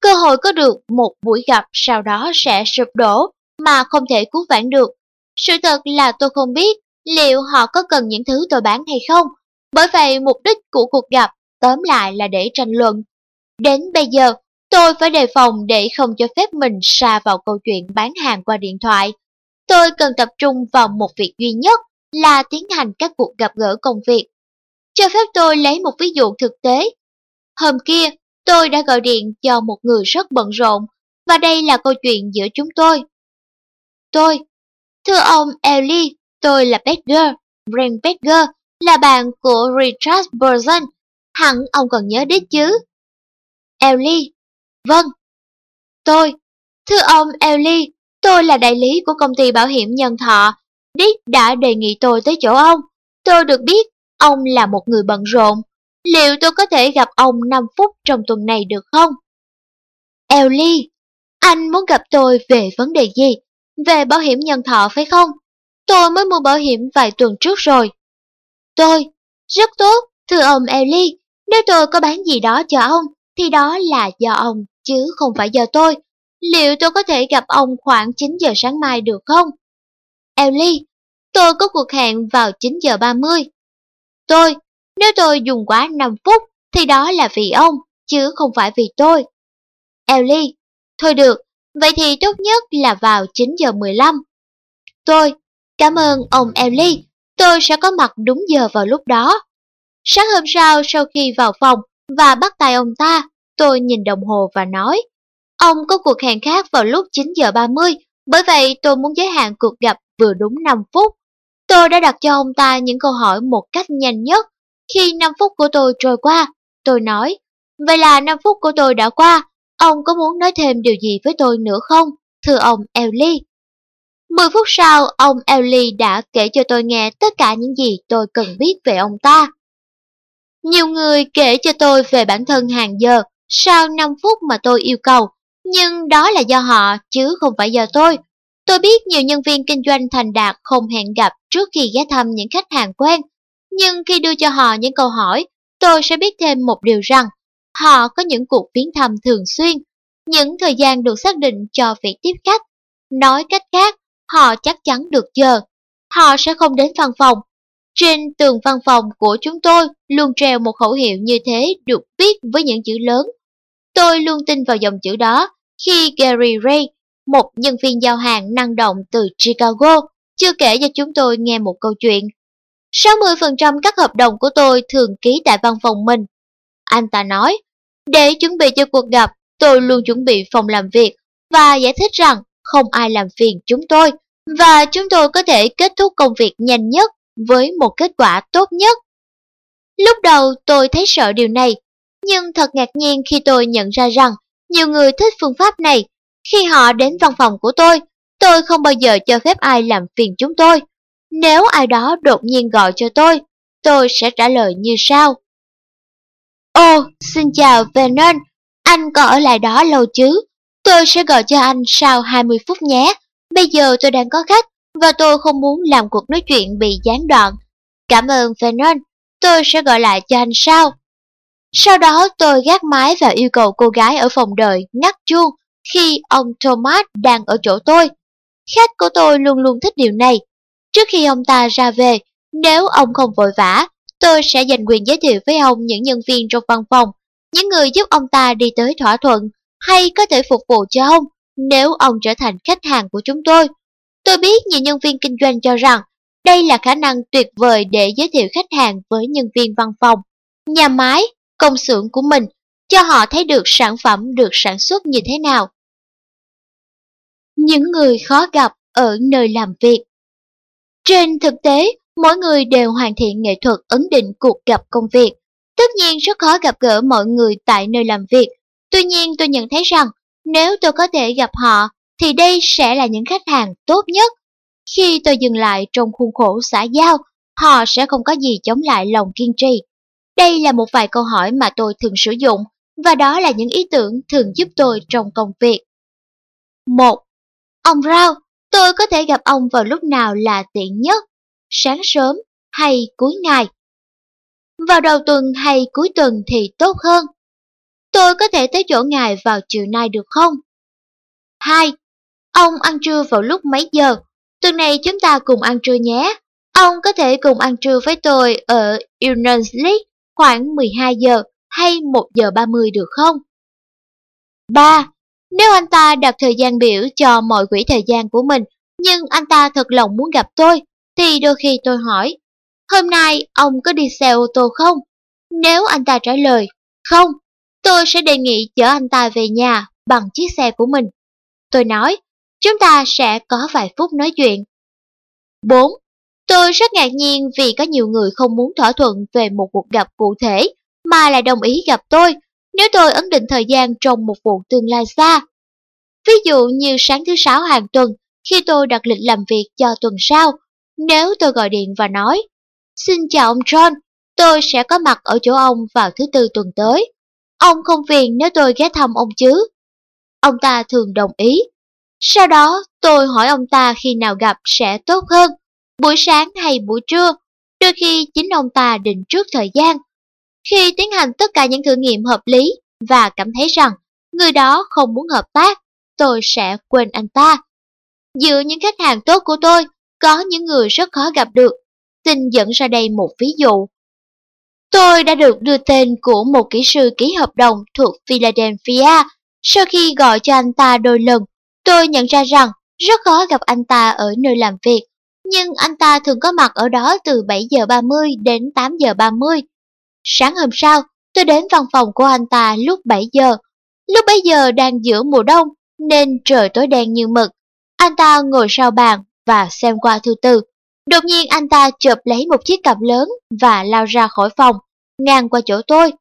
Cơ hội có được một buổi gặp sau đó sẽ sụp đổ mà không thể cứu vãn được. Sự thật là tôi không biết liệu họ có cần những thứ tôi bán hay không. Bởi vậy mục đích của cuộc gặp tóm lại là để tranh luận. Đến bây giờ, tôi phải đề phòng để không cho phép mình xa vào câu chuyện bán hàng qua điện thoại. Tôi cần tập trung vào một việc duy nhất là tiến hành các cuộc gặp gỡ công việc. Cho phép tôi lấy một ví dụ thực tế. Hôm kia, tôi đã gọi điện cho một người rất bận rộn, và đây là câu chuyện giữa chúng tôi. Tôi, thưa ông Ellie, tôi là Becker, Brent Becker, là bạn của Richard Burson, Hẳn ông còn nhớ đến chứ? Ellie, vâng. Tôi, thưa ông Ellie, tôi là đại lý của công ty bảo hiểm nhân thọ. Dick đã đề nghị tôi tới chỗ ông. Tôi được biết ông là một người bận rộn. Liệu tôi có thể gặp ông 5 phút trong tuần này được không? Ellie, anh muốn gặp tôi về vấn đề gì? Về bảo hiểm nhân thọ phải không? Tôi mới mua bảo hiểm vài tuần trước rồi. Tôi, rất tốt, thưa ông Ellie, nếu tôi có bán gì đó cho ông, thì đó là do ông, chứ không phải do tôi. Liệu tôi có thể gặp ông khoảng 9 giờ sáng mai được không? Ellie, tôi có cuộc hẹn vào 9 giờ 30. Tôi, nếu tôi dùng quá 5 phút, thì đó là vì ông, chứ không phải vì tôi. Ellie, thôi được, vậy thì tốt nhất là vào 9 giờ 15. Tôi, cảm ơn ông Ellie, tôi sẽ có mặt đúng giờ vào lúc đó. Sáng hôm sau sau khi vào phòng và bắt tay ông ta, tôi nhìn đồng hồ và nói, ông có cuộc hẹn khác vào lúc 9 giờ 30, bởi vậy tôi muốn giới hạn cuộc gặp vừa đúng 5 phút. Tôi đã đặt cho ông ta những câu hỏi một cách nhanh nhất. Khi 5 phút của tôi trôi qua, tôi nói, vậy là 5 phút của tôi đã qua, ông có muốn nói thêm điều gì với tôi nữa không, thưa ông Ellie? 10 phút sau, ông Ellie đã kể cho tôi nghe tất cả những gì tôi cần biết về ông ta. Nhiều người kể cho tôi về bản thân hàng giờ sau 5 phút mà tôi yêu cầu, nhưng đó là do họ chứ không phải do tôi. Tôi biết nhiều nhân viên kinh doanh thành đạt không hẹn gặp trước khi ghé thăm những khách hàng quen, nhưng khi đưa cho họ những câu hỏi, tôi sẽ biết thêm một điều rằng họ có những cuộc viếng thăm thường xuyên, những thời gian được xác định cho việc tiếp khách. Nói cách khác, họ chắc chắn được giờ. Họ sẽ không đến văn phòng. Trên tường văn phòng của chúng tôi luôn treo một khẩu hiệu như thế được viết với những chữ lớn. Tôi luôn tin vào dòng chữ đó khi Gary Ray, một nhân viên giao hàng năng động từ Chicago, chưa kể cho chúng tôi nghe một câu chuyện. 60% các hợp đồng của tôi thường ký tại văn phòng mình. Anh ta nói, để chuẩn bị cho cuộc gặp, tôi luôn chuẩn bị phòng làm việc và giải thích rằng không ai làm phiền chúng tôi và chúng tôi có thể kết thúc công việc nhanh nhất với một kết quả tốt nhất. Lúc đầu tôi thấy sợ điều này, nhưng thật ngạc nhiên khi tôi nhận ra rằng nhiều người thích phương pháp này. Khi họ đến văn phòng của tôi, tôi không bao giờ cho phép ai làm phiền chúng tôi. Nếu ai đó đột nhiên gọi cho tôi, tôi sẽ trả lời như sau. "Oh, xin chào Vernon, anh có ở lại đó lâu chứ? Tôi sẽ gọi cho anh sau 20 phút nhé. Bây giờ tôi đang có khách và tôi không muốn làm cuộc nói chuyện bị gián đoạn. Cảm ơn Vernon, tôi sẽ gọi lại cho anh sau. Sau đó tôi gác máy và yêu cầu cô gái ở phòng đợi ngắt chuông khi ông Thomas đang ở chỗ tôi. Khách của tôi luôn luôn thích điều này. Trước khi ông ta ra về, nếu ông không vội vã, tôi sẽ dành quyền giới thiệu với ông những nhân viên trong văn phòng, những người giúp ông ta đi tới thỏa thuận, hay có thể phục vụ cho ông nếu ông trở thành khách hàng của chúng tôi. Tôi biết nhiều nhân viên kinh doanh cho rằng đây là khả năng tuyệt vời để giới thiệu khách hàng với nhân viên văn phòng, nhà máy, công xưởng của mình, cho họ thấy được sản phẩm được sản xuất như thế nào. Những người khó gặp ở nơi làm việc Trên thực tế, mỗi người đều hoàn thiện nghệ thuật ấn định cuộc gặp công việc. Tất nhiên rất khó gặp gỡ mọi người tại nơi làm việc. Tuy nhiên tôi nhận thấy rằng nếu tôi có thể gặp họ thì đây sẽ là những khách hàng tốt nhất. Khi tôi dừng lại trong khuôn khổ xã giao, họ sẽ không có gì chống lại lòng kiên trì. Đây là một vài câu hỏi mà tôi thường sử dụng và đó là những ý tưởng thường giúp tôi trong công việc. 1. Ông Rao, tôi có thể gặp ông vào lúc nào là tiện nhất? Sáng sớm hay cuối ngày? Vào đầu tuần hay cuối tuần thì tốt hơn. Tôi có thể tới chỗ ngài vào chiều nay được không? 2. Ông ăn trưa vào lúc mấy giờ? Tuần này chúng ta cùng ăn trưa nhé. Ông có thể cùng ăn trưa với tôi ở Illinois khoảng 12 giờ hay 1 giờ 30 được không? 3. Nếu anh ta đặt thời gian biểu cho mọi quỹ thời gian của mình, nhưng anh ta thật lòng muốn gặp tôi, thì đôi khi tôi hỏi, hôm nay ông có đi xe ô tô không? Nếu anh ta trả lời, không, tôi sẽ đề nghị chở anh ta về nhà bằng chiếc xe của mình. Tôi nói, chúng ta sẽ có vài phút nói chuyện. 4. Tôi rất ngạc nhiên vì có nhiều người không muốn thỏa thuận về một cuộc gặp cụ thể, mà lại đồng ý gặp tôi nếu tôi ấn định thời gian trong một vụ tương lai xa. Ví dụ như sáng thứ sáu hàng tuần, khi tôi đặt lịch làm việc cho tuần sau, nếu tôi gọi điện và nói, Xin chào ông John, tôi sẽ có mặt ở chỗ ông vào thứ tư tuần tới. Ông không phiền nếu tôi ghé thăm ông chứ? Ông ta thường đồng ý. Sau đó, tôi hỏi ông ta khi nào gặp sẽ tốt hơn buổi sáng hay buổi trưa, đôi khi chính ông ta định trước thời gian. Khi tiến hành tất cả những thử nghiệm hợp lý và cảm thấy rằng người đó không muốn hợp tác, tôi sẽ quên anh ta. Giữa những khách hàng tốt của tôi, có những người rất khó gặp được. Xin dẫn ra đây một ví dụ. Tôi đã được đưa tên của một kỹ sư ký hợp đồng thuộc Philadelphia Sau khi gọi cho anh ta đôi lần, tôi nhận ra rằng rất khó gặp anh ta ở nơi làm việc, nhưng anh ta thường có mặt ở đó từ 7 giờ 30 đến 8 giờ 30. Sáng hôm sau, tôi đến văn phòng của anh ta lúc 7 giờ. Lúc bấy giờ đang giữa mùa đông, nên trời tối đen như mực. Anh ta ngồi sau bàn và xem qua thư từ. Đột nhiên anh ta chụp lấy một chiếc cặp lớn và lao ra khỏi phòng, ngang qua chỗ tôi.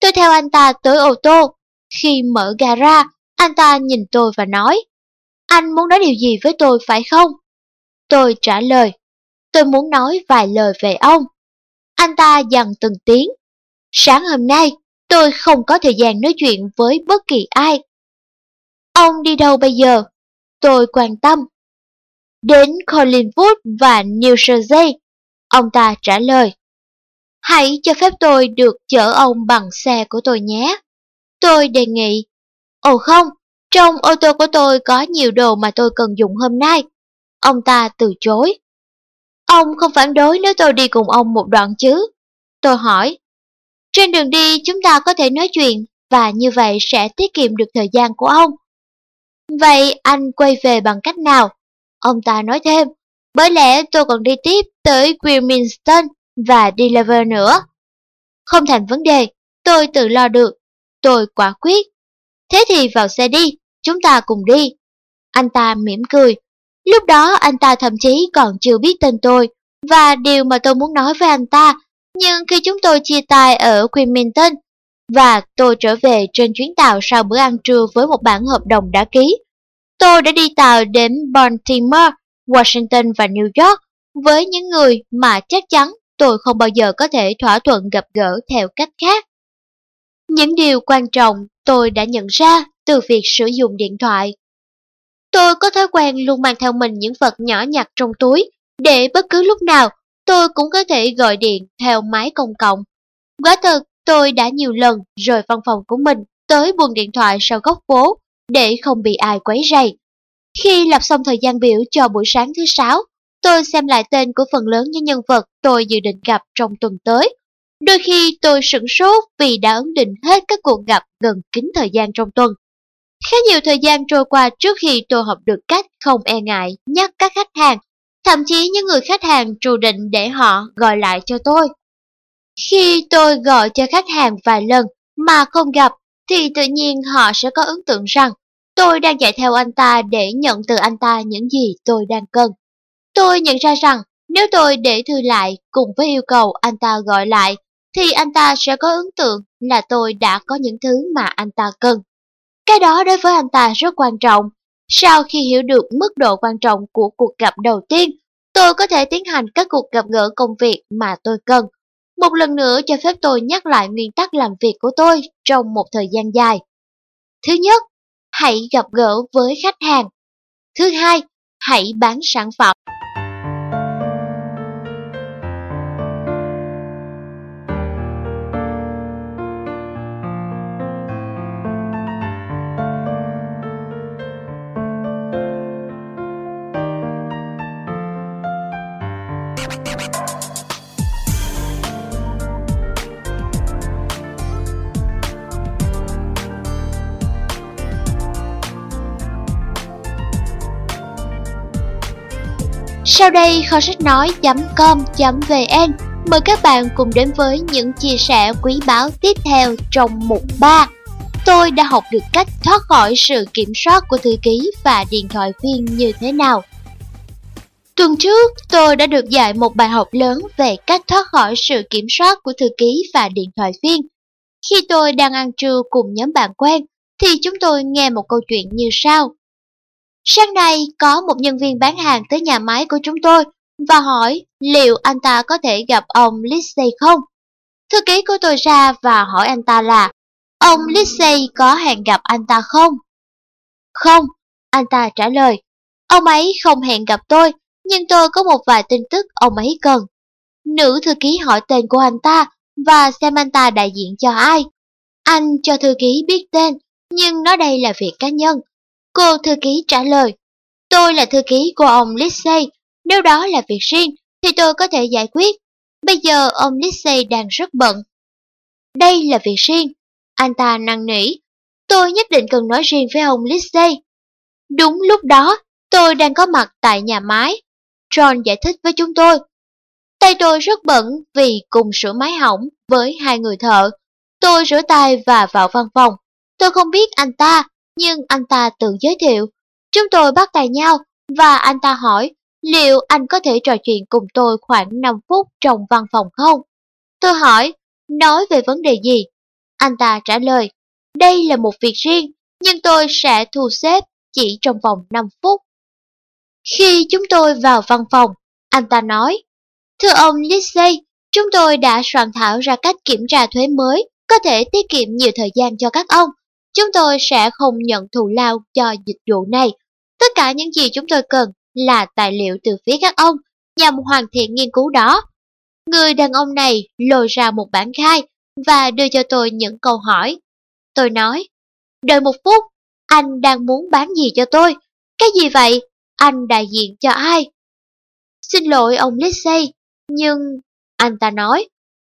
Tôi theo anh ta tới ô tô. Khi mở gara, anh ta nhìn tôi và nói, anh muốn nói điều gì với tôi phải không? Tôi trả lời, tôi muốn nói vài lời về ông. Anh ta dằn từng tiếng. Sáng hôm nay, tôi không có thời gian nói chuyện với bất kỳ ai. Ông đi đâu bây giờ? Tôi quan tâm. Đến Collinwood và New Jersey. Ông ta trả lời. Hãy cho phép tôi được chở ông bằng xe của tôi nhé. Tôi đề nghị. Ồ không, trong ô tô của tôi có nhiều đồ mà tôi cần dùng hôm nay. Ông ta từ chối. Ông không phản đối nếu tôi đi cùng ông một đoạn chứ? Tôi hỏi. Trên đường đi chúng ta có thể nói chuyện và như vậy sẽ tiết kiệm được thời gian của ông. Vậy anh quay về bằng cách nào? Ông ta nói thêm. Bởi lẽ tôi còn đi tiếp tới Wilmington và Delaware nữa. Không thành vấn đề, tôi tự lo được. Tôi quả quyết. Thế thì vào xe đi, chúng ta cùng đi. Anh ta mỉm cười. Lúc đó anh ta thậm chí còn chưa biết tên tôi và điều mà tôi muốn nói với anh ta. Nhưng khi chúng tôi chia tay ở Wilmington và tôi trở về trên chuyến tàu sau bữa ăn trưa với một bản hợp đồng đã ký, tôi đã đi tàu đến Baltimore, Washington và New York với những người mà chắc chắn tôi không bao giờ có thể thỏa thuận gặp gỡ theo cách khác. Những điều quan trọng tôi đã nhận ra từ việc sử dụng điện thoại. Tôi có thói quen luôn mang theo mình những vật nhỏ nhặt trong túi, để bất cứ lúc nào tôi cũng có thể gọi điện theo máy công cộng. Quả thật, tôi đã nhiều lần rời văn phòng của mình tới buồng điện thoại sau góc phố để không bị ai quấy rầy. Khi lập xong thời gian biểu cho buổi sáng thứ sáu, tôi xem lại tên của phần lớn những nhân vật tôi dự định gặp trong tuần tới. Đôi khi tôi sửng sốt vì đã ấn định hết các cuộc gặp gần kín thời gian trong tuần. Khá nhiều thời gian trôi qua trước khi tôi học được cách không e ngại nhắc các khách hàng, thậm chí những người khách hàng trù định để họ gọi lại cho tôi. Khi tôi gọi cho khách hàng vài lần mà không gặp, thì tự nhiên họ sẽ có ấn tượng rằng tôi đang chạy theo anh ta để nhận từ anh ta những gì tôi đang cần. Tôi nhận ra rằng nếu tôi để thư lại cùng với yêu cầu anh ta gọi lại, thì anh ta sẽ có ấn tượng là tôi đã có những thứ mà anh ta cần. Cái đó đối với anh ta rất quan trọng. Sau khi hiểu được mức độ quan trọng của cuộc gặp đầu tiên, tôi có thể tiến hành các cuộc gặp gỡ công việc mà tôi cần. Một lần nữa cho phép tôi nhắc lại nguyên tắc làm việc của tôi trong một thời gian dài. Thứ nhất, hãy gặp gỡ với khách hàng. Thứ hai, hãy bán sản phẩm. Sau đây kho sách nói.com.vn mời các bạn cùng đến với những chia sẻ quý báu tiếp theo trong mục 3. Tôi đã học được cách thoát khỏi sự kiểm soát của thư ký và điện thoại viên như thế nào. Tuần trước, tôi đã được dạy một bài học lớn về cách thoát khỏi sự kiểm soát của thư ký và điện thoại viên. Khi tôi đang ăn trưa cùng nhóm bạn quen, thì chúng tôi nghe một câu chuyện như sau. Sáng nay có một nhân viên bán hàng tới nhà máy của chúng tôi và hỏi liệu anh ta có thể gặp ông Lissey không. Thư ký của tôi ra và hỏi anh ta là ông Lissey có hẹn gặp anh ta không? Không, anh ta trả lời. Ông ấy không hẹn gặp tôi, nhưng tôi có một vài tin tức ông ấy cần. Nữ thư ký hỏi tên của anh ta và xem anh ta đại diện cho ai. Anh cho thư ký biết tên, nhưng nói đây là việc cá nhân Cô thư ký trả lời, tôi là thư ký của ông Lissay, nếu đó là việc riêng thì tôi có thể giải quyết. Bây giờ ông Lissay đang rất bận. Đây là việc riêng, anh ta năn nỉ. tôi nhất định cần nói riêng với ông Lissay. Đúng lúc đó, tôi đang có mặt tại nhà máy. John giải thích với chúng tôi. Tay tôi rất bẩn vì cùng sửa máy hỏng với hai người thợ. Tôi rửa tay và vào văn phòng. Tôi không biết anh ta, nhưng anh ta tự giới thiệu. Chúng tôi bắt tay nhau và anh ta hỏi liệu anh có thể trò chuyện cùng tôi khoảng 5 phút trong văn phòng không? Tôi hỏi, nói về vấn đề gì? Anh ta trả lời, đây là một việc riêng, nhưng tôi sẽ thu xếp chỉ trong vòng 5 phút. Khi chúng tôi vào văn phòng, anh ta nói, Thưa ông Lissey, chúng tôi đã soạn thảo ra cách kiểm tra thuế mới, có thể tiết kiệm nhiều thời gian cho các ông. Chúng tôi sẽ không nhận thù lao cho dịch vụ này. Tất cả những gì chúng tôi cần là tài liệu từ phía các ông nhằm hoàn thiện nghiên cứu đó. Người đàn ông này lôi ra một bản khai và đưa cho tôi những câu hỏi. Tôi nói, đợi một phút, anh đang muốn bán gì cho tôi? Cái gì vậy? Anh đại diện cho ai? Xin lỗi ông Lissay, nhưng... Anh ta nói,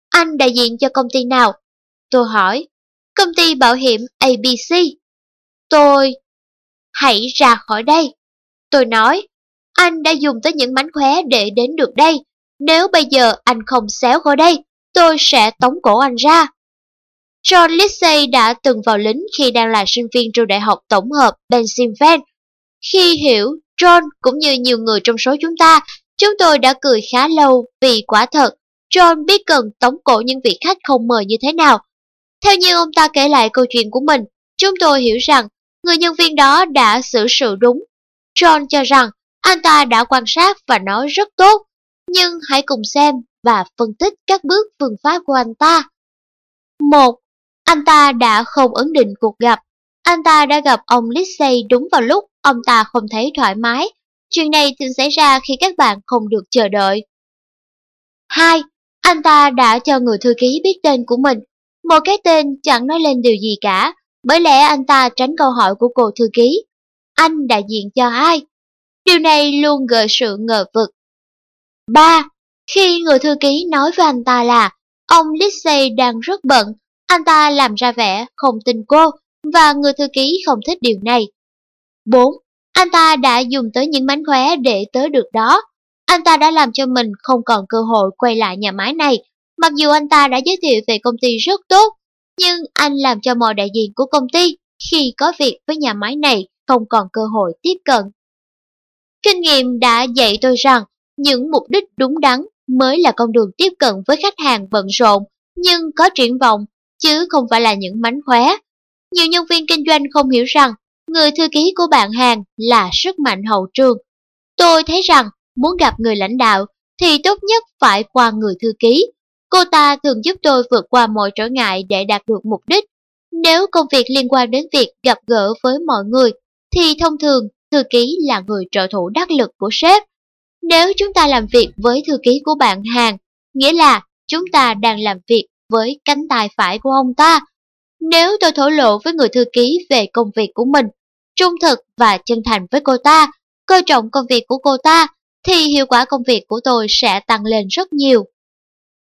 anh đại diện cho công ty nào? Tôi hỏi, công ty bảo hiểm ABC. Tôi... Hãy ra khỏi đây. Tôi nói, anh đã dùng tới những mánh khóe để đến được đây. Nếu bây giờ anh không xéo khỏi đây, tôi sẽ tống cổ anh ra. John lindsay đã từng vào lính khi đang là sinh viên trường đại học tổng hợp Pennsylvania. Khi hiểu, John cũng như nhiều người trong số chúng ta, chúng tôi đã cười khá lâu vì quả thật, John biết cần tống cổ những vị khách không mời như thế nào. Theo như ông ta kể lại câu chuyện của mình, chúng tôi hiểu rằng người nhân viên đó đã xử sự đúng. John cho rằng anh ta đã quan sát và nói rất tốt, nhưng hãy cùng xem và phân tích các bước phương pháp của anh ta. 1. Anh ta đã không ấn định cuộc gặp. Anh ta đã gặp ông Lindsay đúng vào lúc ông ta không thấy thoải mái. Chuyện này thường xảy ra khi các bạn không được chờ đợi. 2. Anh ta đã cho người thư ký biết tên của mình. Một cái tên chẳng nói lên điều gì cả, bởi lẽ anh ta tránh câu hỏi của cô thư ký. Anh đại diện cho ai? Điều này luôn gợi sự ngờ vực. 3. Khi người thư ký nói với anh ta là ông Lissey đang rất bận, anh ta làm ra vẻ không tin cô và người thư ký không thích điều này. 4. Anh ta đã dùng tới những mánh khóe để tới được đó. Anh ta đã làm cho mình không còn cơ hội quay lại nhà máy này, mặc dù anh ta đã giới thiệu về công ty rất tốt, nhưng anh làm cho mọi đại diện của công ty khi có việc với nhà máy này không còn cơ hội tiếp cận. Kinh nghiệm đã dạy tôi rằng những mục đích đúng đắn mới là con đường tiếp cận với khách hàng bận rộn nhưng có triển vọng, chứ không phải là những mánh khóe. Nhiều nhân viên kinh doanh không hiểu rằng người thư ký của bạn hàng là sức mạnh hậu trường. Tôi thấy rằng muốn gặp người lãnh đạo thì tốt nhất phải qua người thư ký. Cô ta thường giúp tôi vượt qua mọi trở ngại để đạt được mục đích. Nếu công việc liên quan đến việc gặp gỡ với mọi người, thì thông thường thư ký là người trợ thủ đắc lực của sếp. Nếu chúng ta làm việc với thư ký của bạn hàng, nghĩa là chúng ta đang làm việc với cánh tay phải của ông ta. Nếu tôi thổ lộ với người thư ký về công việc của mình, trung thực và chân thành với cô ta, coi trọng công việc của cô ta, thì hiệu quả công việc của tôi sẽ tăng lên rất nhiều.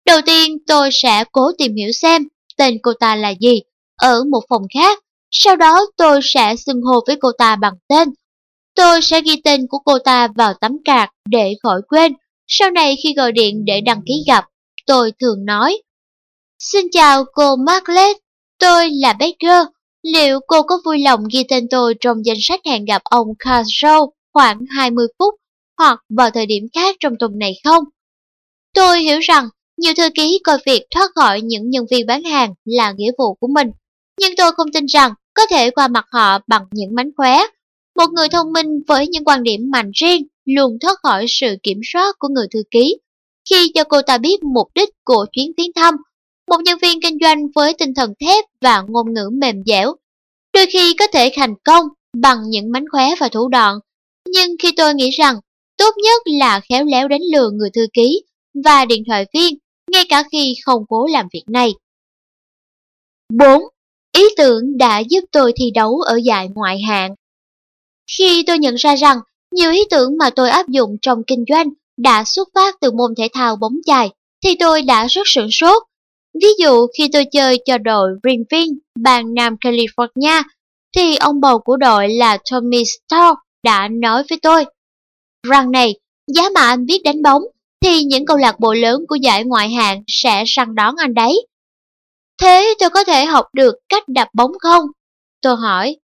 Đầu tiên tôi sẽ cố tìm hiểu xem tên cô ta là gì ở một phòng khác, sau đó tôi sẽ xưng hô với cô ta bằng tên. Tôi sẽ ghi tên của cô ta vào tấm card để khỏi quên, sau này khi gọi điện để đăng ký gặp, tôi thường nói Xin chào cô Margaret, tôi là Baker. Liệu cô có vui lòng ghi tên tôi trong danh sách hẹn gặp ông Carshaw khoảng 20 phút hoặc vào thời điểm khác trong tuần này không? Tôi hiểu rằng nhiều thư ký coi việc thoát khỏi những nhân viên bán hàng là nghĩa vụ của mình, nhưng tôi không tin rằng có thể qua mặt họ bằng những mánh khóe. Một người thông minh với những quan điểm mạnh riêng luôn thoát khỏi sự kiểm soát của người thư ký. Khi cho cô ta biết mục đích của chuyến viếng thăm, một nhân viên kinh doanh với tinh thần thép và ngôn ngữ mềm dẻo, đôi khi có thể thành công bằng những mánh khóe và thủ đoạn. Nhưng khi tôi nghĩ rằng tốt nhất là khéo léo đánh lừa người thư ký và điện thoại viên, ngay cả khi không cố làm việc này. 4. Ý tưởng đã giúp tôi thi đấu ở giải ngoại hạng. Khi tôi nhận ra rằng nhiều ý tưởng mà tôi áp dụng trong kinh doanh đã xuất phát từ môn thể thao bóng chày, thì tôi đã rất sửng sốt. Ví dụ khi tôi chơi cho đội Greenfield, bang Nam California, thì ông bầu của đội là Tommy Starr đã nói với tôi rằng này, giá mà anh biết đánh bóng thì những câu lạc bộ lớn của giải ngoại hạng sẽ săn đón anh đấy. Thế tôi có thể học được cách đập bóng không? Tôi hỏi.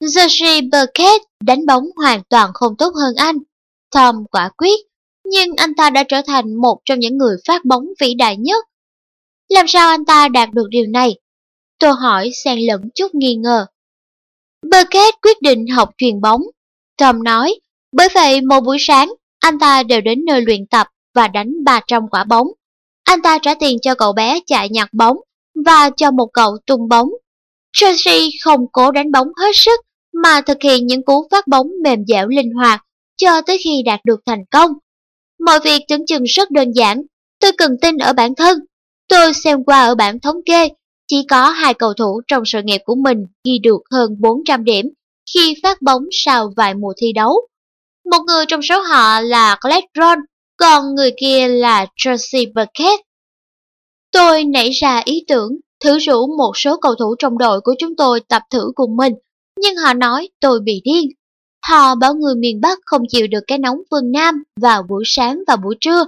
Joshi Burkett đánh bóng hoàn toàn không tốt hơn anh. Tom quả quyết, nhưng anh ta đã trở thành một trong những người phát bóng vĩ đại nhất. Làm sao anh ta đạt được điều này? Tôi hỏi xen lẫn chút nghi ngờ. Burkett quyết định học truyền bóng. Tom nói, bởi vậy một buổi sáng, anh ta đều đến nơi luyện tập và đánh 300 quả bóng. Anh ta trả tiền cho cậu bé chạy nhặt bóng và cho một cậu tung bóng. Chelsea không cố đánh bóng hết sức mà thực hiện những cú phát bóng mềm dẻo linh hoạt cho tới khi đạt được thành công. Mọi việc tưởng chừng rất đơn giản, tôi cần tin ở bản thân. Tôi xem qua ở bảng thống kê, chỉ có hai cầu thủ trong sự nghiệp của mình ghi được hơn 400 điểm khi phát bóng sau vài mùa thi đấu. Một người trong số họ là Gladron, còn người kia là Tracy Burkett. Tôi nảy ra ý tưởng thử rủ một số cầu thủ trong đội của chúng tôi tập thử cùng mình, nhưng họ nói tôi bị điên. Họ bảo người miền Bắc không chịu được cái nóng phương Nam vào buổi sáng và buổi trưa,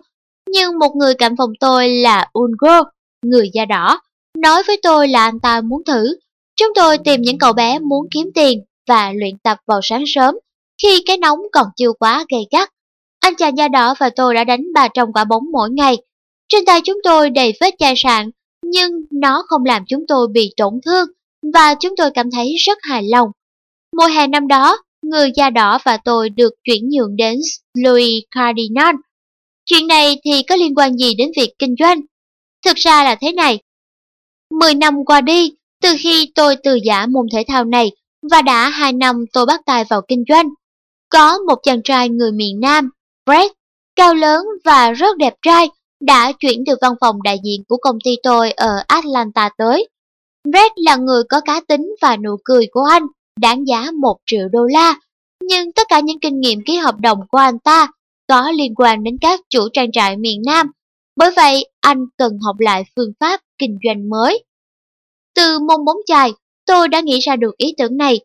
nhưng một người cạnh phòng tôi là Ungo, người da đỏ, nói với tôi là anh ta muốn thử. Chúng tôi tìm những cậu bé muốn kiếm tiền và luyện tập vào sáng sớm, khi cái nóng còn chưa quá gay gắt. Anh chàng da đỏ và tôi đã đánh 300 quả bóng mỗi ngày. Trên tay chúng tôi đầy vết chai sạn, nhưng nó không làm chúng tôi bị tổn thương và chúng tôi cảm thấy rất hài lòng. Mùa hè năm đó, người da đỏ và tôi được chuyển nhượng đến Louis Cardinal. Chuyện này thì có liên quan gì đến việc kinh doanh? Thực ra là thế này. Mười năm qua đi, từ khi tôi từ giả môn thể thao này và đã hai năm tôi bắt tay vào kinh doanh. Có một chàng trai người miền Nam, Brett, cao lớn và rất đẹp trai, đã chuyển từ văn phòng đại diện của công ty tôi ở Atlanta tới. Brett là người có cá tính và nụ cười của anh, đáng giá 1 triệu đô la. Nhưng tất cả những kinh nghiệm ký hợp đồng của anh ta có liên quan đến các chủ trang trại miền Nam. Bởi vậy, anh cần học lại phương pháp kinh doanh mới. Từ môn bóng chài, tôi đã nghĩ ra được ý tưởng này.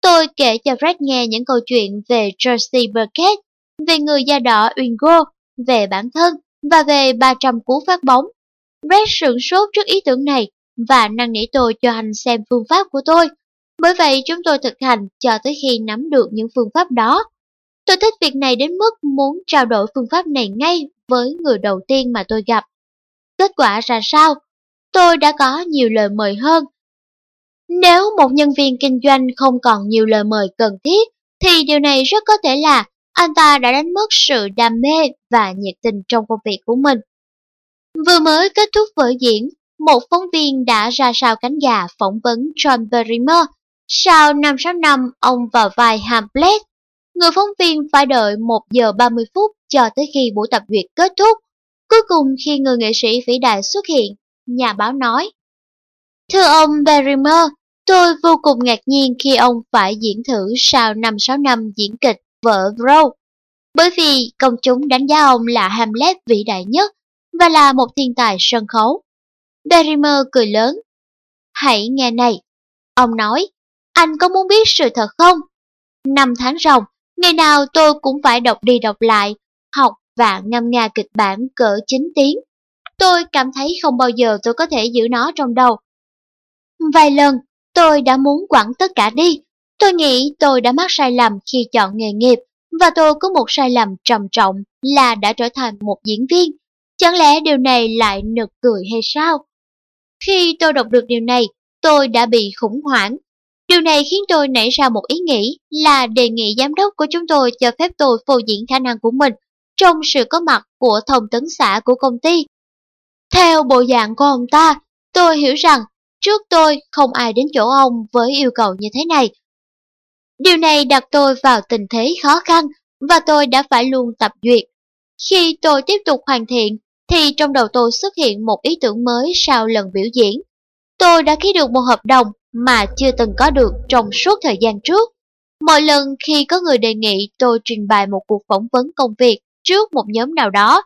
Tôi kể cho Fred nghe những câu chuyện về Jersey Burkett, về người da đỏ Wingo, về bản thân và về 300 cú phát bóng. Fred sửng sốt trước ý tưởng này và năn nỉ tôi cho anh xem phương pháp của tôi. Bởi vậy chúng tôi thực hành cho tới khi nắm được những phương pháp đó. Tôi thích việc này đến mức muốn trao đổi phương pháp này ngay với người đầu tiên mà tôi gặp. Kết quả ra sao? Tôi đã có nhiều lời mời hơn. Nếu một nhân viên kinh doanh không còn nhiều lời mời cần thiết, thì điều này rất có thể là anh ta đã đánh mất sự đam mê và nhiệt tình trong công việc của mình. Vừa mới kết thúc vở diễn, một phóng viên đã ra sao cánh gà phỏng vấn John Barrymore. Sau 5-6 năm, ông vào vai Hamlet. Người phóng viên phải đợi 1 giờ 30 phút cho tới khi buổi tập duyệt kết thúc. Cuối cùng khi người nghệ sĩ vĩ đại xuất hiện, nhà báo nói. Thưa ông Barrymore, tôi vô cùng ngạc nhiên khi ông phải diễn thử sau 5-6 năm diễn kịch vợ Rowe, Bởi vì công chúng đánh giá ông là Hamlet vĩ đại nhất và là một thiên tài sân khấu. Barrymore cười lớn. Hãy nghe này. Ông nói, anh có muốn biết sự thật không? Năm tháng ròng, ngày nào tôi cũng phải đọc đi đọc lại, học và ngâm nga kịch bản cỡ 9 tiếng. Tôi cảm thấy không bao giờ tôi có thể giữ nó trong đầu. Vài lần, tôi đã muốn quẳng tất cả đi. Tôi nghĩ tôi đã mắc sai lầm khi chọn nghề nghiệp, và tôi có một sai lầm trầm trọng là đã trở thành một diễn viên. Chẳng lẽ điều này lại nực cười hay sao? Khi tôi đọc được điều này, tôi đã bị khủng hoảng. Điều này khiến tôi nảy ra một ý nghĩ là đề nghị giám đốc của chúng tôi cho phép tôi phô diễn khả năng của mình trong sự có mặt của thông tấn xã của công ty. Theo bộ dạng của ông ta, tôi hiểu rằng trước tôi không ai đến chỗ ông với yêu cầu như thế này. Điều này đặt tôi vào tình thế khó khăn và tôi đã phải luôn tập duyệt. Khi tôi tiếp tục hoàn thiện thì trong đầu tôi xuất hiện một ý tưởng mới sau lần biểu diễn. Tôi đã ký được một hợp đồng mà chưa từng có được trong suốt thời gian trước. mỗi lần khi có người đề nghị tôi trình bày một cuộc phỏng vấn công việc trước một nhóm nào đó,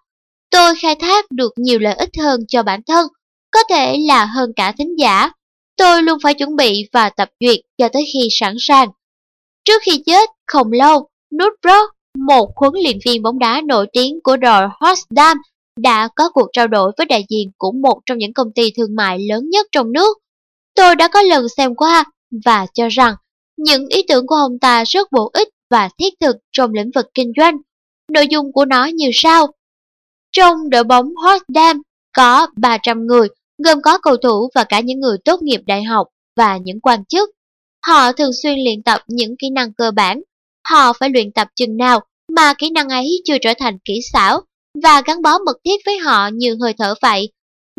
tôi khai thác được nhiều lợi ích hơn cho bản thân, có thể là hơn cả thính giả. tôi luôn phải chuẩn bị và tập duyệt cho tới khi sẵn sàng. Trước khi chết, không lâu, Nutbrock, một huấn luyện viên bóng đá nổi tiếng của đội Potsdam, đã có cuộc trao đổi với đại diện của một trong những công ty thương mại lớn nhất trong nước. Tôi đã có lần xem qua và cho rằng những ý tưởng của ông ta rất bổ ích và thiết thực trong lĩnh vực kinh doanh. Nội dung của nó như sau. Trong đội bóng Potsdam có 300 người, gồm có cầu thủ và cả những người tốt nghiệp đại học và những quan chức. Họ thường xuyên luyện tập những kỹ năng cơ bản. Họ phải luyện tập chừng nào mà kỹ năng ấy chưa trở thành kỹ xảo và gắn bó mật thiết với họ như hơi thở vậy.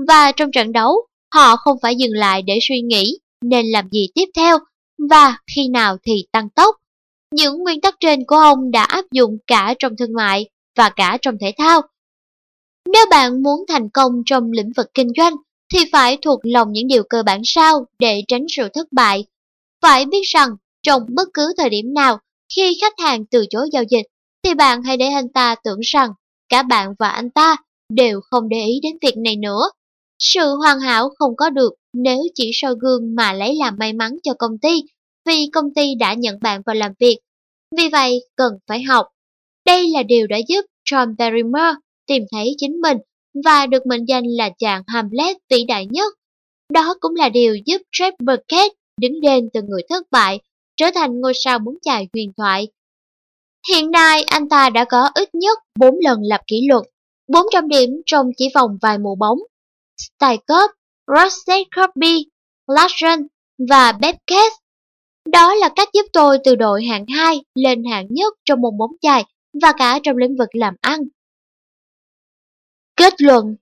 Và trong trận đấu, họ không phải dừng lại để suy nghĩ nên làm gì tiếp theo và khi nào thì tăng tốc. Những nguyên tắc trên của ông đã áp dụng cả trong thương mại và cả trong thể thao. Nếu bạn muốn thành công trong lĩnh vực kinh doanh, thì phải thuộc lòng những điều cơ bản sau để tránh sự thất bại. Phải biết rằng, trong bất cứ thời điểm nào, khi khách hàng từ chối giao dịch, thì bạn hãy để anh ta tưởng rằng cả bạn và anh ta đều không để ý đến việc này nữa. Sự hoàn hảo không có được nếu chỉ soi gương mà lấy làm may mắn cho công ty, vì công ty đã nhận bạn vào làm việc. Vì vậy, cần phải học. Đây là điều đã giúp John Barrymore tìm thấy chính mình và được mệnh danh là chàng Hamlet vĩ đại nhất. Đó cũng là điều giúp Jeff Burkett đứng lên từ người thất bại, trở thành ngôi sao bóng chày huyền thoại. Hiện nay anh ta đã có ít nhất 4 lần lập kỷ lục, 400 điểm trong chỉ vòng vài mùa bóng. Stykov, Rosset Kirby, Larson và Beckett. Đó là cách giúp tôi từ đội hạng 2 lên hạng nhất trong môn bóng chày và cả trong lĩnh vực làm ăn. Kết luận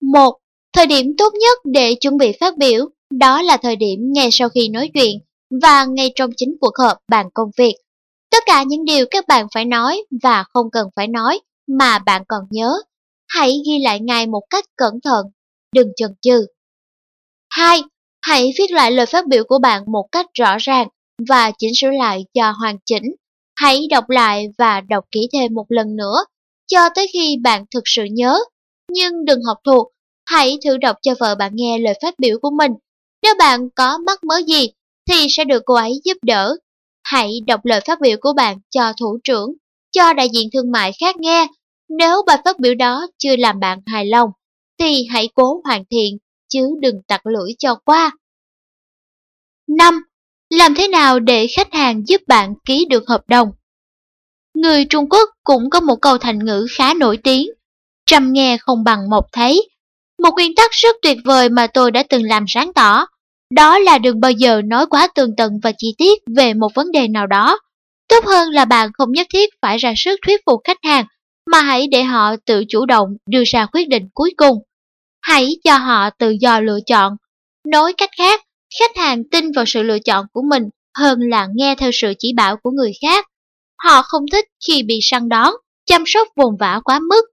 1. Thời điểm tốt nhất để chuẩn bị phát biểu, đó là thời điểm ngay sau khi nói chuyện và ngay trong chính cuộc họp bàn công việc. Tất cả những điều các bạn phải nói và không cần phải nói mà bạn còn nhớ, hãy ghi lại ngay một cách cẩn thận, đừng chần chừ. 2. Hãy viết lại lời phát biểu của bạn một cách rõ ràng và chỉnh sửa lại cho hoàn chỉnh. Hãy đọc lại và đọc kỹ thêm một lần nữa, cho tới khi bạn thực sự nhớ nhưng đừng học thuộc. Hãy thử đọc cho vợ bạn nghe lời phát biểu của mình. Nếu bạn có mắc mớ gì, thì sẽ được cô ấy giúp đỡ. Hãy đọc lời phát biểu của bạn cho thủ trưởng, cho đại diện thương mại khác nghe. Nếu bài phát biểu đó chưa làm bạn hài lòng, thì hãy cố hoàn thiện, chứ đừng tặc lưỡi cho qua. 5. Làm thế nào để khách hàng giúp bạn ký được hợp đồng? Người Trung Quốc cũng có một câu thành ngữ khá nổi tiếng trăm nghe không bằng một thấy. Một nguyên tắc rất tuyệt vời mà tôi đã từng làm sáng tỏ, đó là đừng bao giờ nói quá tường tận và chi tiết về một vấn đề nào đó. Tốt hơn là bạn không nhất thiết phải ra sức thuyết phục khách hàng, mà hãy để họ tự chủ động đưa ra quyết định cuối cùng. Hãy cho họ tự do lựa chọn. Nói cách khác, khách hàng tin vào sự lựa chọn của mình hơn là nghe theo sự chỉ bảo của người khác. Họ không thích khi bị săn đón, chăm sóc vồn vã quá mức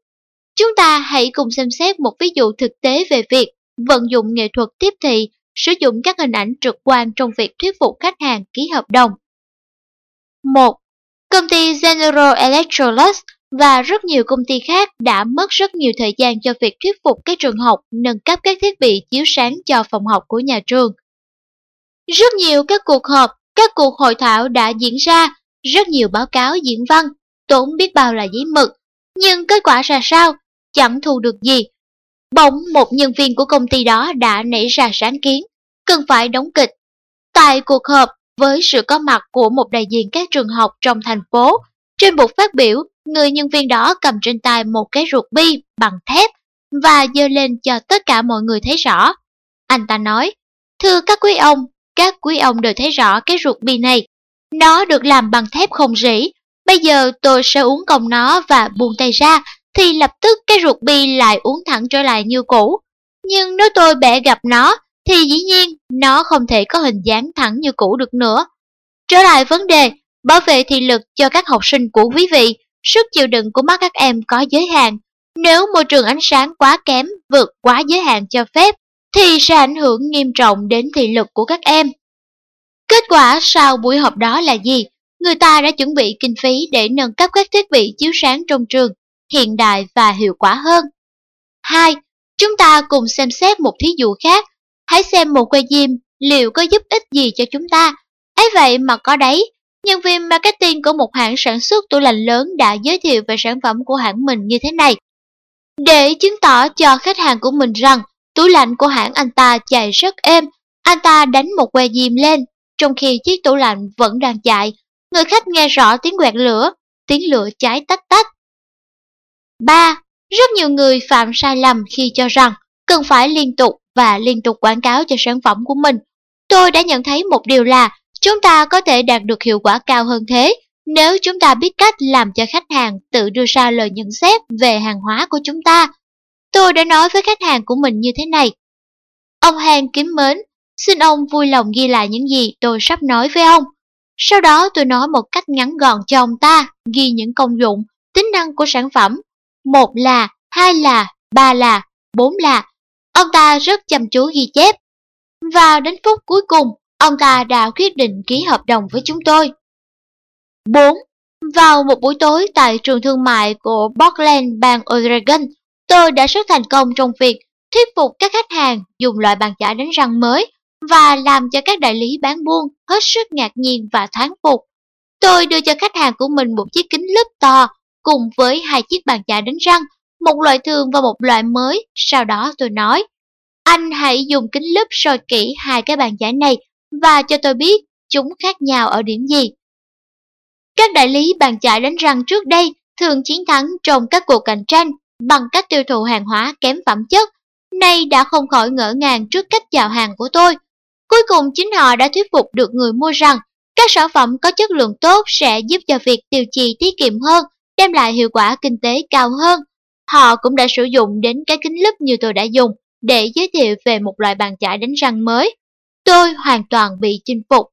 Chúng ta hãy cùng xem xét một ví dụ thực tế về việc vận dụng nghệ thuật tiếp thị, sử dụng các hình ảnh trực quan trong việc thuyết phục khách hàng ký hợp đồng. 1. Công ty General Electrolux và rất nhiều công ty khác đã mất rất nhiều thời gian cho việc thuyết phục các trường học nâng cấp các thiết bị chiếu sáng cho phòng học của nhà trường. Rất nhiều các cuộc họp, các cuộc hội thảo đã diễn ra, rất nhiều báo cáo diễn văn, tốn biết bao là giấy mực. Nhưng kết quả ra sao chẳng thu được gì. Bỗng một nhân viên của công ty đó đã nảy ra sáng kiến, cần phải đóng kịch. Tại cuộc họp, với sự có mặt của một đại diện các trường học trong thành phố, trên buộc phát biểu, người nhân viên đó cầm trên tay một cái ruột bi bằng thép và dơ lên cho tất cả mọi người thấy rõ. Anh ta nói, thưa các quý ông, các quý ông đều thấy rõ cái ruột bi này. Nó được làm bằng thép không rỉ. Bây giờ tôi sẽ uống còng nó và buông tay ra thì lập tức cái ruột bi lại uống thẳng trở lại như cũ. Nhưng nếu tôi bẻ gặp nó, thì dĩ nhiên nó không thể có hình dáng thẳng như cũ được nữa. Trở lại vấn đề, bảo vệ thị lực cho các học sinh của quý vị, sức chịu đựng của mắt các em có giới hạn. Nếu môi trường ánh sáng quá kém, vượt quá giới hạn cho phép, thì sẽ ảnh hưởng nghiêm trọng đến thị lực của các em. Kết quả sau buổi họp đó là gì? Người ta đã chuẩn bị kinh phí để nâng cấp các thiết bị chiếu sáng trong trường hiện đại và hiệu quả hơn. 2. Chúng ta cùng xem xét một thí dụ khác. Hãy xem một que diêm liệu có giúp ích gì cho chúng ta. ấy vậy mà có đấy, nhân viên marketing của một hãng sản xuất tủ lạnh lớn đã giới thiệu về sản phẩm của hãng mình như thế này. Để chứng tỏ cho khách hàng của mình rằng tủ lạnh của hãng anh ta chạy rất êm, anh ta đánh một que diêm lên, trong khi chiếc tủ lạnh vẫn đang chạy. Người khách nghe rõ tiếng quẹt lửa, tiếng lửa cháy tách tách. 3. Rất nhiều người phạm sai lầm khi cho rằng cần phải liên tục và liên tục quảng cáo cho sản phẩm của mình. Tôi đã nhận thấy một điều là chúng ta có thể đạt được hiệu quả cao hơn thế nếu chúng ta biết cách làm cho khách hàng tự đưa ra lời nhận xét về hàng hóa của chúng ta. Tôi đã nói với khách hàng của mình như thế này. Ông hàng kiếm mến, xin ông vui lòng ghi lại những gì tôi sắp nói với ông. Sau đó tôi nói một cách ngắn gọn cho ông ta, ghi những công dụng, tính năng của sản phẩm. Một là, hai là, ba là, bốn là. Ông ta rất chăm chú ghi chép. Và đến phút cuối cùng, ông ta đã quyết định ký hợp đồng với chúng tôi. 4. Vào một buổi tối tại trường thương mại của Portland, bang Oregon, tôi đã rất thành công trong việc thuyết phục các khách hàng dùng loại bàn chải đánh răng mới và làm cho các đại lý bán buôn hết sức ngạc nhiên và thán phục. Tôi đưa cho khách hàng của mình một chiếc kính lúp to cùng với hai chiếc bàn chải đánh răng, một loại thường và một loại mới. Sau đó tôi nói, anh hãy dùng kính lúp soi kỹ hai cái bàn chải này và cho tôi biết chúng khác nhau ở điểm gì. Các đại lý bàn chải đánh răng trước đây thường chiến thắng trong các cuộc cạnh tranh bằng cách tiêu thụ hàng hóa kém phẩm chất, nay đã không khỏi ngỡ ngàng trước cách chào hàng của tôi. Cuối cùng chính họ đã thuyết phục được người mua rằng các sản phẩm có chất lượng tốt sẽ giúp cho việc tiêu chi tiết kiệm hơn, đem lại hiệu quả kinh tế cao hơn. Họ cũng đã sử dụng đến cái kính lúp như tôi đã dùng để giới thiệu về một loại bàn chải đánh răng mới. Tôi hoàn toàn bị chinh phục.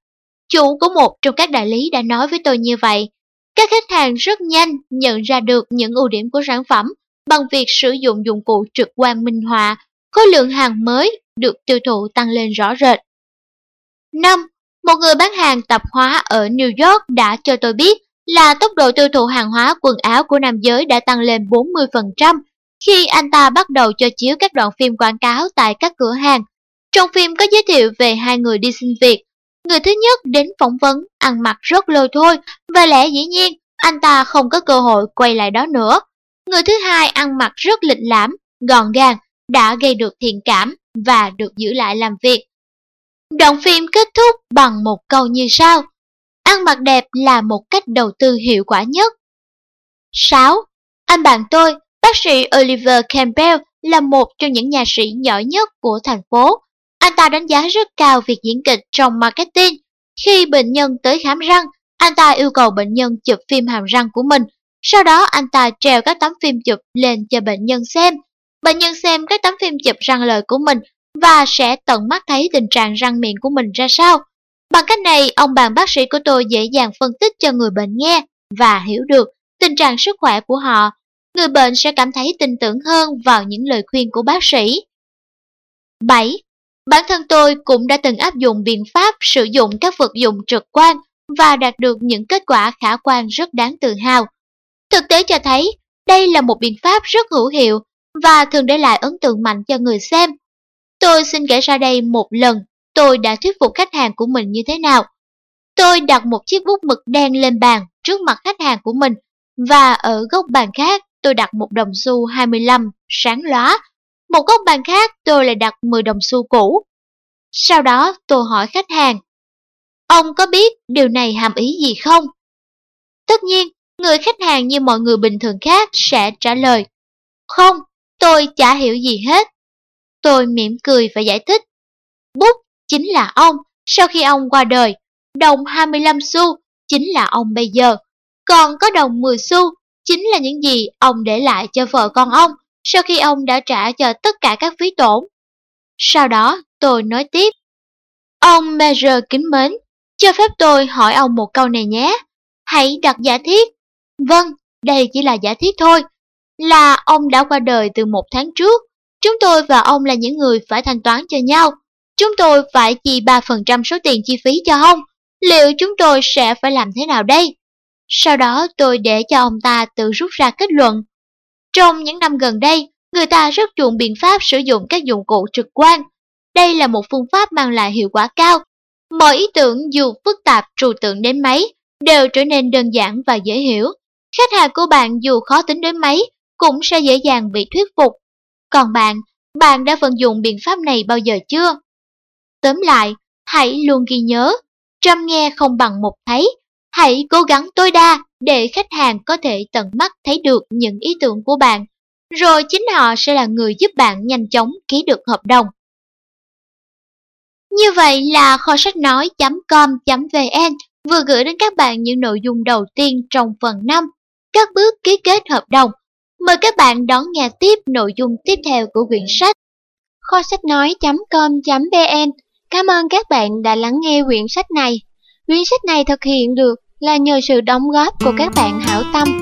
Chủ của một trong các đại lý đã nói với tôi như vậy. Các khách hàng rất nhanh nhận ra được những ưu điểm của sản phẩm bằng việc sử dụng dụng cụ trực quan minh họa, khối lượng hàng mới được tiêu thụ tăng lên rõ rệt. 5. Một người bán hàng tạp hóa ở New York đã cho tôi biết là tốc độ tiêu thụ hàng hóa quần áo của nam giới đã tăng lên 40% khi anh ta bắt đầu cho chiếu các đoạn phim quảng cáo tại các cửa hàng. Trong phim có giới thiệu về hai người đi xin việc. Người thứ nhất đến phỏng vấn, ăn mặc rất lôi thôi và lẽ dĩ nhiên anh ta không có cơ hội quay lại đó nữa. Người thứ hai ăn mặc rất lịch lãm, gọn gàng, đã gây được thiện cảm và được giữ lại làm việc. Đoạn phim kết thúc bằng một câu như sau. Ăn mặc đẹp là một cách đầu tư hiệu quả nhất. 6. Anh bạn tôi, bác sĩ Oliver Campbell là một trong những nhà sĩ giỏi nhất của thành phố. Anh ta đánh giá rất cao việc diễn kịch trong marketing. Khi bệnh nhân tới khám răng, anh ta yêu cầu bệnh nhân chụp phim hàm răng của mình. Sau đó anh ta treo các tấm phim chụp lên cho bệnh nhân xem. Bệnh nhân xem các tấm phim chụp răng lời của mình và sẽ tận mắt thấy tình trạng răng miệng của mình ra sao. Bằng cách này, ông bạn bác sĩ của tôi dễ dàng phân tích cho người bệnh nghe và hiểu được tình trạng sức khỏe của họ. Người bệnh sẽ cảm thấy tin tưởng hơn vào những lời khuyên của bác sĩ. 7. Bản thân tôi cũng đã từng áp dụng biện pháp sử dụng các vật dụng trực quan và đạt được những kết quả khả quan rất đáng tự hào. Thực tế cho thấy, đây là một biện pháp rất hữu hiệu và thường để lại ấn tượng mạnh cho người xem. Tôi xin kể ra đây một lần tôi đã thuyết phục khách hàng của mình như thế nào. Tôi đặt một chiếc bút mực đen lên bàn trước mặt khách hàng của mình và ở góc bàn khác tôi đặt một đồng xu 25 sáng lóa. Một góc bàn khác tôi lại đặt 10 đồng xu cũ. Sau đó tôi hỏi khách hàng, ông có biết điều này hàm ý gì không? Tất nhiên, người khách hàng như mọi người bình thường khác sẽ trả lời, không, tôi chả hiểu gì hết. Tôi mỉm cười và giải thích. Bút chính là ông sau khi ông qua đời. Đồng 25 xu chính là ông bây giờ. Còn có đồng 10 xu chính là những gì ông để lại cho vợ con ông sau khi ông đã trả cho tất cả các phí tổn. Sau đó tôi nói tiếp. Ông Major kính mến, cho phép tôi hỏi ông một câu này nhé. Hãy đặt giả thiết. Vâng, đây chỉ là giả thiết thôi. Là ông đã qua đời từ một tháng trước Chúng tôi và ông là những người phải thanh toán cho nhau. Chúng tôi phải chi 3% số tiền chi phí cho ông. Liệu chúng tôi sẽ phải làm thế nào đây? Sau đó tôi để cho ông ta tự rút ra kết luận. Trong những năm gần đây, người ta rất chuộng biện pháp sử dụng các dụng cụ trực quan. đây là một phương pháp mang lại hiệu quả cao. Mọi ý tưởng dù phức tạp trừu tượng đến mấy, đều trở nên đơn giản và dễ hiểu. Khách hàng của bạn dù khó tính đến mấy, cũng sẽ dễ dàng bị thuyết phục. Còn bạn, bạn đã vận dụng biện pháp này bao giờ chưa? Tóm lại, hãy luôn ghi nhớ, trăm nghe không bằng một thấy. Hãy cố gắng tối đa để khách hàng có thể tận mắt thấy được những ý tưởng của bạn, rồi chính họ sẽ là người giúp bạn nhanh chóng ký được hợp đồng. Như vậy là kho sách nói.com.vn vừa gửi đến các bạn những nội dung đầu tiên trong phần 5, các bước ký kết hợp đồng. Mời các bạn đón nghe tiếp nội dung tiếp theo của quyển sách. Kho sách nói.com.vn Cảm ơn các bạn đã lắng nghe quyển sách này. Quyển sách này thực hiện được là nhờ sự đóng góp của các bạn hảo tâm.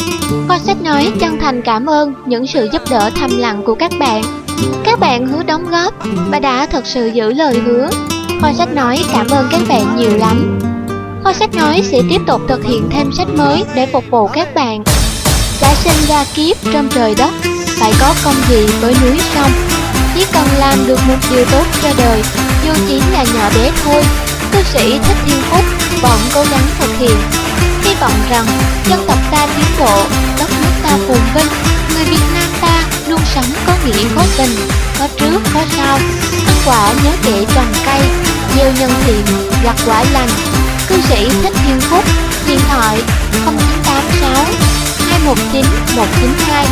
Kho sách nói chân thành cảm ơn những sự giúp đỡ thầm lặng của các bạn. Các bạn hứa đóng góp và đã thật sự giữ lời hứa. Kho sách nói cảm ơn các bạn nhiều lắm. Kho sách nói sẽ tiếp tục thực hiện thêm sách mới để phục vụ các bạn. Đã sinh ra kiếp trong trời đất, phải có công gì với núi sông còn cần làm được một điều tốt cho đời, dù chỉ là nhỏ bé thôi, cư sĩ Thích Thiên Phúc vẫn cố gắng thực hiện. Hy vọng rằng dân tộc ta tiến bộ, đất nước ta phồn vinh, người Việt Nam ta luôn sống có nghĩa có tình, có trước có sau, ăn quả nhớ kệ trồng cây, gieo nhân thiện, gặt quả lành. Cư sĩ Thích Thiên Phúc, điện thoại 0986 219 192,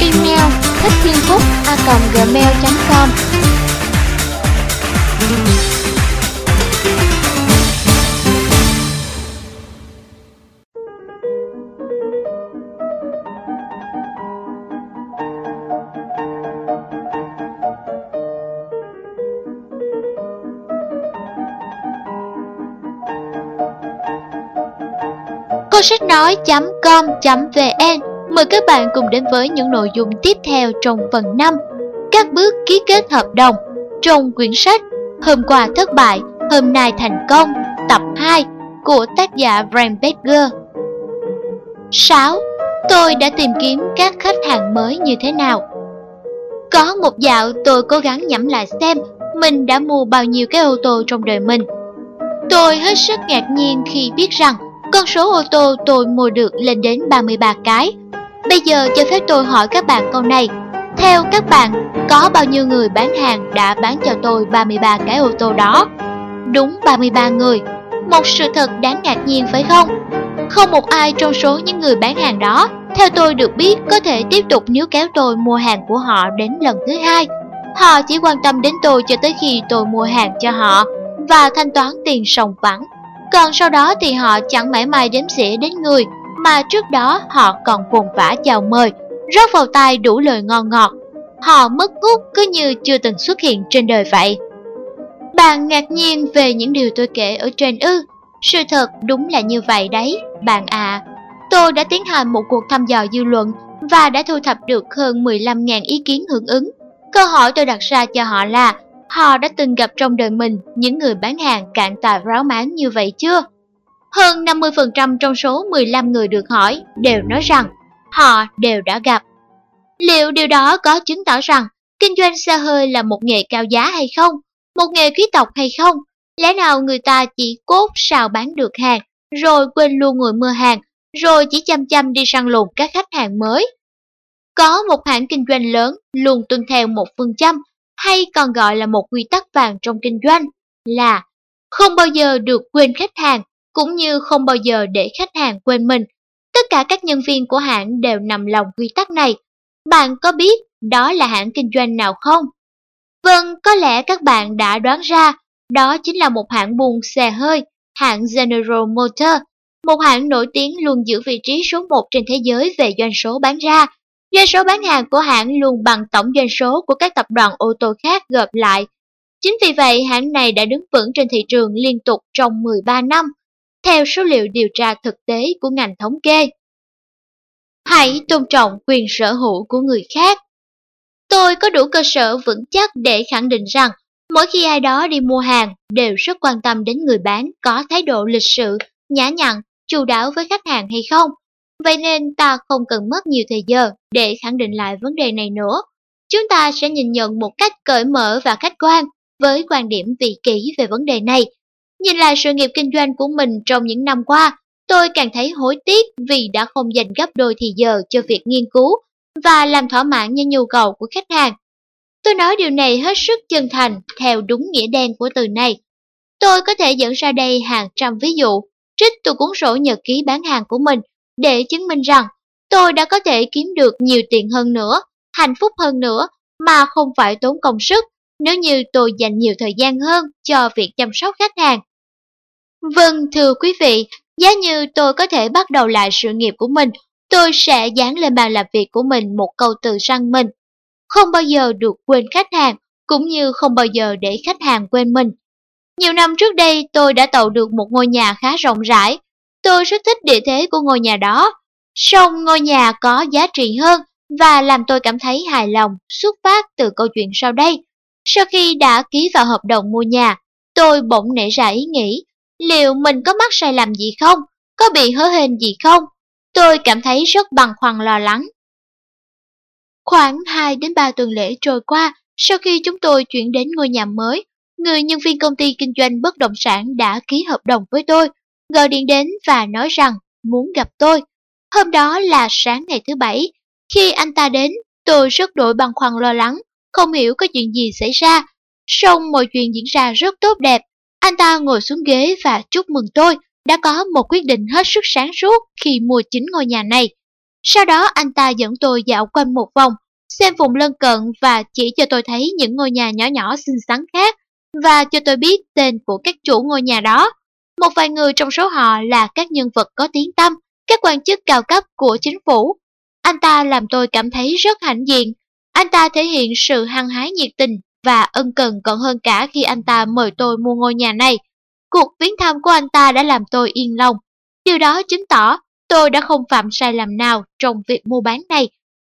email thích thiên phúc a gmail.com Cô sách nói.com.vn Mời các bạn cùng đến với những nội dung tiếp theo trong phần 5 Các bước ký kết hợp đồng trong quyển sách Hôm qua thất bại, hôm nay thành công tập 2 của tác giả Bram Becker 6. Tôi đã tìm kiếm các khách hàng mới như thế nào Có một dạo tôi cố gắng nhẩm lại xem mình đã mua bao nhiêu cái ô tô trong đời mình Tôi hết sức ngạc nhiên khi biết rằng con số ô tô tôi mua được lên đến 33 cái. Bây giờ cho phép tôi hỏi các bạn câu này. Theo các bạn, có bao nhiêu người bán hàng đã bán cho tôi 33 cái ô tô đó? Đúng 33 người. Một sự thật đáng ngạc nhiên phải không? Không một ai trong số những người bán hàng đó, theo tôi được biết có thể tiếp tục níu kéo tôi mua hàng của họ đến lần thứ hai. Họ chỉ quan tâm đến tôi cho tới khi tôi mua hàng cho họ và thanh toán tiền sòng phẳng còn sau đó thì họ chẳng mãi may đếm xỉa đến người, mà trước đó họ còn vùng vã chào mời, rót vào tai đủ lời ngon ngọt. Họ mất hút cứ như chưa từng xuất hiện trên đời vậy. Bạn ngạc nhiên về những điều tôi kể ở trên ư. Sự thật đúng là như vậy đấy, bạn à. Tôi đã tiến hành một cuộc thăm dò dư luận và đã thu thập được hơn 15.000 ý kiến hưởng ứng. Câu hỏi tôi đặt ra cho họ là Họ đã từng gặp trong đời mình những người bán hàng cạn tà ráo máng như vậy chưa? Hơn 50% trong số 15 người được hỏi đều nói rằng họ đều đã gặp. Liệu điều đó có chứng tỏ rằng kinh doanh xe hơi là một nghề cao giá hay không? Một nghề quý tộc hay không? Lẽ nào người ta chỉ cốt sao bán được hàng, rồi quên luôn người mua hàng, rồi chỉ chăm chăm đi săn lùng các khách hàng mới? Có một hãng kinh doanh lớn luôn tuân theo một phương châm hay còn gọi là một quy tắc vàng trong kinh doanh là không bao giờ được quên khách hàng cũng như không bao giờ để khách hàng quên mình. Tất cả các nhân viên của hãng đều nằm lòng quy tắc này. Bạn có biết đó là hãng kinh doanh nào không? Vâng, có lẽ các bạn đã đoán ra, đó chính là một hãng buôn xe hơi, hãng General Motors, một hãng nổi tiếng luôn giữ vị trí số 1 trên thế giới về doanh số bán ra Doanh số bán hàng của hãng luôn bằng tổng doanh số của các tập đoàn ô tô khác gộp lại. Chính vì vậy, hãng này đã đứng vững trên thị trường liên tục trong 13 năm, theo số liệu điều tra thực tế của ngành thống kê. Hãy tôn trọng quyền sở hữu của người khác. Tôi có đủ cơ sở vững chắc để khẳng định rằng mỗi khi ai đó đi mua hàng đều rất quan tâm đến người bán có thái độ lịch sự, nhã nhặn, chu đáo với khách hàng hay không. Vậy nên ta không cần mất nhiều thời giờ để khẳng định lại vấn đề này nữa. Chúng ta sẽ nhìn nhận một cách cởi mở và khách quan với quan điểm vị kỷ về vấn đề này. Nhìn lại sự nghiệp kinh doanh của mình trong những năm qua, tôi càng thấy hối tiếc vì đã không dành gấp đôi thì giờ cho việc nghiên cứu và làm thỏa mãn những nhu cầu của khách hàng. Tôi nói điều này hết sức chân thành theo đúng nghĩa đen của từ này. Tôi có thể dẫn ra đây hàng trăm ví dụ, trích từ cuốn sổ nhật ký bán hàng của mình để chứng minh rằng tôi đã có thể kiếm được nhiều tiền hơn nữa, hạnh phúc hơn nữa mà không phải tốn công sức nếu như tôi dành nhiều thời gian hơn cho việc chăm sóc khách hàng. Vâng, thưa quý vị, giá như tôi có thể bắt đầu lại sự nghiệp của mình, tôi sẽ dán lên bàn làm việc của mình một câu từ răng mình. Không bao giờ được quên khách hàng, cũng như không bao giờ để khách hàng quên mình. Nhiều năm trước đây tôi đã tậu được một ngôi nhà khá rộng rãi. Tôi rất thích địa thế của ngôi nhà đó. Song ngôi nhà có giá trị hơn và làm tôi cảm thấy hài lòng xuất phát từ câu chuyện sau đây. Sau khi đã ký vào hợp đồng mua nhà, tôi bỗng nảy ra ý nghĩ, liệu mình có mắc sai lầm gì không? Có bị hớ hên gì không? Tôi cảm thấy rất bằng khoăn lo lắng. Khoảng 2 đến 3 tuần lễ trôi qua, sau khi chúng tôi chuyển đến ngôi nhà mới, người nhân viên công ty kinh doanh bất động sản đã ký hợp đồng với tôi, gọi điện đến và nói rằng muốn gặp tôi. Hôm đó là sáng ngày thứ bảy. Khi anh ta đến, tôi rất đổi băn khoăn lo lắng, không hiểu có chuyện gì xảy ra. Song mọi chuyện diễn ra rất tốt đẹp. Anh ta ngồi xuống ghế và chúc mừng tôi đã có một quyết định hết sức sáng suốt khi mua chính ngôi nhà này. Sau đó anh ta dẫn tôi dạo quanh một vòng, xem vùng lân cận và chỉ cho tôi thấy những ngôi nhà nhỏ nhỏ xinh xắn khác và cho tôi biết tên của các chủ ngôi nhà đó. Một vài người trong số họ là các nhân vật có tiếng tăm, các quan chức cao cấp của chính phủ. Anh ta làm tôi cảm thấy rất hãnh diện. Anh ta thể hiện sự hăng hái nhiệt tình và ân cần còn hơn cả khi anh ta mời tôi mua ngôi nhà này. Cuộc viếng thăm của anh ta đã làm tôi yên lòng. Điều đó chứng tỏ tôi đã không phạm sai lầm nào trong việc mua bán này.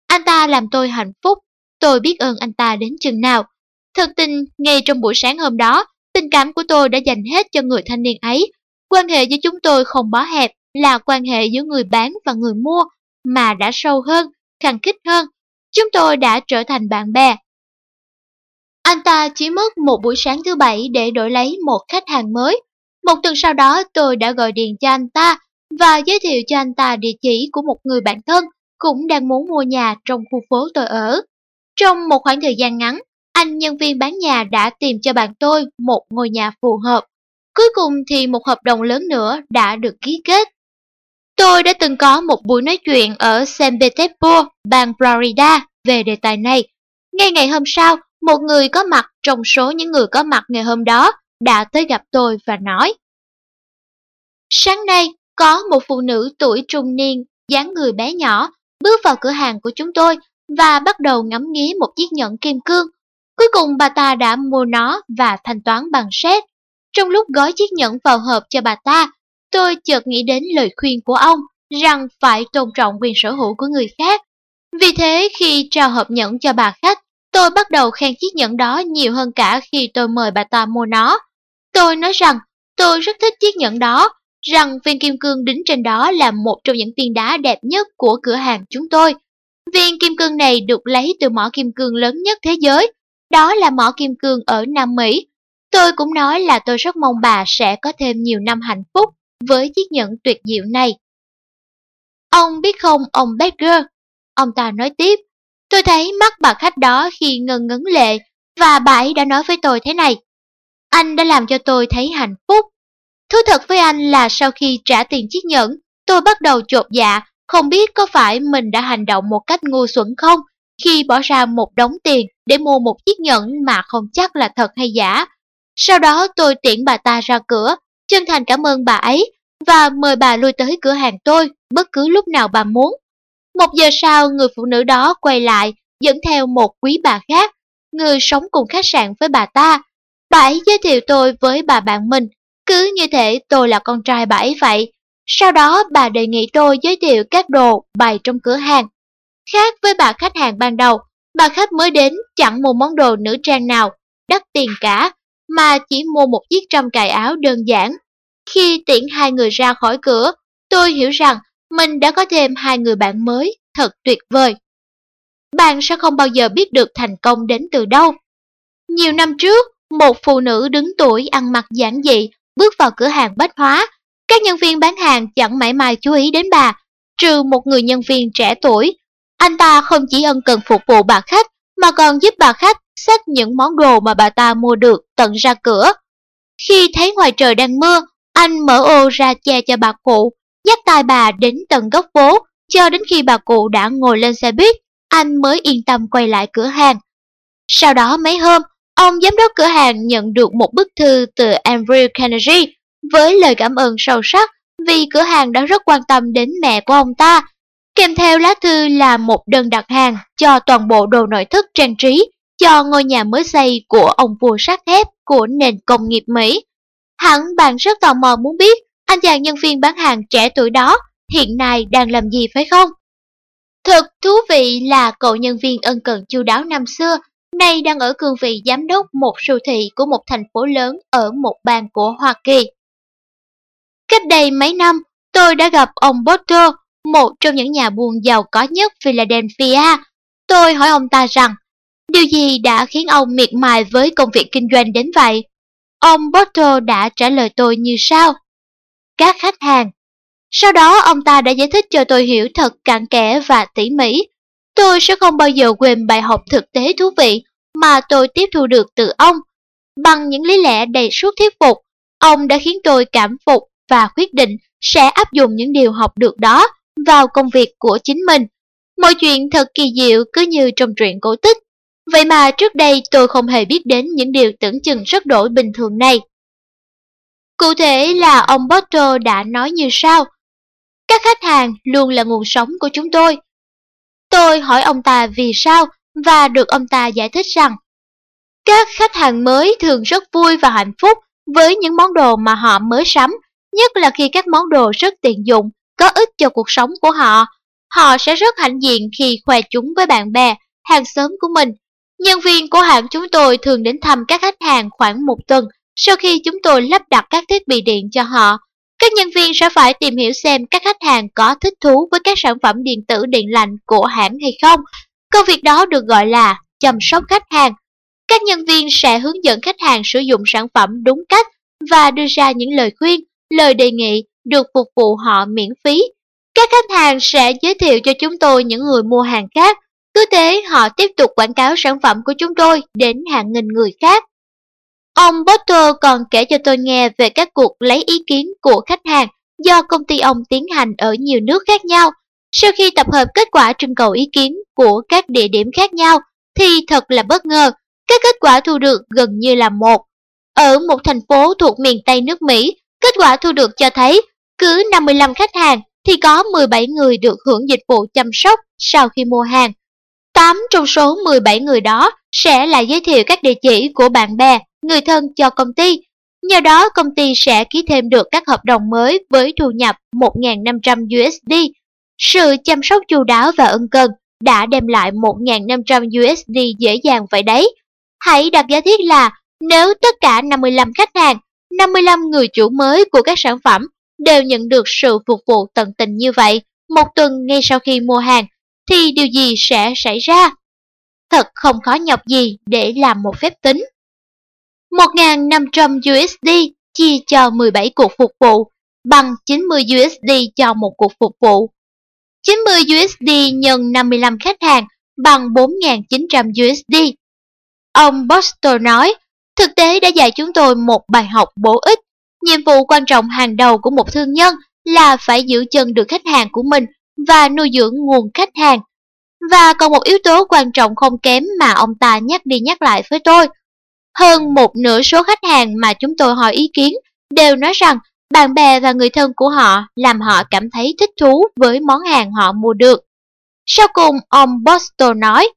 Anh ta làm tôi hạnh phúc, tôi biết ơn anh ta đến chừng nào. Thật tình, ngay trong buổi sáng hôm đó, tình cảm của tôi đã dành hết cho người thanh niên ấy. Quan hệ giữa chúng tôi không bó hẹp, là quan hệ giữa người bán và người mua, mà đã sâu hơn, khăng khít hơn. Chúng tôi đã trở thành bạn bè. Anh ta chỉ mất một buổi sáng thứ bảy để đổi lấy một khách hàng mới. Một tuần sau đó tôi đã gọi điện cho anh ta và giới thiệu cho anh ta địa chỉ của một người bạn thân cũng đang muốn mua nhà trong khu phố tôi ở. Trong một khoảng thời gian ngắn, anh nhân viên bán nhà đã tìm cho bạn tôi một ngôi nhà phù hợp. Cuối cùng thì một hợp đồng lớn nữa đã được ký kết. Tôi đã từng có một buổi nói chuyện ở San Petersburg, bang Florida về đề tài này. Ngay ngày hôm sau, một người có mặt trong số những người có mặt ngày hôm đó đã tới gặp tôi và nói Sáng nay, có một phụ nữ tuổi trung niên, dáng người bé nhỏ, bước vào cửa hàng của chúng tôi và bắt đầu ngắm nghía một chiếc nhẫn kim cương. Cuối cùng bà ta đã mua nó và thanh toán bằng xét. Trong lúc gói chiếc nhẫn vào hộp cho bà ta, tôi chợt nghĩ đến lời khuyên của ông rằng phải tôn trọng quyền sở hữu của người khác. Vì thế khi trao hộp nhẫn cho bà khách, tôi bắt đầu khen chiếc nhẫn đó nhiều hơn cả khi tôi mời bà ta mua nó. Tôi nói rằng tôi rất thích chiếc nhẫn đó rằng viên kim cương đính trên đó là một trong những viên đá đẹp nhất của cửa hàng chúng tôi. Viên kim cương này được lấy từ mỏ kim cương lớn nhất thế giới, đó là mỏ kim cương ở Nam Mỹ. Tôi cũng nói là tôi rất mong bà sẽ có thêm nhiều năm hạnh phúc với chiếc nhẫn tuyệt diệu này. Ông biết không, ông Becker? Ông ta nói tiếp, tôi thấy mắt bà khách đó khi ngừng ngấn lệ và bà ấy đã nói với tôi thế này. Anh đã làm cho tôi thấy hạnh phúc Thú thật với anh là sau khi trả tiền chiếc nhẫn, tôi bắt đầu chột dạ, không biết có phải mình đã hành động một cách ngu xuẩn không khi bỏ ra một đống tiền để mua một chiếc nhẫn mà không chắc là thật hay giả. Sau đó tôi tiễn bà ta ra cửa, chân thành cảm ơn bà ấy và mời bà lui tới cửa hàng tôi bất cứ lúc nào bà muốn. Một giờ sau, người phụ nữ đó quay lại, dẫn theo một quý bà khác, người sống cùng khách sạn với bà ta. Bà ấy giới thiệu tôi với bà bạn mình cứ như thể tôi là con trai bà ấy vậy. Sau đó bà đề nghị tôi giới thiệu các đồ bày trong cửa hàng. Khác với bà khách hàng ban đầu, bà khách mới đến chẳng mua món đồ nữ trang nào, đắt tiền cả, mà chỉ mua một chiếc trăm cài áo đơn giản. Khi tiễn hai người ra khỏi cửa, tôi hiểu rằng mình đã có thêm hai người bạn mới, thật tuyệt vời. Bạn sẽ không bao giờ biết được thành công đến từ đâu. Nhiều năm trước, một phụ nữ đứng tuổi ăn mặc giản dị bước vào cửa hàng bách hóa. Các nhân viên bán hàng chẳng mãi mai chú ý đến bà, trừ một người nhân viên trẻ tuổi. Anh ta không chỉ ân cần phục vụ bà khách, mà còn giúp bà khách xách những món đồ mà bà ta mua được tận ra cửa. Khi thấy ngoài trời đang mưa, anh mở ô ra che cho bà cụ, dắt tay bà đến tận góc phố, cho đến khi bà cụ đã ngồi lên xe buýt, anh mới yên tâm quay lại cửa hàng. Sau đó mấy hôm, ông giám đốc cửa hàng nhận được một bức thư từ Andrew Carnegie với lời cảm ơn sâu sắc vì cửa hàng đã rất quan tâm đến mẹ của ông ta. Kèm theo lá thư là một đơn đặt hàng cho toàn bộ đồ nội thất trang trí cho ngôi nhà mới xây của ông vua sắt thép của nền công nghiệp Mỹ. Hẳn bạn rất tò mò muốn biết anh chàng nhân viên bán hàng trẻ tuổi đó hiện nay đang làm gì phải không? Thật thú vị là cậu nhân viên ân cần chu đáo năm xưa, nay đang ở cương vị giám đốc một siêu thị của một thành phố lớn ở một bang của Hoa Kỳ. Cách đây mấy năm, tôi đã gặp ông Potter, một trong những nhà buôn giàu có nhất Philadelphia. Tôi hỏi ông ta rằng, điều gì đã khiến ông miệt mài với công việc kinh doanh đến vậy? Ông Potter đã trả lời tôi như sau. Các khách hàng. Sau đó ông ta đã giải thích cho tôi hiểu thật cặn kẽ và tỉ mỉ. Tôi sẽ không bao giờ quên bài học thực tế thú vị mà tôi tiếp thu được từ ông. Bằng những lý lẽ đầy suốt thuyết phục, ông đã khiến tôi cảm phục và quyết định sẽ áp dụng những điều học được đó vào công việc của chính mình. Mọi chuyện thật kỳ diệu cứ như trong truyện cổ tích. Vậy mà trước đây tôi không hề biết đến những điều tưởng chừng rất đổi bình thường này. Cụ thể là ông Potter đã nói như sau. Các khách hàng luôn là nguồn sống của chúng tôi. Tôi hỏi ông ta vì sao và được ông ta giải thích rằng các khách hàng mới thường rất vui và hạnh phúc với những món đồ mà họ mới sắm, nhất là khi các món đồ rất tiện dụng, có ích cho cuộc sống của họ. Họ sẽ rất hãnh diện khi khoe chúng với bạn bè, hàng xóm của mình. Nhân viên của hãng chúng tôi thường đến thăm các khách hàng khoảng một tuần sau khi chúng tôi lắp đặt các thiết bị điện cho họ. Các nhân viên sẽ phải tìm hiểu xem các khách hàng có thích thú với các sản phẩm điện tử điện lạnh của hãng hay không. Công việc đó được gọi là chăm sóc khách hàng. Các nhân viên sẽ hướng dẫn khách hàng sử dụng sản phẩm đúng cách và đưa ra những lời khuyên, lời đề nghị được phục vụ họ miễn phí. Các khách hàng sẽ giới thiệu cho chúng tôi những người mua hàng khác, cứ thế họ tiếp tục quảng cáo sản phẩm của chúng tôi đến hàng nghìn người khác. Ông Potter còn kể cho tôi nghe về các cuộc lấy ý kiến của khách hàng do công ty ông tiến hành ở nhiều nước khác nhau. Sau khi tập hợp kết quả trưng cầu ý kiến của các địa điểm khác nhau, thì thật là bất ngờ, các kết quả thu được gần như là một. Ở một thành phố thuộc miền Tây nước Mỹ, kết quả thu được cho thấy cứ 55 khách hàng thì có 17 người được hưởng dịch vụ chăm sóc sau khi mua hàng. 8 trong số 17 người đó sẽ là giới thiệu các địa chỉ của bạn bè, người thân cho công ty. Nhờ đó công ty sẽ ký thêm được các hợp đồng mới với thu nhập 1.500 USD. Sự chăm sóc chu đáo và ân cần đã đem lại 1.500 USD dễ dàng vậy đấy. Hãy đặt giả thiết là nếu tất cả 55 khách hàng, 55 người chủ mới của các sản phẩm đều nhận được sự phục vụ tận tình như vậy một tuần ngay sau khi mua hàng, thì điều gì sẽ xảy ra? Thật không khó nhọc gì để làm một phép tính. 1.500 USD chia cho 17 cuộc phục vụ bằng 90 USD cho một cuộc phục vụ. 90 USD nhân 55 khách hàng bằng 4.900 USD. Ông Boston nói, thực tế đã dạy chúng tôi một bài học bổ ích. Nhiệm vụ quan trọng hàng đầu của một thương nhân là phải giữ chân được khách hàng của mình và nuôi dưỡng nguồn khách hàng. Và còn một yếu tố quan trọng không kém mà ông ta nhắc đi nhắc lại với tôi. Hơn một nửa số khách hàng mà chúng tôi hỏi ý kiến đều nói rằng bạn bè và người thân của họ làm họ cảm thấy thích thú với món hàng họ mua được. Sau cùng, ông Boston nói,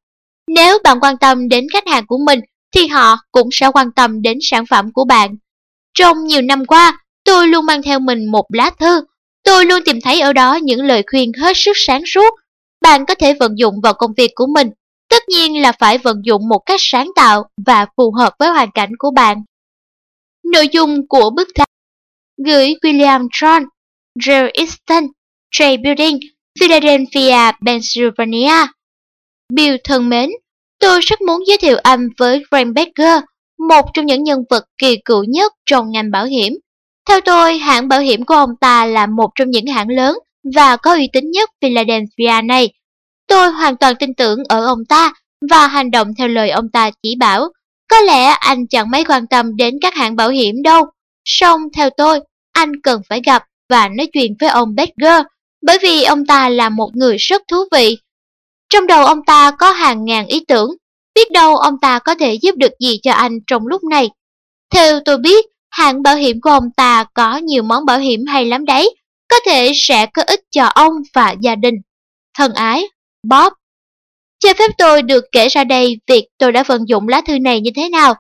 nếu bạn quan tâm đến khách hàng của mình thì họ cũng sẽ quan tâm đến sản phẩm của bạn. Trong nhiều năm qua, tôi luôn mang theo mình một lá thư. Tôi luôn tìm thấy ở đó những lời khuyên hết sức sáng suốt. Bạn có thể vận dụng vào công việc của mình. Tất nhiên là phải vận dụng một cách sáng tạo và phù hợp với hoàn cảnh của bạn. Nội dung của bức thư gửi William John, Real Easton, Trade Building, Philadelphia, Pennsylvania. Bill thân mến, tôi rất muốn giới thiệu anh với Frank Becker, một trong những nhân vật kỳ cựu nhất trong ngành bảo hiểm. Theo tôi, hãng bảo hiểm của ông ta là một trong những hãng lớn và có uy tín nhất Philadelphia này. Tôi hoàn toàn tin tưởng ở ông ta và hành động theo lời ông ta chỉ bảo. Có lẽ anh chẳng mấy quan tâm đến các hãng bảo hiểm đâu. Song theo tôi, anh cần phải gặp và nói chuyện với ông Bedger bởi vì ông ta là một người rất thú vị. Trong đầu ông ta có hàng ngàn ý tưởng, biết đâu ông ta có thể giúp được gì cho anh trong lúc này. Theo tôi biết, hãng bảo hiểm của ông ta có nhiều món bảo hiểm hay lắm đấy, có thể sẽ có ích cho ông và gia đình. Thân ái, Bob. Cho phép tôi được kể ra đây việc tôi đã vận dụng lá thư này như thế nào.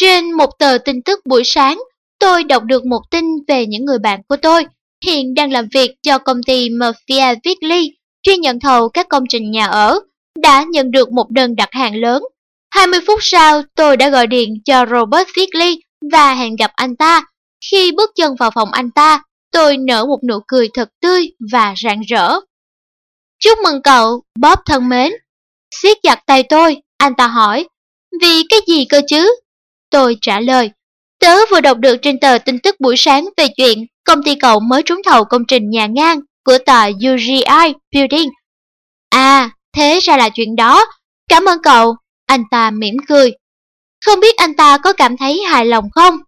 Trên một tờ tin tức buổi sáng, tôi đọc được một tin về những người bạn của tôi hiện đang làm việc cho công ty Mafia Vickly, chuyên nhận thầu các công trình nhà ở, đã nhận được một đơn đặt hàng lớn. 20 phút sau, tôi đã gọi điện cho Robert Vickly và hẹn gặp anh ta. Khi bước chân vào phòng anh ta, tôi nở một nụ cười thật tươi và rạng rỡ. Chúc mừng cậu, Bob thân mến. siết chặt tay tôi, anh ta hỏi, vì cái gì cơ chứ? Tôi trả lời, tớ vừa đọc được trên tờ tin tức buổi sáng về chuyện công ty cậu mới trúng thầu công trình nhà ngang của tòa UGI Building. À, thế ra là chuyện đó. Cảm ơn cậu. Anh ta mỉm cười. Không biết anh ta có cảm thấy hài lòng không?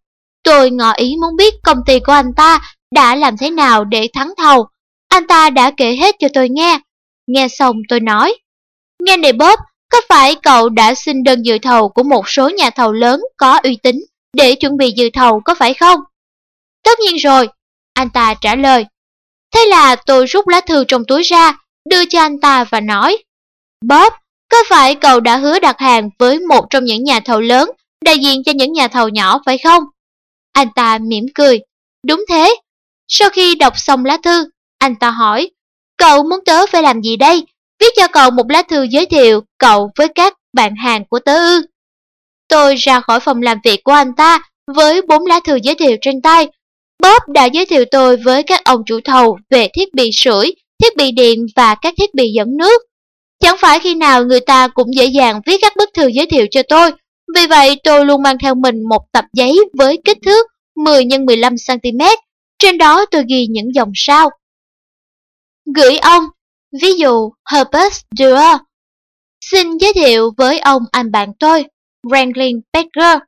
Tôi ngỏ ý muốn biết công ty của anh ta đã làm thế nào để thắng thầu. Anh ta đã kể hết cho tôi nghe. Nghe xong tôi nói. Nghe này Bob, có phải cậu đã xin đơn dự thầu của một số nhà thầu lớn có uy tín để chuẩn bị dự thầu có phải không? Tất nhiên rồi, anh ta trả lời. Thế là tôi rút lá thư trong túi ra, đưa cho anh ta và nói. Bob, có phải cậu đã hứa đặt hàng với một trong những nhà thầu lớn, đại diện cho những nhà thầu nhỏ phải không? Anh ta mỉm cười. Đúng thế. Sau khi đọc xong lá thư, anh ta hỏi, cậu muốn tớ phải làm gì đây? Viết cho cậu một lá thư giới thiệu cậu với các bạn hàng của tớ ư. Tôi ra khỏi phòng làm việc của anh ta với bốn lá thư giới thiệu trên tay Bob đã giới thiệu tôi với các ông chủ thầu về thiết bị sưởi, thiết bị điện và các thiết bị dẫn nước. Chẳng phải khi nào người ta cũng dễ dàng viết các bức thư giới thiệu cho tôi, vì vậy tôi luôn mang theo mình một tập giấy với kích thước 10 x 15 cm. Trên đó tôi ghi những dòng sau. Gửi ông, ví dụ Herbert Dürer. Xin giới thiệu với ông anh bạn tôi, Franklin Becker.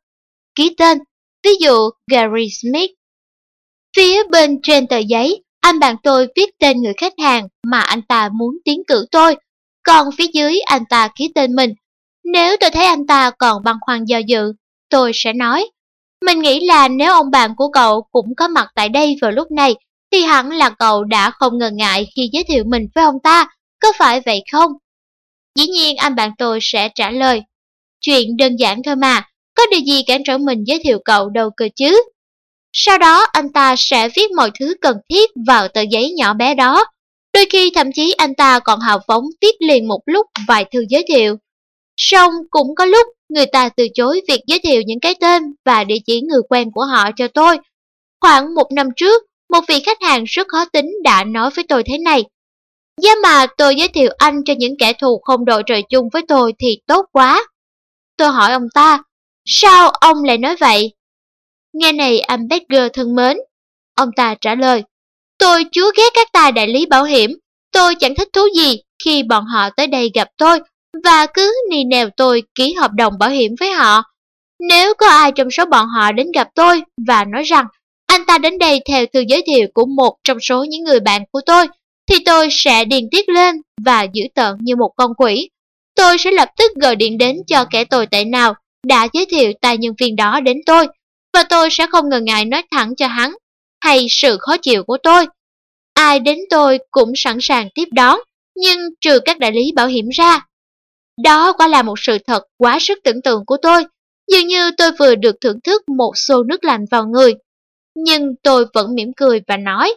Ký tên, ví dụ Gary Smith. Phía bên trên tờ giấy, anh bạn tôi viết tên người khách hàng mà anh ta muốn tiến cử tôi, còn phía dưới anh ta ký tên mình. Nếu tôi thấy anh ta còn băn khoăn do dự, tôi sẽ nói. Mình nghĩ là nếu ông bạn của cậu cũng có mặt tại đây vào lúc này, thì hẳn là cậu đã không ngần ngại khi giới thiệu mình với ông ta, có phải vậy không? Dĩ nhiên anh bạn tôi sẽ trả lời. Chuyện đơn giản thôi mà, có điều gì cản trở mình giới thiệu cậu đâu cơ chứ? Sau đó anh ta sẽ viết mọi thứ cần thiết vào tờ giấy nhỏ bé đó. Đôi khi thậm chí anh ta còn hào phóng viết liền một lúc vài thư giới thiệu. Song cũng có lúc người ta từ chối việc giới thiệu những cái tên và địa chỉ người quen của họ cho tôi. Khoảng một năm trước, một vị khách hàng rất khó tính đã nói với tôi thế này. Giá mà tôi giới thiệu anh cho những kẻ thù không đội trời chung với tôi thì tốt quá. Tôi hỏi ông ta, sao ông lại nói vậy? Nghe này anh Becker thân mến. Ông ta trả lời, tôi chúa ghét các tài đại lý bảo hiểm. Tôi chẳng thích thú gì khi bọn họ tới đây gặp tôi và cứ nì nèo tôi ký hợp đồng bảo hiểm với họ. Nếu có ai trong số bọn họ đến gặp tôi và nói rằng anh ta đến đây theo thư giới thiệu của một trong số những người bạn của tôi, thì tôi sẽ điền tiết lên và giữ tợn như một con quỷ. Tôi sẽ lập tức gọi điện đến cho kẻ tồi tệ nào đã giới thiệu tài nhân viên đó đến tôi và tôi sẽ không ngần ngại nói thẳng cho hắn hay sự khó chịu của tôi. Ai đến tôi cũng sẵn sàng tiếp đón, nhưng trừ các đại lý bảo hiểm ra. Đó quả là một sự thật quá sức tưởng tượng của tôi, dường như tôi vừa được thưởng thức một xô nước lạnh vào người. Nhưng tôi vẫn mỉm cười và nói,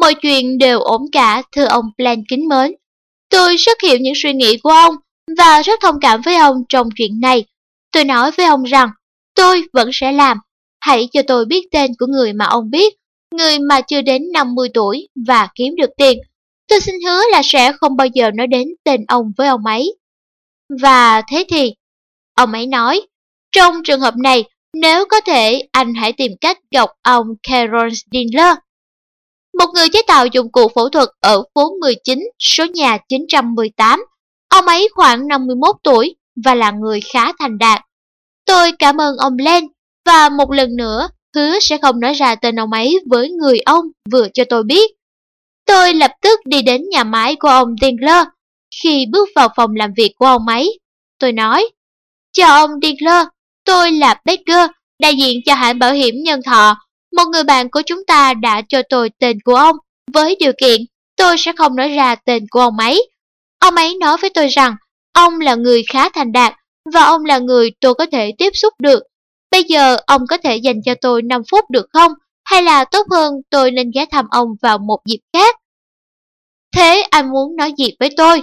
Mọi chuyện đều ổn cả, thưa ông Plan kính mến. Tôi rất hiểu những suy nghĩ của ông và rất thông cảm với ông trong chuyện này. Tôi nói với ông rằng Tôi vẫn sẽ làm. Hãy cho tôi biết tên của người mà ông biết, người mà chưa đến 50 tuổi và kiếm được tiền. Tôi xin hứa là sẽ không bao giờ nói đến tên ông với ông ấy. Và thế thì, ông ấy nói, Trong trường hợp này, nếu có thể, anh hãy tìm cách gặp ông Carol Stindler. Một người chế tạo dụng cụ phẫu thuật ở phố 19, số nhà 918. Ông ấy khoảng 51 tuổi và là người khá thành đạt. Tôi cảm ơn ông Len và một lần nữa hứa sẽ không nói ra tên ông ấy với người ông vừa cho tôi biết. Tôi lập tức đi đến nhà máy của ông Dingler. Khi bước vào phòng làm việc của ông ấy, tôi nói, Chào ông Dingler, tôi là Baker, đại diện cho hãng bảo hiểm nhân thọ. Một người bạn của chúng ta đã cho tôi tên của ông, với điều kiện tôi sẽ không nói ra tên của ông ấy. Ông ấy nói với tôi rằng ông là người khá thành đạt và ông là người tôi có thể tiếp xúc được. Bây giờ ông có thể dành cho tôi 5 phút được không? Hay là tốt hơn tôi nên ghé thăm ông vào một dịp khác? Thế anh muốn nói gì với tôi?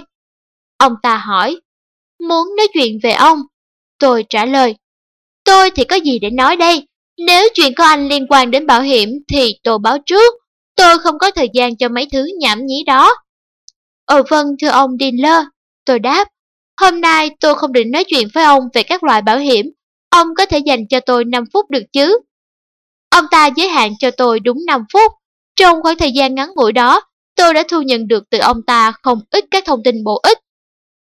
Ông ta hỏi. Muốn nói chuyện về ông. Tôi trả lời. Tôi thì có gì để nói đây? Nếu chuyện của anh liên quan đến bảo hiểm thì tôi báo trước. Tôi không có thời gian cho mấy thứ nhảm nhí đó. Ờ vâng thưa ông Dinler. Tôi đáp. Hôm nay tôi không định nói chuyện với ông về các loại bảo hiểm. Ông có thể dành cho tôi 5 phút được chứ? Ông ta giới hạn cho tôi đúng 5 phút. Trong khoảng thời gian ngắn ngủi đó, tôi đã thu nhận được từ ông ta không ít các thông tin bổ ích.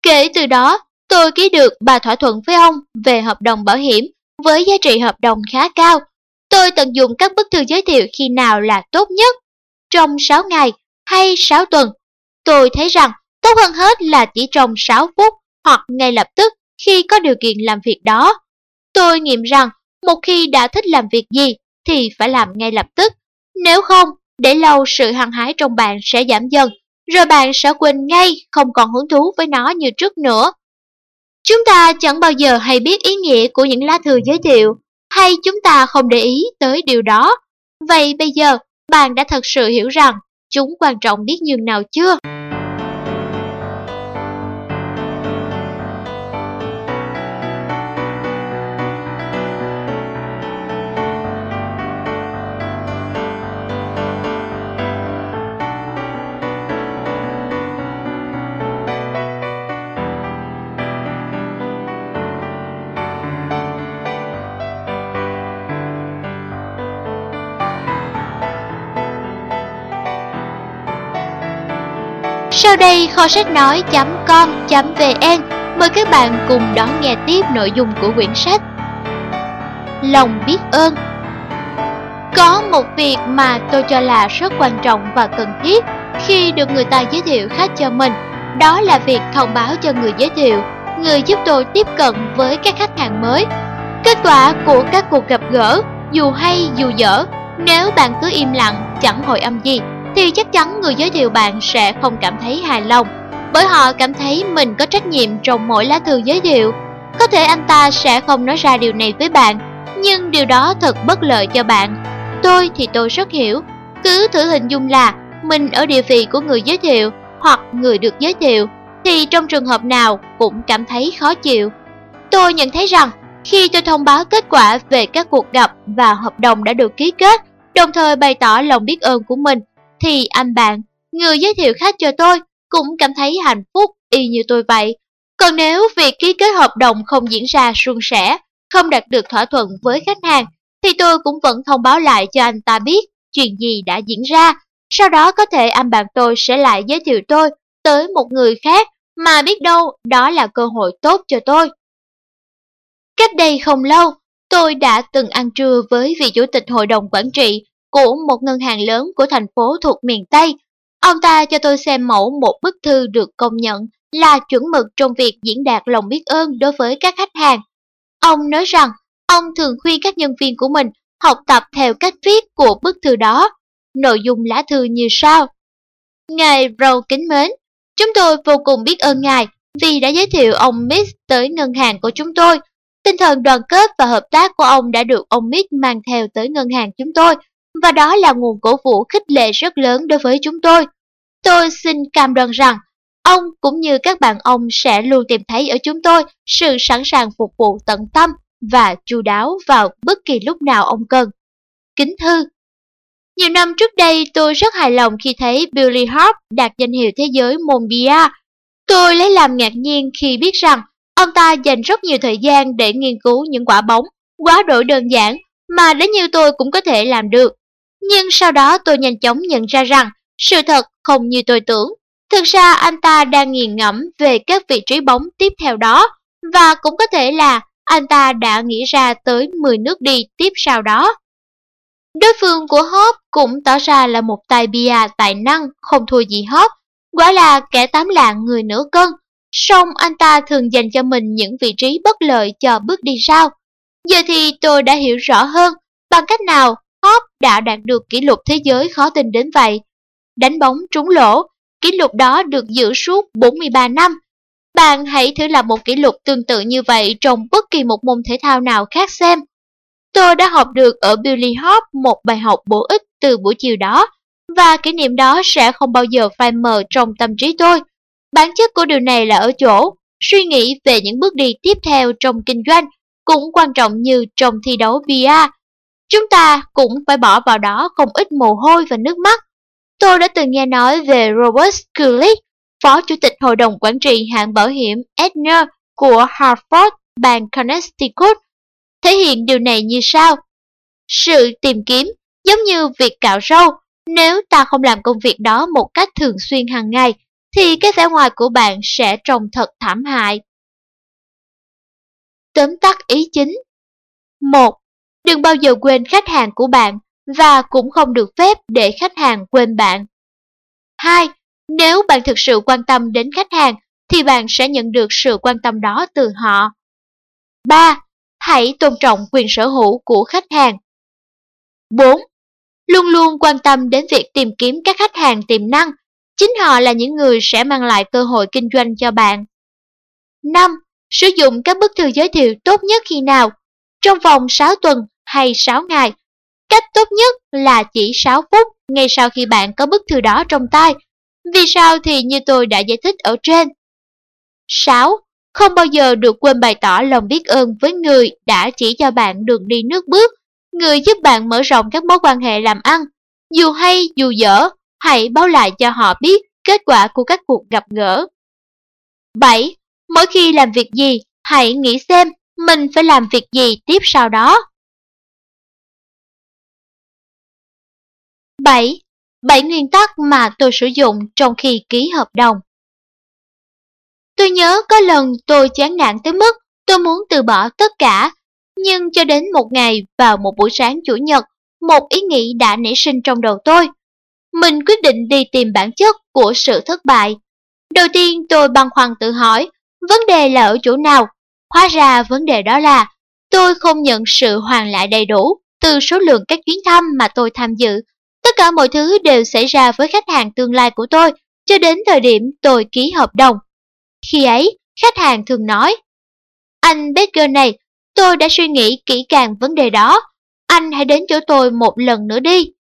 Kể từ đó, tôi ký được ba thỏa thuận với ông về hợp đồng bảo hiểm với giá trị hợp đồng khá cao. Tôi tận dụng các bức thư giới thiệu khi nào là tốt nhất. Trong 6 ngày hay 6 tuần, tôi thấy rằng tốt hơn hết là chỉ trong 6 phút hoặc ngay lập tức khi có điều kiện làm việc đó. Tôi nghiệm rằng một khi đã thích làm việc gì thì phải làm ngay lập tức. Nếu không, để lâu sự hăng hái trong bạn sẽ giảm dần, rồi bạn sẽ quên ngay không còn hứng thú với nó như trước nữa. Chúng ta chẳng bao giờ hay biết ý nghĩa của những lá thư giới thiệu, hay chúng ta không để ý tới điều đó. Vậy bây giờ, bạn đã thật sự hiểu rằng chúng quan trọng biết nhường nào chưa? Đây kho sách nói.com.vn mời các bạn cùng đón nghe tiếp nội dung của quyển sách. Lòng biết ơn. Có một việc mà tôi cho là rất quan trọng và cần thiết khi được người ta giới thiệu khách cho mình. Đó là việc thông báo cho người giới thiệu, người giúp tôi tiếp cận với các khách hàng mới. Kết quả của các cuộc gặp gỡ, dù hay dù dở, nếu bạn cứ im lặng, chẳng hồi âm gì thì chắc chắn người giới thiệu bạn sẽ không cảm thấy hài lòng, bởi họ cảm thấy mình có trách nhiệm trong mỗi lá thư giới thiệu. Có thể anh ta sẽ không nói ra điều này với bạn, nhưng điều đó thật bất lợi cho bạn. Tôi thì tôi rất hiểu, cứ thử hình dung là mình ở địa vị của người giới thiệu hoặc người được giới thiệu, thì trong trường hợp nào cũng cảm thấy khó chịu. Tôi nhận thấy rằng khi tôi thông báo kết quả về các cuộc gặp và hợp đồng đã được ký kết, đồng thời bày tỏ lòng biết ơn của mình thì anh bạn, người giới thiệu khách cho tôi, cũng cảm thấy hạnh phúc y như tôi vậy. Còn nếu việc ký kết hợp đồng không diễn ra suôn sẻ, không đạt được thỏa thuận với khách hàng, thì tôi cũng vẫn thông báo lại cho anh ta biết chuyện gì đã diễn ra. Sau đó có thể anh bạn tôi sẽ lại giới thiệu tôi tới một người khác mà biết đâu đó là cơ hội tốt cho tôi. Cách đây không lâu, tôi đã từng ăn trưa với vị chủ tịch hội đồng quản trị của một ngân hàng lớn của thành phố thuộc miền Tây. Ông ta cho tôi xem mẫu một bức thư được công nhận là chuẩn mực trong việc diễn đạt lòng biết ơn đối với các khách hàng. Ông nói rằng ông thường khuyên các nhân viên của mình học tập theo cách viết của bức thư đó. Nội dung lá thư như sau. Ngài râu kính mến, chúng tôi vô cùng biết ơn ngài vì đã giới thiệu ông Miss tới ngân hàng của chúng tôi. Tinh thần đoàn kết và hợp tác của ông đã được ông Miss mang theo tới ngân hàng chúng tôi và đó là nguồn cổ vũ khích lệ rất lớn đối với chúng tôi. Tôi xin cam đoan rằng, ông cũng như các bạn ông sẽ luôn tìm thấy ở chúng tôi sự sẵn sàng phục vụ tận tâm và chu đáo vào bất kỳ lúc nào ông cần. Kính thư Nhiều năm trước đây tôi rất hài lòng khi thấy Billy Hart đạt danh hiệu thế giới môn bia. Tôi lấy làm ngạc nhiên khi biết rằng Ông ta dành rất nhiều thời gian để nghiên cứu những quả bóng, quá đổi đơn giản mà đến như tôi cũng có thể làm được. Nhưng sau đó tôi nhanh chóng nhận ra rằng sự thật không như tôi tưởng. Thực ra anh ta đang nghiền ngẫm về các vị trí bóng tiếp theo đó và cũng có thể là anh ta đã nghĩ ra tới 10 nước đi tiếp sau đó. Đối phương của Hop cũng tỏ ra là một tài bia tài năng không thua gì Hop, quả là kẻ tám lạng người nửa cân. Song anh ta thường dành cho mình những vị trí bất lợi cho bước đi sau. Giờ thì tôi đã hiểu rõ hơn bằng cách nào Hop đã đạt được kỷ lục thế giới khó tin đến vậy. Đánh bóng trúng lỗ, kỷ lục đó được giữ suốt 43 năm. Bạn hãy thử làm một kỷ lục tương tự như vậy trong bất kỳ một môn thể thao nào khác xem. Tôi đã học được ở Billy Hop một bài học bổ ích từ buổi chiều đó, và kỷ niệm đó sẽ không bao giờ phai mờ trong tâm trí tôi. Bản chất của điều này là ở chỗ, suy nghĩ về những bước đi tiếp theo trong kinh doanh cũng quan trọng như trong thi đấu VR. Chúng ta cũng phải bỏ vào đó không ít mồ hôi và nước mắt. Tôi đã từng nghe nói về Robert Kulick, phó chủ tịch hội đồng quản trị hãng bảo hiểm Aetna của Hartford bang Connecticut, thể hiện điều này như sau. Sự tìm kiếm giống như việc cạo râu, nếu ta không làm công việc đó một cách thường xuyên hàng ngày, thì cái vẻ ngoài của bạn sẽ trông thật thảm hại. Tóm tắt ý chính 1. Đừng bao giờ quên khách hàng của bạn và cũng không được phép để khách hàng quên bạn. 2. Nếu bạn thực sự quan tâm đến khách hàng thì bạn sẽ nhận được sự quan tâm đó từ họ. 3. Hãy tôn trọng quyền sở hữu của khách hàng. 4. Luôn luôn quan tâm đến việc tìm kiếm các khách hàng tiềm năng. Chính họ là những người sẽ mang lại cơ hội kinh doanh cho bạn. 5. Sử dụng các bức thư giới thiệu tốt nhất khi nào? Trong vòng 6 tuần hay 6 ngày. Cách tốt nhất là chỉ 6 phút ngay sau khi bạn có bức thư đó trong tay. Vì sao thì như tôi đã giải thích ở trên. 6. Không bao giờ được quên bày tỏ lòng biết ơn với người đã chỉ cho bạn đường đi nước bước, người giúp bạn mở rộng các mối quan hệ làm ăn. Dù hay dù dở, hãy báo lại cho họ biết kết quả của các cuộc gặp gỡ. 7. Mỗi khi làm việc gì, hãy nghĩ xem mình phải làm việc gì tiếp sau đó. 7. 7 nguyên tắc mà tôi sử dụng trong khi ký hợp đồng. Tôi nhớ có lần tôi chán nản tới mức tôi muốn từ bỏ tất cả, nhưng cho đến một ngày vào một buổi sáng chủ nhật, một ý nghĩ đã nảy sinh trong đầu tôi. Mình quyết định đi tìm bản chất của sự thất bại. Đầu tiên tôi băn khoăn tự hỏi, vấn đề là ở chỗ nào? Hóa ra vấn đề đó là tôi không nhận sự hoàn lại đầy đủ từ số lượng các chuyến thăm mà tôi tham dự. Tất cả mọi thứ đều xảy ra với khách hàng tương lai của tôi cho đến thời điểm tôi ký hợp đồng. Khi ấy, khách hàng thường nói, Anh Baker này, tôi đã suy nghĩ kỹ càng vấn đề đó, anh hãy đến chỗ tôi một lần nữa đi.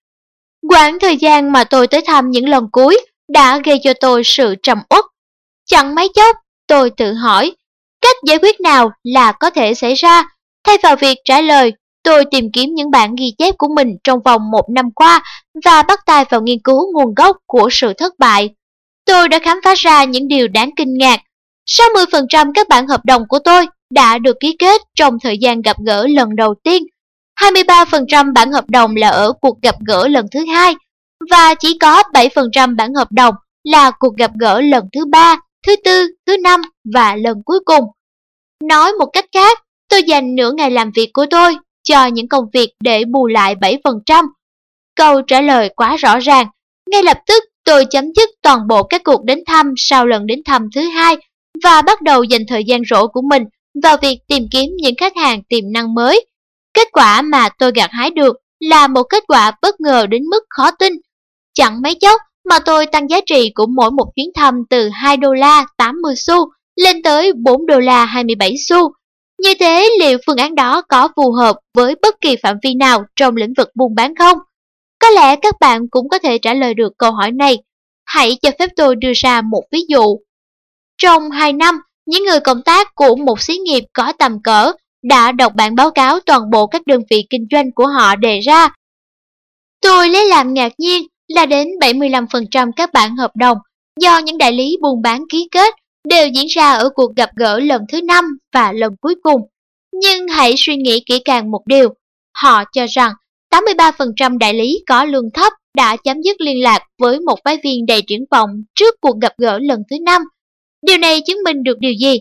Quãng thời gian mà tôi tới thăm những lần cuối đã gây cho tôi sự trầm uất. Chẳng mấy chốc, tôi tự hỏi, cách giải quyết nào là có thể xảy ra? Thay vào việc trả lời, tôi tìm kiếm những bản ghi chép của mình trong vòng một năm qua và bắt tay vào nghiên cứu nguồn gốc của sự thất bại. Tôi đã khám phá ra những điều đáng kinh ngạc 60% các bản hợp đồng của tôi đã được ký kết trong thời gian gặp gỡ lần đầu tiên. 23% bản hợp đồng là ở cuộc gặp gỡ lần thứ hai và chỉ có 7% bản hợp đồng là cuộc gặp gỡ lần thứ ba, thứ tư, thứ năm và lần cuối cùng. Nói một cách khác, tôi dành nửa ngày làm việc của tôi cho những công việc để bù lại 7%. Câu trả lời quá rõ ràng. Ngay lập tức tôi chấm dứt toàn bộ các cuộc đến thăm sau lần đến thăm thứ hai và bắt đầu dành thời gian rỗi của mình vào việc tìm kiếm những khách hàng tiềm năng mới. Kết quả mà tôi gặt hái được là một kết quả bất ngờ đến mức khó tin. Chẳng mấy chốc mà tôi tăng giá trị của mỗi một chuyến thăm từ 2 đô la 80 xu lên tới 4 đô la 27 xu. Như thế liệu phương án đó có phù hợp với bất kỳ phạm vi nào trong lĩnh vực buôn bán không? Có lẽ các bạn cũng có thể trả lời được câu hỏi này. Hãy cho phép tôi đưa ra một ví dụ. Trong 2 năm, những người cộng tác của một xí nghiệp có tầm cỡ đã đọc bản báo cáo toàn bộ các đơn vị kinh doanh của họ đề ra. Tôi lấy làm ngạc nhiên là đến 75% các bản hợp đồng do những đại lý buôn bán ký kết đều diễn ra ở cuộc gặp gỡ lần thứ năm và lần cuối cùng. Nhưng hãy suy nghĩ kỹ càng một điều. Họ cho rằng 83% đại lý có lương thấp đã chấm dứt liên lạc với một phái viên đầy triển vọng trước cuộc gặp gỡ lần thứ năm. Điều này chứng minh được điều gì?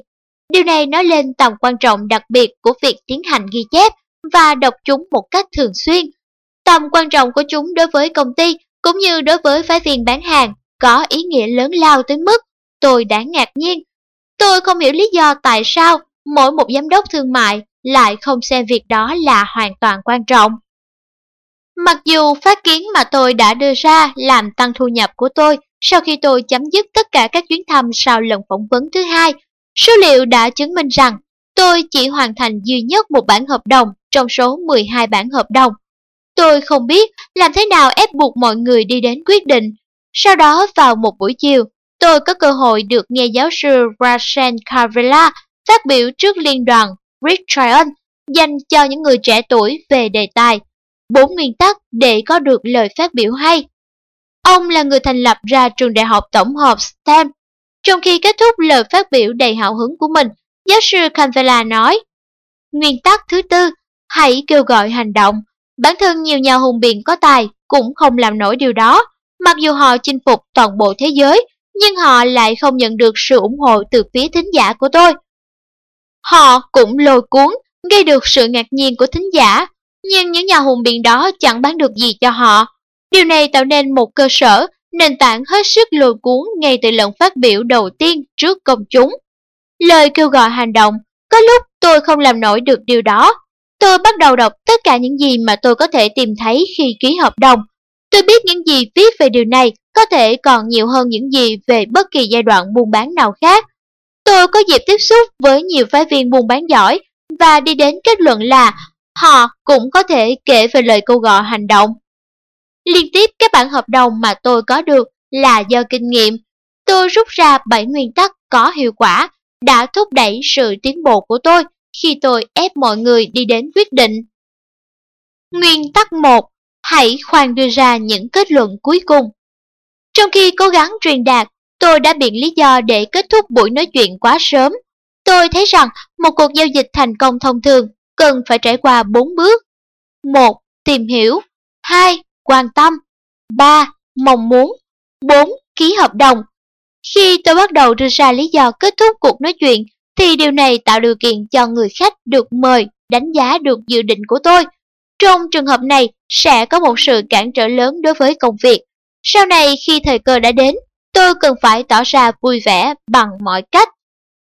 Điều này nói lên tầm quan trọng đặc biệt của việc tiến hành ghi chép và đọc chúng một cách thường xuyên. Tầm quan trọng của chúng đối với công ty cũng như đối với phái viên bán hàng có ý nghĩa lớn lao tới mức tôi đáng ngạc nhiên. Tôi không hiểu lý do tại sao mỗi một giám đốc thương mại lại không xem việc đó là hoàn toàn quan trọng. Mặc dù phát kiến mà tôi đã đưa ra làm tăng thu nhập của tôi sau khi tôi chấm dứt tất cả các chuyến thăm sau lần phỏng vấn thứ hai, số liệu đã chứng minh rằng tôi chỉ hoàn thành duy nhất một bản hợp đồng trong số 12 bản hợp đồng. Tôi không biết làm thế nào ép buộc mọi người đi đến quyết định. Sau đó vào một buổi chiều, tôi có cơ hội được nghe giáo sư Rasen Kavila phát biểu trước liên đoàn Rick Tryon dành cho những người trẻ tuổi về đề tài bốn nguyên tắc để có được lời phát biểu hay. Ông là người thành lập ra trường đại học tổng hợp STEM. Trong khi kết thúc lời phát biểu đầy hào hứng của mình, giáo sư Canvela nói, Nguyên tắc thứ tư, hãy kêu gọi hành động. Bản thân nhiều nhà hùng biện có tài cũng không làm nổi điều đó, mặc dù họ chinh phục toàn bộ thế giới, nhưng họ lại không nhận được sự ủng hộ từ phía thính giả của tôi. Họ cũng lôi cuốn, gây được sự ngạc nhiên của thính giả nhưng những nhà hùng biện đó chẳng bán được gì cho họ. Điều này tạo nên một cơ sở, nền tảng hết sức lôi cuốn ngay từ lần phát biểu đầu tiên trước công chúng. Lời kêu gọi hành động, có lúc tôi không làm nổi được điều đó. Tôi bắt đầu đọc tất cả những gì mà tôi có thể tìm thấy khi ký hợp đồng. Tôi biết những gì viết về điều này có thể còn nhiều hơn những gì về bất kỳ giai đoạn buôn bán nào khác. Tôi có dịp tiếp xúc với nhiều phái viên buôn bán giỏi và đi đến kết luận là họ cũng có thể kể về lời kêu gọi hành động. Liên tiếp các bản hợp đồng mà tôi có được là do kinh nghiệm. Tôi rút ra 7 nguyên tắc có hiệu quả đã thúc đẩy sự tiến bộ của tôi khi tôi ép mọi người đi đến quyết định. Nguyên tắc 1. Hãy khoan đưa ra những kết luận cuối cùng. Trong khi cố gắng truyền đạt, tôi đã biện lý do để kết thúc buổi nói chuyện quá sớm. Tôi thấy rằng một cuộc giao dịch thành công thông thường cần phải trải qua 4 bước. 1. Tìm hiểu 2. Quan tâm 3. Mong muốn 4. Ký hợp đồng Khi tôi bắt đầu đưa ra lý do kết thúc cuộc nói chuyện, thì điều này tạo điều kiện cho người khách được mời đánh giá được dự định của tôi. Trong trường hợp này, sẽ có một sự cản trở lớn đối với công việc. Sau này khi thời cơ đã đến, tôi cần phải tỏ ra vui vẻ bằng mọi cách.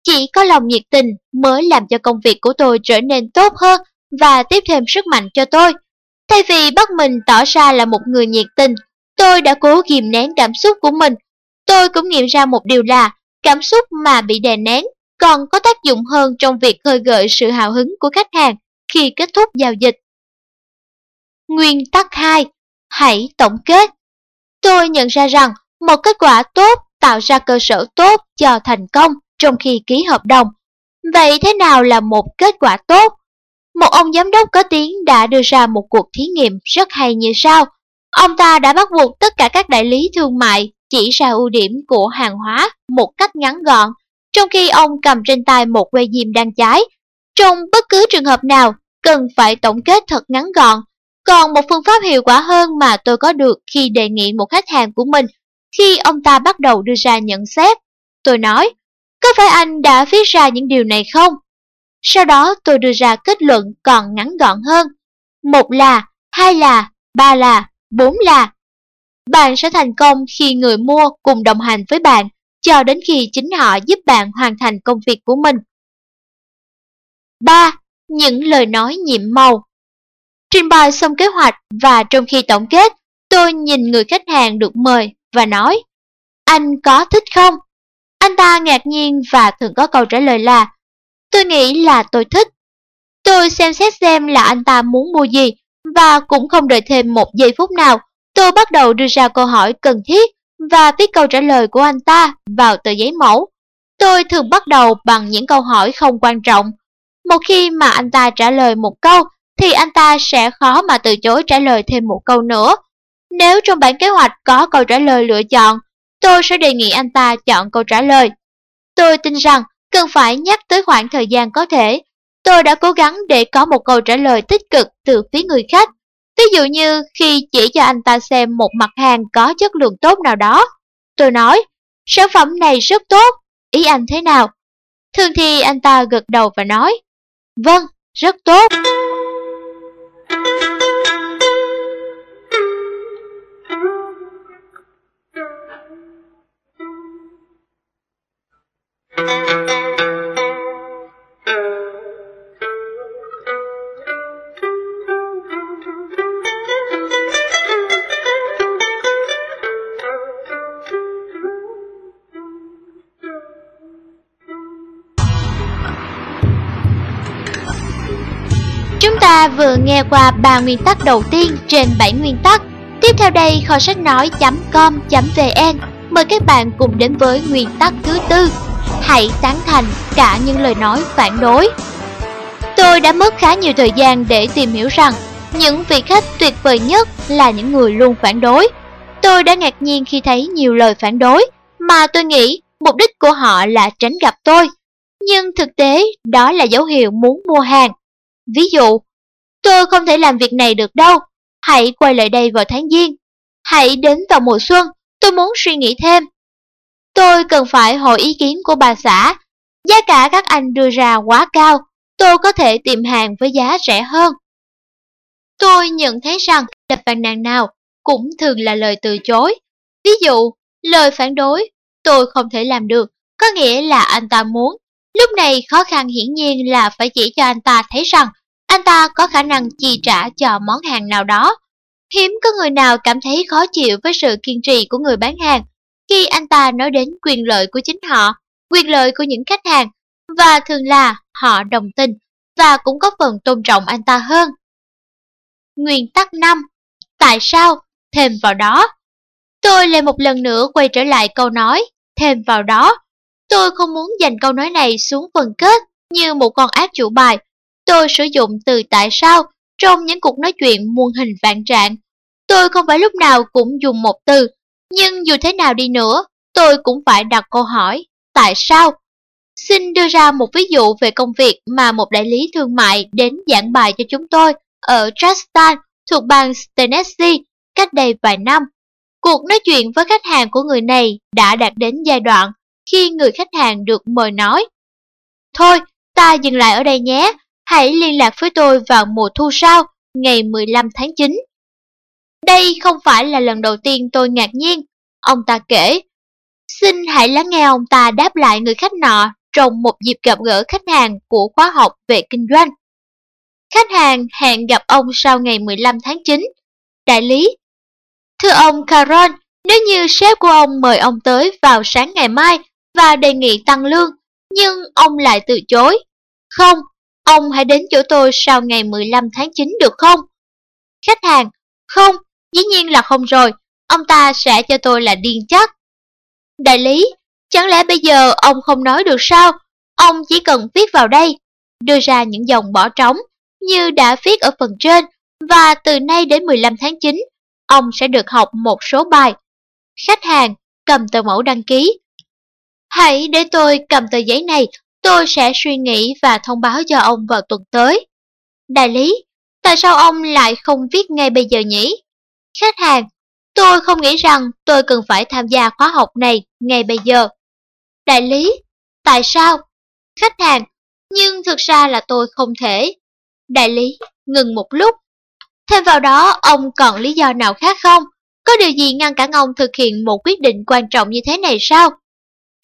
Chỉ có lòng nhiệt tình mới làm cho công việc của tôi trở nên tốt hơn và tiếp thêm sức mạnh cho tôi. Thay vì bắt mình tỏ ra là một người nhiệt tình, tôi đã cố kìm nén cảm xúc của mình. Tôi cũng nghiệm ra một điều là cảm xúc mà bị đè nén còn có tác dụng hơn trong việc khơi gợi sự hào hứng của khách hàng khi kết thúc giao dịch. Nguyên tắc 2. Hãy tổng kết. Tôi nhận ra rằng một kết quả tốt tạo ra cơ sở tốt cho thành công trong khi ký hợp đồng. Vậy thế nào là một kết quả tốt? Một ông giám đốc có tiếng đã đưa ra một cuộc thí nghiệm rất hay như sau. Ông ta đã bắt buộc tất cả các đại lý thương mại chỉ ra ưu điểm của hàng hóa một cách ngắn gọn, trong khi ông cầm trên tay một que diêm đang cháy. Trong bất cứ trường hợp nào, cần phải tổng kết thật ngắn gọn. Còn một phương pháp hiệu quả hơn mà tôi có được khi đề nghị một khách hàng của mình khi ông ta bắt đầu đưa ra nhận xét. Tôi nói, có phải anh đã viết ra những điều này không? Sau đó tôi đưa ra kết luận còn ngắn gọn hơn. Một là, hai là, ba là, bốn là. Bạn sẽ thành công khi người mua cùng đồng hành với bạn cho đến khi chính họ giúp bạn hoàn thành công việc của mình. 3. Những lời nói nhiệm màu Trình bày xong kế hoạch và trong khi tổng kết, tôi nhìn người khách hàng được mời và nói Anh có thích không? Anh ta ngạc nhiên và thường có câu trả lời là Tôi nghĩ là tôi thích. Tôi xem xét xem là anh ta muốn mua gì và cũng không đợi thêm một giây phút nào. Tôi bắt đầu đưa ra câu hỏi cần thiết và viết câu trả lời của anh ta vào tờ giấy mẫu. Tôi thường bắt đầu bằng những câu hỏi không quan trọng. Một khi mà anh ta trả lời một câu thì anh ta sẽ khó mà từ chối trả lời thêm một câu nữa. Nếu trong bản kế hoạch có câu trả lời lựa chọn, tôi sẽ đề nghị anh ta chọn câu trả lời. Tôi tin rằng cần phải nhắc tới khoảng thời gian có thể. Tôi đã cố gắng để có một câu trả lời tích cực từ phía người khách. Ví dụ như khi chỉ cho anh ta xem một mặt hàng có chất lượng tốt nào đó. Tôi nói, sản phẩm này rất tốt, ý anh thế nào? Thường thì anh ta gật đầu và nói, vâng, rất tốt. Nghe qua ba nguyên tắc đầu tiên trên 7 nguyên tắc. Tiếp theo đây kho sách nói.com.vn mời các bạn cùng đến với nguyên tắc thứ tư. Hãy tán thành cả những lời nói phản đối. Tôi đã mất khá nhiều thời gian để tìm hiểu rằng những vị khách tuyệt vời nhất là những người luôn phản đối. Tôi đã ngạc nhiên khi thấy nhiều lời phản đối mà tôi nghĩ mục đích của họ là tránh gặp tôi. Nhưng thực tế đó là dấu hiệu muốn mua hàng. Ví dụ, tôi không thể làm việc này được đâu, hãy quay lại đây vào tháng Giêng. Hãy đến vào mùa xuân, tôi muốn suy nghĩ thêm. Tôi cần phải hỏi ý kiến của bà xã. Giá cả các anh đưa ra quá cao, tôi có thể tìm hàng với giá rẻ hơn. Tôi nhận thấy rằng đập bàn nàng nào cũng thường là lời từ chối. Ví dụ, lời phản đối, tôi không thể làm được, có nghĩa là anh ta muốn. Lúc này khó khăn hiển nhiên là phải chỉ cho anh ta thấy rằng anh ta có khả năng chi trả cho món hàng nào đó. Hiếm có người nào cảm thấy khó chịu với sự kiên trì của người bán hàng khi anh ta nói đến quyền lợi của chính họ, quyền lợi của những khách hàng, và thường là họ đồng tình và cũng có phần tôn trọng anh ta hơn. Nguyên tắc 5. Tại sao? Thêm vào đó. Tôi lại một lần nữa quay trở lại câu nói, thêm vào đó. Tôi không muốn dành câu nói này xuống phần kết như một con ác chủ bài. Tôi sử dụng từ tại sao trong những cuộc nói chuyện muôn hình vạn trạng. Tôi không phải lúc nào cũng dùng một từ, nhưng dù thế nào đi nữa, tôi cũng phải đặt câu hỏi, tại sao? Xin đưa ra một ví dụ về công việc mà một đại lý thương mại đến giảng bài cho chúng tôi ở Trastan thuộc bang Tennessee cách đây vài năm. Cuộc nói chuyện với khách hàng của người này đã đạt đến giai đoạn khi người khách hàng được mời nói. Thôi, ta dừng lại ở đây nhé, hãy liên lạc với tôi vào mùa thu sau, ngày 15 tháng 9. Đây không phải là lần đầu tiên tôi ngạc nhiên, ông ta kể. Xin hãy lắng nghe ông ta đáp lại người khách nọ trong một dịp gặp gỡ khách hàng của khóa học về kinh doanh. Khách hàng hẹn gặp ông sau ngày 15 tháng 9. Đại lý Thưa ông Caron, nếu như sếp của ông mời ông tới vào sáng ngày mai và đề nghị tăng lương, nhưng ông lại từ chối. Không, ông hãy đến chỗ tôi sau ngày 15 tháng 9 được không? Khách hàng, không, dĩ nhiên là không rồi, ông ta sẽ cho tôi là điên chắc. Đại lý, chẳng lẽ bây giờ ông không nói được sao? Ông chỉ cần viết vào đây, đưa ra những dòng bỏ trống như đã viết ở phần trên và từ nay đến 15 tháng 9, ông sẽ được học một số bài. Khách hàng cầm tờ mẫu đăng ký. Hãy để tôi cầm tờ giấy này, tôi sẽ suy nghĩ và thông báo cho ông vào tuần tới. Đại lý, tại sao ông lại không viết ngay bây giờ nhỉ? Khách hàng, tôi không nghĩ rằng tôi cần phải tham gia khóa học này ngay bây giờ. Đại lý, tại sao? Khách hàng, nhưng thực ra là tôi không thể. Đại lý, ngừng một lúc. Thêm vào đó, ông còn lý do nào khác không? Có điều gì ngăn cản ông thực hiện một quyết định quan trọng như thế này sao?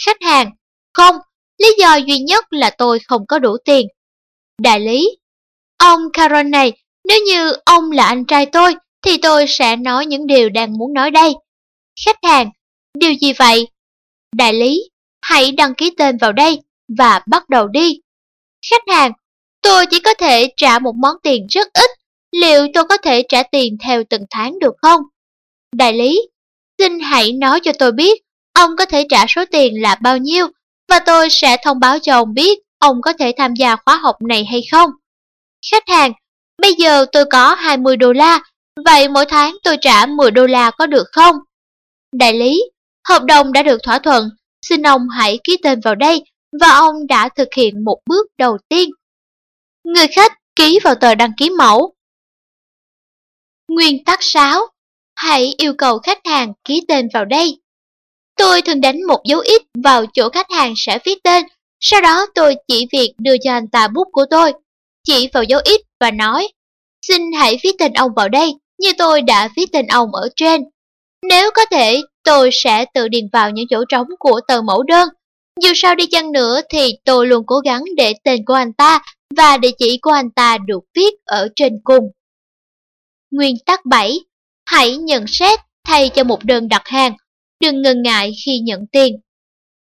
Khách hàng, không, lý do duy nhất là tôi không có đủ tiền. Đại lý, ông Caron này, nếu như ông là anh trai tôi, thì tôi sẽ nói những điều đang muốn nói đây. Khách hàng, điều gì vậy? Đại lý, hãy đăng ký tên vào đây và bắt đầu đi. Khách hàng, tôi chỉ có thể trả một món tiền rất ít, liệu tôi có thể trả tiền theo từng tháng được không? Đại lý, xin hãy nói cho tôi biết ông có thể trả số tiền là bao nhiêu và tôi sẽ thông báo cho ông biết ông có thể tham gia khóa học này hay không. Khách hàng, bây giờ tôi có 20 đô la, vậy mỗi tháng tôi trả 10 đô la có được không? Đại lý, hợp đồng đã được thỏa thuận, xin ông hãy ký tên vào đây và ông đã thực hiện một bước đầu tiên. Người khách ký vào tờ đăng ký mẫu. Nguyên tắc 6. Hãy yêu cầu khách hàng ký tên vào đây. Tôi thường đánh một dấu ít vào chỗ khách hàng sẽ viết tên, sau đó tôi chỉ việc đưa cho anh ta bút của tôi, chỉ vào dấu ít và nói, xin hãy viết tên ông vào đây, như tôi đã viết tên ông ở trên. Nếu có thể, tôi sẽ tự điền vào những chỗ trống của tờ mẫu đơn. Dù sao đi chăng nữa thì tôi luôn cố gắng để tên của anh ta và địa chỉ của anh ta được viết ở trên cùng. Nguyên tắc 7. Hãy nhận xét thay cho một đơn đặt hàng. Đừng ngần ngại khi nhận tiền.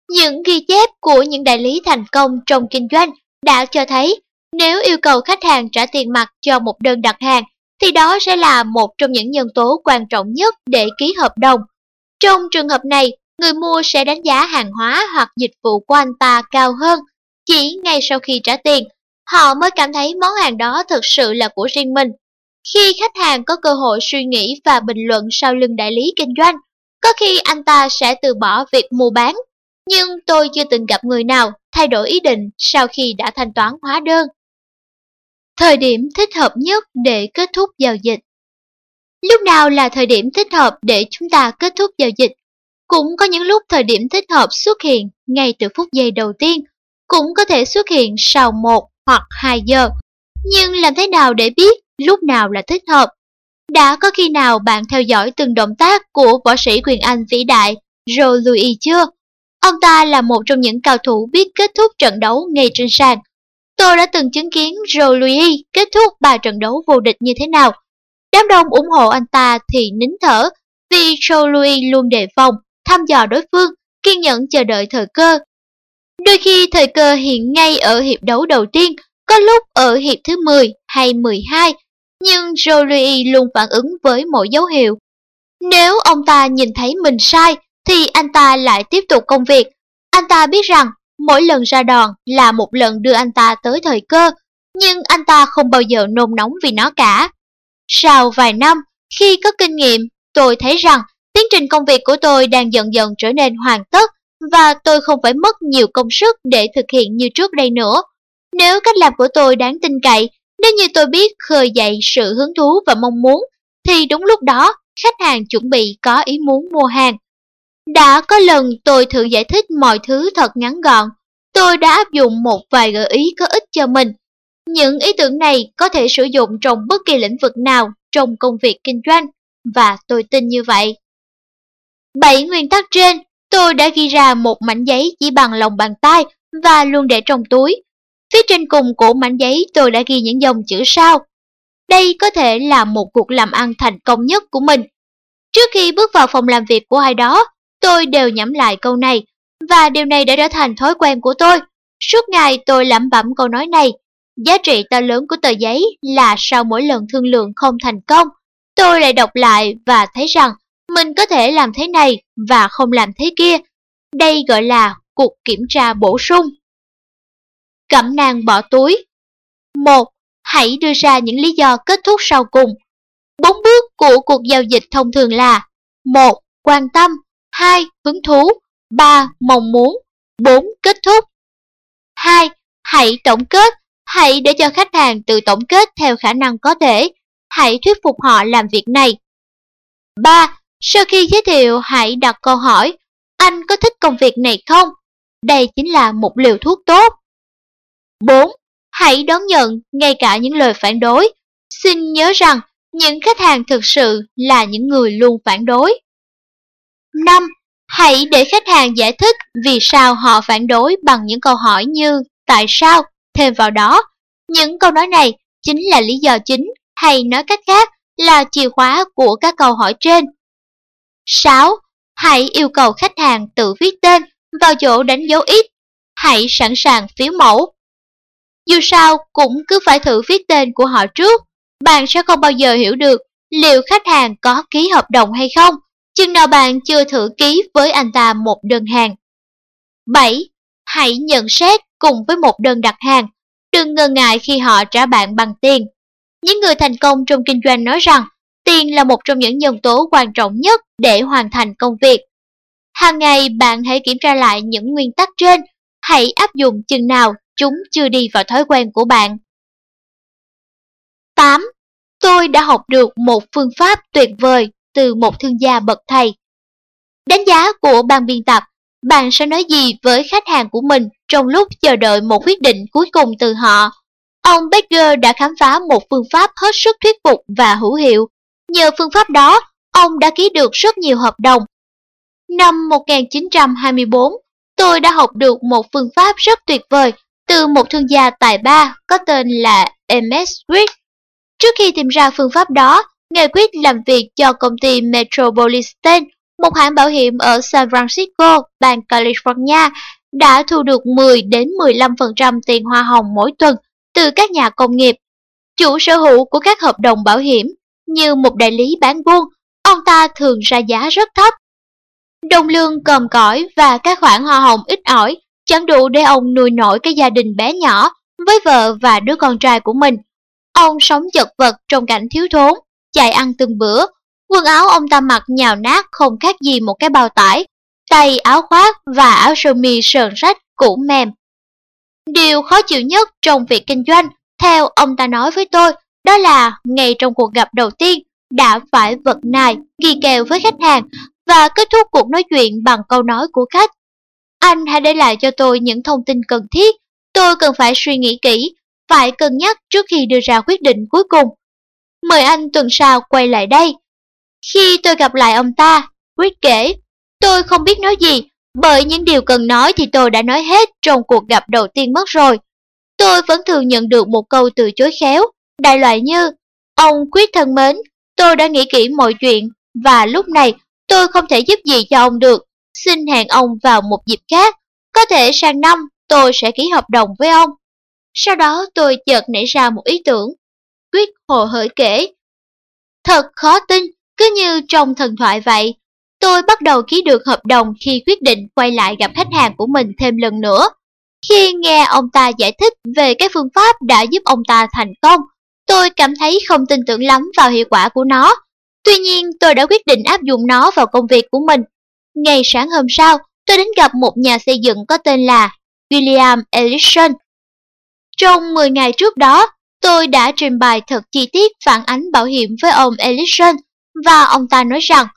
Những ghi chép của những đại lý thành công trong kinh doanh đã cho thấy nếu yêu cầu khách hàng trả tiền mặt cho một đơn đặt hàng thì đó sẽ là một trong những nhân tố quan trọng nhất để ký hợp đồng. Trong trường hợp này, người mua sẽ đánh giá hàng hóa hoặc dịch vụ của anh ta cao hơn. Chỉ ngay sau khi trả tiền, họ mới cảm thấy món hàng đó thực sự là của riêng mình. Khi khách hàng có cơ hội suy nghĩ và bình luận sau lưng đại lý kinh doanh, có khi anh ta sẽ từ bỏ việc mua bán. Nhưng tôi chưa từng gặp người nào thay đổi ý định sau khi đã thanh toán hóa đơn. Thời điểm thích hợp nhất để kết thúc giao dịch Lúc nào là thời điểm thích hợp để chúng ta kết thúc giao dịch? Cũng có những lúc thời điểm thích hợp xuất hiện ngay từ phút giây đầu tiên, cũng có thể xuất hiện sau 1 hoặc 2 giờ. Nhưng làm thế nào để biết lúc nào là thích hợp? Đã có khi nào bạn theo dõi từng động tác của võ sĩ quyền Anh vĩ đại Joe Louis chưa? Ông ta là một trong những cao thủ biết kết thúc trận đấu ngay trên sàn. Tôi đã từng chứng kiến Joe Louis kết thúc ba trận đấu vô địch như thế nào. Đám đông ủng hộ anh ta thì nín thở vì Joe Louis luôn đề phòng, thăm dò đối phương, kiên nhẫn chờ đợi thời cơ. Đôi khi thời cơ hiện ngay ở hiệp đấu đầu tiên, có lúc ở hiệp thứ 10 hay 12, nhưng Jolie luôn phản ứng với mỗi dấu hiệu. Nếu ông ta nhìn thấy mình sai, thì anh ta lại tiếp tục công việc. Anh ta biết rằng mỗi lần ra đòn là một lần đưa anh ta tới thời cơ, nhưng anh ta không bao giờ nôn nóng vì nó cả. Sau vài năm, khi có kinh nghiệm, tôi thấy rằng tiến trình công việc của tôi đang dần dần trở nên hoàn tất và tôi không phải mất nhiều công sức để thực hiện như trước đây nữa. Nếu cách làm của tôi đáng tin cậy, nếu như tôi biết khơi dậy sự hứng thú và mong muốn, thì đúng lúc đó khách hàng chuẩn bị có ý muốn mua hàng. Đã có lần tôi thử giải thích mọi thứ thật ngắn gọn, tôi đã áp dụng một vài gợi ý có ích cho mình. Những ý tưởng này có thể sử dụng trong bất kỳ lĩnh vực nào trong công việc kinh doanh, và tôi tin như vậy. Bảy nguyên tắc trên, tôi đã ghi ra một mảnh giấy chỉ bằng lòng bàn tay và luôn để trong túi. Phía trên cùng của mảnh giấy tôi đã ghi những dòng chữ sau. Đây có thể là một cuộc làm ăn thành công nhất của mình. Trước khi bước vào phòng làm việc của ai đó, tôi đều nhẩm lại câu này, và điều này đã trở thành thói quen của tôi. Suốt ngày tôi lẩm bẩm câu nói này. Giá trị to lớn của tờ giấy là sau mỗi lần thương lượng không thành công, tôi lại đọc lại và thấy rằng mình có thể làm thế này và không làm thế kia. Đây gọi là cuộc kiểm tra bổ sung. Cẩm nang bỏ túi 1. Hãy đưa ra những lý do kết thúc sau cùng. Bốn bước của cuộc giao dịch thông thường là 1. Quan tâm 2. Hứng thú 3. Mong muốn 4. Kết thúc 2. Hãy tổng kết Hãy để cho khách hàng tự tổng kết theo khả năng có thể. Hãy thuyết phục họ làm việc này. 3. Sau khi giới thiệu, hãy đặt câu hỏi, anh có thích công việc này không? Đây chính là một liều thuốc tốt. 4. Hãy đón nhận ngay cả những lời phản đối. Xin nhớ rằng, những khách hàng thực sự là những người luôn phản đối. 5. Hãy để khách hàng giải thích vì sao họ phản đối bằng những câu hỏi như tại sao, thêm vào đó. Những câu nói này chính là lý do chính, hay nói cách khác là chìa khóa của các câu hỏi trên. 6. Hãy yêu cầu khách hàng tự viết tên vào chỗ đánh dấu ít. Hãy sẵn sàng phiếu mẫu. Dù sao cũng cứ phải thử viết tên của họ trước. Bạn sẽ không bao giờ hiểu được liệu khách hàng có ký hợp đồng hay không, chừng nào bạn chưa thử ký với anh ta một đơn hàng. 7. Hãy nhận xét cùng với một đơn đặt hàng. Đừng ngần ngại khi họ trả bạn bằng tiền. Những người thành công trong kinh doanh nói rằng tiền là một trong những nhân tố quan trọng nhất để hoàn thành công việc. Hàng ngày bạn hãy kiểm tra lại những nguyên tắc trên, hãy áp dụng chừng nào chúng chưa đi vào thói quen của bạn. 8. Tôi đã học được một phương pháp tuyệt vời từ một thương gia bậc thầy. Đánh giá của ban biên tập, bạn sẽ nói gì với khách hàng của mình trong lúc chờ đợi một quyết định cuối cùng từ họ? Ông Baker đã khám phá một phương pháp hết sức thuyết phục và hữu hiệu. Nhờ phương pháp đó, ông đã ký được rất nhiều hợp đồng. Năm 1924, tôi đã học được một phương pháp rất tuyệt vời từ một thương gia tài ba có tên là M.S. Swift. Trước khi tìm ra phương pháp đó, ngài quyết làm việc cho công ty Metropolitan, một hãng bảo hiểm ở San Francisco, bang California, đã thu được 10 đến 15% tiền hoa hồng mỗi tuần từ các nhà công nghiệp. Chủ sở hữu của các hợp đồng bảo hiểm, như một đại lý bán buôn, ông ta thường ra giá rất thấp. Đồng lương còm cõi và các khoản hoa hồng ít ỏi chẳng đủ để ông nuôi nổi cái gia đình bé nhỏ với vợ và đứa con trai của mình. Ông sống chật vật trong cảnh thiếu thốn, chạy ăn từng bữa. Quần áo ông ta mặc nhào nát không khác gì một cái bao tải. Tay, áo khoác và áo sơ mi sờn rách, cũ mềm. Điều khó chịu nhất trong việc kinh doanh, theo ông ta nói với tôi, đó là ngay trong cuộc gặp đầu tiên, đã phải vật nài, ghi kèo với khách hàng và kết thúc cuộc nói chuyện bằng câu nói của khách. Anh hãy để lại cho tôi những thông tin cần thiết, tôi cần phải suy nghĩ kỹ, phải cân nhắc trước khi đưa ra quyết định cuối cùng. Mời anh tuần sau quay lại đây. Khi tôi gặp lại ông ta, Quyết kể, tôi không biết nói gì, bởi những điều cần nói thì tôi đã nói hết trong cuộc gặp đầu tiên mất rồi. Tôi vẫn thường nhận được một câu từ chối khéo, đại loại như, ông Quyết thân mến, tôi đã nghĩ kỹ mọi chuyện, và lúc này tôi không thể giúp gì cho ông được, xin hẹn ông vào một dịp khác, có thể sang năm tôi sẽ ký hợp đồng với ông. Sau đó tôi chợt nảy ra một ý tưởng. Quyết hồ hởi kể. Thật khó tin, cứ như trong thần thoại vậy. Tôi bắt đầu ký được hợp đồng khi quyết định quay lại gặp khách hàng của mình thêm lần nữa. Khi nghe ông ta giải thích về cái phương pháp đã giúp ông ta thành công, tôi cảm thấy không tin tưởng lắm vào hiệu quả của nó. Tuy nhiên, tôi đã quyết định áp dụng nó vào công việc của mình. Ngày sáng hôm sau, tôi đến gặp một nhà xây dựng có tên là William Ellison. Trong 10 ngày trước đó, tôi đã trình bày thật chi tiết phản ánh bảo hiểm với ông Ellison và ông ta nói rằng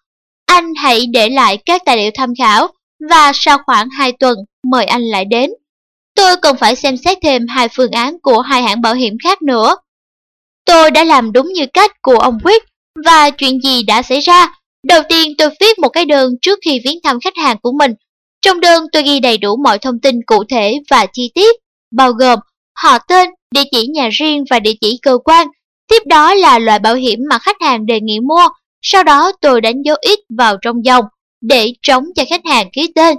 anh hãy để lại các tài liệu tham khảo và sau khoảng 2 tuần mời anh lại đến. Tôi cần phải xem xét thêm hai phương án của hai hãng bảo hiểm khác nữa. Tôi đã làm đúng như cách của ông Quyết và chuyện gì đã xảy ra. Đầu tiên tôi viết một cái đơn trước khi viếng thăm khách hàng của mình. Trong đơn tôi ghi đầy đủ mọi thông tin cụ thể và chi tiết, bao gồm họ tên, địa chỉ nhà riêng và địa chỉ cơ quan. Tiếp đó là loại bảo hiểm mà khách hàng đề nghị mua. Sau đó tôi đánh dấu ít vào trong dòng để trống cho khách hàng ký tên.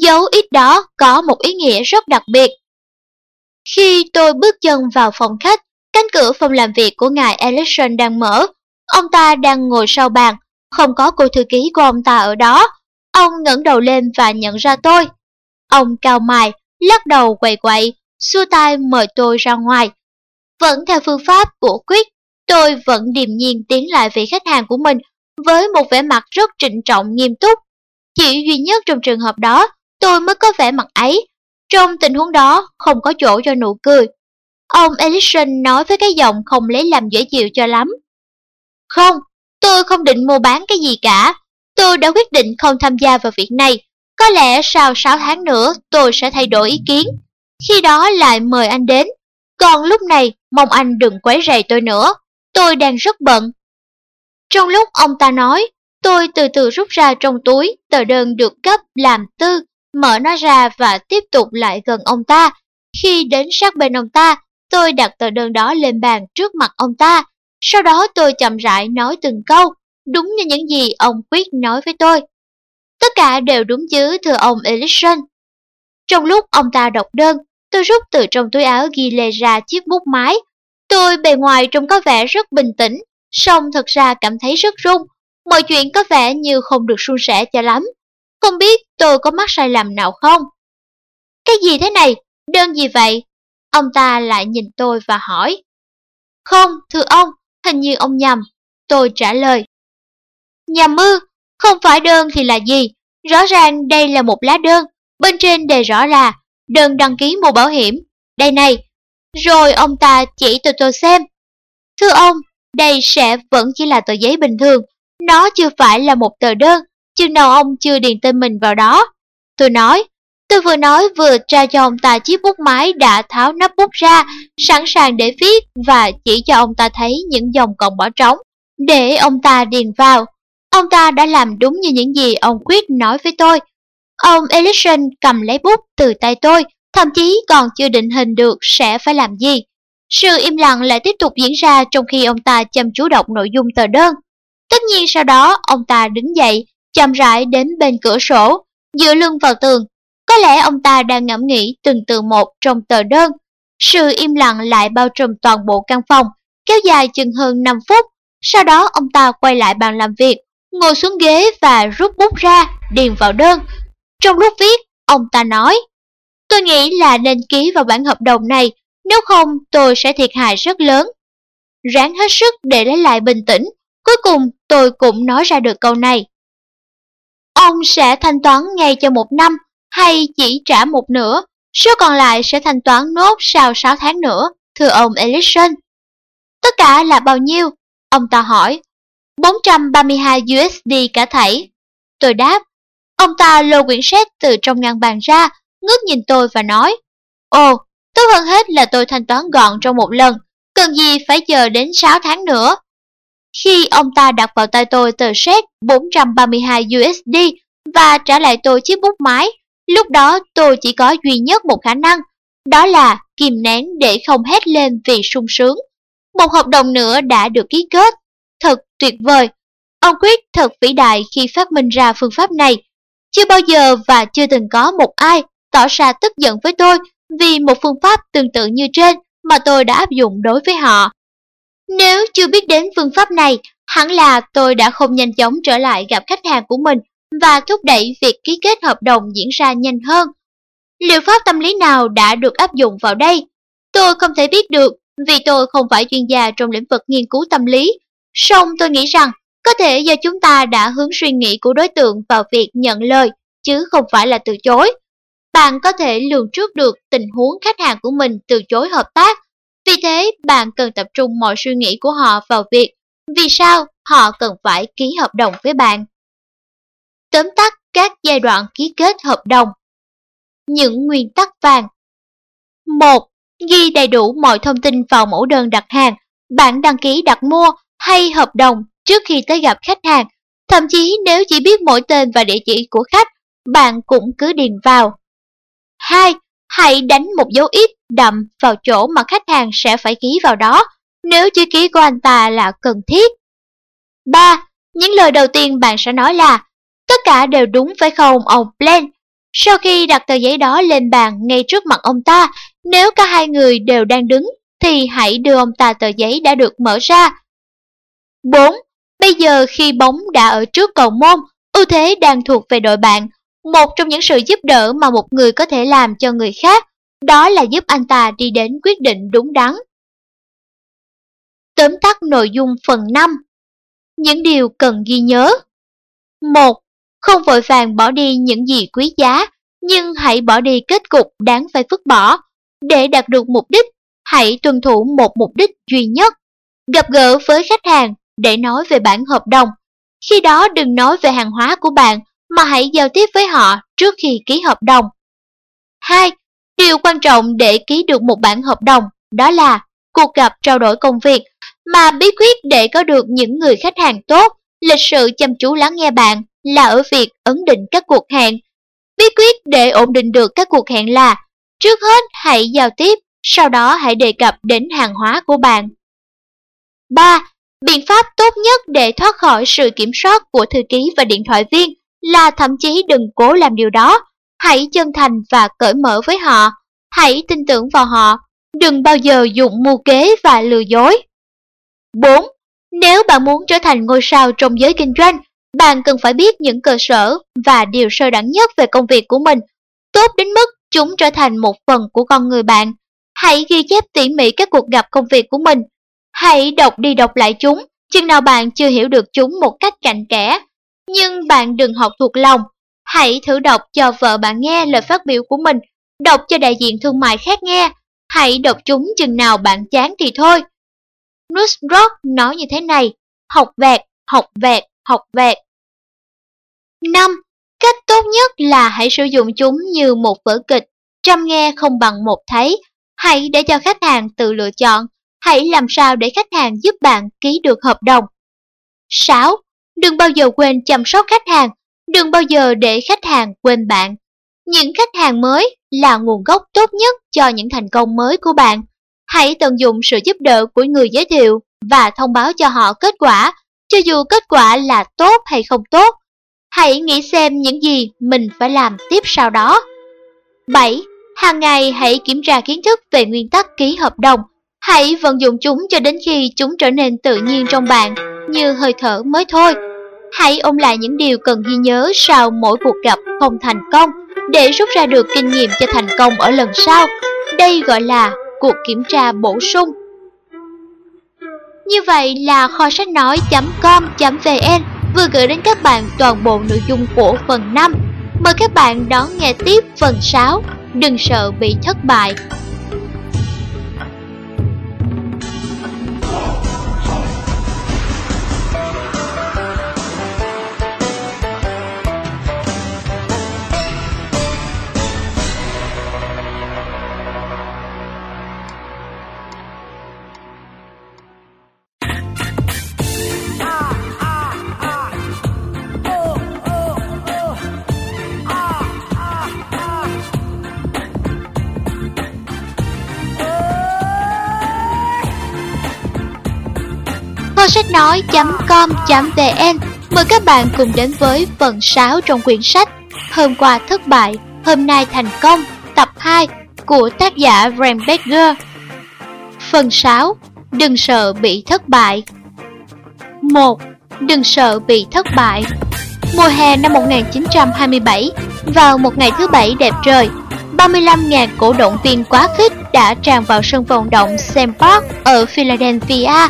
Dấu ít đó có một ý nghĩa rất đặc biệt. Khi tôi bước chân vào phòng khách, cánh cửa phòng làm việc của ngài Ellison đang mở. Ông ta đang ngồi sau bàn, không có cô thư ký của ông ta ở đó. Ông ngẩng đầu lên và nhận ra tôi. Ông cao mày, lắc đầu quậy quậy, xua tay mời tôi ra ngoài. Vẫn theo phương pháp của Quyết, tôi vẫn điềm nhiên tiến lại vị khách hàng của mình với một vẻ mặt rất trịnh trọng nghiêm túc. Chỉ duy nhất trong trường hợp đó, tôi mới có vẻ mặt ấy. Trong tình huống đó, không có chỗ cho nụ cười. Ông Ellison nói với cái giọng không lấy làm dễ chịu cho lắm. Không, tôi không định mua bán cái gì cả. Tôi đã quyết định không tham gia vào việc này. Có lẽ sau 6 tháng nữa tôi sẽ thay đổi ý kiến. Khi đó lại mời anh đến. Còn lúc này, mong anh đừng quấy rầy tôi nữa. Tôi đang rất bận. Trong lúc ông ta nói, tôi từ từ rút ra trong túi tờ đơn được cấp làm tư, mở nó ra và tiếp tục lại gần ông ta. Khi đến sát bên ông ta, tôi đặt tờ đơn đó lên bàn trước mặt ông ta. Sau đó tôi chậm rãi nói từng câu, đúng như những gì ông Quyết nói với tôi. Tất cả đều đúng chứ thưa ông Ellison. Trong lúc ông ta đọc đơn, tôi rút từ trong túi áo ghi lê ra chiếc bút máy. Tôi bề ngoài trông có vẻ rất bình tĩnh, song thật ra cảm thấy rất run. Mọi chuyện có vẻ như không được suôn sẻ cho lắm. Không biết tôi có mắc sai lầm nào không? Cái gì thế này? Đơn gì vậy? Ông ta lại nhìn tôi và hỏi. Không, thưa ông, hình như ông nhầm. Tôi trả lời. Nhầm ư, không phải đơn thì là gì? Rõ ràng đây là một lá đơn, bên trên đề rõ là đơn đăng ký mua bảo hiểm. Đây này, rồi ông ta chỉ tôi tôi xem. Thưa ông, đây sẽ vẫn chỉ là tờ giấy bình thường, nó chưa phải là một tờ đơn, chừng nào ông chưa điền tên mình vào đó. Tôi nói, tôi vừa nói vừa tra cho ông ta chiếc bút máy đã tháo nắp bút ra, sẵn sàng để viết và chỉ cho ông ta thấy những dòng còn bỏ trống, để ông ta điền vào. Ông ta đã làm đúng như những gì ông Quyết nói với tôi. Ông Ellison cầm lấy bút từ tay tôi, thậm chí còn chưa định hình được sẽ phải làm gì. Sự im lặng lại tiếp tục diễn ra trong khi ông ta chăm chú đọc nội dung tờ đơn. Tất nhiên sau đó ông ta đứng dậy, chậm rãi đến bên cửa sổ, dựa lưng vào tường. Có lẽ ông ta đang ngẫm nghĩ từng từ một trong tờ đơn. Sự im lặng lại bao trùm toàn bộ căn phòng, kéo dài chừng hơn 5 phút. Sau đó ông ta quay lại bàn làm việc, ngồi xuống ghế và rút bút ra, điền vào đơn. Trong lúc viết, ông ta nói, tôi nghĩ là nên ký vào bản hợp đồng này, nếu không tôi sẽ thiệt hại rất lớn. Ráng hết sức để lấy lại bình tĩnh, cuối cùng tôi cũng nói ra được câu này. Ông sẽ thanh toán ngay cho một năm hay chỉ trả một nửa, số còn lại sẽ thanh toán nốt sau 6 tháng nữa, thưa ông Ellison. Tất cả là bao nhiêu? Ông ta hỏi. 432 USD cả thảy. Tôi đáp. Ông ta lôi quyển sách từ trong ngăn bàn ra, ngước nhìn tôi và nói. Ồ, tốt hơn hết là tôi thanh toán gọn trong một lần, cần gì phải chờ đến 6 tháng nữa. Khi ông ta đặt vào tay tôi tờ séc 432 USD và trả lại tôi chiếc bút máy, lúc đó tôi chỉ có duy nhất một khả năng, đó là kìm nén để không hét lên vì sung sướng. Một hợp đồng nữa đã được ký kết. Thật tuyệt vời. Ông Quyết thật vĩ đại khi phát minh ra phương pháp này. Chưa bao giờ và chưa từng có một ai tỏ ra tức giận với tôi vì một phương pháp tương tự như trên mà tôi đã áp dụng đối với họ. Nếu chưa biết đến phương pháp này, hẳn là tôi đã không nhanh chóng trở lại gặp khách hàng của mình và thúc đẩy việc ký kết hợp đồng diễn ra nhanh hơn. Liệu pháp tâm lý nào đã được áp dụng vào đây? Tôi không thể biết được vì tôi không phải chuyên gia trong lĩnh vực nghiên cứu tâm lý. Song tôi nghĩ rằng có thể do chúng ta đã hướng suy nghĩ của đối tượng vào việc nhận lời, chứ không phải là từ chối. Bạn có thể lường trước được tình huống khách hàng của mình từ chối hợp tác vì thế, bạn cần tập trung mọi suy nghĩ của họ vào việc vì sao họ cần phải ký hợp đồng với bạn. Tóm tắt các giai đoạn ký kết hợp đồng. Những nguyên tắc vàng 1. Ghi đầy đủ mọi thông tin vào mẫu đơn đặt hàng, bản đăng ký đặt mua hay hợp đồng trước khi tới gặp khách hàng. Thậm chí nếu chỉ biết mỗi tên và địa chỉ của khách, bạn cũng cứ điền vào. 2. Hãy đánh một dấu ít đậm vào chỗ mà khách hàng sẽ phải ký vào đó, nếu chữ ký của anh ta là cần thiết. 3. Những lời đầu tiên bạn sẽ nói là Tất cả đều đúng phải không ông Blaine? Sau khi đặt tờ giấy đó lên bàn ngay trước mặt ông ta, nếu cả hai người đều đang đứng, thì hãy đưa ông ta tờ giấy đã được mở ra. 4. Bây giờ khi bóng đã ở trước cầu môn, ưu thế đang thuộc về đội bạn. Một trong những sự giúp đỡ mà một người có thể làm cho người khác đó là giúp anh ta đi đến quyết định đúng đắn. Tóm tắt nội dung phần 5 Những điều cần ghi nhớ 1. Không vội vàng bỏ đi những gì quý giá, nhưng hãy bỏ đi kết cục đáng phải vứt bỏ. Để đạt được mục đích, hãy tuân thủ một mục đích duy nhất. Gặp gỡ với khách hàng để nói về bản hợp đồng. Khi đó đừng nói về hàng hóa của bạn, mà hãy giao tiếp với họ trước khi ký hợp đồng. 2. Điều quan trọng để ký được một bản hợp đồng đó là cuộc gặp trao đổi công việc, mà bí quyết để có được những người khách hàng tốt, lịch sự chăm chú lắng nghe bạn là ở việc ấn định các cuộc hẹn. Bí quyết để ổn định được các cuộc hẹn là trước hết hãy giao tiếp, sau đó hãy đề cập đến hàng hóa của bạn. 3. Biện pháp tốt nhất để thoát khỏi sự kiểm soát của thư ký và điện thoại viên là thậm chí đừng cố làm điều đó Hãy chân thành và cởi mở với họ. Hãy tin tưởng vào họ. Đừng bao giờ dùng mưu kế và lừa dối. 4. Nếu bạn muốn trở thành ngôi sao trong giới kinh doanh, bạn cần phải biết những cơ sở và điều sơ đẳng nhất về công việc của mình, tốt đến mức chúng trở thành một phần của con người bạn. Hãy ghi chép tỉ mỉ các cuộc gặp công việc của mình. Hãy đọc đi đọc lại chúng, chừng nào bạn chưa hiểu được chúng một cách cạnh kẽ. Nhưng bạn đừng học thuộc lòng, Hãy thử đọc cho vợ bạn nghe lời phát biểu của mình, đọc cho đại diện thương mại khác nghe. Hãy đọc chúng chừng nào bạn chán thì thôi. Nusrock nói như thế này, học vẹt, học vẹt, học vẹt. 5. Cách tốt nhất là hãy sử dụng chúng như một vở kịch, trăm nghe không bằng một thấy. Hãy để cho khách hàng tự lựa chọn, hãy làm sao để khách hàng giúp bạn ký được hợp đồng. 6. Đừng bao giờ quên chăm sóc khách hàng, đừng bao giờ để khách hàng quên bạn. Những khách hàng mới là nguồn gốc tốt nhất cho những thành công mới của bạn. Hãy tận dụng sự giúp đỡ của người giới thiệu và thông báo cho họ kết quả, cho dù kết quả là tốt hay không tốt. Hãy nghĩ xem những gì mình phải làm tiếp sau đó. 7. Hàng ngày hãy kiểm tra kiến thức về nguyên tắc ký hợp đồng. Hãy vận dụng chúng cho đến khi chúng trở nên tự nhiên trong bạn, như hơi thở mới thôi. Hãy ôn lại những điều cần ghi nhớ sau mỗi cuộc gặp không thành công để rút ra được kinh nghiệm cho thành công ở lần sau. Đây gọi là cuộc kiểm tra bổ sung. Như vậy là kho sách nói.com.vn vừa gửi đến các bạn toàn bộ nội dung của phần 5. Mời các bạn đón nghe tiếp phần 6. Đừng sợ bị thất bại. nói.com.vn Mời các bạn cùng đến với phần 6 trong quyển sách Hôm qua thất bại, hôm nay thành công Tập 2 của tác giả Ramberger Phần 6 Đừng sợ bị thất bại. 1. Đừng sợ bị thất bại. Mùa hè năm 1927 Vào một ngày thứ bảy đẹp trời 35.000 cổ động viên quá khích đã tràn vào sân vận động Sam Park ở Philadelphia.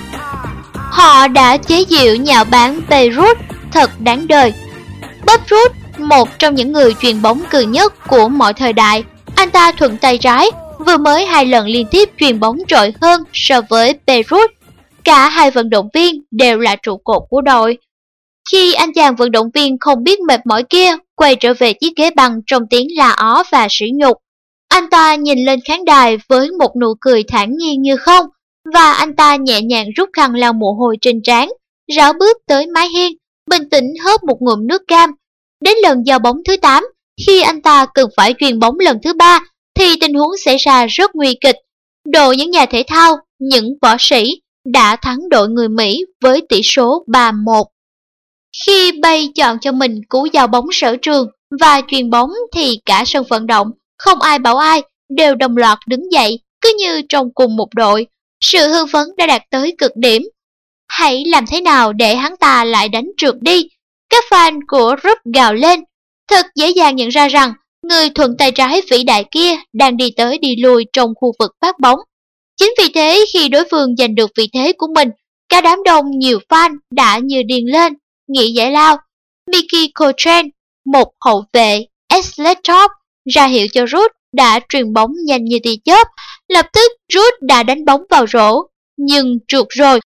Họ đã chế diệu nhạo báng Beirut thật đáng đời. Bob Root, một trong những người truyền bóng cường nhất của mọi thời đại, anh ta thuận tay trái, vừa mới hai lần liên tiếp truyền bóng trội hơn so với Beirut. Cả hai vận động viên đều là trụ cột của đội. Khi anh chàng vận động viên không biết mệt mỏi kia quay trở về chiếc ghế băng trong tiếng la ó và sỉ nhục, anh ta nhìn lên khán đài với một nụ cười thản nhiên như không, và anh ta nhẹ nhàng rút khăn lau mồ hôi trên trán, rảo bước tới mái hiên, bình tĩnh hớp một ngụm nước cam. Đến lần giao bóng thứ 8, khi anh ta cần phải truyền bóng lần thứ ba, thì tình huống xảy ra rất nguy kịch. Đội những nhà thể thao, những võ sĩ đã thắng đội người Mỹ với tỷ số 3-1. Khi Bay chọn cho mình cú giao bóng sở trường và truyền bóng thì cả sân vận động, không ai bảo ai, đều đồng loạt đứng dậy, cứ như trong cùng một đội, sự hưng phấn đã đạt tới cực điểm. Hãy làm thế nào để hắn ta lại đánh trượt đi? Các fan của Rup gào lên. Thật dễ dàng nhận ra rằng người thuận tay trái vĩ đại kia đang đi tới đi lui trong khu vực phát bóng. Chính vì thế khi đối phương giành được vị thế của mình, cả đám đông nhiều fan đã như điên lên, nghĩ giải lao. Mickey Coltrane, một hậu vệ, S-Laptop, ra hiệu cho Ruth đã truyền bóng nhanh như tia chớp, lập tức rút đã đánh bóng vào rổ, nhưng trượt rồi.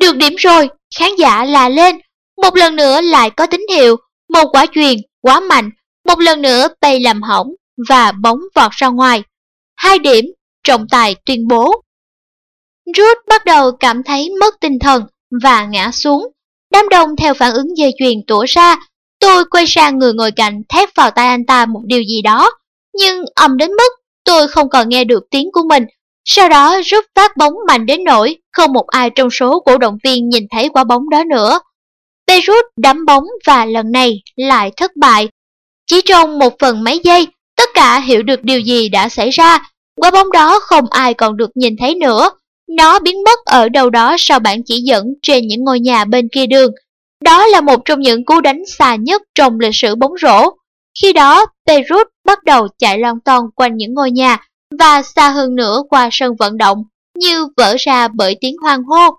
Được điểm rồi, khán giả là lên, một lần nữa lại có tín hiệu, một quả truyền quá mạnh, một lần nữa bay làm hỏng và bóng vọt ra ngoài. Hai điểm, trọng tài tuyên bố. Rút bắt đầu cảm thấy mất tinh thần và ngã xuống. Đám đông theo phản ứng dây chuyền tủa ra, tôi quay sang người ngồi cạnh thét vào tay anh ta một điều gì đó, nhưng ầm đến mức tôi không còn nghe được tiếng của mình. Sau đó rút phát bóng mạnh đến nỗi không một ai trong số cổ động viên nhìn thấy quả bóng đó nữa. Beirut đắm bóng và lần này lại thất bại. Chỉ trong một phần mấy giây, tất cả hiểu được điều gì đã xảy ra. Quả bóng đó không ai còn được nhìn thấy nữa. Nó biến mất ở đâu đó sau bản chỉ dẫn trên những ngôi nhà bên kia đường. Đó là một trong những cú đánh xa nhất trong lịch sử bóng rổ. Khi đó, Beirut bắt đầu chạy lon ton quanh những ngôi nhà và xa hơn nữa qua sân vận động, như vỡ ra bởi tiếng hoang hô.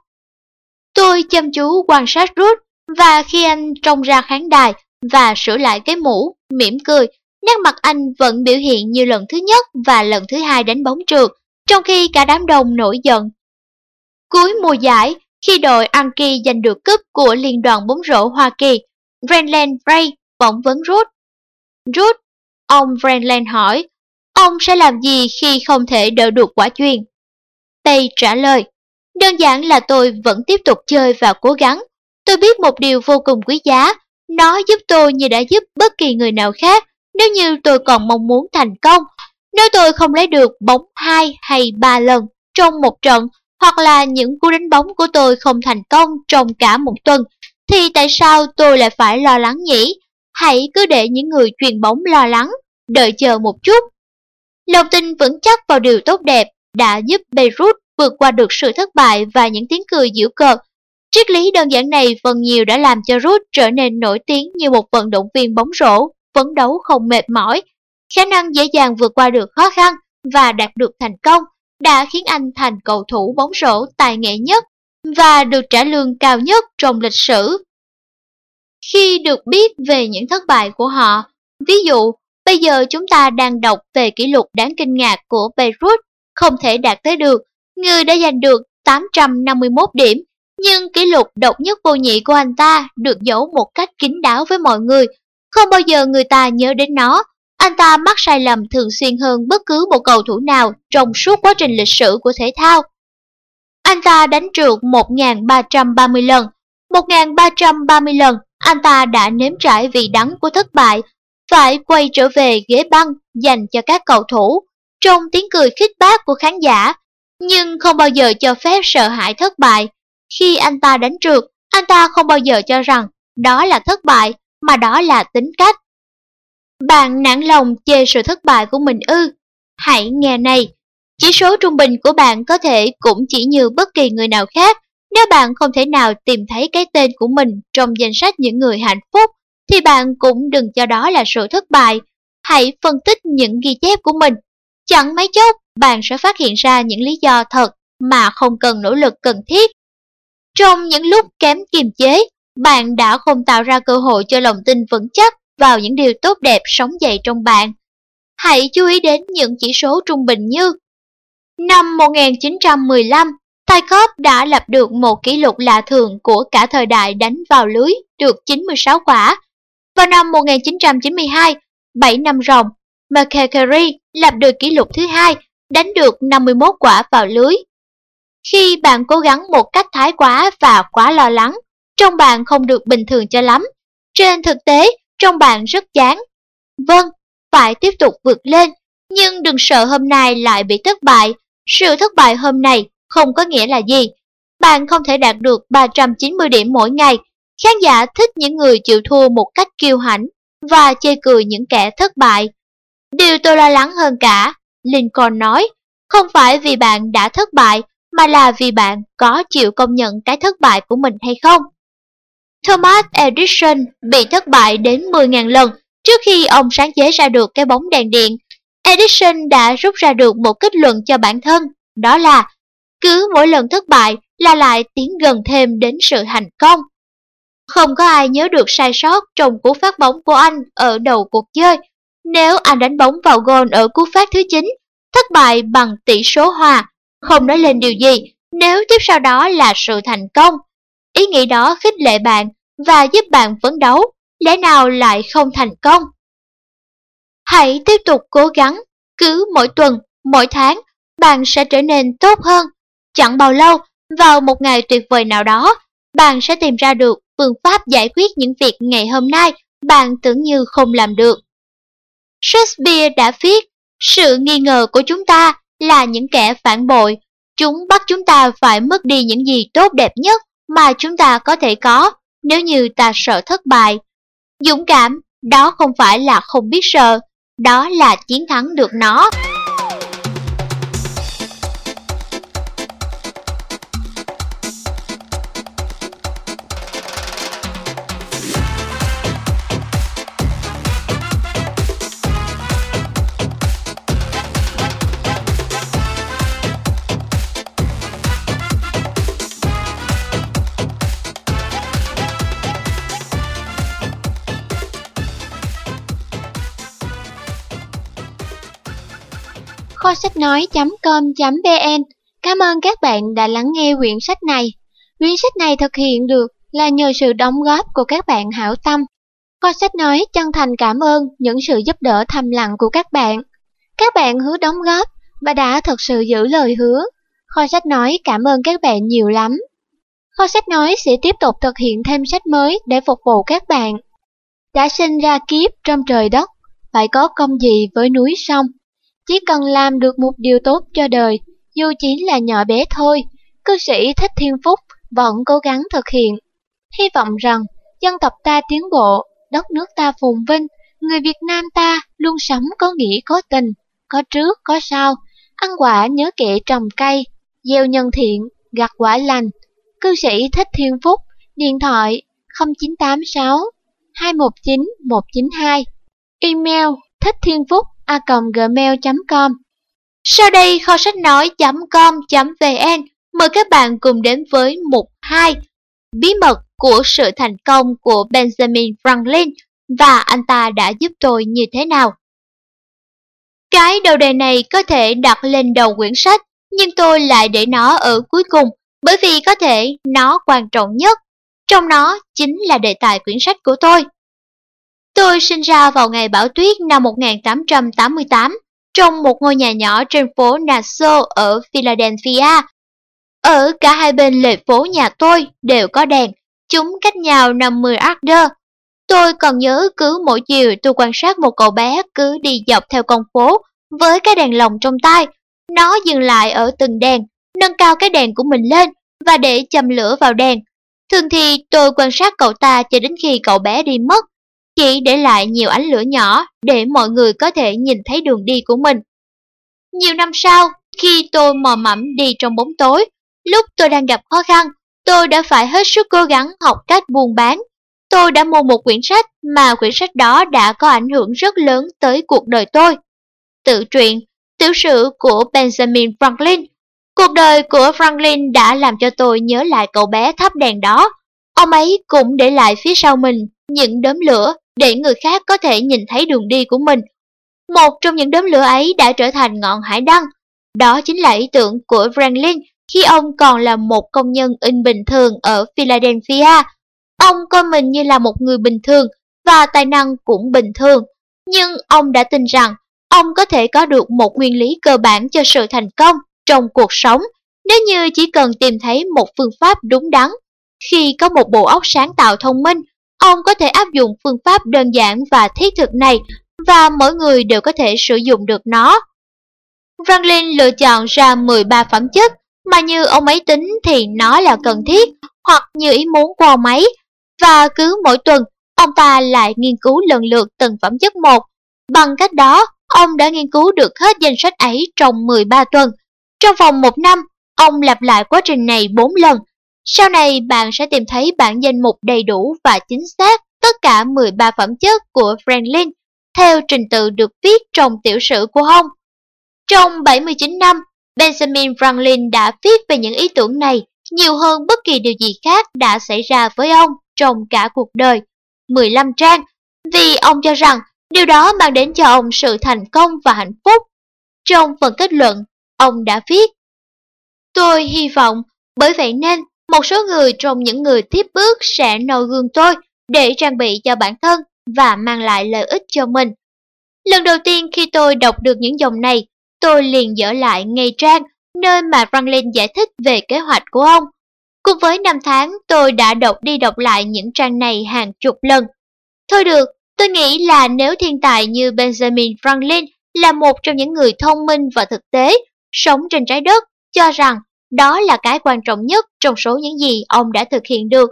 Tôi chăm chú quan sát Ruth và khi anh trông ra khán đài, và sửa lại cái mũ, mỉm cười. Nét mặt anh vẫn biểu hiện như lần thứ nhất và lần thứ hai đánh bóng trượt, trong khi cả đám đông nổi giận. Cuối mùa giải, khi đội Anki giành được cúp của Liên đoàn bóng rổ Hoa Kỳ, Brenland Ray phỏng vấn Ruth. Ruth, ông Brenland hỏi, ông sẽ làm gì khi không thể đỡ được quả chuyền? Tây trả lời, đơn giản là tôi vẫn tiếp tục chơi và cố gắng. Tôi biết một điều vô cùng quý giá, nó giúp tôi như đã giúp bất kỳ người nào khác nếu như tôi còn mong muốn thành công. Nếu tôi không lấy được bóng 2 hay 3 lần trong một trận hoặc là những cú đánh bóng của tôi không thành công trong cả một tuần, thì tại sao tôi lại phải lo lắng nhỉ? Hãy cứ để những người truyền bóng lo lắng, đợi chờ một chút. Lòng tin vững chắc vào điều tốt đẹp đã giúp Beirut vượt qua được sự thất bại và những tiếng cười giễu cợt. Triết lý đơn giản này phần nhiều đã làm cho Ruth trở nên nổi tiếng như một vận động viên bóng rổ, phấn đấu không mệt mỏi, khả năng dễ dàng vượt qua được khó khăn và đạt được thành công đã khiến anh thành cầu thủ bóng rổ tài nghệ nhất và được trả lương cao nhất trong lịch sử. Khi được biết về những thất bại của họ, ví dụ, bây giờ chúng ta đang đọc về kỷ lục đáng kinh ngạc của Beirut không thể đạt tới được, người đã giành được 851 điểm, nhưng kỷ lục độc nhất vô nhị của anh ta được giấu một cách kín đáo với mọi người, không bao giờ người ta nhớ đến nó anh ta mắc sai lầm thường xuyên hơn bất cứ một cầu thủ nào trong suốt quá trình lịch sử của thể thao. Anh ta đánh trượt 1.330 lần. 1.330 lần, anh ta đã nếm trải vị đắng của thất bại, phải quay trở về ghế băng dành cho các cầu thủ, trong tiếng cười khích bác của khán giả, nhưng không bao giờ cho phép sợ hãi thất bại. Khi anh ta đánh trượt, anh ta không bao giờ cho rằng đó là thất bại, mà đó là tính cách. Bạn nản lòng chê sự thất bại của mình ư? Hãy nghe này, chỉ số trung bình của bạn có thể cũng chỉ như bất kỳ người nào khác. Nếu bạn không thể nào tìm thấy cái tên của mình trong danh sách những người hạnh phúc, thì bạn cũng đừng cho đó là sự thất bại. Hãy phân tích những ghi chép của mình. Chẳng mấy chốc, bạn sẽ phát hiện ra những lý do thật mà không cần nỗ lực cần thiết. Trong những lúc kém kiềm chế, bạn đã không tạo ra cơ hội cho lòng tin vững chắc vào những điều tốt đẹp sống dậy trong bạn. Hãy chú ý đến những chỉ số trung bình như Năm 1915, Tykov đã lập được một kỷ lục lạ thường của cả thời đại đánh vào lưới được 96 quả. Vào năm 1992, 7 năm ròng, McCarry lập được kỷ lục thứ hai, đánh được 51 quả vào lưới. Khi bạn cố gắng một cách thái quá và quá lo lắng, trong bạn không được bình thường cho lắm. Trên thực tế, trong bạn rất chán. Vâng, phải tiếp tục vượt lên, nhưng đừng sợ hôm nay lại bị thất bại. Sự thất bại hôm nay không có nghĩa là gì. Bạn không thể đạt được 390 điểm mỗi ngày. Khán giả thích những người chịu thua một cách kiêu hãnh và chê cười những kẻ thất bại. Điều tôi lo lắng hơn cả, Lincoln nói, không phải vì bạn đã thất bại, mà là vì bạn có chịu công nhận cái thất bại của mình hay không. Thomas Edison bị thất bại đến 10.000 lần trước khi ông sáng chế ra được cái bóng đèn điện. Edison đã rút ra được một kết luận cho bản thân, đó là cứ mỗi lần thất bại là lại tiến gần thêm đến sự thành công. Không có ai nhớ được sai sót trong cú phát bóng của anh ở đầu cuộc chơi. Nếu anh đánh bóng vào gôn ở cú phát thứ 9, thất bại bằng tỷ số hòa, không nói lên điều gì nếu tiếp sau đó là sự thành công. Ý nghĩ đó khích lệ bạn và giúp bạn phấn đấu, lẽ nào lại không thành công? Hãy tiếp tục cố gắng, cứ mỗi tuần, mỗi tháng, bạn sẽ trở nên tốt hơn. Chẳng bao lâu, vào một ngày tuyệt vời nào đó, bạn sẽ tìm ra được phương pháp giải quyết những việc ngày hôm nay bạn tưởng như không làm được. Shakespeare đã viết, sự nghi ngờ của chúng ta là những kẻ phản bội. Chúng bắt chúng ta phải mất đi những gì tốt đẹp nhất mà chúng ta có thể có nếu như ta sợ thất bại. Dũng cảm, đó không phải là không biết sợ, đó là chiến thắng được nó. Kho sách nói.com.vn. Cảm ơn các bạn đã lắng nghe quyển sách này. Quyển sách này thực hiện được là nhờ sự đóng góp của các bạn hảo tâm. Kho sách nói chân thành cảm ơn những sự giúp đỡ thầm lặng của các bạn. Các bạn hứa đóng góp và đã thật sự giữ lời hứa. Kho sách nói cảm ơn các bạn nhiều lắm. Kho sách nói sẽ tiếp tục thực hiện thêm sách mới để phục vụ các bạn. Đã sinh ra kiếp trong trời đất, phải có công gì với núi sông. Chỉ cần làm được một điều tốt cho đời, dù chỉ là nhỏ bé thôi, cư sĩ Thích Thiên Phúc vẫn cố gắng thực hiện. Hy vọng rằng dân tộc ta tiến bộ, đất nước ta phồn vinh, người Việt Nam ta luôn sống có nghĩa có tình, có trước có sau, ăn quả nhớ kệ trồng cây, gieo nhân thiện, gặt quả lành. Cư sĩ Thích Thiên Phúc, điện thoại 0986 219 192, email thích thiên phúc a gmail.com. Sau đây kho sách nói.com.vn mời các bạn cùng đến với mục 2 Bí mật của sự thành công của Benjamin Franklin và anh ta đã giúp tôi như thế nào. Cái đầu đề này có thể đặt lên đầu quyển sách, nhưng tôi lại để nó ở cuối cùng bởi vì có thể nó quan trọng nhất. Trong nó chính là đề tài quyển sách của tôi. Tôi sinh ra vào ngày bão tuyết năm 1888 trong một ngôi nhà nhỏ trên phố Nassau ở Philadelphia. Ở cả hai bên lề phố nhà tôi đều có đèn, chúng cách nhau 50 arder. Tôi còn nhớ cứ mỗi chiều tôi quan sát một cậu bé cứ đi dọc theo con phố với cái đèn lồng trong tay. Nó dừng lại ở từng đèn, nâng cao cái đèn của mình lên và để châm lửa vào đèn. Thường thì tôi quan sát cậu ta cho đến khi cậu bé đi mất chỉ để lại nhiều ánh lửa nhỏ để mọi người có thể nhìn thấy đường đi của mình. Nhiều năm sau, khi tôi mò mẫm đi trong bóng tối, lúc tôi đang gặp khó khăn, tôi đã phải hết sức cố gắng học cách buôn bán. Tôi đã mua một quyển sách mà quyển sách đó đã có ảnh hưởng rất lớn tới cuộc đời tôi. Tự truyện, tiểu sử của Benjamin Franklin. Cuộc đời của Franklin đã làm cho tôi nhớ lại cậu bé thắp đèn đó. Ông ấy cũng để lại phía sau mình những đốm lửa để người khác có thể nhìn thấy đường đi của mình. Một trong những đốm lửa ấy đã trở thành ngọn hải đăng. Đó chính là ý tưởng của Franklin khi ông còn là một công nhân in bình thường ở Philadelphia. Ông coi mình như là một người bình thường và tài năng cũng bình thường. Nhưng ông đã tin rằng ông có thể có được một nguyên lý cơ bản cho sự thành công trong cuộc sống nếu như chỉ cần tìm thấy một phương pháp đúng đắn. Khi có một bộ óc sáng tạo thông minh, Ông có thể áp dụng phương pháp đơn giản và thiết thực này và mỗi người đều có thể sử dụng được nó. Franklin lựa chọn ra 13 phẩm chất mà như ông ấy tính thì nó là cần thiết hoặc như ý muốn của ông ấy và cứ mỗi tuần ông ta lại nghiên cứu lần lượt từng phẩm chất một. Bằng cách đó, ông đã nghiên cứu được hết danh sách ấy trong 13 tuần. Trong vòng một năm, ông lặp lại quá trình này 4 lần sau này bạn sẽ tìm thấy bản danh mục đầy đủ và chính xác tất cả 13 phẩm chất của Franklin theo trình tự được viết trong tiểu sử của ông. Trong 79 năm, Benjamin Franklin đã viết về những ý tưởng này nhiều hơn bất kỳ điều gì khác đã xảy ra với ông trong cả cuộc đời. 15 trang, vì ông cho rằng điều đó mang đến cho ông sự thành công và hạnh phúc. Trong phần kết luận, ông đã viết Tôi hy vọng, bởi vậy nên một số người trong những người tiếp bước sẽ noi gương tôi để trang bị cho bản thân và mang lại lợi ích cho mình. Lần đầu tiên khi tôi đọc được những dòng này, tôi liền dở lại ngay trang nơi mà Franklin giải thích về kế hoạch của ông. Cùng với năm tháng, tôi đã đọc đi đọc lại những trang này hàng chục lần. Thôi được, tôi nghĩ là nếu thiên tài như Benjamin Franklin là một trong những người thông minh và thực tế, sống trên trái đất, cho rằng đó là cái quan trọng nhất trong số những gì ông đã thực hiện được.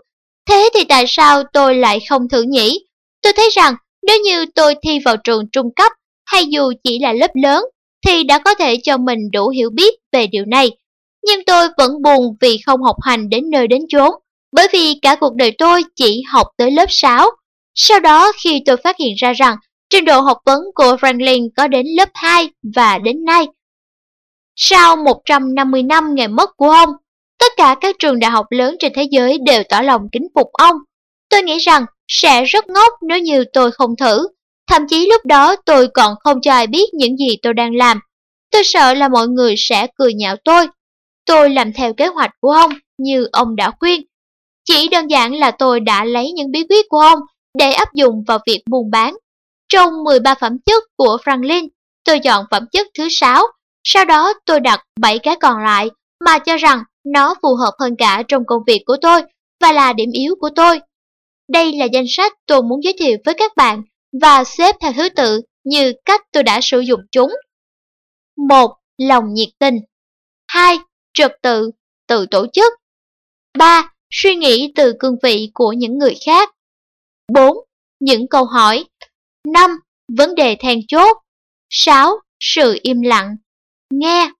Thế thì tại sao tôi lại không thử nhỉ? Tôi thấy rằng nếu như tôi thi vào trường trung cấp hay dù chỉ là lớp lớn thì đã có thể cho mình đủ hiểu biết về điều này. Nhưng tôi vẫn buồn vì không học hành đến nơi đến chốn, bởi vì cả cuộc đời tôi chỉ học tới lớp 6. Sau đó khi tôi phát hiện ra rằng trình độ học vấn của Franklin có đến lớp 2 và đến nay sau 150 năm ngày mất của ông, tất cả các trường đại học lớn trên thế giới đều tỏ lòng kính phục ông. Tôi nghĩ rằng sẽ rất ngốc nếu như tôi không thử. Thậm chí lúc đó tôi còn không cho ai biết những gì tôi đang làm. Tôi sợ là mọi người sẽ cười nhạo tôi. Tôi làm theo kế hoạch của ông như ông đã khuyên. Chỉ đơn giản là tôi đã lấy những bí quyết của ông để áp dụng vào việc buôn bán. Trong 13 phẩm chất của Franklin, tôi chọn phẩm chất thứ 6, sau đó tôi đặt 7 cái còn lại mà cho rằng nó phù hợp hơn cả trong công việc của tôi và là điểm yếu của tôi. Đây là danh sách tôi muốn giới thiệu với các bạn và xếp theo thứ tự như cách tôi đã sử dụng chúng. 1. Lòng nhiệt tình 2. Trật tự, tự tổ chức 3. Suy nghĩ từ cương vị của những người khác 4. Những câu hỏi 5. Vấn đề then chốt 6. Sự im lặng Nghe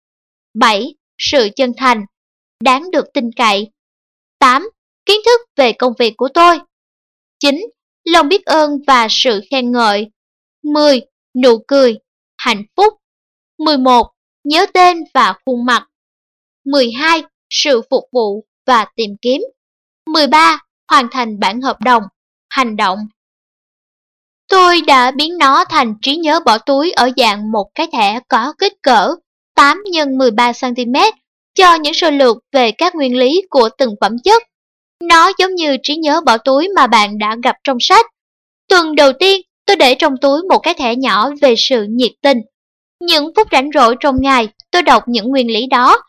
7. Sự chân thành Đáng được tin cậy 8. Kiến thức về công việc của tôi 9. Lòng biết ơn và sự khen ngợi 10. Nụ cười, hạnh phúc 11. Nhớ tên và khuôn mặt 12. Sự phục vụ và tìm kiếm 13. Hoàn thành bản hợp đồng, hành động Tôi đã biến nó thành trí nhớ bỏ túi ở dạng một cái thẻ có kích cỡ 8 x 13cm cho những sơ lược về các nguyên lý của từng phẩm chất. Nó giống như trí nhớ bỏ túi mà bạn đã gặp trong sách. Tuần đầu tiên, tôi để trong túi một cái thẻ nhỏ về sự nhiệt tình. Những phút rảnh rỗi trong ngày, tôi đọc những nguyên lý đó.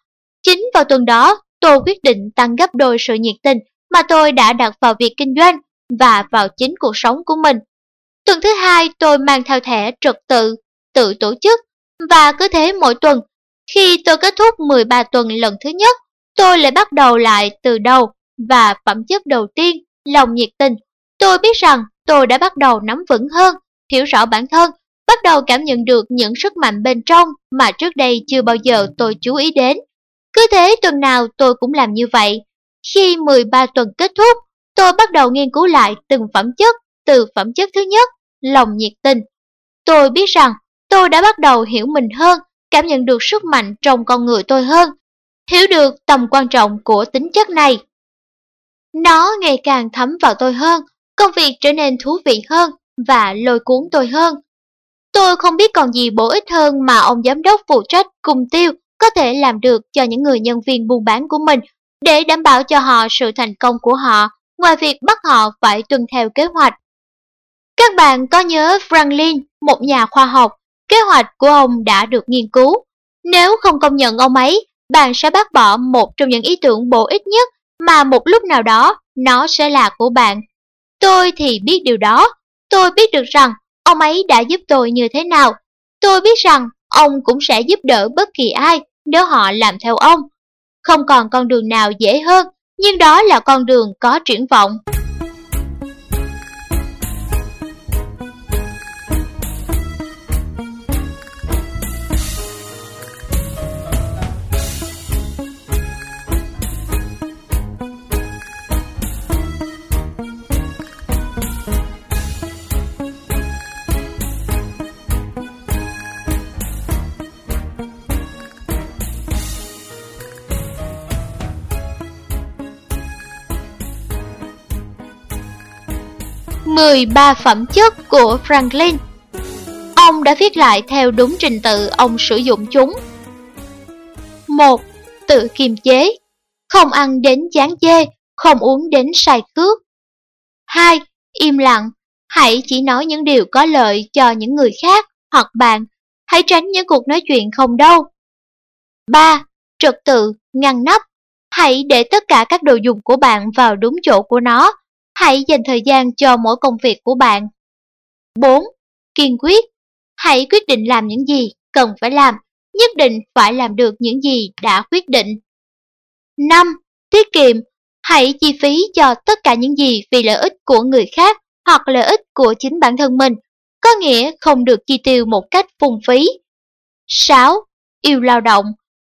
Chính vào tuần đó, tôi quyết định tăng gấp đôi sự nhiệt tình mà tôi đã đặt vào việc kinh doanh và vào chính cuộc sống của mình. Tuần thứ hai, tôi mang theo thẻ trật tự, tự tổ chức và cứ thế mỗi tuần. Khi tôi kết thúc 13 tuần lần thứ nhất, tôi lại bắt đầu lại từ đầu và phẩm chất đầu tiên, lòng nhiệt tình. Tôi biết rằng tôi đã bắt đầu nắm vững hơn, hiểu rõ bản thân, bắt đầu cảm nhận được những sức mạnh bên trong mà trước đây chưa bao giờ tôi chú ý đến. Cứ thế tuần nào tôi cũng làm như vậy. Khi 13 tuần kết thúc, tôi bắt đầu nghiên cứu lại từng phẩm chất từ phẩm chất thứ nhất, lòng nhiệt tình. Tôi biết rằng tôi đã bắt đầu hiểu mình hơn, cảm nhận được sức mạnh trong con người tôi hơn, hiểu được tầm quan trọng của tính chất này. Nó ngày càng thấm vào tôi hơn, công việc trở nên thú vị hơn và lôi cuốn tôi hơn. Tôi không biết còn gì bổ ích hơn mà ông giám đốc phụ trách cùng tiêu có thể làm được cho những người nhân viên buôn bán của mình để đảm bảo cho họ sự thành công của họ ngoài việc bắt họ phải tuân theo kế hoạch. Các bạn có nhớ Franklin, một nhà khoa học, kế hoạch của ông đã được nghiên cứu. Nếu không công nhận ông ấy, bạn sẽ bác bỏ một trong những ý tưởng bổ ích nhất mà một lúc nào đó nó sẽ là của bạn. Tôi thì biết điều đó. Tôi biết được rằng ông ấy đã giúp tôi như thế nào. Tôi biết rằng ông cũng sẽ giúp đỡ bất kỳ ai nếu họ làm theo ông. Không còn con đường nào dễ hơn, nhưng đó là con đường có triển vọng. 13 phẩm chất của Franklin. Ông đã viết lại theo đúng trình tự ông sử dụng chúng. 1. Tự kiềm chế, không ăn đến chán chê, không uống đến sai cước. 2. Im lặng, hãy chỉ nói những điều có lợi cho những người khác hoặc bạn, hãy tránh những cuộc nói chuyện không đâu. 3. Trật tự, ngăn nắp, hãy để tất cả các đồ dùng của bạn vào đúng chỗ của nó Hãy dành thời gian cho mỗi công việc của bạn. 4. Kiên quyết. Hãy quyết định làm những gì cần phải làm, nhất định phải làm được những gì đã quyết định. 5. Tiết kiệm. Hãy chi phí cho tất cả những gì vì lợi ích của người khác hoặc lợi ích của chính bản thân mình, có nghĩa không được chi tiêu một cách phung phí. 6. Yêu lao động.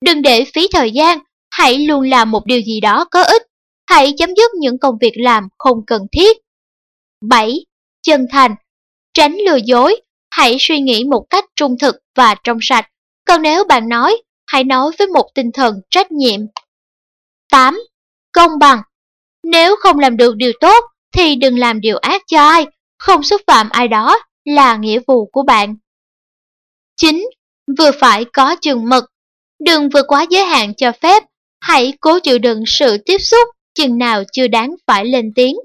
Đừng để phí thời gian, hãy luôn làm một điều gì đó có ích Hãy chấm dứt những công việc làm không cần thiết. 7. Chân thành. Tránh lừa dối. Hãy suy nghĩ một cách trung thực và trong sạch. Còn nếu bạn nói, hãy nói với một tinh thần trách nhiệm. 8. Công bằng. Nếu không làm được điều tốt, thì đừng làm điều ác cho ai. Không xúc phạm ai đó là nghĩa vụ của bạn. 9. vừa phải có chừng mực. Đừng vượt quá giới hạn cho phép, hãy cố chịu đựng sự tiếp xúc chừng nào chưa đáng phải lên tiếng.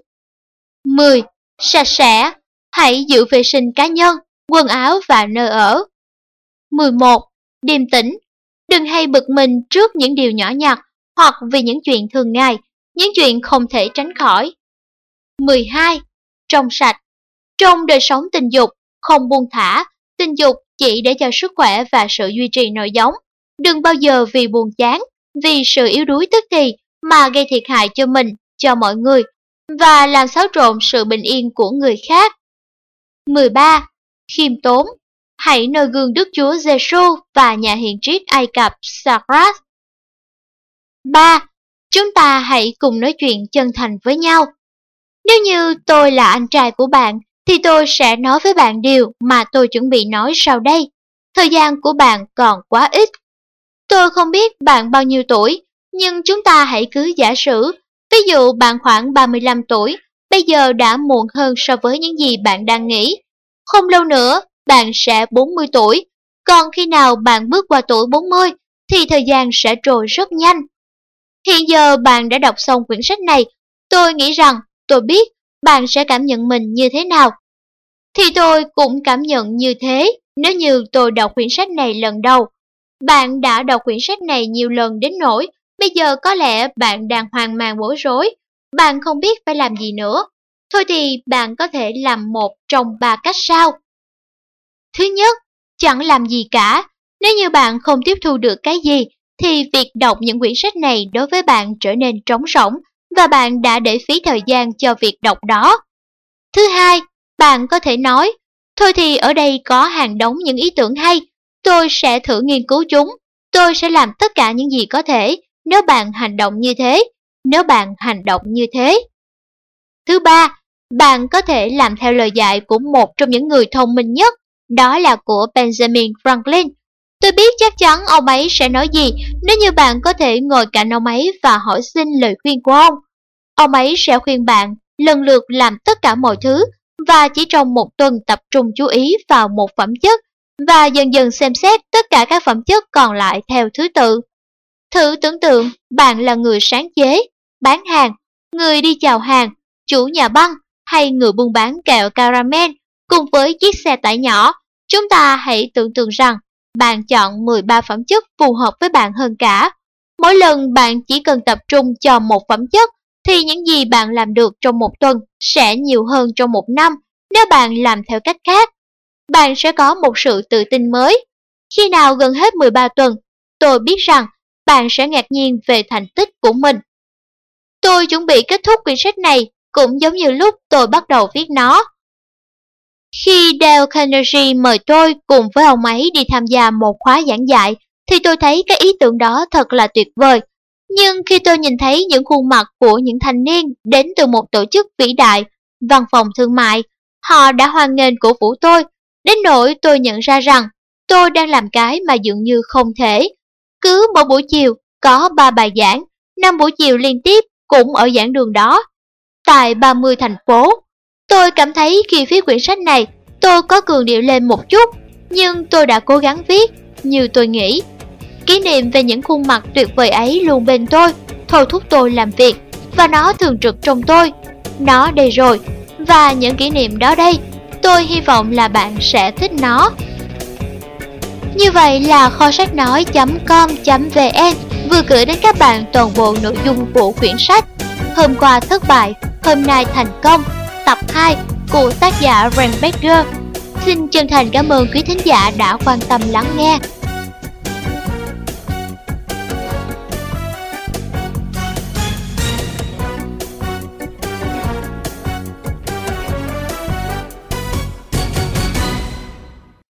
10. Sạch sẽ, hãy giữ vệ sinh cá nhân, quần áo và nơi ở. 11. Điềm tĩnh, đừng hay bực mình trước những điều nhỏ nhặt hoặc vì những chuyện thường ngày, những chuyện không thể tránh khỏi. 12. Trong sạch, trong đời sống tình dục, không buông thả, tình dục chỉ để cho sức khỏe và sự duy trì nội giống. Đừng bao giờ vì buồn chán, vì sự yếu đuối tức thì mà gây thiệt hại cho mình, cho mọi người và làm xáo trộn sự bình yên của người khác. 13. Khiêm tốn Hãy nơi gương Đức Chúa Giêsu và nhà hiền triết Ai Cập Socrates. 3. Chúng ta hãy cùng nói chuyện chân thành với nhau. Nếu như tôi là anh trai của bạn, thì tôi sẽ nói với bạn điều mà tôi chuẩn bị nói sau đây. Thời gian của bạn còn quá ít. Tôi không biết bạn bao nhiêu tuổi, nhưng chúng ta hãy cứ giả sử, ví dụ bạn khoảng 35 tuổi, bây giờ đã muộn hơn so với những gì bạn đang nghĩ. Không lâu nữa, bạn sẽ 40 tuổi, còn khi nào bạn bước qua tuổi 40 thì thời gian sẽ trôi rất nhanh. Hiện giờ bạn đã đọc xong quyển sách này, tôi nghĩ rằng tôi biết bạn sẽ cảm nhận mình như thế nào. Thì tôi cũng cảm nhận như thế nếu như tôi đọc quyển sách này lần đầu. Bạn đã đọc quyển sách này nhiều lần đến nỗi bây giờ có lẽ bạn đang hoang mang bối rối. Bạn không biết phải làm gì nữa. Thôi thì bạn có thể làm một trong ba cách sau. Thứ nhất, chẳng làm gì cả. Nếu như bạn không tiếp thu được cái gì, thì việc đọc những quyển sách này đối với bạn trở nên trống rỗng và bạn đã để phí thời gian cho việc đọc đó. Thứ hai, bạn có thể nói, thôi thì ở đây có hàng đống những ý tưởng hay, tôi sẽ thử nghiên cứu chúng, tôi sẽ làm tất cả những gì có thể nếu bạn hành động như thế, nếu bạn hành động như thế. Thứ ba, bạn có thể làm theo lời dạy của một trong những người thông minh nhất, đó là của Benjamin Franklin. Tôi biết chắc chắn ông ấy sẽ nói gì nếu như bạn có thể ngồi cạnh ông ấy và hỏi xin lời khuyên của ông. Ông ấy sẽ khuyên bạn lần lượt làm tất cả mọi thứ và chỉ trong một tuần tập trung chú ý vào một phẩm chất và dần dần xem xét tất cả các phẩm chất còn lại theo thứ tự. Thử tưởng tượng bạn là người sáng chế, bán hàng, người đi chào hàng, chủ nhà băng hay người buôn bán kẹo caramel cùng với chiếc xe tải nhỏ. Chúng ta hãy tưởng tượng rằng bạn chọn 13 phẩm chất phù hợp với bạn hơn cả. Mỗi lần bạn chỉ cần tập trung cho một phẩm chất thì những gì bạn làm được trong một tuần sẽ nhiều hơn trong một năm nếu bạn làm theo cách khác. Bạn sẽ có một sự tự tin mới. Khi nào gần hết 13 tuần, tôi biết rằng bạn sẽ ngạc nhiên về thành tích của mình. Tôi chuẩn bị kết thúc quyển sách này cũng giống như lúc tôi bắt đầu viết nó. Khi Dale Carnegie mời tôi cùng với ông ấy đi tham gia một khóa giảng dạy, thì tôi thấy cái ý tưởng đó thật là tuyệt vời. Nhưng khi tôi nhìn thấy những khuôn mặt của những thanh niên đến từ một tổ chức vĩ đại, văn phòng thương mại, họ đã hoan nghênh cổ vũ tôi, đến nỗi tôi nhận ra rằng tôi đang làm cái mà dường như không thể. Cứ mỗi buổi chiều có 3 bài giảng, 5 buổi chiều liên tiếp cũng ở giảng đường đó. Tại 30 thành phố, tôi cảm thấy khi viết quyển sách này, tôi có cường điệu lên một chút, nhưng tôi đã cố gắng viết, như tôi nghĩ. Kỷ niệm về những khuôn mặt tuyệt vời ấy luôn bên tôi, thôi thúc tôi làm việc, và nó thường trực trong tôi. Nó đây rồi, và những kỷ niệm đó đây, tôi hy vọng là bạn sẽ thích nó. Như vậy là kho sách nói.com.vn vừa gửi đến các bạn toàn bộ nội dung của quyển sách Hôm qua thất bại, hôm nay thành công, tập 2 của tác giả Ren Becker. Xin chân thành cảm ơn quý thính giả đã quan tâm lắng nghe.